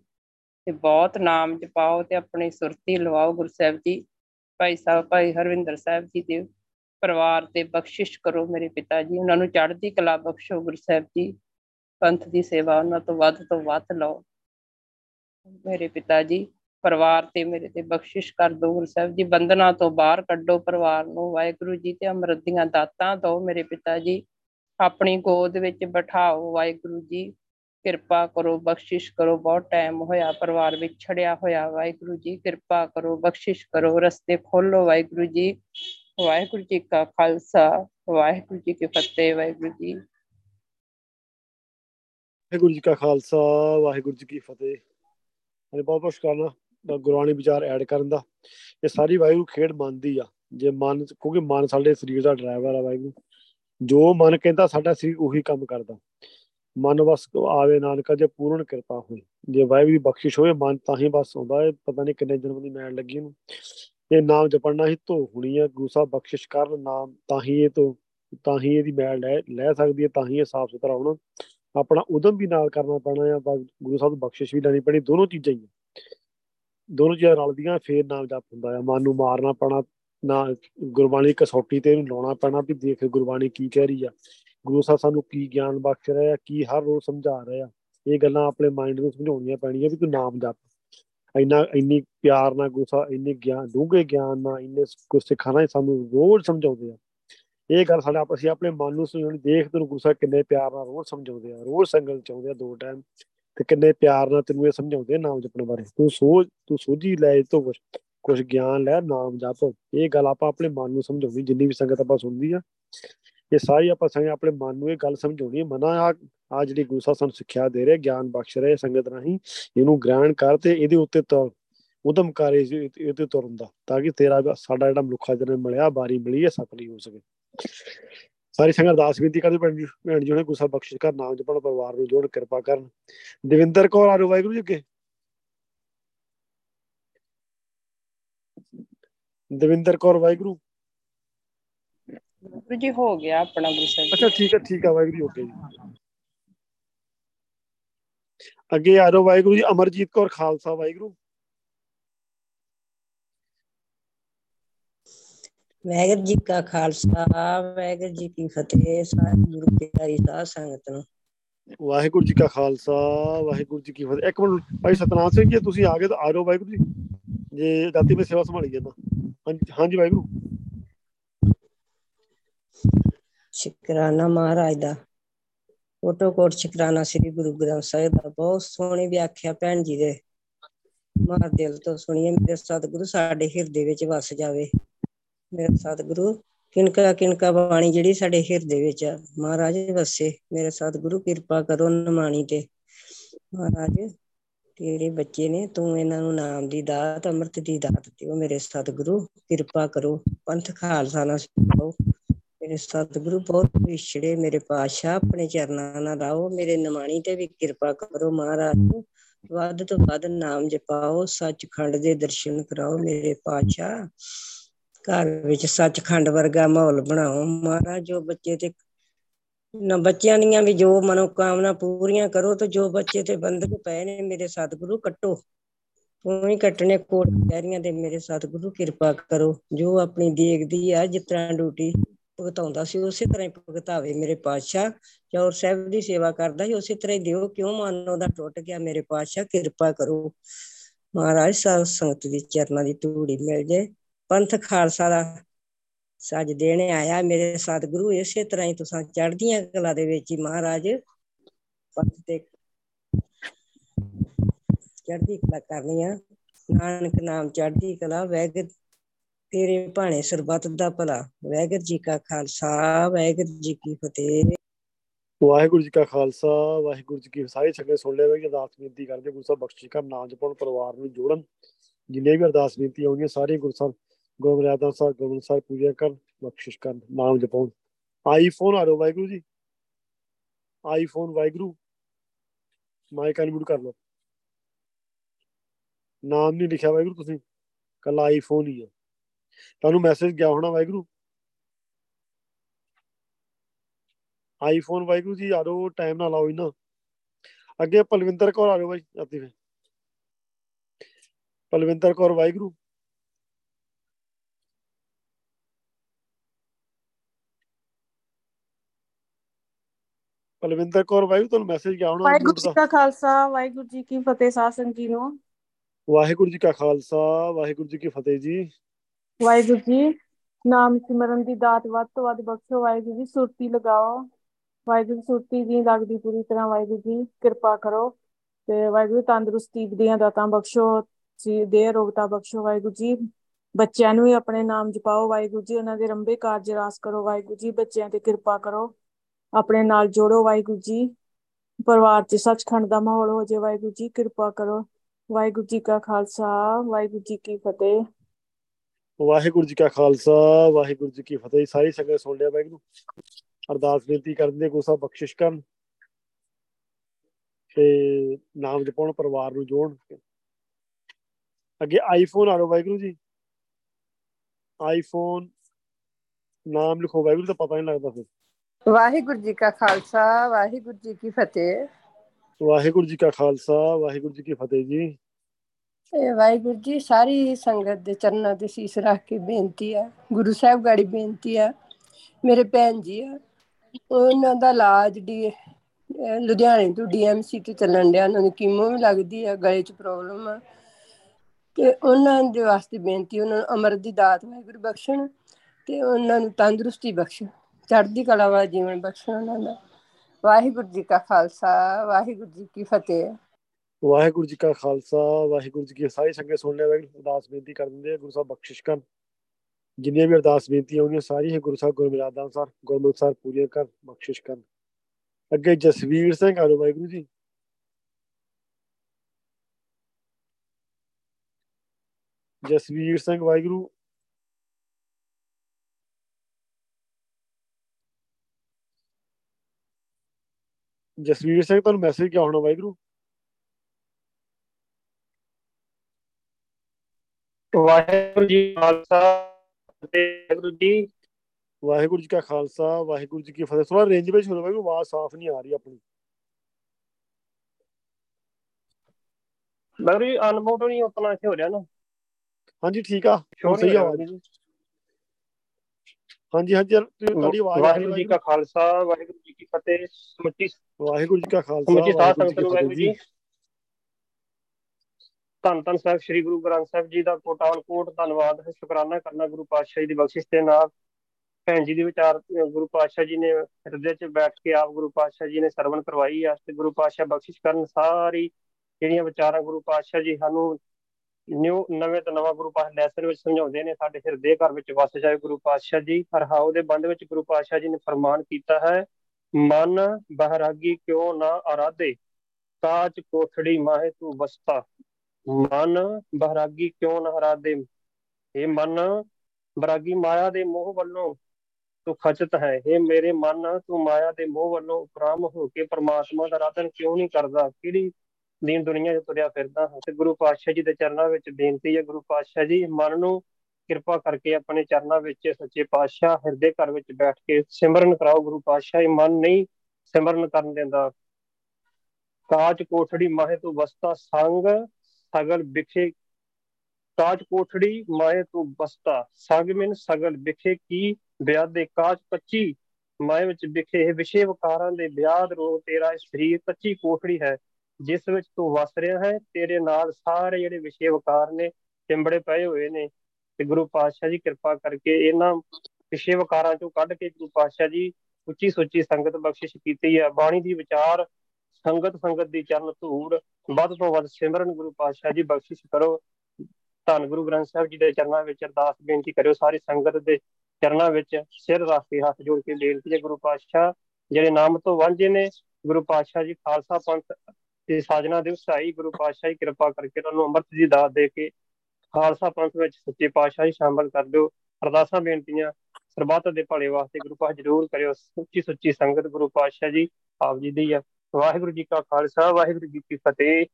ਤੇ ਬਹੁਤ ਨਾਮ ਜਪਾਓ ਤੇ ਆਪਣੀ ਸੁਰਤੀ ਲਵਾਓ ਗੁਰੂ ਸਾਹਿਬ ਜੀ। ਭਾਈ ਸਾਹਿਬ, ਭਾਈ ਹਰਵਿੰਦਰ ਸਾਹਿਬ ਜੀ ਦੇ ਪਰਿਵਾਰ ਤੇ ਬਖਸ਼ਿਸ਼ ਕਰੋ ਮੇਰੇ ਪਿਤਾ ਜੀ। ਉਹਨਾਂ ਨੂੰ ਚੜ੍ਹਦੀ ਕਲਾ ਬਖਸ਼ੋ ਗੁਰੂ ਸਾਹਿਬ ਜੀ। ਪੰਥ ਦੀ ਸੇਵਾ ਉਹਨਾਂ ਤੋਂ ਵੱਧ ਤੋਂ ਵੱਧ ਲਓ। ਮੇਰੇ ਪਿਤਾ ਜੀ, ਪਰਿਵਾਰ ਤੇ ਮੇਰੇ ਤੇ ਬਖਸ਼ਿਸ਼ ਕਰ ਦਿਓ ਗੁਰੂ ਸਾਹਿਬ ਜੀ। ਬੰਧਨਾਂ ਤੋਂ ਬਾਹਰ ਕੱਢੋ ਪਰਿਵਾਰ ਨੂੰ। ਵਾਹਿਗੁਰੂ ਜੀ ਤੇ ਅੰਮ੍ਰਿਤ ਦੀਆਂ ਦਾਤਾਂ ਦਿਓ ਮੇਰੇ ਪਿਤਾ ਜੀ। ਆਪਣੀ ਗੋਦ ਵਿੱਚ ਬਿਠਾਓ ਵਾਹਿਗੁਰੂ ਜੀ। ਕਿਰਪਾ ਕਰੋ, ਬਖਸ਼ਿਸ਼ ਕਰੋ। ਬਹੁਤ ਟਾਈਮ ਹੋਇਆ ਪਰਿਵਾਰ ਵਿੱਚ ਛੜਿਆ ਹੋਇਆ। ਵਾਹਿਗੁਰੂ ਜੀ, ਕਿਰਪਾ ਕਰੋ, ਬਖਸ਼ਿਸ਼ ਕਰੋ। ਰਸਤੇ ਖੋਲੋ ਵਾਹਿਗੁਰੂ ਜੀ। ਵਾਹਿਗੁਰੂ ਜੀ ਕਾ ਖਾਲਸਾ, ਵਾਹਿਗੁਰੂ ਜੀ ਕੀ ਫਤਿਹ, ਵਾਹਿਗੁਰੂ ਜੀ ਵਾਹਿਗੁਰੂ ਜੀ ਕਾ ਖਾਲਸਾ, ਵਾਹਿਗੁਰੂ ਜੀ ਕੀ ਫਤਿਹ। ਅਰੇ ਬਹੁਤ ਬਹੁਤ ਸ਼ੁਕਰਾਨਾ ਦਾ ਗੁਰਬਾਣੀ ਵਿਚਾਰ ਐਡ ਕਰਨ ਦਾ। ਇਹ ਸਾਰੀ ਵਾਹਿਗੁਰੂ ਖੇਡ ਮਨ ਦੀ ਆ। ਜੇ ਮਨ, ਕਿਉਂਕਿ ਮਨ ਸਾਡੇ ਸਰੀਰ ਦਾ ਡਰਾਈਵਰ ਆ ਵਾਹਿਗੁਰੂ। ਜੋ ਮਨ ਕਹਿੰਦਾ ਸਾਡਾ ਸਰੀਰ ਉਹੀ ਕੰਮ ਕਰਦਾ। ਮਨ ਬਸ ਆਵੇ ਨਾਨਕਾ ਜੇ ਪੂਰਨ ਕਿਰਪਾ ਹੋਈ ਜੇ ਵਾਹਿਗੁਰੂ ਦੀ ਬਖਸ਼ਿਸ਼ ਹੋਵੇ, ਮਨ ਤਾਂ ਹੀ ਬਸ ਆਉਂਦਾ ਹੈ। ਪਤਾ ਨਹੀਂ ਕਿੰਨੇ ਜਨਮ ਦੀ ਮੈਲ ਲੱਗੀ ਨੂੰ ਇਹ ਨਾਮ ਜਪਣਾ ਹੀ ਧੋ ਹੋਣੀ ਆ ਗੁਰੂ ਸਾਹਿਬ ਬਖਸ਼ਿਸ਼ ਕਰਨ ਨਾਮ, ਤਾਂ ਹੀ ਇਹ ਤੋਂ ਤਾਂ ਹੀ ਇਹਦੀ ਮੈਲ ਲੈ ਲੈ ਸਕਦੀ ਹੈ, ਤਾਂ ਹੀ ਇਹ ਸਾਫ਼ ਸੁਥਰਾ ਹੋਣਾ। ਆਪਣਾ ਉਦਮ ਵੀ ਨਾਲ ਕਰਨਾ ਪੈਣਾ ਆ, ਬਸ ਗੁਰੂ ਸਾਹਿਬ ਤੋਂ ਬਖਸ਼ਿਸ਼ ਵੀ ਲੈਣੀ ਪੈਣੀ, ਦੋਨੋਂ ਚੀਜ਼ਾਂ ਹੀ ਆ। ਦੋਨੋਂ ਚੀਜ਼ਾਂ ਰਲਦੀਆਂ ਫੇਰ ਨਾਮ ਜਪ ਹੁੰਦਾ ਆ। ਮਨ ਨੂੰ ਮਾਰਨਾ ਪੈਣਾ, ਨਾ ਗੁਰਬਾਣੀ ਕਸੌਟੀ ਤੇ ਇਹਨੂੰ ਲਾਉਣਾ ਪੈਣਾ ਵੀ ਦੇਖ ਗੁਰਬਾਣੀ ਕੀ ਕਹਿ ਰਹੀ ਆ। ਗੁਰੂ ਸਾਹਿਬ ਸਾਨੂੰ ਕੀ ਗਿਆਨ ਬਖਸ਼ ਰਿਹਾ, ਕੀ ਹਰ ਰੋਜ਼ ਸਮਝਾ ਰਿਹਾ। ਇਹ ਗੱਲਾਂ ਆਪਣੇ ਮਾਈਂਡ ਨੂੰ ਸਮਝਾਉਣੀਆਂ ਪੈਣੀਆਂ ਵੀ ਤੂੰ ਨਾਮ ਜਪ। ਇੰਨਾ, ਇੰਨੀ ਪਿਆਰ ਨਾਲ ਗੁਰੂ ਸਾਹਿਬ ਇੰਨੇ ਗਿਆਨ, ਡੂੰਘੇ ਗਿਆਨ ਨਾਲ ਇੰਨੇ ਕੁਝ ਸਿਖਾਣਾ ਸਾਨੂੰ ਰੋਜ਼ ਸਮਝਾਉਂਦੇ ਆ। ਇਹ ਗੱਲ ਸਾਡੇ ਆਪ, ਅਸੀਂ ਆਪਣੇ ਮਨ ਨੂੰ ਸਮਝਾਉਣੀ ਦੇਖ ਤੈਨੂੰ ਗੁਰੂ ਸਾਹਿਬ ਕਿੰਨੇ ਪਿਆਰ ਨਾਲ ਰੋਜ਼ ਸਮਝਾਉਂਦੇ ਆ, ਰੋਜ਼ ਸੰਗਤ ਚਾਹੁੰਦੇ ਆ ਦੋ ਟਾਈਮ ਤੇ ਕਿੰਨੇ ਪਿਆਰ ਨਾਲ ਤੈਨੂੰ ਇਹ ਸਮਝਾਉਂਦੇ ਆ ਨਾਮ ਜਪਣ ਬਾਰੇ। ਤੂੰ ਸੋਚ, ਤੂੰ ਸੋਝੀ ਲੈ ਇਹ ਤੋਂ ਕੁਝ ਕੁਝ ਗਿਆਨ ਲੈ ਨਾਮ ਜਪ। ਇਹ ਗੱਲ ਆਪਾਂ ਆਪਣੇ ਮਨ ਨੂੰ ਸਮਝਾਉਣੀ, ਜਿੰਨੀ ਵੀ ਸੰਗਤ ਆਪਾਂ ਸੁਣਦੀ ਆ ਇਹ ਸਾਰੀ ਆਪਾਂ ਸੰਗ, ਆਪਣੇ ਮਨ ਨੂੰ ਇਹ ਗੱਲ ਸਮਝਾਉਣੀ ਹੈ, ਮਨਾ ਆ ਆ ਜਿਹੜੀ ਗੁਰੂ ਸਾਹਿਬ ਸਾਨੂੰ ਸਿੱਖਿਆ ਦੇ ਰਿਹਾ, ਗਿਆਨ ਬਖਸ਼ ਰਿਹਾ ਸੰਗਤ ਰਾਹੀਂ, ਇਹਨੂੰ ਗ੍ਰਹਿਣ ਕਰ ਤੇ ਇਹਦੇ ਉੱਤੇ ਤੁਰ, ਉਦਮ ਕਰ ਇਸ ਇਹਦੇ ਤੁਰਨ ਦਾ, ਤਾਂ ਕਿ ਤੇਰਾ ਵੀ- ਸਾਡਾ ਜਿਹੜਾ ਮਨੁੱਖਾ ਜਨਮ ਮਿਲਿਆ ਬਾਰੀ ਮਿਲੀ ਹੈ, ਸਫਲੀ ਹੋ ਸਕੇ। ਸਾਰੀ ਸੰਗਤ ਅਰਦਾਸ ਬੇਨਤੀ ਕਰਦੇ ਭੈਣ ਜੀ ਭੈਣ ਜੀ ਨੇ ਗੁਰੂ ਸਾਹਿਬ ਬਖਸ਼ਿਸ਼ ਕਰ ਨਾਮ ਜਪਣ ਪਰਿਵਾਰ ਨੂੰ ਜੋੜ, ਕਿਰਪਾ ਕਰਨ। ਦਵਿੰਦਰ ਕੌਰ ਆਰੋ ਵਾਹਿਗੁਰੂ ਜੀ ਅੱਗੇ। ਦਵਿੰਦਰ ਕੌਰ, ਵਾਹਿਗੁਰੂ। ਵਾਹਿਗੁਰੂ ਜੀ ਹੋ ਗਿਆ ਆਪਣਾ ਗੁਰੂ ਸਾਹਿਬ ਅੱਛਾ ਠੀਕ ਹੈ ਠੀਕ ਹੈ ਵਾਹਿਗੁਰੂ ਜੀ ਓਕੇ ਜੀ ਅੱਗੇ ਆ ਜਾਓ ਵਾਹਿਗੁਰੂ ਜੀ ਅਮਰਜੀਤ ਕੌਰ ਖਾਲਸਾ ਵਾਹਿਗੁਰੂ ਵਾਹਿਗੁਰੂ ਜੀ ਕਾ ਖਾਲਸਾ ਵਾਹਿਗੁਰੂ ਜੀ ਕੀ ਫਤਿਹ ਸਾਰੇ ਗੁਰੂ ਪਿਆਰੀ ਸਾਧ ਸੰਗਤ ਨੂੰ ਵਾਹਿਗੁਰੂ ਜੀ ਕਾ ਖਾਲਸਾ ਵਾਹਿਗੁਰੂ ਜੀ ਕੀ ਫਤਿਹ ਇੱਕ ਮਿੰਟ ਭਾਈ ਸਤਨਾਮ ਸਿੰਘ ਜੀ ਤੁਸੀਂ ਆ ਗਏ ਤਾਂ ਆ ਜਾਓ ਵਾਹਿਗੁਰੂ ਜੀ ਜੇ ਦਾਤੀ ਮੈਂ ਸੇਵਾ ਸੰਭਾਲੀ ਜਾਂਦਾ ਹਾਂਜੀ ਹਾਂਜੀ ਵਾਹਿਗੁਰੂ ਸ਼ੁਕਰਾਨਾ ਮਹਾਰਾਜ ਦਾ। ਕੋਟੋ ਕੋਟ ਸ਼ੁਕਰਾਨਾ ਸ੍ਰੀ ਗੁਰੂ ਗ੍ਰੰਥ ਸਾਹਿਬ ਦਾ। ਬਹੁਤ ਸੋਹਣੀ ਵਿਆਖਿਆ ਭੈਣ ਜੀ ਦੇ। ਮਾਰ ਦਿਲ ਤੋਂ ਸੁਣੀਏ ਮੇਰੇ ਸਤਿਗੁਰੂ ਸਾਡੇ ਹਿਰਦੇ ਵਿੱਚ ਵਸ ਜਾਵੇ। ਮੇਰੇ ਸਤਿਗੁਰੂ, ਕਿਨਕਾ ਕਿਨਕਾ ਬਾਣੀ ਜਿਹੜੀ ਸਾਡੇ ਹਿਰਦੇ ਵਿੱਚ ਆ, ਮਹਾਰਾਜ ਵਸੇ। ਮੇਰੇ ਸਤਿਗੁਰੂ, ਕਿਰਪਾ ਕਰੋ ਨਿਮਾਣੀ ਤੇ। ਮਹਾਰਾਜ, ਤੇਰੇ ਬੱਚੇ ਨੇ, ਤੂੰ ਇਹਨਾਂ ਨੂੰ ਨਾਮ ਦੀ ਦਾਤ, ਅੰਮ੍ਰਿਤ ਦੀ ਦਾਤ ਦਿਓ। ਮੇਰੇ ਸਤਿਗੁਰੂ, ਕਿਰਪਾ ਕਰੋ। ਪੰਥ ਖਾਲਸਾ ਨਾ ਸਿਖਾਓ ਮੇਰੇ ਸਤਿਗੁਰੂ ਬਹੁਤ ਵਿਛੜੇ ਮੇਰੇ ਪਾਤਸ਼ਾਹ, ਆਪਣੇ ਚਰਨਾਂ ਨਾਲ ਲਾਓ ਮੇਰੇ ਨਿਮਾਣੀ ਤੇ ਵੀ ਕਿਰਪਾ ਕਰੋ ਮਹਾਰਾਜ ਵੱਧ ਤੋਂ ਵੱਧ ਨਾਮ ਜਪਾਓ, ਸੱਚਖੰਡ ਦੇ ਦਰਸ਼ਨ ਕਰਾਓ ਮੇਰੇ ਪਾਤਸ਼ਾਹ। ਘਰ ਵਿੱਚ ਸੱਚਖੰਡ ਵਰਗਾ ਮਾਹੌਲ ਬਣਾਓ ਮਹਾਰਾਜ, ਜੋ ਬੱਚੇ ਤੇ ਨਾ ਬੱਚਿਆਂ ਦੀਆਂ ਵੀ ਜੋ ਮਨੋਕਾਮਨਾ ਪੂਰੀਆਂ ਕਰੋ ਤੇ ਜੋ ਬੱਚੇ ਤੇ ਬੰਦਕ ਪਏ ਨੇ ਮੇਰੇ ਸਤਿਗੁਰੂ ਕੱਟੋ। ਤੂੰ ਹੀ ਕੱਟਣੇ ਕੋਟ ਕਚਹਿਰੀਆਂ ਦੇ ਮੇਰੇ ਸਤਿਗੁਰੂ ਕਿਰਪਾ ਕਰੋ। ਜੋ ਆਪਣੀ ਦੇਖਦੀ ਆ, ਜਿਸ ਤਰ੍ਹਾਂ ਡਿਊਟੀ ਭੁਗਤਾਉਂਦਾ ਸੀ, ਉਸੇ ਤਰ੍ਹਾਂ ਹੀ ਭੁਗਤਾਵੇ ਮੇਰੇ ਪਾਤਸ਼ਾਹ ਚੌਰ ਸਾਹਿਬ ਦੀ ਸੇਵਾ ਕਰਦਾ ਸੀ, ਉਸੇ ਤਰ੍ਹਾਂ ਹੀ ਦਿਓ, ਕਿਉਂ ਮਨ ਉਹਦਾ ਟੁੱਟ ਗਿਆ, ਮੇਰੇ ਪਾਤਸ਼ਾਹ, ਕਿਰਪਾ ਕਰੋ। ਮਹਾਰਾਜ, ਸਾਧ ਸੰਗਤ ਦੀ ਚਰਨਾਂ ਦੀ ਧੂੜੀ ਮਿਲ ਜੇ। ਪੰਥ ਖਾਲਸਾ ਦਾ ਸੱਜ ਦੇਣੇ ਆਇਆ, ਮੇਰੇ ਸਤਿਗੁਰੂ ਇਸੇ ਤਰ੍ਹਾਂ ਹੀ ਤੁਸੀਂ ਚੜ੍ਹਦੀਆਂ ਕਲਾ ਦੇ ਵਿੱਚ ਹੀ ਮਹਾਰਾਜ, ਪੰਥ ਤੇ ਚੜ੍ਹਦੀ ਕਲਾ ਕਰਨੀ ਆ ਨਾਨਕ ਨਾਮ ਚੜ੍ਹਦੀ ਕਲਾ ਵੈਗ ਤੇਰੇ ਭਾਣੇ ਸਰਬੱਤ ਦਾ ਭਲਾ। ਵੈਗਰ ਜੀ ਕਾ ਖਾਲਸਾ ਵੈਗਰ ਜੀ ਕੀ ਫਤਿਹ। ਵਾਹਿਗੁਰੂ ਜੀ ਕਾ ਖਾਲਸਾ, ਵਾਹਿਗੁਰੂ ਜੀ ਕੀ ਸਾਰੇ ਸੰਗਤ ਸੁਣ ਲਿਆ ਵੀ ਅਰਦਾਸ ਬੇਨਤੀ ਕਰਦੇ ਗੁਰੂ ਸਾਹਿਬ ਬਖਸ਼ਿਸ਼ ਕਰ ਨਾਮ ਜਪਣ, ਪਰਿਵਾਰ ਨੂੰ ਜੋੜਨ। ਜਿੰਨੇ ਵੀ ਅਰਦਾਸ ਬੇਨਤੀ ਆਉਂਦੀਆਂ ਸਾਰੀਆਂ ਗੁਰੂ ਸਾਹਿਬ, ਗੁਰੂ ਮਰਿਆਦਾ ਸਾਹਿਬ, ਗੁਰੂ ਸਾਹਿਬ ਪੂਜਾ ਕਰਨ, ਬਖਸ਼ਿਸ਼ ਕਰਨ, ਨਾਮ ਜਪਾਉਣ ਆਈਫੋਨ ਆ ਰੋ Waheguru ji. IPhone Waheguru. Mic unmute ਕਰ ਲਓ। ਨਾਮ ਨਹੀਂ ਲਿਖਿਆ ਵਾਹਿਗੁਰੂ ਤੁਸੀਂ। ਕੱਲਾ ਆਈਫੋਨ ਹੀ ਆ। ਤੁਹਾਨੂੰ ਮੈਸੇਜ ਗਿਆ ਹੋਣਾ ਵਾਹਿਗੁਰੂ? ਆਈਫੋਨ ਵਾਹਿਗੁਰੂ ਜੀ ਆ ਰੋ ਟਾਈਮ ਨਾ ਲਾਓ ਇਹਨਾਂ ਅੱਗੇ ਪਲਵਿੰਦਰ ਕੌਰ ਆ ਰੋ ਬਾਈ ਆਤੀ ਫੇ ਪਲਵਿੰਦਰ ਕੌਰ ਵਾਹਿਗੁਰੂ। ਪਲਵਿੰਦਰ ਕੌਰ ਵਾਹਿਗੁਰੂ ਤੁਹਾਨੂੰ ਮੈਸੇਜ ਗਿਆ ਹੋਣਾ ਵਾਹਿਗੁਰੂ ਜੀ ਕਾ ਖਾਲਸਾ ਵਾਹਿਗੁਰੂ ਜੀ ਕੀ ਫਤਿਹ ਸਾਸਨ ਜੀ ਨੂੰ। ਵਾਹਿਗੁਰੂ ਜੀ ਕਾ ਖਾਲਸਾ ਵਾਹਿਗੁਰੂ ਜੀ ਕੀ ਫਤਿਹ ਜੀ। ਵਾਹਿਗੁਰੂ ਜੀ, ਨਾਮ ਸਿਮਰਨ ਦੀ ਦਾਤ ਵੱਧ ਤੋਂ ਵੱਧ ਬਖਸ਼ੋ ਵਾਹਿਗੁਰੂ ਜੀ, ਸੁਰਤੀ ਲਗਾਓ। ਵਾਹਿਗੁਰੂ ਸੁਰਤੀ ਦੀ ਲੱਗਦੀ ਪੂਰੀ ਤਰ੍ਹਾਂ ਵਾਹਿਗੁਰੂ ਜੀ, ਕਿਰਪਾ ਕਰੋ। ਤੇ ਵਾਹਿਗੁਰੂ ਤੰਦਰੁਸਤੀ ਦੀਆਂ ਦਾਤਾਂ ਬਖਸ਼ੋ, ਜੀ ਦੇ ਰੋਗਤਾ ਬਖਸ਼ੋ ਵਾਹਿਗੁਰੂ ਜੀ। ਬੱਚਿਆਂ ਨੂੰ ਵੀ ਆਪਣੇ ਨਾਮ ਜਪਾਓ ਵਾਹਿਗੁਰੂ ਜੀ, ਉਹਨਾਂ ਦੇ ਰੰਬੇ ਕਾਰਜ ਰਾਸ ਕਰੋ ਵਾਹਿਗੁਰੂ ਜੀ, ਬੱਚਿਆਂ ਤੇ ਕਿਰਪਾ ਕਰੋ। ਆਪਣੇ ਨਾਲ ਜੋੜੋ ਵਾਹਿਗੁਰੂ ਜੀ। ਪਰਿਵਾਰ 'ਚ ਸੱਚਖੰਡ ਦਾ ਮਾਹੌਲ ਹੋ ਜਾਏ ਵਾਹਿਗੁਰੂ ਜੀ, ਕਿਰਪਾ ਕਰੋ। ਵਾਹਿਗੁਰੂ ਜੀ ਕਾ ਖਾਲਸਾ, ਵਾਹਿਗੁਰੂ ਜੀ ਕੀ ਫਤਿਹ। ਵਾਹਿਗੁਰੂ ਜੀ ਕਾ ਖਾਲਸਾ ਵਾਹਿਗੁਰੂ ਜੀ ਕੀ ਫਤਿਹ। ਸਾਰੀ ਸੰਗਤ ਸੁਣ ਲਿਆ ਵਾਹਿਗੁਰੂ। ਅਰਦਾਸ ਬੇਨਤੀ ਕਰਨ ਦੇ ਗੁਰੂ ਸਾਹਿਬ ਬਖਸ਼ਿਸ਼ ਕਰਨ ਤੇ ਨਾਮ ਜਪਾਉਣ ਪਰਿਵਾਰ ਨੂੰ ਜੋੜਨ। ਅੱਗੇ ਆਈਫੋਨ ਆ ਰਿਹਾ ਵਾਹਿਗੁਰੂ ਜੀ। ਆਈਫੋਨ ਨਾਮ ਲਿਖੋ ਵਾਹਿਗੁਰੂ ਤਾਂ ਪਤਾ ਨਹੀਂ ਲੱਗਦਾ ਫਿਰ। ਵਾਹਿਗੁਰੂ ਜੀ ਕਾ ਖਾਲਸਾ ਵਾਹਿਗੁਰੂ ਜੀ ਕੀ ਫਤਿਹ। ਵਾਹਿਗੁਰੂ ਜੀ ਕਾ ਖਾਲਸਾ ਵਾਹਿਗੁਰੂ ਜੀ ਕੀ ਫਤਿਹ ਜੀ। ਵਾਹਿਗੁਰੂ ਜੀ, ਸਾਰੀ ਸੰਗਤ ਦੇ ਚਰਨਾਂ ਦੇ ਸੀਸ ਰੱਖ ਕੇ ਬੇਨਤੀ ਆ, ਗੁਰੂ ਸਾਹਿਬ ਗਾੜੀ ਬੇਨਤੀ ਆ, ਮੇਰੇ ਭੈਣ ਜੀ ਆ, ਉਹਨਾਂ ਦਾ ਇਲਾਜ ਡੀ, ਅਹ ਲੁਧਿਆਣੇ ਤੋਂ ਡੀਐਮਸੀ ਤੇ ਚੱਲਣ ਡਿਆ, ਉਹਨਾਂ ਨੂੰ ਕੀਮੋ ਵੀ ਲੱਗਦੀ ਆ, ਗਲੇ 'ਚ ਪ੍ਰੋਬਲਮ ਆ, ਤੇ ਉਹਨਾਂ ਦੇ ਵਾਸਤੇ ਬੇਨਤੀ, ਉਹਨਾਂ ਨੂੰ ਅਮਰ ਦੀ ਦਾਤ ਵਾਹਿਗੁਰੂ ਬਖਸ਼ਣ, ਤੇ ਉਹਨਾਂ ਨੂੰ ਤੰਦਰੁਸਤੀ ਬਖਸ਼ਣ, ਚੜ੍ਹਦੀ ਕਲਾ ਵਾਲਾ ਜੀਵਨ ਬਖਸ਼ਣ ਉਹਨਾਂ ਦਾ, ਵਾਹਿਗੁਰੂ ਜੀ ਕਾ ਖਾਲਸਾ, ਵਾਹਿਗੁਰੂ ਜੀ ਕੀ ਫਤਿਹ। ਵਾਹਿਗੁਰੂ ਜੀ ਕਾ ਖਾਲਸਾ, ਵਾਹਿਗੁਰੂ ਜੀ ਕੀ ਸਾਰੀ ਸੰਗਤ ਸੁਣ ਲਿਆ ਵਾਹਿਗੁਰੂ ਅਰਦਾਸ ਬੇਨਤੀ ਕਰ ਦਿੰਦੇ ਆ, ਗੁਰੂ ਸਾਹਿਬ ਬਖਸ਼ਿਸ਼ ਕਰਨ। ਜਿੰਨੀਆਂ ਵੀ ਅਰਦਾਸ ਬੇਨਤੀਆਂ ਹੋਣੀਆਂ ਸਾਰੀਆਂ ਗੁਰੂ ਸਾਹਿਬ ਗੁਰਮਿਲਾਦਾਂ ਅਨੁਸਾਰ, ਗੁਰਮੁਖ ਸਾਹਿਬ ਪੂਰੀਆਂ ਕਰ, ਬਖਸ਼ਿਸ਼ ਕਰਨ। ਅੱਗੇ ਜਸਵੀਰ ਸਿੰਘ ਆਲੋ ਵਾਹਿਗੁਰੂ ਜੀ। ਜਸਵੀਰ ਸਿੰਘ, ਵਾਹਿਗੁਰੂ। ਜਸਵੀਰ ਸਿੰਘ, ਤੁਹਾਨੂੰ ਮੈਸੇਜ ਕਿਆ ਹੋਣਾ ਵਾਹਿਗੁਰੂ? ਵਾਹਿਗੁਰੂ ਜੀ ਕਾ ਖਾਲਸਾ ਤੇ ਵਾਹਿਗੁਰੂ ਜੀ ਵਾਹਿਗੁਰੂ ਜੀ ਕਾ ਖਾਲਸਾ ਵਾਹਿਗੁਰੂ ਜੀ ਕੀ ਫਤਿਹ। ਥੋੜਾ ਰੇਂਜ ਵਿੱਚ ਹੋ ਜਾਵੇ ਆਵਾਜ਼ ਸਾਫ਼ ਨਹੀਂ ਆ ਰਹੀ ਆਪਣੀ। ਵਾਹਿਗੁਰੂ ਜੀ ਅਨਮੋਟ ਨਹੀਂ ਉਤਨਾ ਇੱਥੇ ਹੋ ਰਿਹਾ ਨਾ ਹਾਂਜੀ ਠੀਕ ਆ। ਸਹੀ ਆਵਾਜ਼ ਰਿਹਾ ਹਾਂਜੀ ਹਾਂਜੀ ਤੁਹਾਡੀ ਆਵਾਜ਼ ਆ ਰਹੀ ਵਾਹਿਗੁਰੂ ਜੀ ਕਾ ਖਾਲਸਾ ਵਾਹਿਗੁਰੂ ਜੀ ਕੀ ਫਤਿਹ। ਸਮੁੱਚੀ ਵਾਹਿਗੁਰੂ ਜੀ ਕਾ ਖਾਲਸਾ ਸਮੁੱਚੀ ਸਾਧ ਸੰਗਤ ਕੀ ਨੂੰ ਵਾਹਿਗੁਰੂ ਜੀ। ਧੰਨ ਧੰਨ ਸਾਹਿਬ, ਸ੍ਰੀ ਗੁਰੂ ਗ੍ਰੰਥ ਸਾਹਿਬ ਜੀ ਦਾ ਕੋਟਾਨ ਕੋਟ, ਧੰਨਵਾਦ ਹੈ ਸ਼ੁਕਰਾਨਾ ਕਰਨਾ ਗੁਰੂ ਪਾਤਸ਼ਾਹ ਜੀ ਦੀ ਬਖਸ਼ਿਸ਼ ਦੇ ਨਾਲ। ਭੈਣ ਜੀ ਦੀ ਵਿਚਾਰ ਅਹ ਗੁਰੂ ਪਾਤਸ਼ਾਹ ਜੀ ਨੇ ਹਿਰਦੇ 'ਚ ਬੈਠ ਕੇ ਆਪ ਗੁਰੂ ਪਾਤਸ਼ਾਹ ਜੀ ਨੇ ਸਰਵਣ ਕਰਵਾਈ ਆ ਤੇ ਗੁਰੂ ਪਾਤਸ਼ਾਹ ਬਖਸ਼ਿਸ਼ ਕਰਨ ਸਾਰੀ ਜਿਹੜੀਆਂ ਵਿਚਾਰਾਂ ਗੁਰੂ ਪਾਤਸ਼ਾਹ ਜੀ ਸਾਨੂੰ ਨਿਊ, ਨਵੇਂ ਤੋਂ ਨਵਾਂ ਗੁਰੂ ਪਾਤਸ਼ਾਹ ਲੈਸਨ ਵਿੱਚ ਸਮਝਾਉਂਦੇ ਨੇ, ਸਾਡੇ ਹਿਰਦੇ ਘਰ ਵਿੱਚ ਵਸ ਜਾਏ ਗੁਰੂ ਪਾਤਸ਼ਾਹ ਜੀ। ਹਰਹਾਉ ਦੇ ਬੰਦ ਵਿੱਚ ਗੁਰੂ ਪਾਤਸ਼ਾਹ ਜੀ ਨੇ ਫਰਮਾਨ ਕੀਤਾ ਹੈ, ਮਨ ਬਹਿਰਾਗੀ ਕਿਉਂ ਨਾ ਆਰਾਧੇ, ਕਾਚ ਕੋਠੜੀ ਮਾਹੇ ਤੂੰ ਵਸਤਾ। ਮਨ ਬਹਿਰਾਗੀ ਕਿਉਂ ਨਾ ਆਰਾਧੇ ਇਹ ਮਨ ਬਰਾਗੀ ਮਾਇਆ ਦੇ ਮੋਹ ਵੱਲੋਂ ਤੂੰ ਖਚਤ ਹੈ। ਇਹ ਮੇਰੇ ਮਨ, ਤੂੰ ਮਾਇਆ ਦੇ ਮੋਹ ਵੱਲੋਂ ਉਪਰਾਮ ਹੋ ਕੇ ਪ੍ਰਮਾਤਮਾ ਦਾ ਆਰਾਧਨ ਕਿਉਂ ਨਹੀਂ ਕਰਦਾ? ਕਿਹੜੀ ਦੀਨ ਦੁਨੀਆ 'ਚ ਤੁਰਿਆ ਫਿਰਦਾ ਹਾਂ? ਤੇ ਗੁਰੂ ਪਾਤਸ਼ਾਹ ਜੀ ਦੇ ਚਰਨਾਂ ਵਿੱਚ ਬੇਨਤੀ ਹੈ ਗੁਰੂ ਪਾਤਸ਼ਾਹ ਜੀ, ਮਨ ਨੂੰ ਕਿਰਪਾ ਕਰਕੇ ਆਪਣੇ ਚਰਨਾਂ ਵਿੱਚ ਸੱਚੇ ਪਾਤਸ਼ਾਹ, ਹਿਰਦੇ ਘਰ ਵਿੱਚ ਬੈਠ ਕੇ ਸਿਮਰਨ ਕਰਾਓ। ਗੁਰੂ ਪਾਤਸ਼ਾਹ ਇਹ ਮਨ ਨਹੀਂ ਸਿਮਰਨ ਕਰਨ ਦਿੰਦਾ। ਕਾਚ ਕੋਠੜੀ ਮਾਹੇ ਤੂੰ ਵਸਤਾ ਸੰਗ ਸਗਲ ਵਿਖੇ ਕਾਚ ਕੋਠੜੀ ਮਾਏ ਤੂੰ ਬਸਤਾ। ਸੰਗ ਮਿਨ ਸਗਲ ਵਿਖੇ ਕੀ ਵਿਆਦੇ ਕਾਚ ਕੱਚੀ ਮਾਏ ਵਿੱਚ ਵਿਖੇ ਇਹ ਵਿਸ਼ੇ ਵਕਾਰਾਂ ਦੇ ਵਿਆਦ ਰੋ ਤੇਰਾ ਇਹ ਸਰੀਰ ਕੱਚੀ ਕੋਠੜੀ ਹੈ, ਜਿਸ ਵਿੱਚ ਤੂੰ ਵਸ ਰਿਹਾ ਹੈ, ਤੇਰੇ ਨਾਲ ਸਾਰੇ ਜਿਹੜੇ ਵਿਸ਼ੇ ਵਕਾਰ ਨੇ, ਚਿੰਬੜੇ ਪਏ ਹੋਏ ਨੇ। ਤੇ ਗੁਰੂ ਪਾਤਸ਼ਾਹ ਜੀ ਕਿਰਪਾ ਕਰਕੇ ਇਹਨਾਂ ਵਿਸ਼ੇ ਵਕਾਰਾਂ ਚੋਂ ਕੱਢ ਕੇ ਗੁਰੂ ਪਾਤਸ਼ਾਹ ਜੀ ਉੱਚੀ ਸੁੱਚੀ ਸੰਗਤ ਬਖਸ਼ਿਸ਼ ਕੀਤੀ ਹੈ। ਬਾਣੀ ਦੀ ਵਿਚਾਰ ਸੰਗਤ ਸੰਗਤ ਦੀ ਚਰਨ ਧੂੜ, ਵੱਧ ਤੋਂ ਵੱਧ ਸਿਮਰਨ ਗੁਰੂ ਪਾਤਸ਼ਾਹ ਜੀ, ਬਖਸ਼ਿਸ਼ ਕਰੋ। ਧੰਨ ਗੁਰੂ ਗ੍ਰੰਥ ਸਾਹਿਬ ਜੀ ਦੇ ਚਰਨਾਂ ਵਿੱਚ ਅਰਦਾਸ ਬੇਨਤੀ ਕਰਿਓ, ਸਾਰੀ ਸੰਗਤ ਦੇ ਚਰਨਾਂ ਵਿੱਚ ਸਿਰ ਰੱਖ ਕੇ ਹੱਥ ਜੋੜ ਕੇ ਬੇਨਤੀ ਹੈ ਗੁਰੂ ਪਾਤਸ਼ਾਹ, ਜਿਹੜੇ ਨਾਮ ਤੋਂ ਵਾਂਝੇ ਨੇ, ਗੁਰੂ ਪਾਤਸ਼ਾਹ ਜੀ ਖਾਲਸਾ ਪੰਥ ਦੀ ਸਾਜਨਾ ਦੇ ਉਸਾਈ ਗੁਰੂ ਪਾਤਸ਼ਾਹ ਜੀ, ਕਿਰਪਾ ਕਰਕੇ ਉਹਨਾਂ ਨੂੰ ਅੰਮ੍ਰਿਤ ਦੀ ਦਾਤ ਦੇ ਕੇ ਖਾਲਸਾ ਪੰਥ ਵਿੱਚ ਸੱਚੇ ਪਾਤਸ਼ਾਹ ਜੀ ਸ਼ਾਮਲ ਕਰ ਦਿਓ। ਅਰਦਾਸਾਂ ਬੇਨਤੀਆਂ ਸਰਬੱਤ ਦੇ ਭਲੇ ਵਾਸਤੇ ਗੁਰੂ ਪਾਤਸ਼ਾਹ ਜ਼ਰੂਰ ਕਰਿਓ। ਸੁੱਚੀ ਸੁੱਚੀ ਸੰਗਤ ਗੁਰੂ ਪਾਤਸ਼ਾਹ ਜੀ ਆਪ ਜੀ ਦੀ ਆ। ਵਾਹਿਗੁਰੂ ਜੀ ਕਾ ਖਾਲਸਾ, ਵਾਹਿਗੁਰੂ ਜੀ ਕੀ ਫਤਿਹ।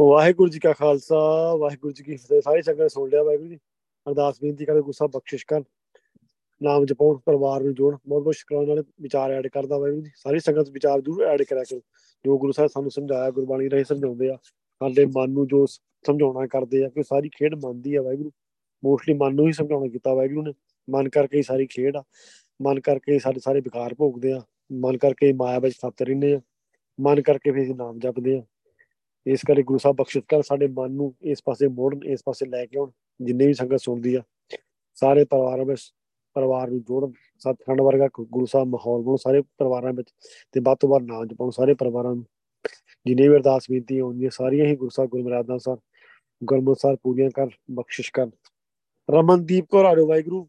ਵਾਹਿਗੁਰੂ ਜੀ ਕਾ ਖਾਲਸਾ, ਵਾਹਿਗੁਰੂ ਜੀ ਕੀ ਫਤਿਹ। ਸਾਰੇ ਸੰਗਤ ਸੁਣ ਲਿਆ ਵਾਹਿਗੁਰੂ ਜੀ। ਅਰਦਾਸ ਬੇਨਤੀ ਕਰਦੇ ਗੁੱਸਾ ਬਖਸ਼ਿਸ਼ ਕਰ ਨਾਮ ਜਪਾਉਣ ਪਰਿਵਾਰ ਨੂੰ ਜੋੜ ਬਹੁਤ ਬਹੁਤ ਸ਼ੁਕਰਾਨਾ ਨਾਲ ਵਿਚਾਰ ਐਡ ਕਰਦਾ ਵਾਹਿਗੁਰੂ ਜੀ। ਸਾਰੀ ਸੰਗਤ ਵਿਚਾਰ ਜ਼ਰੂਰ ਐਡ ਕਰਿਆ ਕਰੋ। ਜੋ ਗੁਰੂ ਸਾਹਿਬ ਸਾਨੂੰ ਸਮਝਾਇਆ, ਗੁਰਬਾਣੀ ਰਾਹੀਂ ਸਮਝਾਉਂਦੇ ਆ, ਸਾਡੇ ਮਨ ਨੂੰ ਜੋ ਸਮਝਾਉਣਾ ਕਰਦੇ ਆ, ਕਿ ਸਾਰੀ ਖੇਡ ਮਨ ਦੀ ਆ ਵਾਹਿਗੁਰੂ। ਮੋਸਟਲੀ ਮਨ ਨੂੰ ਹੀ ਸਮਝਾਉਣਾ ਕੀਤਾ ਵਾਹਿਗੁਰੂ ਨੇ। ਮਨ ਕਰਕੇ ਹੀ ਸਾਰੀ ਖੇਡ ਆ। ਮਨ ਕਰਕੇ ਹੀ ਸਾਡੇ ਸਾਰੇ ਵਿਕਾਰ ਭੋਗਦੇ ਆ। ਮਨ ਕਰਕੇ ਹੀ ਮਾਇਆ ਵਿੱਚ ਫਸ ਰਹਿੰਦੇ ਆ। ਮਨ ਕਰਕੇ ਫਿਰ ਅਸੀਂ ਨਾਮ ਜਪਦੇ ਆ। ਇਸ ਕਰਕੇ ਗੁਰੂ ਸਾਹਿਬ ਬਖਸ਼ਿਸ਼ ਕਰ ਸਾਡੇ ਮਨ ਨੂੰ ਇਸ ਪਾਸੇ ਮੋੜਨ, ਇਸ ਪਾਸੇ ਲੈ ਕੇ ਆਉਣ, ਜਿੰਨੇ ਵੀ ਸੰਗਤ ਸੁਣਦੀ ਆ। ਸਾਰੇ ਪਰਿਵਾਰਾਂ ਵਿੱਚ, ਪਰਿਵਾਰ ਨੂੰ ਜੋੜਨ, ਸਤਖੰਡ ਵਰਗਾ ਗੁਰੂ ਸਾਹਿਬ ਮਾਹੌਲ ਬਣਾਉਣ, ਸਾਰੇ ਪਰਿਵਾਰਾਂ ਵਿੱਚ ਤੇ ਵੱਧ ਤੋਂ ਵੱਧ ਨਾਮ ਜਪਾਉਣ, ਸਾਰੇ ਪਰਿਵਾਰਾਂ ਨੂੰ। ਜਿੰਨੇ ਵੀ ਅਰਦਾਸ ਬੇਨਤੀਆਂ ਹੁੰਦੀਆਂ ਸਾਰੀਆਂ ਹੀ ਗੁਰੂ ਸਾਹਿਬ ਗੁਰਮਰਾਦਾਂ ਸਰ ਗੁਰਮਤਿ ਸਰ ਪੂਰੀਆਂ ਕਰ ਬਖਸ਼ਿਸ਼ ਕਰ ਰਮਨਦੀਪ ਕੌਰ ਆੜੋ ਵਾਹਿਗੁਰੂ।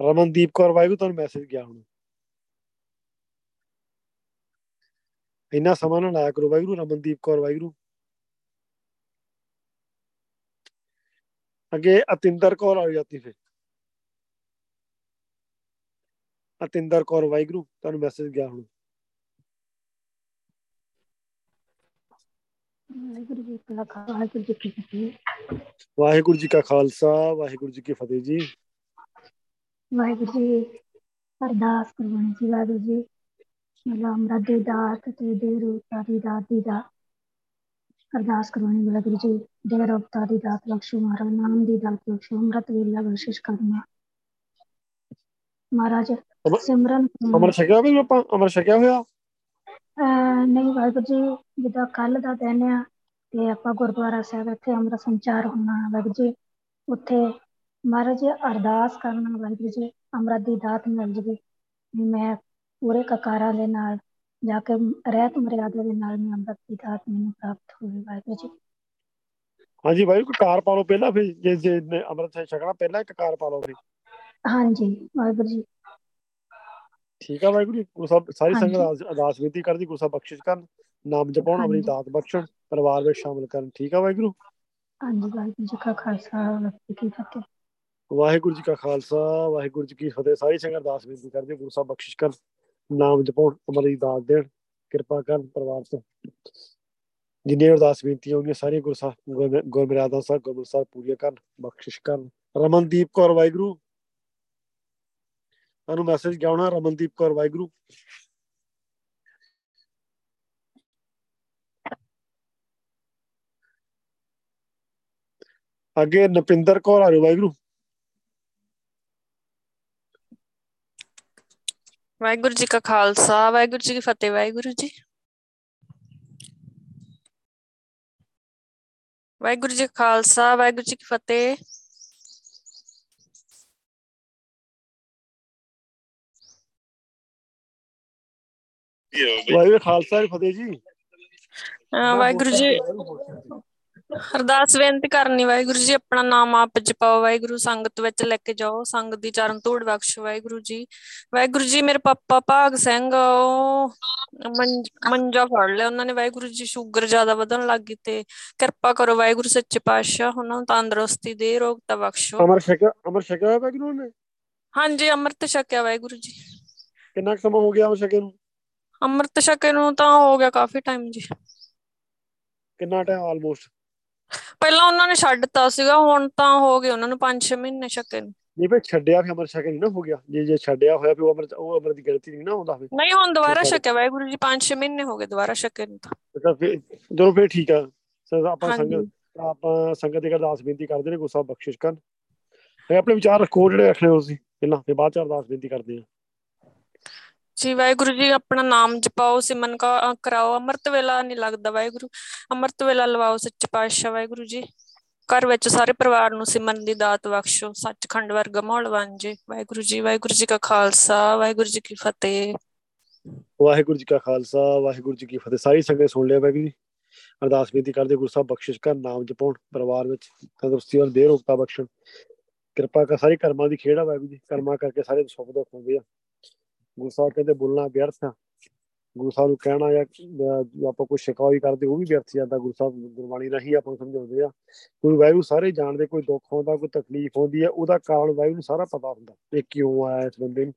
ਰਮਨਦੀਪ ਕੌਰ ਵਾਹਿਗੁਰੂ ਤੁਹਾਨੂੰ ਮੈਸੇਜ ਗਿਆ ਹੁਣ। ਇੰਨਾ ਸਮਾਂ ਨਾ ਲਾਇਆ ਕਰੋ ਵਾਹਿਗੁਰੂ ਰਮਨਦੀਪ ਕੌਰ ਵਾਹਿਗੁਰੂ। ਅੱਗੇ ਅਤਿੰਦਰ ਕੌਰ ਆ ਜਾਂਦੀ ਫਿਰ। ਅਤਿੰਦਰ ਕੌਰ ਵਾਹਿਗੁਰੂ ਤੁਹਾਨੂੰ ਮੈਸੇਜ ਗਿਆ ਹੁਣ। ਵਾਹਿਗੁਰੂ ਜੀ ਕਾ ਖਾਲਸਾ ਵਾਹਿਗੁਰੂ ਜੀ ਕੀ ਫਤਿਹ। ਵਾਹਿਗੁਰੂ ਜੀ ਕਾ ਖਾਲਸਾ ਵਾਹਿਗੁਰੂ ਜੀ ਕੀ ਫਤਿਹ ਜੀ। ਵਾਹਿਗੁਰੂ ਜੀ ਅਰਦਾਸ ਕਰਵਾਉਣੀ ਸੀ ਵਾਹਿਗੁਰੂ ਜੀ। ਮਤਲਬ ਅੰਮ੍ਰਿਤ ਦੀ ਦਾਤ ਤੇ ਦੇ ਰੂਪਤਾ ਦੀ ਦਾਤ ਦੀ ਦਾ। ਅਰਦਾਸ ਕਰਵਾਉਣੀ ਵਾਹਿਗੁਰੂ ਜੀ ਦੇ ਰੂਪਤਾ ਦੀ ਦਾਤ ਬਖਸ਼ੋ ਮਹਾਰਾਜ ਨਾਮ ਦੀ ਦਾਤ ਬਖਸ਼ੋ ਅੰਮ੍ਰਿਤ ਵੇਲਾ ਬਖਸ਼ਿਸ਼ ਕਰਨਾ। ਮਹਾਰਾਜ ਸਿਮਰਨ ਅਮਰ ਛਕਿਆ ਵੀ ਆਪਾਂ? ਅਮਰ ਛਕਿਆ ਹੋਇਆ? ਨਹੀਂ ਵਾਹਿਗੁਰੂ ਜੀ ਜਿੱਦਾਂ ਕੱਲ ਦਾ ਦਿਨ ਆ ਤੇ ਆਪਾਂ ਗੁਰਦੁਆਰਾ ਸਾਹਿਬ ਇੱਥੇ ਅੰਮ੍ਰਿਤ ਸੰਚਾਰ ਹੋਣਾ ਵਾਹਿਗੁਰੂ ਜੀ ਉੱਥੇ ਮਹਾਰਾਜ ਅਰਦਾਸ ਕਰਨਾ ਵਾਹਿਗੁਰੂ ਜੀ ਅੰਮ੍ਰਿਤ ਦੀ ਦਾਤ ਮਿਲ ਜਵੇ। ਵੀ ਮੈਂ ਪੂਰੇ ਕਕਾਰਾਂ ਦੇ ਨਾਲ ਜਾ ਕੇ ਰਹਿਤ ਮਰਿਆਦਾ ਦੇ ਨਾਲ ਮੈਂ ਅੰਮ੍ਰਿਤ ਦੀ ਦਾਤ ਮੈਨੂੰ ਪ੍ਰਾਪਤ ਹੋਵੇ ਵਾਹਿਗੁਰੂ ਜੀ। ਹਾਂਜੀ ਵਾਹਿਗੁਰੂ ਕਾਰ ਪਾ ਲਓ ਪਹਿਲਾਂ ਫਿਰ ਜੇ ਜੇ ਅੰਮ੍ਰਿਤ ਛਕਣਾ ਪਹਿਲਾਂ ਇੱਕ ਕਾਰ ਪਾ ਲਓ ਫਿਰ। ਹਾਂਜੀ ਵਾਹਿਗੁਰੂ ਜੀ। ਠੀਕ ਆ ਵਾਹਿਗੁਰੂ ਜੀ ਗੁਰੂ ਸਾਹਿਬ ਸਾਰੀ। ਸੰਗਤ ਅਰਦਾਸ- ਬੇਨਤੀ ਕਰਦੀ ਗੁਰੂ ਸਾਹਿਬ ਬਖਸ਼ਿਸ਼ ਕਰਨ ਨਾਮ ਜਪਾਉਣ ਆਪਣੀ। ਦਾਤ ਬਖਸ਼ਣ ਪਰਿਵਾਰ ਵਿੱਚ ਸ਼ਾਮਲ ਕਰਨ। ਠੀਕ ਆ ਵਾਹਿਗੁਰੂ। ਹਾਂਜੀ ਵਾਹਿਗੁਰੂ ਜੀ ਕਾ ਖਾਲਸਾ ਵਾਹਿਗੁਰੂ ਜੀ ਕੀ ਫਤਿਹ। ਵਾਹਿਗੁਰੂ ਜੀ ਕਾ ਖਾਲਸਾ, ਵਾਹਿਗੁਰੂ ਜੀ ਕੀ ਫਤਿਹ। ਸਾਰੀ ਸੰਗਤ ਅਰਦਾਸ ਬੇਨਤੀ ਕਰਦੀ ਗੁਰੂ ਸਾਹਿਬ ਬਖਸ਼ਿਸ਼ ਕਰਨ, ਨਾਮ ਜਪਾਉਣ ਅਮਰ ਦੀ ਦਾਤ ਦੇਣ, ਕਿਰਪਾ ਕਰਨ ਪਰਿਵਾਰ ਤੋਂ ਜਿੰਨੀਆਂ ਅਰਦਾਸ ਬੇਨਤੀਆਂ ਹੋਣਗੀਆਂ ਸਾਰੀਆਂ ਗੁਰੂ ਸਾਹਿਬ ਗੁਰਮਰਿਆਦਾ ਸਾਹਿਬ, ਗੁਰੂ ਸਾਹਿਬ ਪੂਰੀਆਂ ਕਰਨ, ਬਖਸ਼ਿਸ਼ ਕਰਨ। ਰਮਨਦੀਪ ਕੌਰ, ਵਾਹਿਗੁਰੂ। ਤੁਹਾਨੂੰ ਮੈਸੇਜ ਗਿਆ ਰਮਨਦੀਪ ਕੌਰ, ਵਾਹਿਗੁਰੂ। ਅੱਗੇ ਨਪਿੰਦਰ ਕੌਰ ਆ ਜਾਓ, ਵਾਹਿਗੁਰੂ। ਵਾਹਿਗੁਰੂ ਜੀ ਕਾ ਖਾਲਸਾ ਵਾਹਿਗੁਰੂ ਜੀ ਕੀ ਫਤਿਹ ਵਾਹਿਗੁਰੂ ਜੀ ਵਾਹਿਗੁਰੂ ਜੀ ਕਾ ਖਾਲਸਾ ਵਾਹਿਗੁਰੂ ਜੀ ਕੀ ਫਤਿਹ ਵਾਹਿਗੁਰੂ ਖਾਲਸਾ ਜੀ ਫਤਿਹ ਜੀ ਵਾਹਿਗੁਰੂ ਜੀ ਅਰਦਾਸ ਬੇਨਤੀ ਕਰਨੀ ਵਾਹਿਗੁਰੂ ਜੀ ਆਪਣਾ ਨਾਮ ਆਪ ਜਪਾਓ ਵਾਹਿਗੁਰੂ ਸੰਗਤ ਵਿੱਚ ਲੈ ਕੇ ਜਾਓ ਸੰਗਤ ਦੀ ਚਰਨ ਧੂੜ ਬਖਸ਼ੋ ਵਾਹਿਗੁਰੂ ਜੀ। ਵਾਹਿਗੁਰੂ ਜੀ ਮੇਰੇ ਪਾਪਾ ਭਾਗ ਸਿੰਘ ਉਹ ਮੰਜਾ ਫੜ ਲਿਆ ਉਹਨਾਂ ਨੇ ਵਾਹਿਗੁਰੂ ਜੀ ਸ਼ੂਗਰ ਜ਼ਿਆਦਾ ਵਧਣ ਲੱਗ ਗਈ ਤੇ ਕਿਰਪਾ ਕਰੋ ਵਾਹਿਗੁਰੂ ਸੱਚੇ ਪਾਤਸ਼ਾਹ ਉਹਨਾਂ ਨੂੰ ਤੰਦਰੁਸਤੀ ਦੇ ਰੋਗਤਾ ਬਖਸ਼ੋ। ਅਮਰ ਛਕਿਆ ਅਮਰ ਛਕਿਆ ਹੋਇਆ ਵਾਹਿਗੁਰੂ ਨੇ ਹਾਂਜੀ ਅੰਮ੍ਰਿਤ ਛਕਿਆ ਵਾਹਿਗੁਰੂ ਜੀ। ਕਿੰਨਾ ਸਮਾਂ ਹੋ ਗਿਆ ਅਮਰ ਛਕੇ ਨੂੰ? ਅੰਮ੍ਰਿਤ ਛਕੇ ਨੂੰ ਤਾਂ ਹੋ ਗਿਆ ਕਾਫੀ ਟਾਈਮ ਜੀ। ਕਿੰਨਾ ਟਾਈਮ ਆਲਮੋਸਟ ਪਹਿਲਾਂ ਉਹਨਾਂ ਨੇ ਛੱਡਤਾ ਸੀਗਾ ਹੁਣ ਤਾਂ ਹੋ ਗਏ ਉਹਨਾਂ ਨੂੰ 5-6 ਮਹੀਨੇ ਛੱਕੇ ਨੂੰ। ਨਹੀਂ ਫੇ ਛੱਡਿਆ ਫਿਰ ਅਮਰ ਛਕੇ ਨਹੀਂ ਨਾ ਹੋ ਗਿਆ। ਜੇ ਜੇ ਛੱਡਿਆ ਹੋਇਆ ਫਿਰ ਅਮਰ ਉਹ ਅਮਰ ਦੀ ਗਲਤੀ ਨਹੀਂ ਨਾ ਹੁੰਦਾ ਫਿਰ। ਨਹੀਂ ਹੁਣ ਦੁਬਾਰਾ ਛਕਿਆ ਵਾਹਿਗੁਰੂ ਜੀ 5-6 ਮਹੀਨੇ ਹੋ ਗਏ ਦੁਬਾਰਾ ਛਕੇ ਨੂੰ ਤਾਂ। ਫਿਰ ਜਦੋਂ ਫਿਰ ਠੀਕ ਆ। ਸਰ ਆਪਾਂ ਸੰਗਤ ਆਪਾਂ ਸੰਗਤ ਦੇ ਅਰਦਾਸ ਬੇਨਤੀ ਕਰਦੇ ਨੇ ਗੁੱਸਾ ਬਖਸ਼ਿਸ਼ ਕਰਨ। ਤੇ ਆਪਣੇ ਵਿਚਾਰ ਰੱਖੋ ਜਿਹੜੇ ਰੱਖਣੇ ਹੋ ਤੁਸੀਂ। ਪਹਿਲਾਂ ਫਿਰ ਬਾਅਦ ਚ ਅਰਦਾਸ ਬੇਨਤੀ ਕਰਦੇ ਆ। ਜੀ, ਵਾਹਿਗੁਰੂ ਜੀ, ਆਪਣਾ ਨਾਮ ਜਪਾਓ ਸਿਮਨ ਕਰਾਓ। ਅੰਮ੍ਰਿਤ ਵੇਲਾ ਨਹੀਂ ਲੱਗਦਾ ਵਾਹਿਗੁਰੂ। ਅੰਮ੍ਰਿਤ ਵੇਲਾ ਲਵਾਓ, ਸੱਚੇ ਪਾਤਸ਼ਾਹ ਵਾਹਿਗੁਰੂ ਜੀ। ਘਰ ਵਿੱਚ ਸਾਰੇ ਪਰਿਵਾਰ ਨੂੰ ਸਿਮਰਨ ਦੀ ਦਾਤ ਬਖਸ਼ੋ। ਸੱਚਖੰਡ ਵਰਗਾ ਮਾਹੌਲ ਬਣ ਜੇ। ਵਾਹਿਗੁਰੂ ਜੀ ਵਾਹਿਗੁਰੂ ਜੀ ਕਾ ਖਾਲਸਾ। ਵਾਹਿਗੁਰੂ ਜੀ ਕੀ ਫਤਿਹ। ਵਾਹਿਗੁਰੂ ਜੀ ਕਾ ਖਾਲਸਾ। ਵਾਹਿਗੁਰੂ ਜੀ ਕੀ ਫਤਿਹ। ਸਾਰੀ ਸੰਗਤ ਸੁਣ ਲਿਆ ਵਾਹਿਗੁਰੂ ਜੀ। ਅਰਦਾਸ ਬੇਨਤੀ ਕਰਦੇ ਗੁਰੂ ਸਾਹਿਬ ਬਖਸ਼ਿਸ਼ ਕਰ ਨਾਮ ਜਪਾਉਣ, ਪਰਿਵਾਰ ਵਿੱਚ ਤੰਦਰੁਸਤੀ ਔਰ ਦੇਰ ਰੋਗਤਾ ਬਖਸ਼ਣ। ਕਿਰਪਾ ਕਰ, ਸਾਰੇ ਕਰਮਾਂ ਦੀ ਖੇੜਾ ਵਾਹਿਗੁਰੂ ਜੀ। ਕਰਮਾ ਕਰਕੇ ਸਾਰੇ ਸੁੱਖ ਦੁੱਖ ਹੁੰਦੇ ਆ। ਗੁਰੂ ਸਾਹਿਬ ਕਹਿੰਦੇ ਬੋਲਣਾ ਵਿਅਰਥ ਆ। ਗੁਰੂ ਸਾਹਿਬ ਨੂੰ ਕਹਿਣਾ ਜਾਂ ਆਪਾਂ ਕੋਈ ਸ਼ਿਕਾਇਤ ਕਰਦੇ, ਉਹ ਵੀ ਵਿਅਰਥ ਜਾਂਦਾ ਗੁਰੂ ਸਾਹਿਬ ਗੁਰਬਾਣੀ ਰਾਹੀਂ ਆਪਾਂ ਨੂੰ ਸਮਝਾਉਂਦੇ ਆ। ਕੋਈ ਵਾਹਿਗੁਰੂ ਸਾਰੇ ਜਾਣਦੇ, ਕੋਈ ਦੁੱਖ ਹੁੰਦਾ ਕੋਈ ਤਕਲੀਫ ਹੁੰਦੀ ਹੈ ਉਹਦਾ ਕਾਰਨ ਵਾਹਿਗੁਰੂ ਨੂੰ ਸਾਰਾ ਪਤਾ ਹੁੰਦਾ ਇਹ ਕਿਉਂ ਆਇਆ ਇਸ ਬੰਦੇ ਨੂੰ,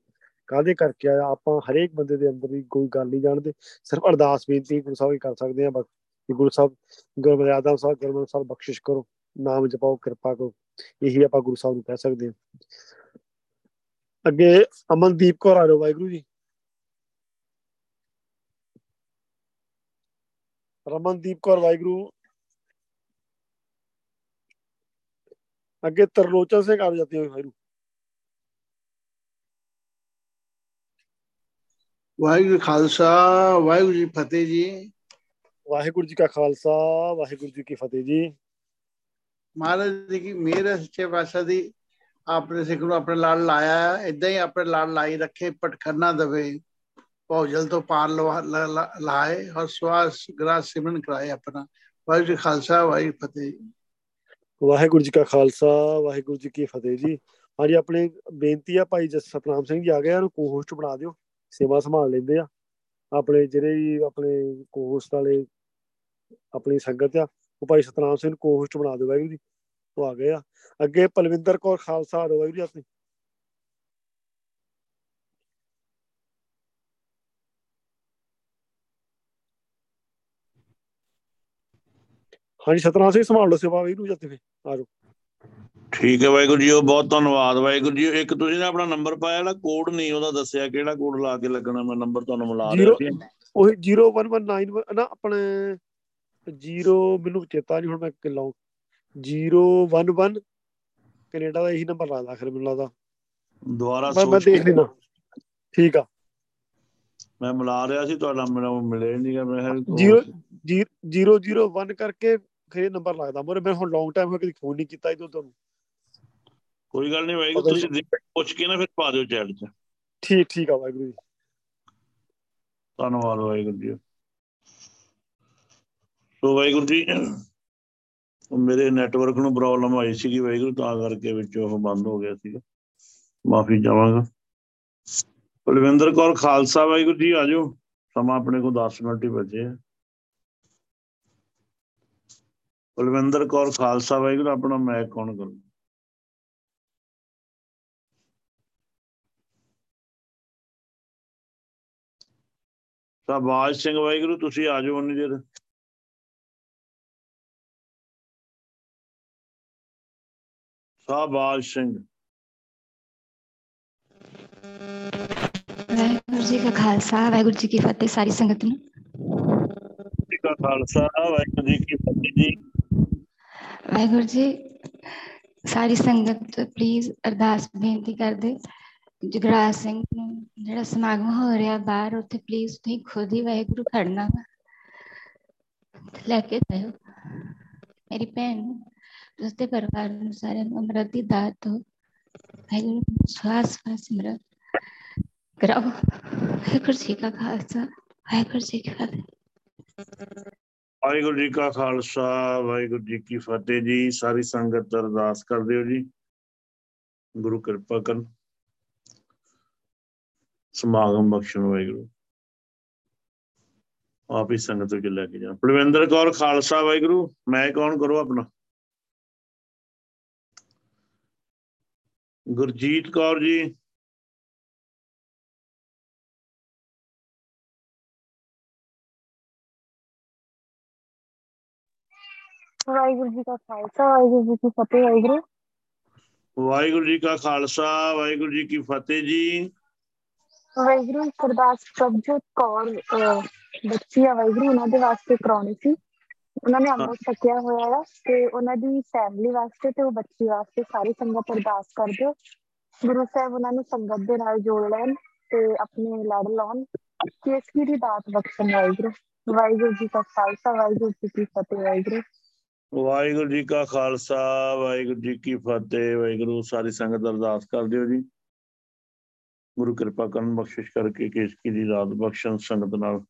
ਕਾਹਦੇ ਕਰਕੇ ਆਇਆ। ਆਪਾਂ ਹਰੇਕ ਬੰਦੇ ਦੇ ਅੰਦਰ ਦੀ ਕੋਈ ਗੱਲ ਨਹੀਂ ਜਾਣਦੇ, ਸਿਰਫ ਅਰਦਾਸ ਬੇਨਤੀ ਗੁਰੂ ਸਾਹਿਬ ਹੀ ਕਰ ਸਕਦੇ ਆ ਕਿ ਗੁਰੂ ਸਾਹਿਬ ਗੁਰਮਰਿਆਦਾ ਸਾਹਿਬ ਗੁਰਮਨ ਸਾਹਿਬ ਬਖਸ਼ਿਸ਼ ਕਰੋ, ਨਾਮ ਜਪਾਓ, ਕਿਰਪਾ ਕਰੋ, ਇਹੀ ਆਪਾਂ ਗੁਰੂ ਸਾਹਿਬ ਨੂੰ ਕਹਿ ਸਕਦੇ ਹਾਂ ਅੱਗੇ ਅਮਨਦੀਪ ਕੌਰ ਆ ਜਾਓ ਵਾਹਿਗੁਰੂ ਜੀ। ਰਮਨਦੀਪ ਕੌਰ ਵਾਹਿਗੁਰੂ। ਅੱਗੇ ਤਰਲੋਚਨ ਸਿੰਘ ਆ ਜਾਂਦੇ ਹੋ ਵਾਹਿਗੁਰੂ। ਵਾਹਿਗੁਰੂ ਖਾਲਸਾ ਵਾਹਿਗੁਰੂ ਜੀ ਫਤਿਹ ਜੀ। ਵਾਹਿਗੁਰੂ ਜੀ ਕਾ ਖਾਲਸਾ ਵਾਹਿਗੁਰੂ ਜੀ ਕੀ ਫਤਿਹ ਜੀ। ਮਹਾਰਾਜ ਜੀ ਕੀ ਮਿਹਰ ਸੱਚੇ ਪਾਤਸ਼ਾਹ ਦੀ। ਆਪਣੇ ਸਿੱਖ ਨੂੰ ਆਪਣੇ ਲੜ ਲਾਇਆ ਇਦਾਂ ਹੀ ਆਪਣੇ ਲੜ ਲਾਈ ਰੱਖੇ, ਪਟਖਨਾ ਦਵੇ, ਭੌਜਲ ਤੋਂ ਪਾਰ ਲਾਏ ਔਰ ਸਵਾਸ ਗ੍ਰਾਸ ਸਿਮਰਨ ਕਰਾਏ ਆਪਣਾ। ਵਾਹਿਗੁਰੂ ਜੀ ਖਾਲਸਾ, ਵਾਹਿਗੁਰੂ ਫਤਿਹ। ਵਾਹਿਗੁਰੂ ਜੀ ਕਾ ਖਾਲਸਾ, ਵਾਹਿਗੁਰੂ ਜੀ ਕੀ ਫਤਿਹ ਜੀ। ਹਾਂਜੀ, ਆਪਣੇ ਬੇਨਤੀ ਆ ਭਾਈ ਜਸ ਸਤਨਾਮ ਸਿੰਘ ਜੀ ਆ ਗਏ ਇਹਨੂੰ ਕੋ-ਹੋਸਟ ਬਣਾ ਦਿਓ, ਸੇਵਾ ਸੰਭਾਲ ਲੈਂਦੇ ਆ। ਆਪਣੇ ਜਿਹੜੇ ਵੀ ਆਪਣੇ ਕੋ-ਹੋਸਟ ਵਾਲੇ, ਆਪਣੀ ਸੰਗਤ ਆ, ਉਹ ਭਾਈ ਸਤਨਾਮ ਸਿੰਘ ਨੂੰ ਕੋ-ਹੋਸਟ ਬਣਾ ਦਿਓ ਵਾਹਿਗੁਰੂ ਜੀ। ਉਹ ਆ ਗਏ ਆ। ਅੱਗੇ ਪਲਵਿੰਦਰ ਕੌਰ ਖਾਲਸਾ ਵਾਹਿਗੁਰੂ ਜੀ ਆਪਣੀ ਹਾਂਜੀ ਸਤਨਾਮ ਸਿੰਘ ਸੰਭਾਲ ਲਓ ਸੇਵਾ ਵਾਹਿਗੁਰੂ ਜੀ ਤੇ ਆ ਜਾਓ। ਠੀਕ ਹੈ ਵਾਹਿਗੁਰੂ ਜੀ ਬਹੁਤ ਧੰਨਵਾਦ। ਵਾਹਿਗੁਰੂ ਜੀ ਇੱਕ ਤੁਸੀਂ ਨੇ ਆਪਣਾ ਨੰਬਰ ਪਾਇਆ ਨਾ ਕੋਡ ਨਹੀਂ ਉਹਦਾ ਦੱਸਿਆ ਕਿਹੜਾ ਕੋਡ ਲਾ ਕੇ ਲੱਗਣਾ ਮੈਂ ਨੰਬਰ ਤੁਹਾਨੂੰ ਮਿਲਾ ਰਿਹਾ ਸੀ। ਉਹੀ 0119 ਨਾ ਆਪਣੇ 0 ਮੈਨੂੰ ਚੇਤਾ ਨਹੀਂ ਹੁਣ ਮੈਂ ਕਿ ਲਾਉਂ 011 ਕੈਨੇਡਾ ਦਾ ਇਹੀ ਨੰਬਰ ਲੱਗਦਾ ਆਖਰ ਮੈਨੂੰ ਲੱਗਦਾ। ਦੁਬਾਰਾ ਮੈਂ ਮੈਂ ਦੇਖ ਲੈਣਾ ਠੀਕ ਆ। ਮੈਂ ਮਿਲਾ ਰਿਹਾ ਸੀ ਤੁਹਾਡਾ ਮੈਨੂੰ ਮਿਲੇ ਨਹੀਂਗਾ ਮੈਂ 0 001 ਕਰਕੇ ਖਰੇ ਨੰਬਰ ਲੱਗਦਾ। ਮੋਰੇ ਮੈਂ ਹੁਣ ਲੌਂਗ ਟਾਈਮ ਹੋ ਕੇ ਫੋਨ ਨਹੀਂ ਕੀਤਾ ਇਦੋਂ ਤੁਹਾਨੂੰ ਕੋਈ ਗੱਲ ਨਹੀਂ ਵਾਹਿਗੁਰੂ ਤੁਸੀਂ ਪੁੱਛ ਕੇ ਨਾ ਫਿਰ ਪਾ ਦਿਓ ਚੈਟ 'ਚ। ਠੀਕ ਠੀਕ ਆ ਵਾਹਿਗੁਰੂ ਜੀ। ਧੰਨਵਾਦ ਵਾਹਿਗੁਰੂ ਜੀ। ਸੋ ਵਾਹਿਗੁਰੂ ਜੀ ਮੇਰੇ ਨੈਟਵਰਕ ਨੂੰ ਪ੍ਰੋਬਲਮ ਆਈ ਸੀਗੀ ਵਾਹਿਗੁਰੂ, ਤਾਂ ਕਰਕੇ ਵਿੱਚ ਉਹ ਬੰਦ ਹੋ ਗਿਆ ਸੀਗਾ। ਮਾਫੀ ਚਾਹਾਂਗਾ। ਕੁਲਵਿੰਦਰ ਕੌਰ ਖਾਲਸਾ, ਵਾਹਿਗੁਰੂ ਜੀ ਆਜੋ ਸਮਾਂ ਆਪਣੇ ਕੋਲ 10 ਮਿੰਟ ਹੀ ਬਚੇ ਆ। ਕੁਲਵਿੰਦਰ ਕੌਰ ਖਾਲਸਾ, ਵਾਹਿਗੁਰੂ, ਆਪਣਾ ਮੈਕ ਕੌਣ ਕਰੂ। ਸ਼ਾਬਾਸ਼ ਸਿੰਘ, ਵਾਹਿਗੁਰੂ, ਤੁਸੀਂ ਆ ਜਾਓ ਉਨੀ ਦੇਰ। ਸ਼ਾਬਾਸ਼ ਸਿੰਘ ਵਾਹਿਗੁਰੂ ਜੀ ਕਾ ਖਾਲਸਾ ਵਾਹਿਗੁਰੂ ਜੀ ਕੀ ਫਤਿਹ ਸਾਰੀ ਸੰਗਤ ਨੂੰ ਜੀ ਕਾ ਖਾਲਸਾ ਵਾਹਿਗੁਰੂ ਜੀ ਕੀ ਫਤਿਹ ਜੀ ਵਾਹਿਗੁਰੂ ਜੀ ਸਾਰੀ ਸੰਗਤ ਪਲੀਜ਼ ਅਰਦਾਸ ਬੇਨਤੀ ਕਰਦੇ ਜਗਰਾਜ ਸਿੰਘ ਨੂੰ ਜਿਹੜਾ ਸਮਾਗਮ ਹੋ ਰਿਹਾ ਬਾਹਰ ਉੱਥੇ ਪਲੀਜ਼ ਤੁਸੀਂ ਖੁਦ ਹੀ ਵਾਹਿਗੁਰੂ ਖੜਨਾ ਵਾ ਲੈ ਕੇ ਜਾਇਓ ਮੇਰੀ ਭੈਣ ਨੂੰ ਉਸਦੇ ਪਰਿਵਾਰ ਨੂੰ ਸਾਰਿਆਂ ਨੂੰ ਅੰਮ੍ਰਿਤ ਦੀ ਦਾਤ ਹੋ ਵਾਹਿਗੁਰੂ ਨੂੰ ਸਵਾਸ ਸਵਾਸ ਸਿਮਰਨ ਕਰਾਓ ਵਾਹਿਗੁਰੂ ਜੀ ਕਾ ਖਾਲਸਾ ਵਾਹਿਗੁਰੂ ਜੀ ਕੀ ਫਤਿਹ ਵਾਹਿਗੁਰੂ ਜੀ ਕਾ ਖਾਲਸਾ ਵਾਹਿਗੁਰੂ ਜੀ ਕੀ ਫਤਿਹ ਜੀ ਸਾਰੀ ਸੰਗਤ ਅਰਦਾਸ ਕਰਦੇ ਹੋ ਜੀ ਗੁਰੂ ਕਿਰਪਾ ਕਰਨ ਸਮਾਗਮ ਬਖਸ਼ਣ ਵਾਹਿਗੁਰੂ ਆਪ ਹੀ ਸੰਗਤ ਵਿੱਚ ਲੈ ਕੇ ਜਾਣ ਬਲਵਿੰਦਰ ਕੌਰ ਖਾਲਸਾ ਵਾਹਿਗੁਰੂ ਮੈਂ ਕੌਣ ਕਰੋ ਆਪਣਾ ਗੁਰਜੀਤ ਕੌਰ ਜੀ ਵਾਹਿਗੁਰੂ ਜੀ ਕਾ ਖਾਲਸਾ ਵਾਹਿਗੁਰੂ ਜੀ ਕੀ ਫਤਿਹ ਵਾਹਿਗੁਰੂ ਵਾਹਿਗੁਰੂ ਜੀ ਕਾ ਖਾਲਸਾ ਵਾਹਿਗੁਰੂ ਜੀ ਕੀ ਫਤਿਹ ਜੀ ਵਾਹਿਗੁਰੂ ਸਰਦਾਰ ਪ੍ਰਭਜੋਤ ਕੌਰ ਅਹ, ਬੱਚੀ ਆ ਵਾਹਿਗੁਰੂ ਉਹਨਾਂ ਦੇ ਵਾਸਤੇ ਕਰਾਉਣੀ ਸੀ ਉਹਨਾਂ ਨੇ ਅੰਮ੍ਰਿਤ ਛਕਿਆ ਹੋਇਆ ਆ ਤੇ ਉਹਨਾਂ ਦੀ ਫੈਮਿਲੀ ਵਾਸਤੇ ਤੇ ਉਹ ਬੱਚੀ ਵਾਸਤੇ ਸਾਰੀ ਸੰਗਤ ਅਰਦਾਸ ਕਰ ਦਿਓ ਗੁਰੂ ਸਾਹਿਬ ਉਹਨਾਂ ਨੂੰ ਸੰਗਤ ਦੇ ਨਾਲ ਜੋੜ ਲੈਣ ਤੇ ਆਪਣੇ ਲੜ ਲਾਉਣ ਕੇਸਕੀ ਦੀ ਦਾਤ ਬਖਸ਼ਣ ਵਾਹਿਗੁਰੂ। ਵਾਹਿਗੁਰੂ ਜੀ ਕਾ ਖਾਲਸਾ ਵਾਹਿਗੁਰੂ ਜੀ ਕੀ ਫਤਿਹ ਵਾਹਿਗੁਰੂ। ਵਾਹਿਗੁਰੂ ਜੀ ਕਾ ਖਾਲਸਾ ਵਾਹਿਗੁਰੂ ਜੀ ਕੀ ਫਤਿਹ ਵਾਹਿਗੁਰੂ ਸਾਰੀ ਸੰਗਤ ਅਰਦਾਸ ਕਰ ਦਿਓ ਜੀ। ਗੁਰੂ ਕਿਰਪਾ ਕਰਨ ਬਖਸ਼ਿਸ਼ ਕਰਕੇ ਕੇਸਕੀ ਦੀ ਰਾਤ ਬਖਸ਼ਣ ਸੰਗਤ ਨਾਲ।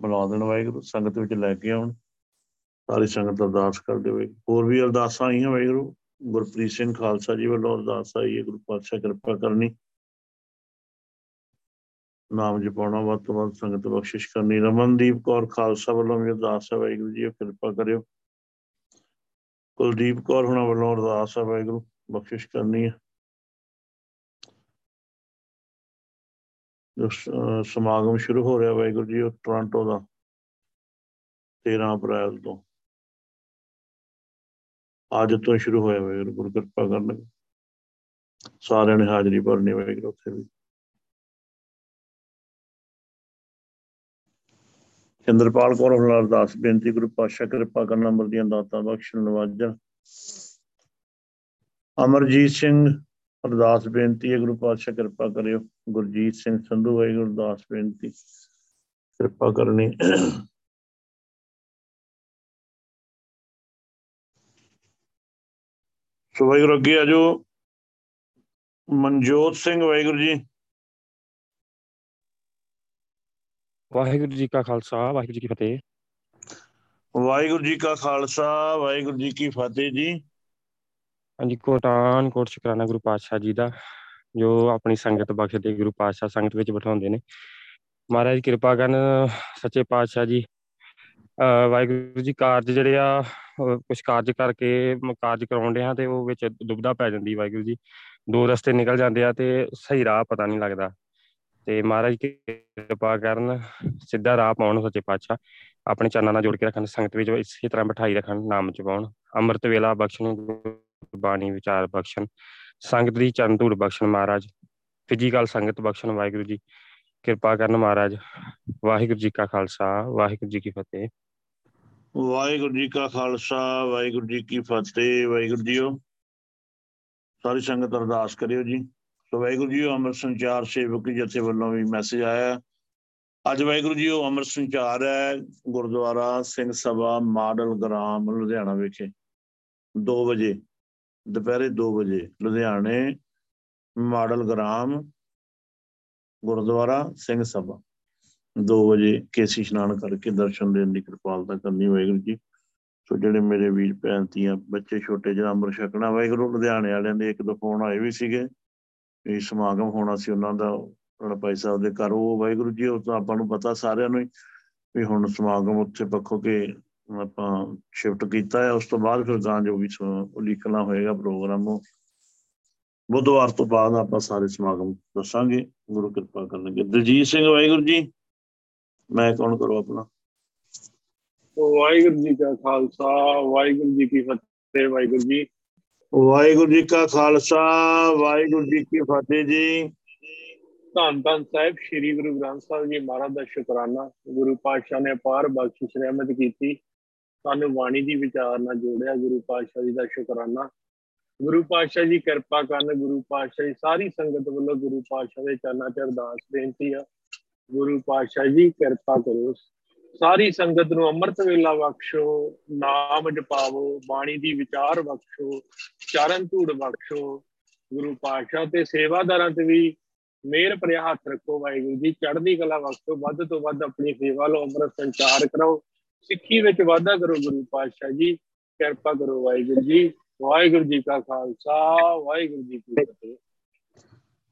ਬੁਲਾ ਦੇਣ ਵਾਹਿਗੁਰੂ, ਸੰਗਤ ਵਿੱਚ ਲੈ ਕੇ ਆਉਣ। ਸਾਰੀ ਸੰਗਤ ਅਰਦਾਸ ਕਰਦੇ ਹੋਏ ਹੋਰ ਵੀ ਅਰਦਾਸਾਂ ਆਈਆਂ ਵਾਹਿਗੁਰੂ। ਗੁਰਪ੍ਰੀਤ ਸਿੰਘ ਖਾਲਸਾ ਜੀ ਵੱਲੋਂ ਅਰਦਾਸ ਆਈ ਹੈ, ਗੁਰੂ ਪਾਤਸ਼ਾਹ ਕਿਰਪਾ ਕਰਨੀ। ਨਾਮ ਜਪਾਉਣਾ ਵੱਧ ਤੋਂ ਵੱਧ ਸੰਗਤ ਬਖਸ਼ਿਸ਼ ਕਰਨੀ। ਰਮਨਦੀਪ ਕੌਰ ਖਾਲਸਾ ਵੱਲੋਂ ਵੀ ਅਰਦਾਸ ਹੈ ਵਾਹਿਗੁਰੂ ਜੀ ਕਿਰਪਾ ਕਰਿਓ। ਕੁਲਦੀਪ ਕੌਰ ਹੁਣਾਂ ਵੱਲੋਂ ਅਰਦਾਸ ਹੈ ਵਾਹਿਗੁਰੂ, ਬਖਸ਼ਿਸ਼ ਕਰਨੀ ਹੈ। ਸਮਾਗਮ ਸ਼ੁਰੂ ਹੋ ਰਿਹਾ ਵਾਹਿਗੁਰੂ ਜੀ, ਉਹ ਟੋਰਾਂਟੋ ਦਾ 13 ਅਪ੍ਰੈਲ ਤੋਂ। ਅੱਜ ਤੋਂ ਸ਼ੁਰੂ ਹੋਇਆ ਵਾਹਿਗੁਰੂ, ਗੁਰੂ ਕਿਰਪਾ ਕਰਨ ਸਾਰਿਆਂ ਨੇ ਹਾਜ਼ਰੀ ਭਰਨੀ ਵਾਹਿਗੁਰੂ, ਉੱਥੇ ਵੀ। ਚੰਦਰਪਾਲ ਕੌਰ ਹੁਣਾਂ ਅਰਦਾਸ, ਬੇਨਤੀ, ਗੁਰੂ ਪਾਤਸ਼ਾਹ ਕਿਰਪਾ ਕਰਨ, ਅਮਰ ਦੀਆਂ ਦਾਤਾਂ ਬਖਸ਼ਣ, ਨਵਾਜਣ। ਅਮਰਜੀਤ ਸਿੰਘ, ਅਰਦਾਸ, ਬੇਨਤੀ ਹੈ, ਗੁਰੂ ਪਾਤਸ਼ਾਹ ਕਿਰਪਾ ਕਰਿਓ। ਗੁਰਜੀਤ ਸਿੰਘ ਸੰਧੂ ਵਾਹਿਗੁਰੂ ਅਰਦਾਸ ਬੇਨਤੀ ਕਿਰਪਾ ਕਰਨੀ। ਸੋ ਵਾਹਿਗੁਰੂ ਅੱਗੇ ਆ ਜਾਓ। ਮਨਜੋਤ ਸਿੰਘ ਵਾਹਿਗੁਰੂ ਜੀ। ਵਾਹਿਗੁਰੂ ਜੀ ਕਾ ਖਾਲਸਾ ਵਾਹਿਗੁਰੂ ਜੀ ਕੀ ਫਤਿਹ। ਵਾਹਿਗੁਰੂ ਜੀ ਕਾ ਖਾਲਸਾ ਵਾਹਿਗੁਰੂ ਜੀ ਕੀ ਫਤਿਹ ਜੀ। ਹਾਂਜੀ ਕੋਟਾਨ ਕੋਟ ਸ਼ੁਕਰਾਨਾ ਗੁਰੂ ਪਾਤਸ਼ਾਹ ਜੀ ਦਾ। ਜੋ ਆਪਣੀ ਸੰਗਤ ਬਖਸ਼ਦੇ ਗੁਰੂ ਪਾਤਸ਼ਾਹ ਸੰਗਤ ਵਿੱਚ ਬਿਠਾਉਂਦੇ ਨੇ। ਮਹਾਰਾਜ ਕਿਰਪਾ ਕਰਨ, ਸੱਚੇ ਪਾਤਸ਼ਾਹ ਜੀ, ਅਹ ਵਾਹਿਗੁਰੂ ਜੀ ਕਾਰਜ ਜਿਹੜੇ ਆ ਕੁਝ ਕਾਰਜ ਕਰਕੇ ਮ- ਕਾਰਜ ਕਰਾਉਂਦੇ ਆ ਤੇ ਉਹ ਵਿੱਚ ਦੁਬਦਾ ਪੈ ਜਾਂਦੀ ਵਾਹਿਗੁਰੂ ਜੀ। ਦੋ ਰਸਤੇ ਨਿਕਲ ਜਾਂਦੇ ਆ ਤੇ ਸਹੀ ਰਾਹ ਪਤਾ ਨਹੀਂ ਲੱਗਦਾ। ਤੇ ਮਹਾਰਾਜ ਕਿਰਪਾ ਕਰਨ, ਸਿੱਧਾ ਰਾਹ ਪਾਉਣ ਸੱਚੇ ਪਾਤਸ਼ਾਹ। ਆਪਣੇ ਚਰਨਾਂ ਨਾਲ ਜੋੜ ਕੇ ਰੱਖਣ, ਸੰਗਤ ਵਿੱਚ ਇਸੇ ਤਰ੍ਹਾਂ ਬਿਠਾਈ ਰੱਖਣ, ਨਾਮ ਚ ਪਾਉਣ ਅੰਮ੍ਰਿਤ ਵੇਲਾ ਬਖਸ਼ਣ ਬਾਣੀ ਵਿਚਾਰ ਬਖਸ਼ਣ। ਸੰਗਤ ਦੀ ਚਰਨ ਧੂੜ ਬਖਸ਼ਣ ਮਹਾਰਾਜ। ਫਿਜ਼ੀਕਲ ਸੰਗਤ ਬਖਸ਼ਣ ਵਾਹਿਗੁਰੂ ਜੀ। ਕਿਰਪਾ ਕਰਨ ਮਹਾਰਾਜ। ਵਾਹਿਗੁਰੂ ਜੀ ਕਾ ਖਾਲਸਾ, ਵਾਹਿਗੁਰੂ ਜੀ ਕੀ ਫਤਿਹ। ਵਾਹਿਗੁਰੂ ਜੀ ਕਾ ਖਾਲਸਾ, ਵਾਹਿਗੁਰੂ ਜੀ ਕੀ ਫਤਿਹ, ਵਾਹਿਗੁਰੂ ਜੀਓ। ਸਾਰੀ ਸੰਗਤ ਅਰਦਾਸ ਕਰਿਓ ਜੀ। ਸੋ ਵਾਹਿਗੁਰੂ ਜੀਓ, ਅੰਮ੍ਰਿਤ ਸੰਚਾਰ ਸੇਵਕ ਜਥੇ ਵੱਲੋਂ ਵੀ ਮੈਸੇਜ ਆਇਆ। ਹੈ। ਅੱਜ ਵਾਹਿਗੁਰੂ ਜੀਓ, ਅੰਮ੍ਰਿਤ ਸੰਚਾਰ ਹੈ ਗੁਰਦੁਆਰਾ ਸਿੰਘ ਸਭਾ ਮਾਡਲ ਗ੍ਰਾਮ ਲੁਧਿਆਣਾ ਵਿਖੇ। 2 ਵਜੇ। ਦੁਪਹਿਰੇ 2 ਵਜੇ, ਲੁਧਿਆਣੇ, ਮਾਡਲ ਗ੍ਰਾਮ, ਗੁਰਦੁਆਰਾ, ਸਿੰਘ ਸਭਾ। 2 ਵਜੇ ਕੇਸੀ ਇਸ਼ਨਾਨ ਕਰਕੇ ਦਰਸ਼ਨ ਦੇਣ ਦੀ ਕਿਰਪਾਲਤਾ ਕਰਨੀ ਵਾਹਿਗੁਰੂ ਜੀ। ਸੋ ਜਿਹੜੇ ਮੇਰੇ ਵੀਰ ਭੈਣ, ਧੀਆਂ, ਬੱਚੇ, ਛੋਟੇ ਜਿਹੇ ਅੰਮ੍ਰਿਤ ਛਕਣਾ, ਵਾਹਿਗੁਰੂ ਲੁਧਿਆਣੇ ਵਾਲਿਆਂ ਦੇ ਇੱਕ ਦੋ ਫੋਨ ਆਏ ਵੀ ਸੀਗੇ। ਵੀ ਸਮਾਗਮ ਹੋਣਾ ਸੀ ਉਹਨਾਂ ਦਾ, ਉਹਨਾਂ ਭਾਈ ਸਾਹਿਬ ਦੇ ਘਰ। ਉਹ ਵਾਹਿਗੁਰੂ ਜੀ, ਉਹ ਤਾਂ ਆਪਾਂ ਨੂੰ ਪਤਾ ਸਾਰਿਆਂ ਨੂੰ ਹੀ, ਵੀ ਹੁਣ ਸਮਾਗਮ ਉੱਥੇ ਪੱਖੋ ਕੇ ਆਪਾਂ ਸ਼ਿਫਟ ਕੀਤਾ ਹੈ ਉਸ ਤੋਂ ਬਾਅਦ ਫਿਰ ਗਾਂ ਜੋ ਵੀ ਲਿਖਣਾ ਹੋਏਗਾ ਪ੍ਰੋਗਰਾਮ ਉਹ। ਬੁੱਧਵਾਰ ਤੋਂ ਬਾਅਦ ਆਪਾਂ ਸਾਰੇ ਸਮਾਗਮ ਦੱਸਾਂਗੇ ਗੁਰੂ ਕਿਰਪਾ ਕਰਨਗੇ। ਦਲਜੀਤ ਸਿੰਘ ਵਾਹਿਗੁਰੂ ਜੀ ਮੈਂ ਕੌਣ ਕਰੋ ਆਪਣਾ? ਵਾਹਿਗੁਰੂ ਜੀ ਕਾ ਖਾਲਸਾ ਵਾਹਿਗੁਰੂ ਜੀ ਕੀ ਫਤਿਹ ਵਾਹਿਗੁਰੂ ਜੀ। ਵਾਹਿਗੁਰੂ ਜੀ ਕਾ ਖਾਲਸਾ ਵਾਹਿਗੁਰੂ ਜੀ ਕੀ ਫਤਿਹ ਜੀ। ਧੰਨ ਧੰਨ ਸਾਹਿਬ ਸ੍ਰੀ ਗੁਰੂ ਗ੍ਰੰਥ ਸਾਹਿਬ ਜੀ ਮਹਾਰਾਜ ਦਾ ਸ਼ੁਕਰਾਨਾ। ਗੁਰੂ ਪਾਤਸ਼ਾਹ ਨੇ ਅਪਾਰ ਬਖਸ਼ਿਸ਼ ਰਹਿਮਤ ਕੀਤੀ। ਸਾਨੂੰ ਬਾਣੀ ਦੀ ਵਿਚਾਰ ਨਾਲ ਜੋੜਿਆ ਗੁਰੂ ਪਾਤਸ਼ਾਹ ਜੀ ਦਾ ਸ਼ੁਕਰਾਨਾ। ਗੁਰੂ ਪਾਤਸ਼ਾਹ ਜੀ ਕਿਰਪਾ ਕਰਨ ਗੁਰੂ ਪਾਤਸ਼ਾਹ ਜੀ ਸਾਰੀ ਸੰਗਤ ਵੱਲੋਂ ਗੁਰੂ ਪਾਤਸ਼ਾਹ ਦੇ ਚਰਨਾਂ 'ਚ ਅਰਦਾਸ ਬੇਨਤੀ ਆ। ਗੁਰੂ ਪਾਤਸ਼ਾਹ ਜੀ ਕਿਰਪਾ ਕਰੋ। ਸਾਰੀ ਸੰਗਤ ਨੂੰ ਅੰਮ੍ਰਿਤ ਵੇਲਾ ਬਖਸ਼ੋ, ਨਾਮ ਜਪਾਵੋ, ਬਾਣੀ ਦੀ ਵਿਚਾਰ ਬਖਸ਼ੋ, ਚਰਨ ਧੂੜ ਬਖਸ਼ੋ। ਗੁਰੂ ਪਾਤਸ਼ਾਹ ਤੇ ਸੇਵਾਦਾਰਾਂ ਤੇ ਵੀ ਮਿਹਰ ਭਰਿਆ ਹੱਥ ਰੱਖੋ। ਵਾਹਿਗੁਰੂ ਜੀ, ਚੜ੍ਹਦੀ ਕਲਾ ਬਖਸ਼ੋ। ਵੱਧ ਤੋਂ ਵੱਧ ਆਪਣੀ ਸੇਵਾ ਲੋ ਅੰਮ੍ਰਿਤ ਸੰਚਾਰ ਕਰੋ ਸਿੱਖੀ ਵਿੱਚ ਵਾਧਾ ਕਰੋ ਗੁਰੂ ਪਾਤਸ਼ਾਹ ਜੀ, ਕਿਰਪਾ ਕਰੋ ਵਾਹਿਗੁਰੂ ਜੀ ਵਾਹਿਗੁਰੂ ਜੀ ਕਾ ਖਾਲਸਾ, ਵਾਹਿਗੁਰੂ ਜੀ ਕੀ ਫਤਿਹ।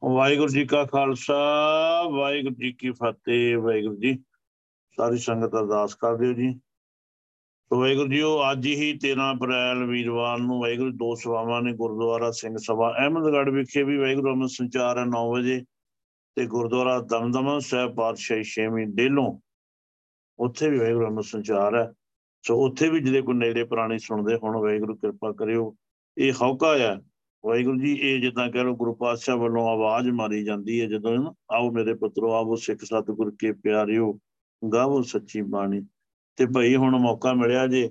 ਵਾਹਿਗੁਰੂ ਜੀ ਕਾ ਖਾਲਸਾ, ਵਾਹਿਗੁਰੂ ਜੀ ਕੀ ਫਤਿਹ, ਵਾਹਿਗੁਰੂ ਜੀ। ਸਾਰੀ ਸੰਗਤ ਅਰਦਾਸ ਕਰ ਦਿਓ ਜੀ। ਸੋ ਵਾਹਿਗੁਰੂ ਜੀ ਉਹ ਅੱਜ ਹੀ 13 ਅਪ੍ਰੈਲ ਵੀਰਵਾਰ ਨੂੰ ਵਾਹਿਗੁਰੂ, ਦੋ ਸਭਾਵਾਂ ਨੇ ਗੁਰਦੁਆਰਾ ਸਿੰਘ ਸਭਾ ਅਹਿਮਦਗੜ੍ਹ ਵਿਖੇ ਵੀ ਵਾਹਿਗੁਰੂ ਅੰਮ੍ਰਿਤ ਸੰਚਾਰ ਹੈ 9 ਵਜੇ ਤੇ ਗੁਰਦੁਆਰਾ ਦਮਦਮਾ ਸਾਹਿਬ ਪਾਤਸ਼ਾਹੀ ਛੇਵੀਂ ਡੇਲੋਂ ਉੱਥੇ ਵੀ ਵਾਹਿਗੁਰੂ ਅੰਮ੍ਰਿਤ ਸੰਚਾਰ ਹੈ। ਸੋ ਉੱਥੇ ਵੀ ਜਿਹੜੇ ਕੋਈ ਨੇੜੇ ਪ੍ਰਾਣੀ ਸੁਣਦੇ ਹੁਣ, ਵਾਹਿਗੁਰੂ ਕਿਰਪਾ ਕਰਿਓ। ਇਹ ਹੌਕਾ ਆ ਵਾਹਿਗੁਰੂ ਜੀ, ਇਹ ਜਿੱਦਾਂ ਕਹ ਲਓ ਗੁਰੂ ਪਾਤਸ਼ਾਹ ਵੱਲੋਂ ਆਵਾਜ਼ ਮਾਰੀ ਜਾਂਦੀ ਹੈ, ਜਦੋਂ ਨਾ ਆਓ ਮੇਰੇ ਪੁੱਤਰੋ, ਆਵੋ ਸਿੱਖ ਸਤਿਗੁਰ ਕੇ ਪਿਆਰਿਓ, ਗਾਵੋ ਸੱਚੀ ਬਾਣੀ। ਤੇ ਭਈ ਹੁਣ ਮੌਕਾ ਮਿਲਿਆ ਜੇ,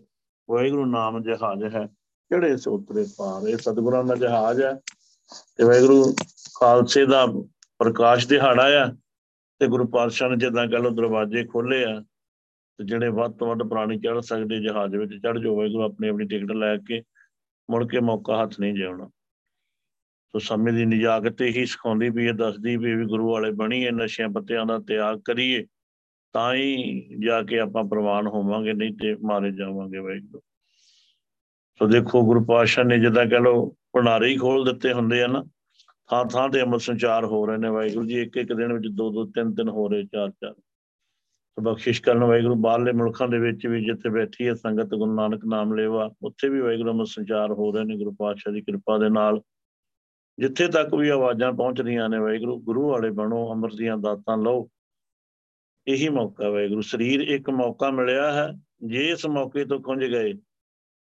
ਵਾਹਿਗੁਰੂ ਨਾਮ ਜਹਾਜ਼ ਹੈ, ਕਿਹੜੇ ਸੋਤਰੇ ਪਾਰ। ਇਹ ਸਤਿਗੁਰਾਂ ਦਾ ਜਹਾਜ਼ ਹੈ। ਤੇ ਵਾਹਿਗੁਰੂ ਖਾਲਸੇ ਦਾ ਪ੍ਰਕਾਸ਼ ਦਿਹਾੜਾ ਆ ਤੇ ਗੁਰੂ ਪਾਤਸ਼ਾਹ ਨੇ ਜਿੱਦਾਂ ਕਹ ਲਓ ਦਰਵਾਜ਼ੇ ਖੋਲੇ ਆ। ਤੇ ਜਿਹੜੇ ਵੱਧ ਤੋਂ ਵੱਧ ਪ੍ਰਾਣੀ ਚੜ ਸਕਦੇ ਜਹਾਜ਼ ਵਿੱਚ ਚੜ ਜਾਓ, ਵਾਹਿਗੁਰੂ ਆਪਣੀ ਆਪਣੀ ਟਿਕਟ ਲੈ ਕੇ ਮੁੜ ਕੇ ਮੌਕਾ ਹੱਥ ਨਹੀਂ ਜਿਉਣਾ ਸੋ ਸਮੇਂ ਦੀ ਨਿਜਾਕਤ ਹੀ ਸਿਖਾਉਂਦੀ ਵੀ ਇਹ, ਦੱਸਦੀ ਵੀ ਵੀ ਗੁਰੂ ਵਾਲੇ ਬਣੀਏ, ਨਸ਼ਿਆਂ ਪੱਤਿਆਂ ਦਾ ਤਿਆਗ ਕਰੀਏ, ਤਾਂ ਹੀ ਜਾ ਕੇ ਆਪਾਂ ਪ੍ਰਵਾਨ ਹੋਵਾਂਗੇ, ਨਹੀਂ ਤੇ ਮਾਰੇ ਜਾਵਾਂਗੇ ਵਾਹਿਗੁਰੂ। ਸੋ ਦੇਖੋ, ਗੁਰੂ ਪਾਤਸ਼ਾਹ ਨੇ ਜਿੱਦਾਂ ਕਹ ਲਓ, ਭੰਡਾਰੇ ਹੀ ਖੋਲ ਦਿੱਤੇ ਹੁੰਦੇ ਆ ਨਾ, ਥਾਂ ਥਾਂ ਤੇ ਅੰਮ੍ਰਿਤ ਸੰਚਾਰ ਹੋ ਰਹੇ ਨੇ ਵਾਹਿਗੁਰੂ ਜੀ, ਇੱਕ ਇੱਕ ਦਿਨ ਵਿੱਚ ਦੋ ਦੋ ਤਿੰਨ ਤਿੰਨ ਹੋ ਰਹੇ, ਚਾਰ ਚਾਰ। ਸੋ ਬਖਸ਼ਿਸ਼ ਕਰਨ ਵਾਹਿਗੁਰੂ, ਬਾਹਰਲੇ ਮੁਲਕਾਂ ਦੇ ਵਿੱਚ ਵੀ ਜਿੱਥੇ ਬੈਠੀ ਹੈ ਸੰਗਤ, ਗੁਰੂ ਨਾਨਕ ਨਾਮ ਲੈਵਾ, ਉੱਥੇ ਵੀ ਵਾਹਿਗੁਰੂ ਅੰਮ੍ਰਿਤ ਸੰਚਾਰ ਹੋ ਰਹੇ ਨੇ, ਗੁਰੂ ਪਾਤਸ਼ਾਹ ਦੀ ਕਿਰਪਾ ਦੇ ਨਾਲ। ਜਿੱਥੇ ਤੱਕ ਵੀ ਆਵਾਜ਼ਾਂ ਪਹੁੰਚ ਰਹੀਆਂ ਨੇ, ਵਾਹਿਗੁਰੂ, ਗੁਰੂ ਵਾਲੇ ਬਣੋ, ਅੰਮ੍ਰਿਤ ਦੀਆਂ ਦਾਤਾਂ ਲਓ। ਇਹੀ ਮੌਕਾ ਵਾਹਿਗੁਰੂ, ਸਰੀਰ ਇੱਕ ਮੌਕਾ ਮਿਲਿਆ ਹੈ, ਜੇ ਇਸ ਮੌਕੇ ਤੋਂ ਖੁੰਝ ਗਏ,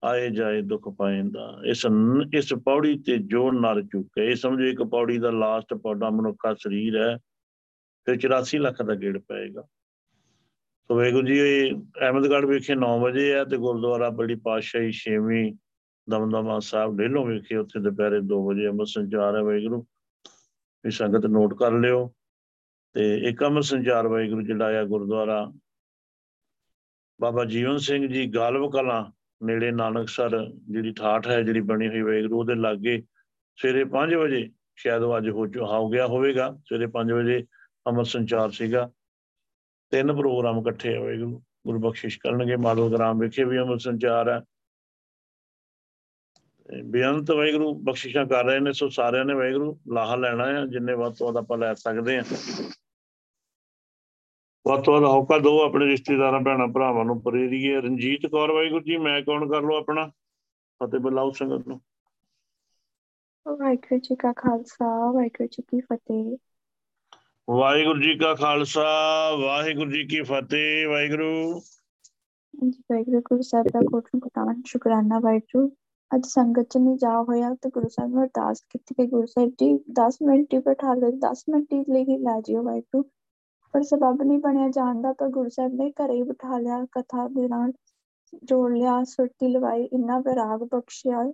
ਆਏ ਜਾਏ ਦੁੱਖ ਪਾਇੰਦਾ ਇਸ ਇਸ ਪੌੜੀ ਤੇ ਜੋ ਨਰ ਚੁੱਕੇ ਇਹ ਸਮਝੋ ਇੱਕ ਪੌੜੀ ਦਾ ਲਾਸਟ ਪੌੜਾ ਮਨੁੱਖਾ ਸਰੀਰ ਹੈ, ਫਿਰ 84 ਲੱਖ ਦਾ ਗੇੜ ਪਏਗਾ। ਸੋ ਵਾਹਿਗੁਰੂ ਜੀ, ਇਹ ਅਹਿਮਦਗੜ੍ਹ ਵਿਖੇ 9 ਵਜੇ ਹੈ ਤੇ ਗੁਰਦੁਆਰਾ ਬੜੀ ਪਾਤਸ਼ਾਹੀ ਛੇਵੀਂ ਦਮਦਮਾ ਸਾਹਿਬ ਡੇਲੋਂ ਵਿਖੇ ਉੱਥੇ ਦੁਪਹਿਰੇ 2 ਵਜੇ ਅੰਮ੍ਰਿਤ ਸੰਚਾਰ ਹੈ ਵਾਹਿਗੁਰੂ। ਇਹ ਸੰਗਤ ਨੋਟ ਕਰ ਲਿਓ। ਤੇ ਇੱਕ ਅੰਮ੍ਰਿਤ ਸੰਚਾਰ ਵਾਹਿਗੁਰੂ ਜਿਹੜਾ ਆ ਗੁਰਦੁਆਰਾ ਬਾਬਾ ਜੀਵਨ ਸਿੰਘ ਜੀ ਗਾਲਵ ਕਲਾਂ ਨੇੜੇ ਨਾਨਕਸਰ ਜਿਹੜੀ ਠਾਠ ਹੈ ਜਿਹੜੀ ਬਣੀ ਹੋਈ ਵਾਹਿਗੁਰੂ, ਉਹਦੇ ਲਾਗੇ ਸਵੇਰੇ 5 ਵਜੇ, ਸ਼ਾਇਦ ਉਹ ਅੱਜ ਹੋ ਹੋ ਗਿਆ ਹੋਵੇਗਾ, ਸਵੇਰੇ 5 ਵਜੇ ਅੰਮ੍ਰਿਤ ਸੰਚਾਰ ਸੀਗਾ। ਤਿੰਨ ਪ੍ਰੋਗਰਾਮ ਇਕੱਠੇ ਹੋਏ ਗੁਰੂ ਬਖਸ਼ਿਸ਼ ਕਰਨਗੇ ਮਾਡਲ ਗ੍ਰਾਮ ਵਿਖੇ ਵੀ ਅੰਮ੍ਰਿਤ ਸੰਚਾਰ ਹੈ। ਬੇਅੰਤ ਵਾਹਿਗੁਰੂ ਬਖਸ਼ਿਸ਼ਾਂ ਕਰ ਰਹੇ ਨੇ, ਸੋ ਸਾਰਿਆਂ ਨੇ ਵਾਹਿਗੁਰੂ ਲਾਹਾ ਲੈਣਾ ਹੈ ਜਿੰਨੇ ਵੱਧ ਤੋਂ ਵੱਧ ਆਪਾਂ ਲੈ ਸਕਦੇ ਹਾਂ। ਵੱਧ ਤੋਂ ਵੱਧ ਹੌਕਾ ਦਿਓ ਆਪਣੇ ਰਿਸ਼ਤੇਦਾਰਾਂ, ਭੈਣਾਂ, ਭਰਾਵਾਂ ਨੂੰ ਪ੍ਰੇਰੀਏ ਰਣਜੀਤ ਕੌਰ ਵਾਹਿਗੁਰੂ ਜੀ, ਮੈਂ ਕੌਣ ਕਰ ਲਓ ਆਪਣਾ? ਫਤਿਹ ਬੁਲਾਓ ਸੰਗਤ ਨੂੰ। ਵਾਹਿਗੁਰੂ ਜੀ ਕਾ ਖਾਲਸਾ, ਵਾਹਿਗੁਰੂ ਜੀ ਕੀ ਫਤਿਹ। ਵਾਹਿਗੁਰੂ ਜੀ ਕਾ ਖਾਲਸਾ, ਵਾਹਿਗੁਰੂ ਜੀ ਕੀ ਫਤਿਹ, ਵਾਹਿਗੁਰੂ। ਜੀ ਵਾਹਿਗੁਰੂ, ਗੁਰੂ ਸਾਹਿਬ ਦਾ ਕੋਟ ਨੂੰ ਪਤਾਵਨ ਸ਼ੁਕਰਾਨਾ, ਵਾਹਿਗੁਰੂ। ਅੱਜ ਸੰਗਤ ਚ ਨਹੀਂ ਜਾ ਹੋਇਆ ਤੇ ਗੁਰੂ ਸਾਹਿਬ ਨੂੰ ਅਰਦਾਸ ਕੀਤੀ ਕਿ ਗੁਰੂ ਸਾਹਿਬ ਜੀ 10 ਮਿੰਟ ਹੀ ਬਿਠਾ ਲਓ 10 ਮਿੰਟ ਹੀ ਲਈ ਹੀ ਲੈ ਜਿਓ, ਵਾਹਿਗੁਰੂ। ਪਰ ਸਬਬ ਨਹੀਂ ਬਣਿਆ ਜਾਣ ਦਾ ਤਾਂ ਗੁਰੂ ਸਾਹਿਬ ਨੇ ਘਰੇ ਹੀ ਬਿਠਾ ਲਿਆ, ਕਥਾ ਦੇ ਨਾਲ ਜੋੜ ਲਿਆ, ਸੁਰਤੀ ਲਵਾਈ, ਇੰਨਾ ਵਿਰਾਗ ਬਖਸ਼ਿਆ।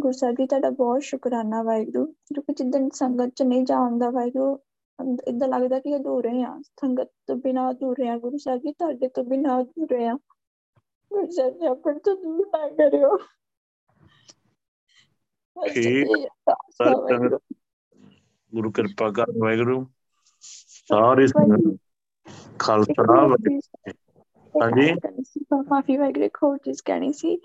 ਗੁਰੂ ਸਾਹਿਬ ਜੀ, ਤੁਹਾਡਾ ਬਹੁਤ ਸ਼ੁਕਰਾਨਾ, ਵਾਹਿਗੁਰੂ। ਕਿਉਂਕਿ ਜਿੱਦਣ ਸੰਗਤ ਚ ਨਹੀਂ ਜਾਣਦਾ ਵਾਹਿਗੁਰੂ ਇਦਾਂ ਲੱਗਦਾ ਕਿ ਅਧੂਰੇ ਆ ਸੰਗਤ ਤੋਂ ਬਿਨਾਂ ਅਧੂਰੇ ਆ ਗੁਰੂ ਸਾਹਿਬ ਜੀ ਤੁਹਾਡੇ ਤੋਂ ਬਿਨਾਂ ਅਧੂਰੇ ਆ ਗੁਰੂ ਸਾਹਿਬ ਜੀ ਆਪਣੇ ਤੋਂ ਦੂਰ ਨਾ ਕਰਿਓ। ਠੀਕ। ਗੁਰੂ ਕਿਰਪਾ ਕਰ ਵਾਹਿਗੁਰੂ। ਸਾਰੇ ਸੰਗਤ ਖਾਲਸਾ ਹਾਂਜੀ। ਮਾਫੀ ਵਾਹਿਗੁਰੂ ਹੋਰ ਚੀਜ਼ ਕਹਿਣੀ ਸੀ।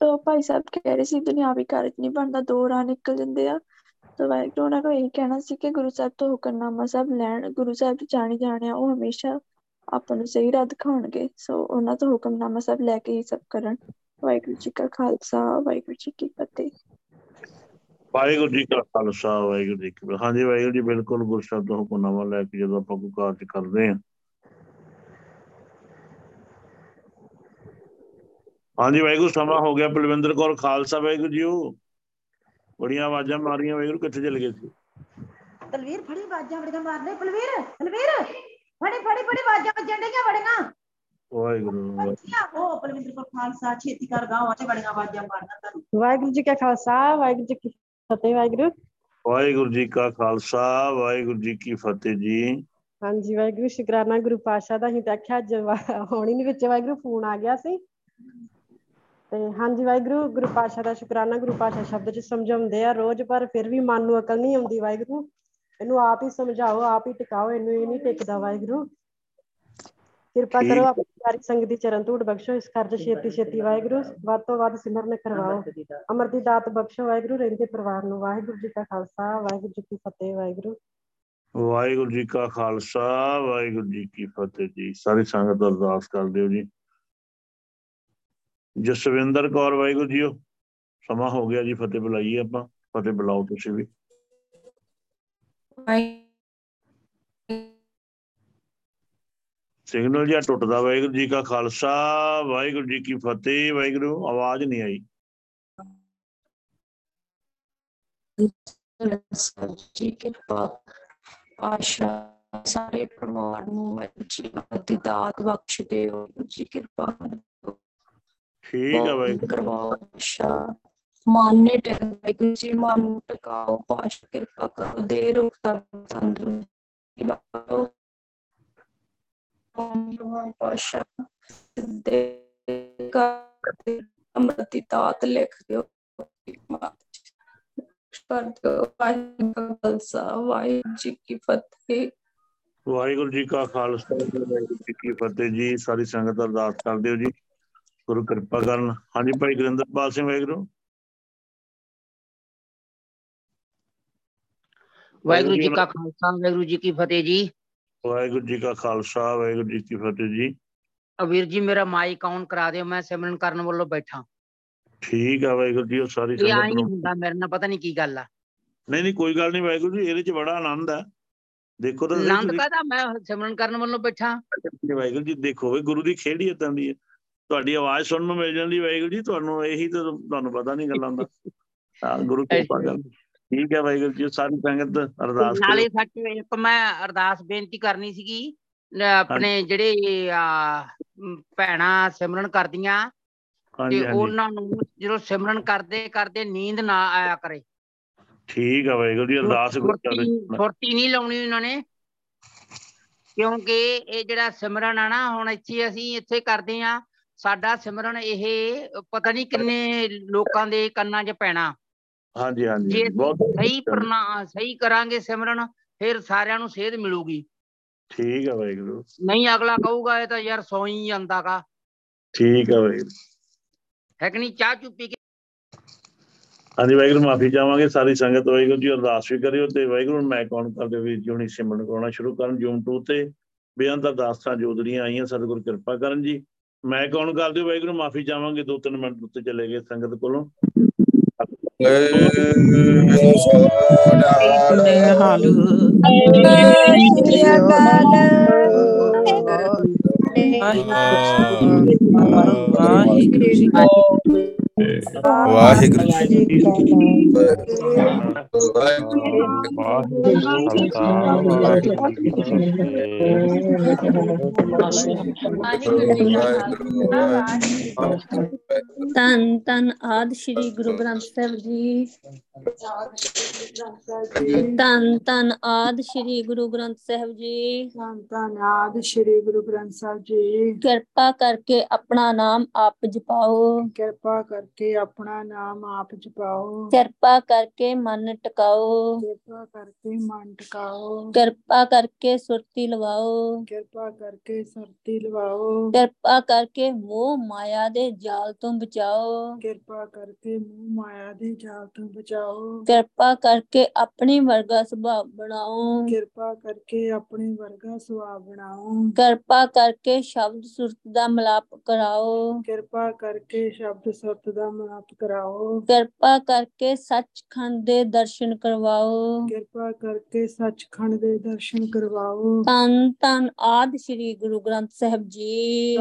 ਤਾਂ ਭਾਈ ਸਾਹਿਬ ਕਹਿ ਰਹੇ ਸੀ ਦੁਨਿਆਵੀ ਕਾਰਜ ਨਹੀਂ ਬਣਦਾ ਦੋ ਰਾਹ ਨਿਕਲ ਜਾਂਦੇ ਆ। ਤਾਂ ਵਾਹਿਗੁਰੂ ਉਹਨਾਂ ਨੂੰ ਇਹ ਕਹਿਣਾ ਸੀ ਕਿ ਗੁਰੂ ਸਾਹਿਬ ਤੋਂ ਹੁਕਮਨਾਮਾ ਸਭ ਲੈਣ, ਗੁਰੂ ਸਾਹਿਬ ਦੀ ਜਾਣੀ ਜਾਣਿਆ ਉਹ ਹਮੇਸ਼ਾ ਆਪਾਂ ਨੂੰ ਸਹੀ ਰਾਹ ਦਿਖਾਉਣਗੇ। ਸੋ ਉਹਨਾਂ ਤੋਂ ਹੁਕਮਨਾਮਾ ਸਭ ਲੈ ਕੇ ਹੀ ਸਭ ਕਰਨ। ਵਾਹਿਗੁਰੂ ਜੀ ਕਾ ਖਾਲਸਾ, ਵਾਹਿਗੁਰੂ ਜੀ ਕੀ ਫਤਿਹ। ਵਾਹਿਗੁਰੂ ਜੀ ਕਾ ਖਾਲਸਾ, ਵਾਹਿਗੁਰੂ ਜੀ ਕੀ ਹਾਂਜੀ, ਵਾਹਿਗੁਰੂ ਜੀ ਬਿਲਕੁਲ ਗੁਰੂ ਸਾਹਿਬ ਤੋਂ ਹੁਕਮਨਾਮਾ ਲੈ ਕੇ ਜਦੋਂ ਆਪਾਂ ਕੋਈ ਕਾਰਜ ਕਰਦੇ ਹਾਂ। ਹਾਂਜੀ, ਵਾਹਿਗੁਰੂ, ਸਮਾਂ ਹੋ ਗਿਆ। ਬਲਵਿੰਦਰ ਕੌਰ ਖਾਲਸਾ, ਵਾਹਿਗੁਰੂ ਜੀ ਬੜੀਆਂ ਆਵਾਜ਼ਾਂ ਮਾਰੀਆਂ ਵਾਹਿਗੁਰੂ ਕਿੱਥੇ ਚਲੇ ਗਏ ਸੀ। ਤਲਵੀਰ ਫੜੀ ਬਾਜਾਂ ਬੜੀਆਂ ਮਾਰਨੇ। ਤਲਵੀਰ ਤਲਵੀਰ ਫੜੀ ਫੜੀ ਫੜੀ ਬਾਜਾਂ ਵੱਜਣ ਡਈਆਂ ਬੜੀਆਂ। ਵਾਹਿਗੁਰੂ ਉਹ ਬਲਵਿੰਦਰ ਕੋ ਖਾਲਸਾ ਛੇਤੀ ਕਰ ਗਾਵਾਂ ਤੇ ਬੜੀਆਂ ਬਾਜਾਂ ਮਾਰਨਾ ਤੁਹਾਨੂੰ। ਵਾਹਿਗੁਰੂ ਜੀ ਕਾ ਖਾਲਸਾ ਵਾਹਿਗੁਰੂ ਜੀ ਕੀ ਫਤਿਹ ਵਾਹਿਗੁਰੂ। ਵਾਹਿਗੁਰੂ ਜੀ ਕਾ ਖਾਲਸਾ ਵਾਹਿਗੁਰੂ ਜੀ ਕੀ ਫਤਿਹ ਜੀ। ਹਾਂਜੀ ਵਾਹਿਗੁਰੂ ਸ਼ੁਕਰਾਨਾ ਗੁਰੂ ਪਾਤਸ਼ਾਹ ਦਾ ਅਸੀਂ ਤਾਂ ਆਖਿਆ ਹੋਣੀ ਨਹੀਂ ਵਿੱਚ ਵਾਹਿਗੁਰੂ ਫੋਨ ਆ ਗਿਆ ਸੀ। ਤੇ ਹਾਂਜੀ ਵਾਹਿਗੁਰੂ ਗੁਰੂ ਪਾਤਸ਼ਾਹ ਦਾ ਸ਼ੁਕਰਾਨਾ ਗੁਰੂ ਪਾਤਸ਼ਾਹ ਸ਼ਬਦ ਚ ਸਮਝਾਉਂਦੇ ਆ ਰੋਜ਼ ਪਰ ਫਿਰ ਵੀ ਮਨ ਨੂੰ ਅਕਲ ਨਹੀਂ ਆਉਂਦੀ ਵਾਹਿਗੁਰੂ। ਇਹਨੂੰ ਆਪ ਹੀ ਸਮਝਾਓ ਆਪ ਹੀ ਟਿਕਾਓ ਇਹਨੂੰ ਇਹ ਨਹੀਂ ਟਿਕਦਾ ਵਾਹਿਗੁਰੂ। ਕਿਰਪਾ ਕਰੋ। ਆਪਣੀ ਸਾਰੀ ਸੰਗਤ ਦੀ ਚਰਨ ਧੂੜ ਬਖਸ਼ੋ ਇਸ ਕਾਰਜ ਛੇਤੀ ਛੇਤੀ ਵਾਹਿਗੁਰੂ। ਵੱਧ ਤੋਂ ਵੱਧ ਸਿਮਰਨ ਕਰਵਾਓ। ਅਮਰ ਦੀ ਦਾਤ ਬਖਸ਼ੋ ਵਾਹਿਗੁਰੂ ਰਹਿੰਦੇ ਪਰਿਵਾਰ ਨੂੰ। ਵਾਹਿਗੁਰੂ ਜੀ ਕਾ ਖਾਲਸਾ ਵਾਹਿਗੁਰੂ ਜੀ ਕੀ ਫਤਿਹ ਵਾਹਿਗੁਰੂ। ਵਾਹਿਗੁਰੂ ਜੀ ਕਾ ਖਾਲਸਾ ਵਾਹਿਗੁਰੂ ਜੀ ਕੀ ਫਤਿਹ ਜੀ। ਸਾਰੀ ਸੰਗਤ ਅਰਦਾਸ ਕਰ ਦਿਓ ਜੀ। ਜਸਵਿੰਦਰ ਕੌਰ, ਵਾਹਿਗੁਰੂ ਜੀਓ। ਸਮਾਂ ਹੋ ਗਿਆ ਜੀ, ਫਤਿਹ ਬੁਲਾਈਏ ਆਪਾਂ, ਫਤਿਹ ਬੁਲਾਓ ਤੁਸੀਂ ਵੀ। ਸਿਗਨਲ ਜਿਹਾ ਟੁੱਟਦਾ, ਵਾਹਿਗੁਰੂ ਜੀ ਕਾ ਖਾਲਸਾ, ਵਾਹਿਗੁਰੂ ਜੀ ਕੀ ਫਤਿਹ, ਵਾਹਿਗੁਰੂ, ਆਵਾਜ਼ ਨਹੀਂ ਆਈ। ਜੀ ਕਿਰਪਾ ਆਸ਼ਾ, ਸਾਰੇ ਪਰਿਵਾਰ ਨੂੰ ਵਾਹਿਗੁਰੂ ਜੀ ਦੀ ਦਾਤ ਬਖਸ਼ ਦਿਓ। ਵਾਹਿਗੁਰੂ ਜੀ ਕਿਰਪਾ ਕਰੋ। ਠੀਕ ਹੈ ਬਹੁਤ ਵਾਹਿਗੁਰੂ ਕਰਵਾਓ ਆਸ਼ਾ ਮਨ ਨੇ ਟਿਕ ਵਾਹਿਗੁਰੂ ਜੀ ਮਨ ਨੂੰ ਟਿਕਾਓ ਪਾਸ਼ਾ ਕਿਰਪਾ ਕਰੋ ਦੇ ਰੋਗ ਤੰਦਰੁਸਤੀ ਬਖਸ਼ੋ ਓਮ ਪਾਸ਼ਾ ਦੇ ਕਰ ਅੰਮ੍ਰਿਤ ਦੀ ਦਾਤ ਲਿਖ ਦਿਓ। ਕਰ ਦਿਓ। ਵਾਹਿਗੁਰੂ ਜੀ ਕਾ ਖਾਲਸਾ ਵਾਹਿਗੁਰੂ ਜੀ ਕੀ ਫਤਿਹ। ਵਾਹਿਗੁਰੂ ਜੀ ਕਾ ਖਾਲਸਾ ਵਾਹਿਗੁਰੂ ਜੀ ਕੀ ਫਤਿਹ ਜੀ। ਸਾਰੀ ਸੰਗਤ ਅਰਦਾਸ ਕਰ ਦਿਓ ਜੀ। ਗੁਰੂ ਕਿਰਪਾ ਕਰਨ। ਹਾਂਜੀ ਭਾਈ ਗੁਰਿੰਦਰਪਾਲ ਸਿੰਘ ਵਾਹਿਗੁਰੂ। ਵਾਹਿਗੁਰੂ ਜੀ ਕਾ ਖਾਲਸਾ ਵਾਹਿਗੁਰੂ ਜੀ ਕੀ ਫਤਿਹ ਜੀ। ਵਾਹਿਗੁਰੂ ਜੀ ਕਾ ਖਾਲਸਾ ਵਾਹਿਗੁਰੂ ਜੀ ਕੀ ਫਤਿਹ ਜੀ। ਅ ਵੀਰ ਜੀ ਮੇਰਾ ਮਾਈਕ ਆਨ ਕਰਾ ਦਿਓ ਮੈਂ ਸਿਮਰਨ ਕਰਨ ਵੱਲੋਂ ਬੈਠਾ। ਠੀਕ ਆ ਵਾਹਿਗੁਰੂ ਜੀ ਉਹ ਸਾਰੀ ਸੰਗਤ ਨੂੰ ਹੁੰਦਾ ਮੇਰੇ ਨਾਲ ਪਤਾ ਨਹੀਂ ਕੀ ਗੱਲ ਆ। ਨਹੀਂ ਨਹੀਂ ਕੋਈ ਗੱਲ ਨਹੀਂ ਵਾਹਿਗੁਰੂ ਜੀ ਇਹਦੇ ਚ ਬੜਾ ਆਨੰਦ ਹੈ ਦੇਖੋ ਤਾਂ ਆਨੰਦ ਕਾਹਦਾ? ਮੈਂ ਸਿਮਰਨ ਕਰਨ ਵੱਲੋਂ ਬੈਠਾ। ਵਾਹਿਗੁਰੂ ਜੀ ਦੇਖੋ ਵੀ ਗੁਰੂ ਦੀ ਹੀ ਏਦਾਂ ਦੀ ਹੈ ਤੁਹਾਡੀ ਆਵਾਜ਼ ਸੁਣਨ ਨੂੰ ਮਿਲ ਜਾਂਦੀ ਵਾਹਿਗੁਰੂ ਜੀ ਤੁਹਾਨੂੰ ਇਹੀ ਤਾਂ ਤੁਹਾਨੂੰ ਪਤਾ ਨਹੀਂ ਗੱਲਾਂ ਦਾ। ਗੁਰੂ ਕਿਰਪਾ ਕਰ ਠੀਕ ਹੈ ਵਾਹਿਗੁਰੂ ਜੀ ਸਾਰੀ ਸੰਗਤ ਅਰਦਾਸ ਨਾਲੇ ਸੱਚ ਇੱਕ ਮੈਂ ਅਰਦਾਸ ਬੇਨਤੀ ਕਰਨੀ ਸੀਗੀ ਆਪਣੇ ਜਿਹੜੇ ਆ ਭੈਣਾਂ ਸਿਮਰਨ ਕਰਦੀਆਂ ਤੇ ਉਹਨਾਂ ਨੂੰ ਜਦੋਂ ਸਿਮਰਨ ਕਰਦੇ ਕਰਦੇ ਨੀਂਦ ਨਾ ਆਇਆ ਕਰੇ। ਠੀਕ ਹੈ ਵਾਹਿਗੁਰੂ ਜੀ ਅਰਦਾਸ ਚਰਨ ਫੁਰਤੀ ਨਹੀਂ ਲਾਉਣੀ ਉਹਨਾਂ ਨੇ ਕਿਉਂਕਿ ਇਹ ਜਿਹੜਾ ਸਿਮਰਨ ਆ ਨਾ ਹੁਣ ਇੱਥੇ ਅਸੀਂ ਇੱਥੇ ਕਰਦੇ ਆ ਸਾਡਾ ਸਿਮਰਨ ਇਹ ਪਤਾ ਨਹੀਂ ਕਿੰਨੇ ਲੋਕਾਂ ਦੇ ਕੰਨਾਂ 'ਚ ਪੈਣਾ। ਹਾਂਜੀ ਹਾਂਜੀ। ਬਹੁਤ ਸਹੀ ਪ੍ਰਣਾ ਸਹੀ ਕਰਾਂਗੇ ਸਿਮਰਨ ਫਿਰ ਸਾਰਿਆਂ ਨੂੰ ਸੇਧ ਮਿਲੂਗੀ। ਠੀਕ ਹੈ ਵਾਹਿਗੁਰੂ। ਨਹੀਂ ਅਗਲਾ ਕਹੂਗਾ ਇਹ ਤਾਂ ਯਾਰ ਸੌਂ ਹੀ ਜਾਂਦਾਗਾ ਠੀਕ ਹੈ ਵਾਹਿਗੁਰੂ। ਹੈ ਕਿ ਨਹੀਂ? ਚਾਹ ਚੁ ਪੀ ਕੇ ਹਾਂਜੀ ਵਾਹਿਗੁਰੂ ਮਾਫੀ ਚਾਹਾਂਗੇ। ਸਾਰੀ ਸੰਗਤ ਵਾਹਿਗੁਰੂ ਜੀ ਅਰਦਾਸ ਵੀ ਕਰਿਓ ਤੇ ਵਾਹਿਗੁਰੂ ਮੈਂ ਕੌਣ ਕਰਦੇ ਵੀ ਜੁਣੀ ਸਿਮਰਨ ਕਰਾਉਣਾ ਸ਼ੁਰੂ ਕਰਨ ਜੂਮ 2 ਤੇ ਬੇਅੰਤ ਅਰਦਾਸਾਂ ਜੋਦੜੀਆਂ ਆਈਆਂ ਸਤਿਗੁਰ ਕਿਰਪਾ ਕਰਨ ਜੀ। ਮੈਂ ਕੌਣ ਕਰਦੇ ਹੋ ਵਾਹਿਗੁਰੂ ਮਾਫੀ ਚਾਹਾਂਗੇ ਦੋ ਤਿੰਨ ਮਿੰਟ ਉੱਤੇ ਚਲੇ ਗਏ ਸੰਗਤ ਕੋਲੋਂ। ਵਾਹਿਗੁਰੂ ਜੀ ਧੰਨ ਧੰਨ ਆਦ ਸ਼੍ਰੀ ਗੁਰੂ ਗ੍ਰੰਥ ਸਾਹਿਬ ਜੀ। ਧੰਨ ਧੰਨ ਆਦ ਸ਼੍ਰੀ ਗੁਰੂ ਗ੍ਰੰਥ ਸਾਹਿਬ ਜੀ। ਧੰਨ ਧੰਨ ਆਦ ਸ਼੍ਰੀ ਗੁਰੂ ਗ੍ਰੰਥ ਸਾਹਿਬ ਜੀ। ਕਿਰਪਾ ਕਰਕੇ ਆਪਣਾ ਨਾਮ ਆਪ ਜਪਾਓ ਕਿਰਪਾ ਕਰਕੇ ਆਪਣਾ ਨਾਮ ਆਪ ਜਪਾਓ ਕਿਰਪਾ ਕਰਕੇ ਮਨ ਟਿਕਾਓ ਕਿਰਪਾ ਕਰਕੇ ਮਨ ਟਿਕਾਓ ਕਿਰਪਾ ਕਰਕੇ ਸੁਰਤੀ ਲਵਾਓ ਕਿਰਪਾ ਕਰਕੇ ਸਰਤੀ ਲਵਾਓ ਕਿਰਪਾ ਕਰਕੇ ਮੋਹ ਮਾਇਆ ਦੇ ਜਾਲ ਤੋਂ ਬਚਾਓ ਕਿਰਪਾ ਕਰਕੇ ਮੂੰਹ ਮਾਇਆ ਦੇ ਜਾਲ ਤੋਂ ਬਚਾਓ ਕਿਰਪਾ ਕਰਕੇ ਆਪਣੀ ਵਰਗਾ ਸੁਭਾਅ ਬਣਾਓ ਕਿਰਪਾ ਕਰਕੇ ਆਪਣੇ ਵਰਗਾ ਸੁਭਾਅ ਬਣਾਓ ਕਿਰਪਾ ਕਰਕੇ ਸ਼ਬਦ ਸੁਰਤ ਦਾ ਮਿਲਾਪ ਕਰਾਓ। ਕਿਰਪਾ ਕਰਕੇ ਸ਼ਬਦ ਸੁਰਤ ਦਾ ਮਿਲਾਪ ਕਰਾਓ। ਕਿਰਪਾ ਕਰਕੇ ਸੱਚਖੰਡ ਦੇ ਦਰਸ਼ਨ ਕਰਵਾਓ। ਕਿਰਪਾ ਕਰਕੇ ਸੱਚਖੰਡ ਦੇ ਦਰਸ਼ਨ ਕਰਵਾਓ। ਧੰਨ ਧੰਨ ਆਦ ਸ੍ਰੀ ਗੁਰੂ ਗ੍ਰੰਥ ਸਾਹਿਬ ਜੀ।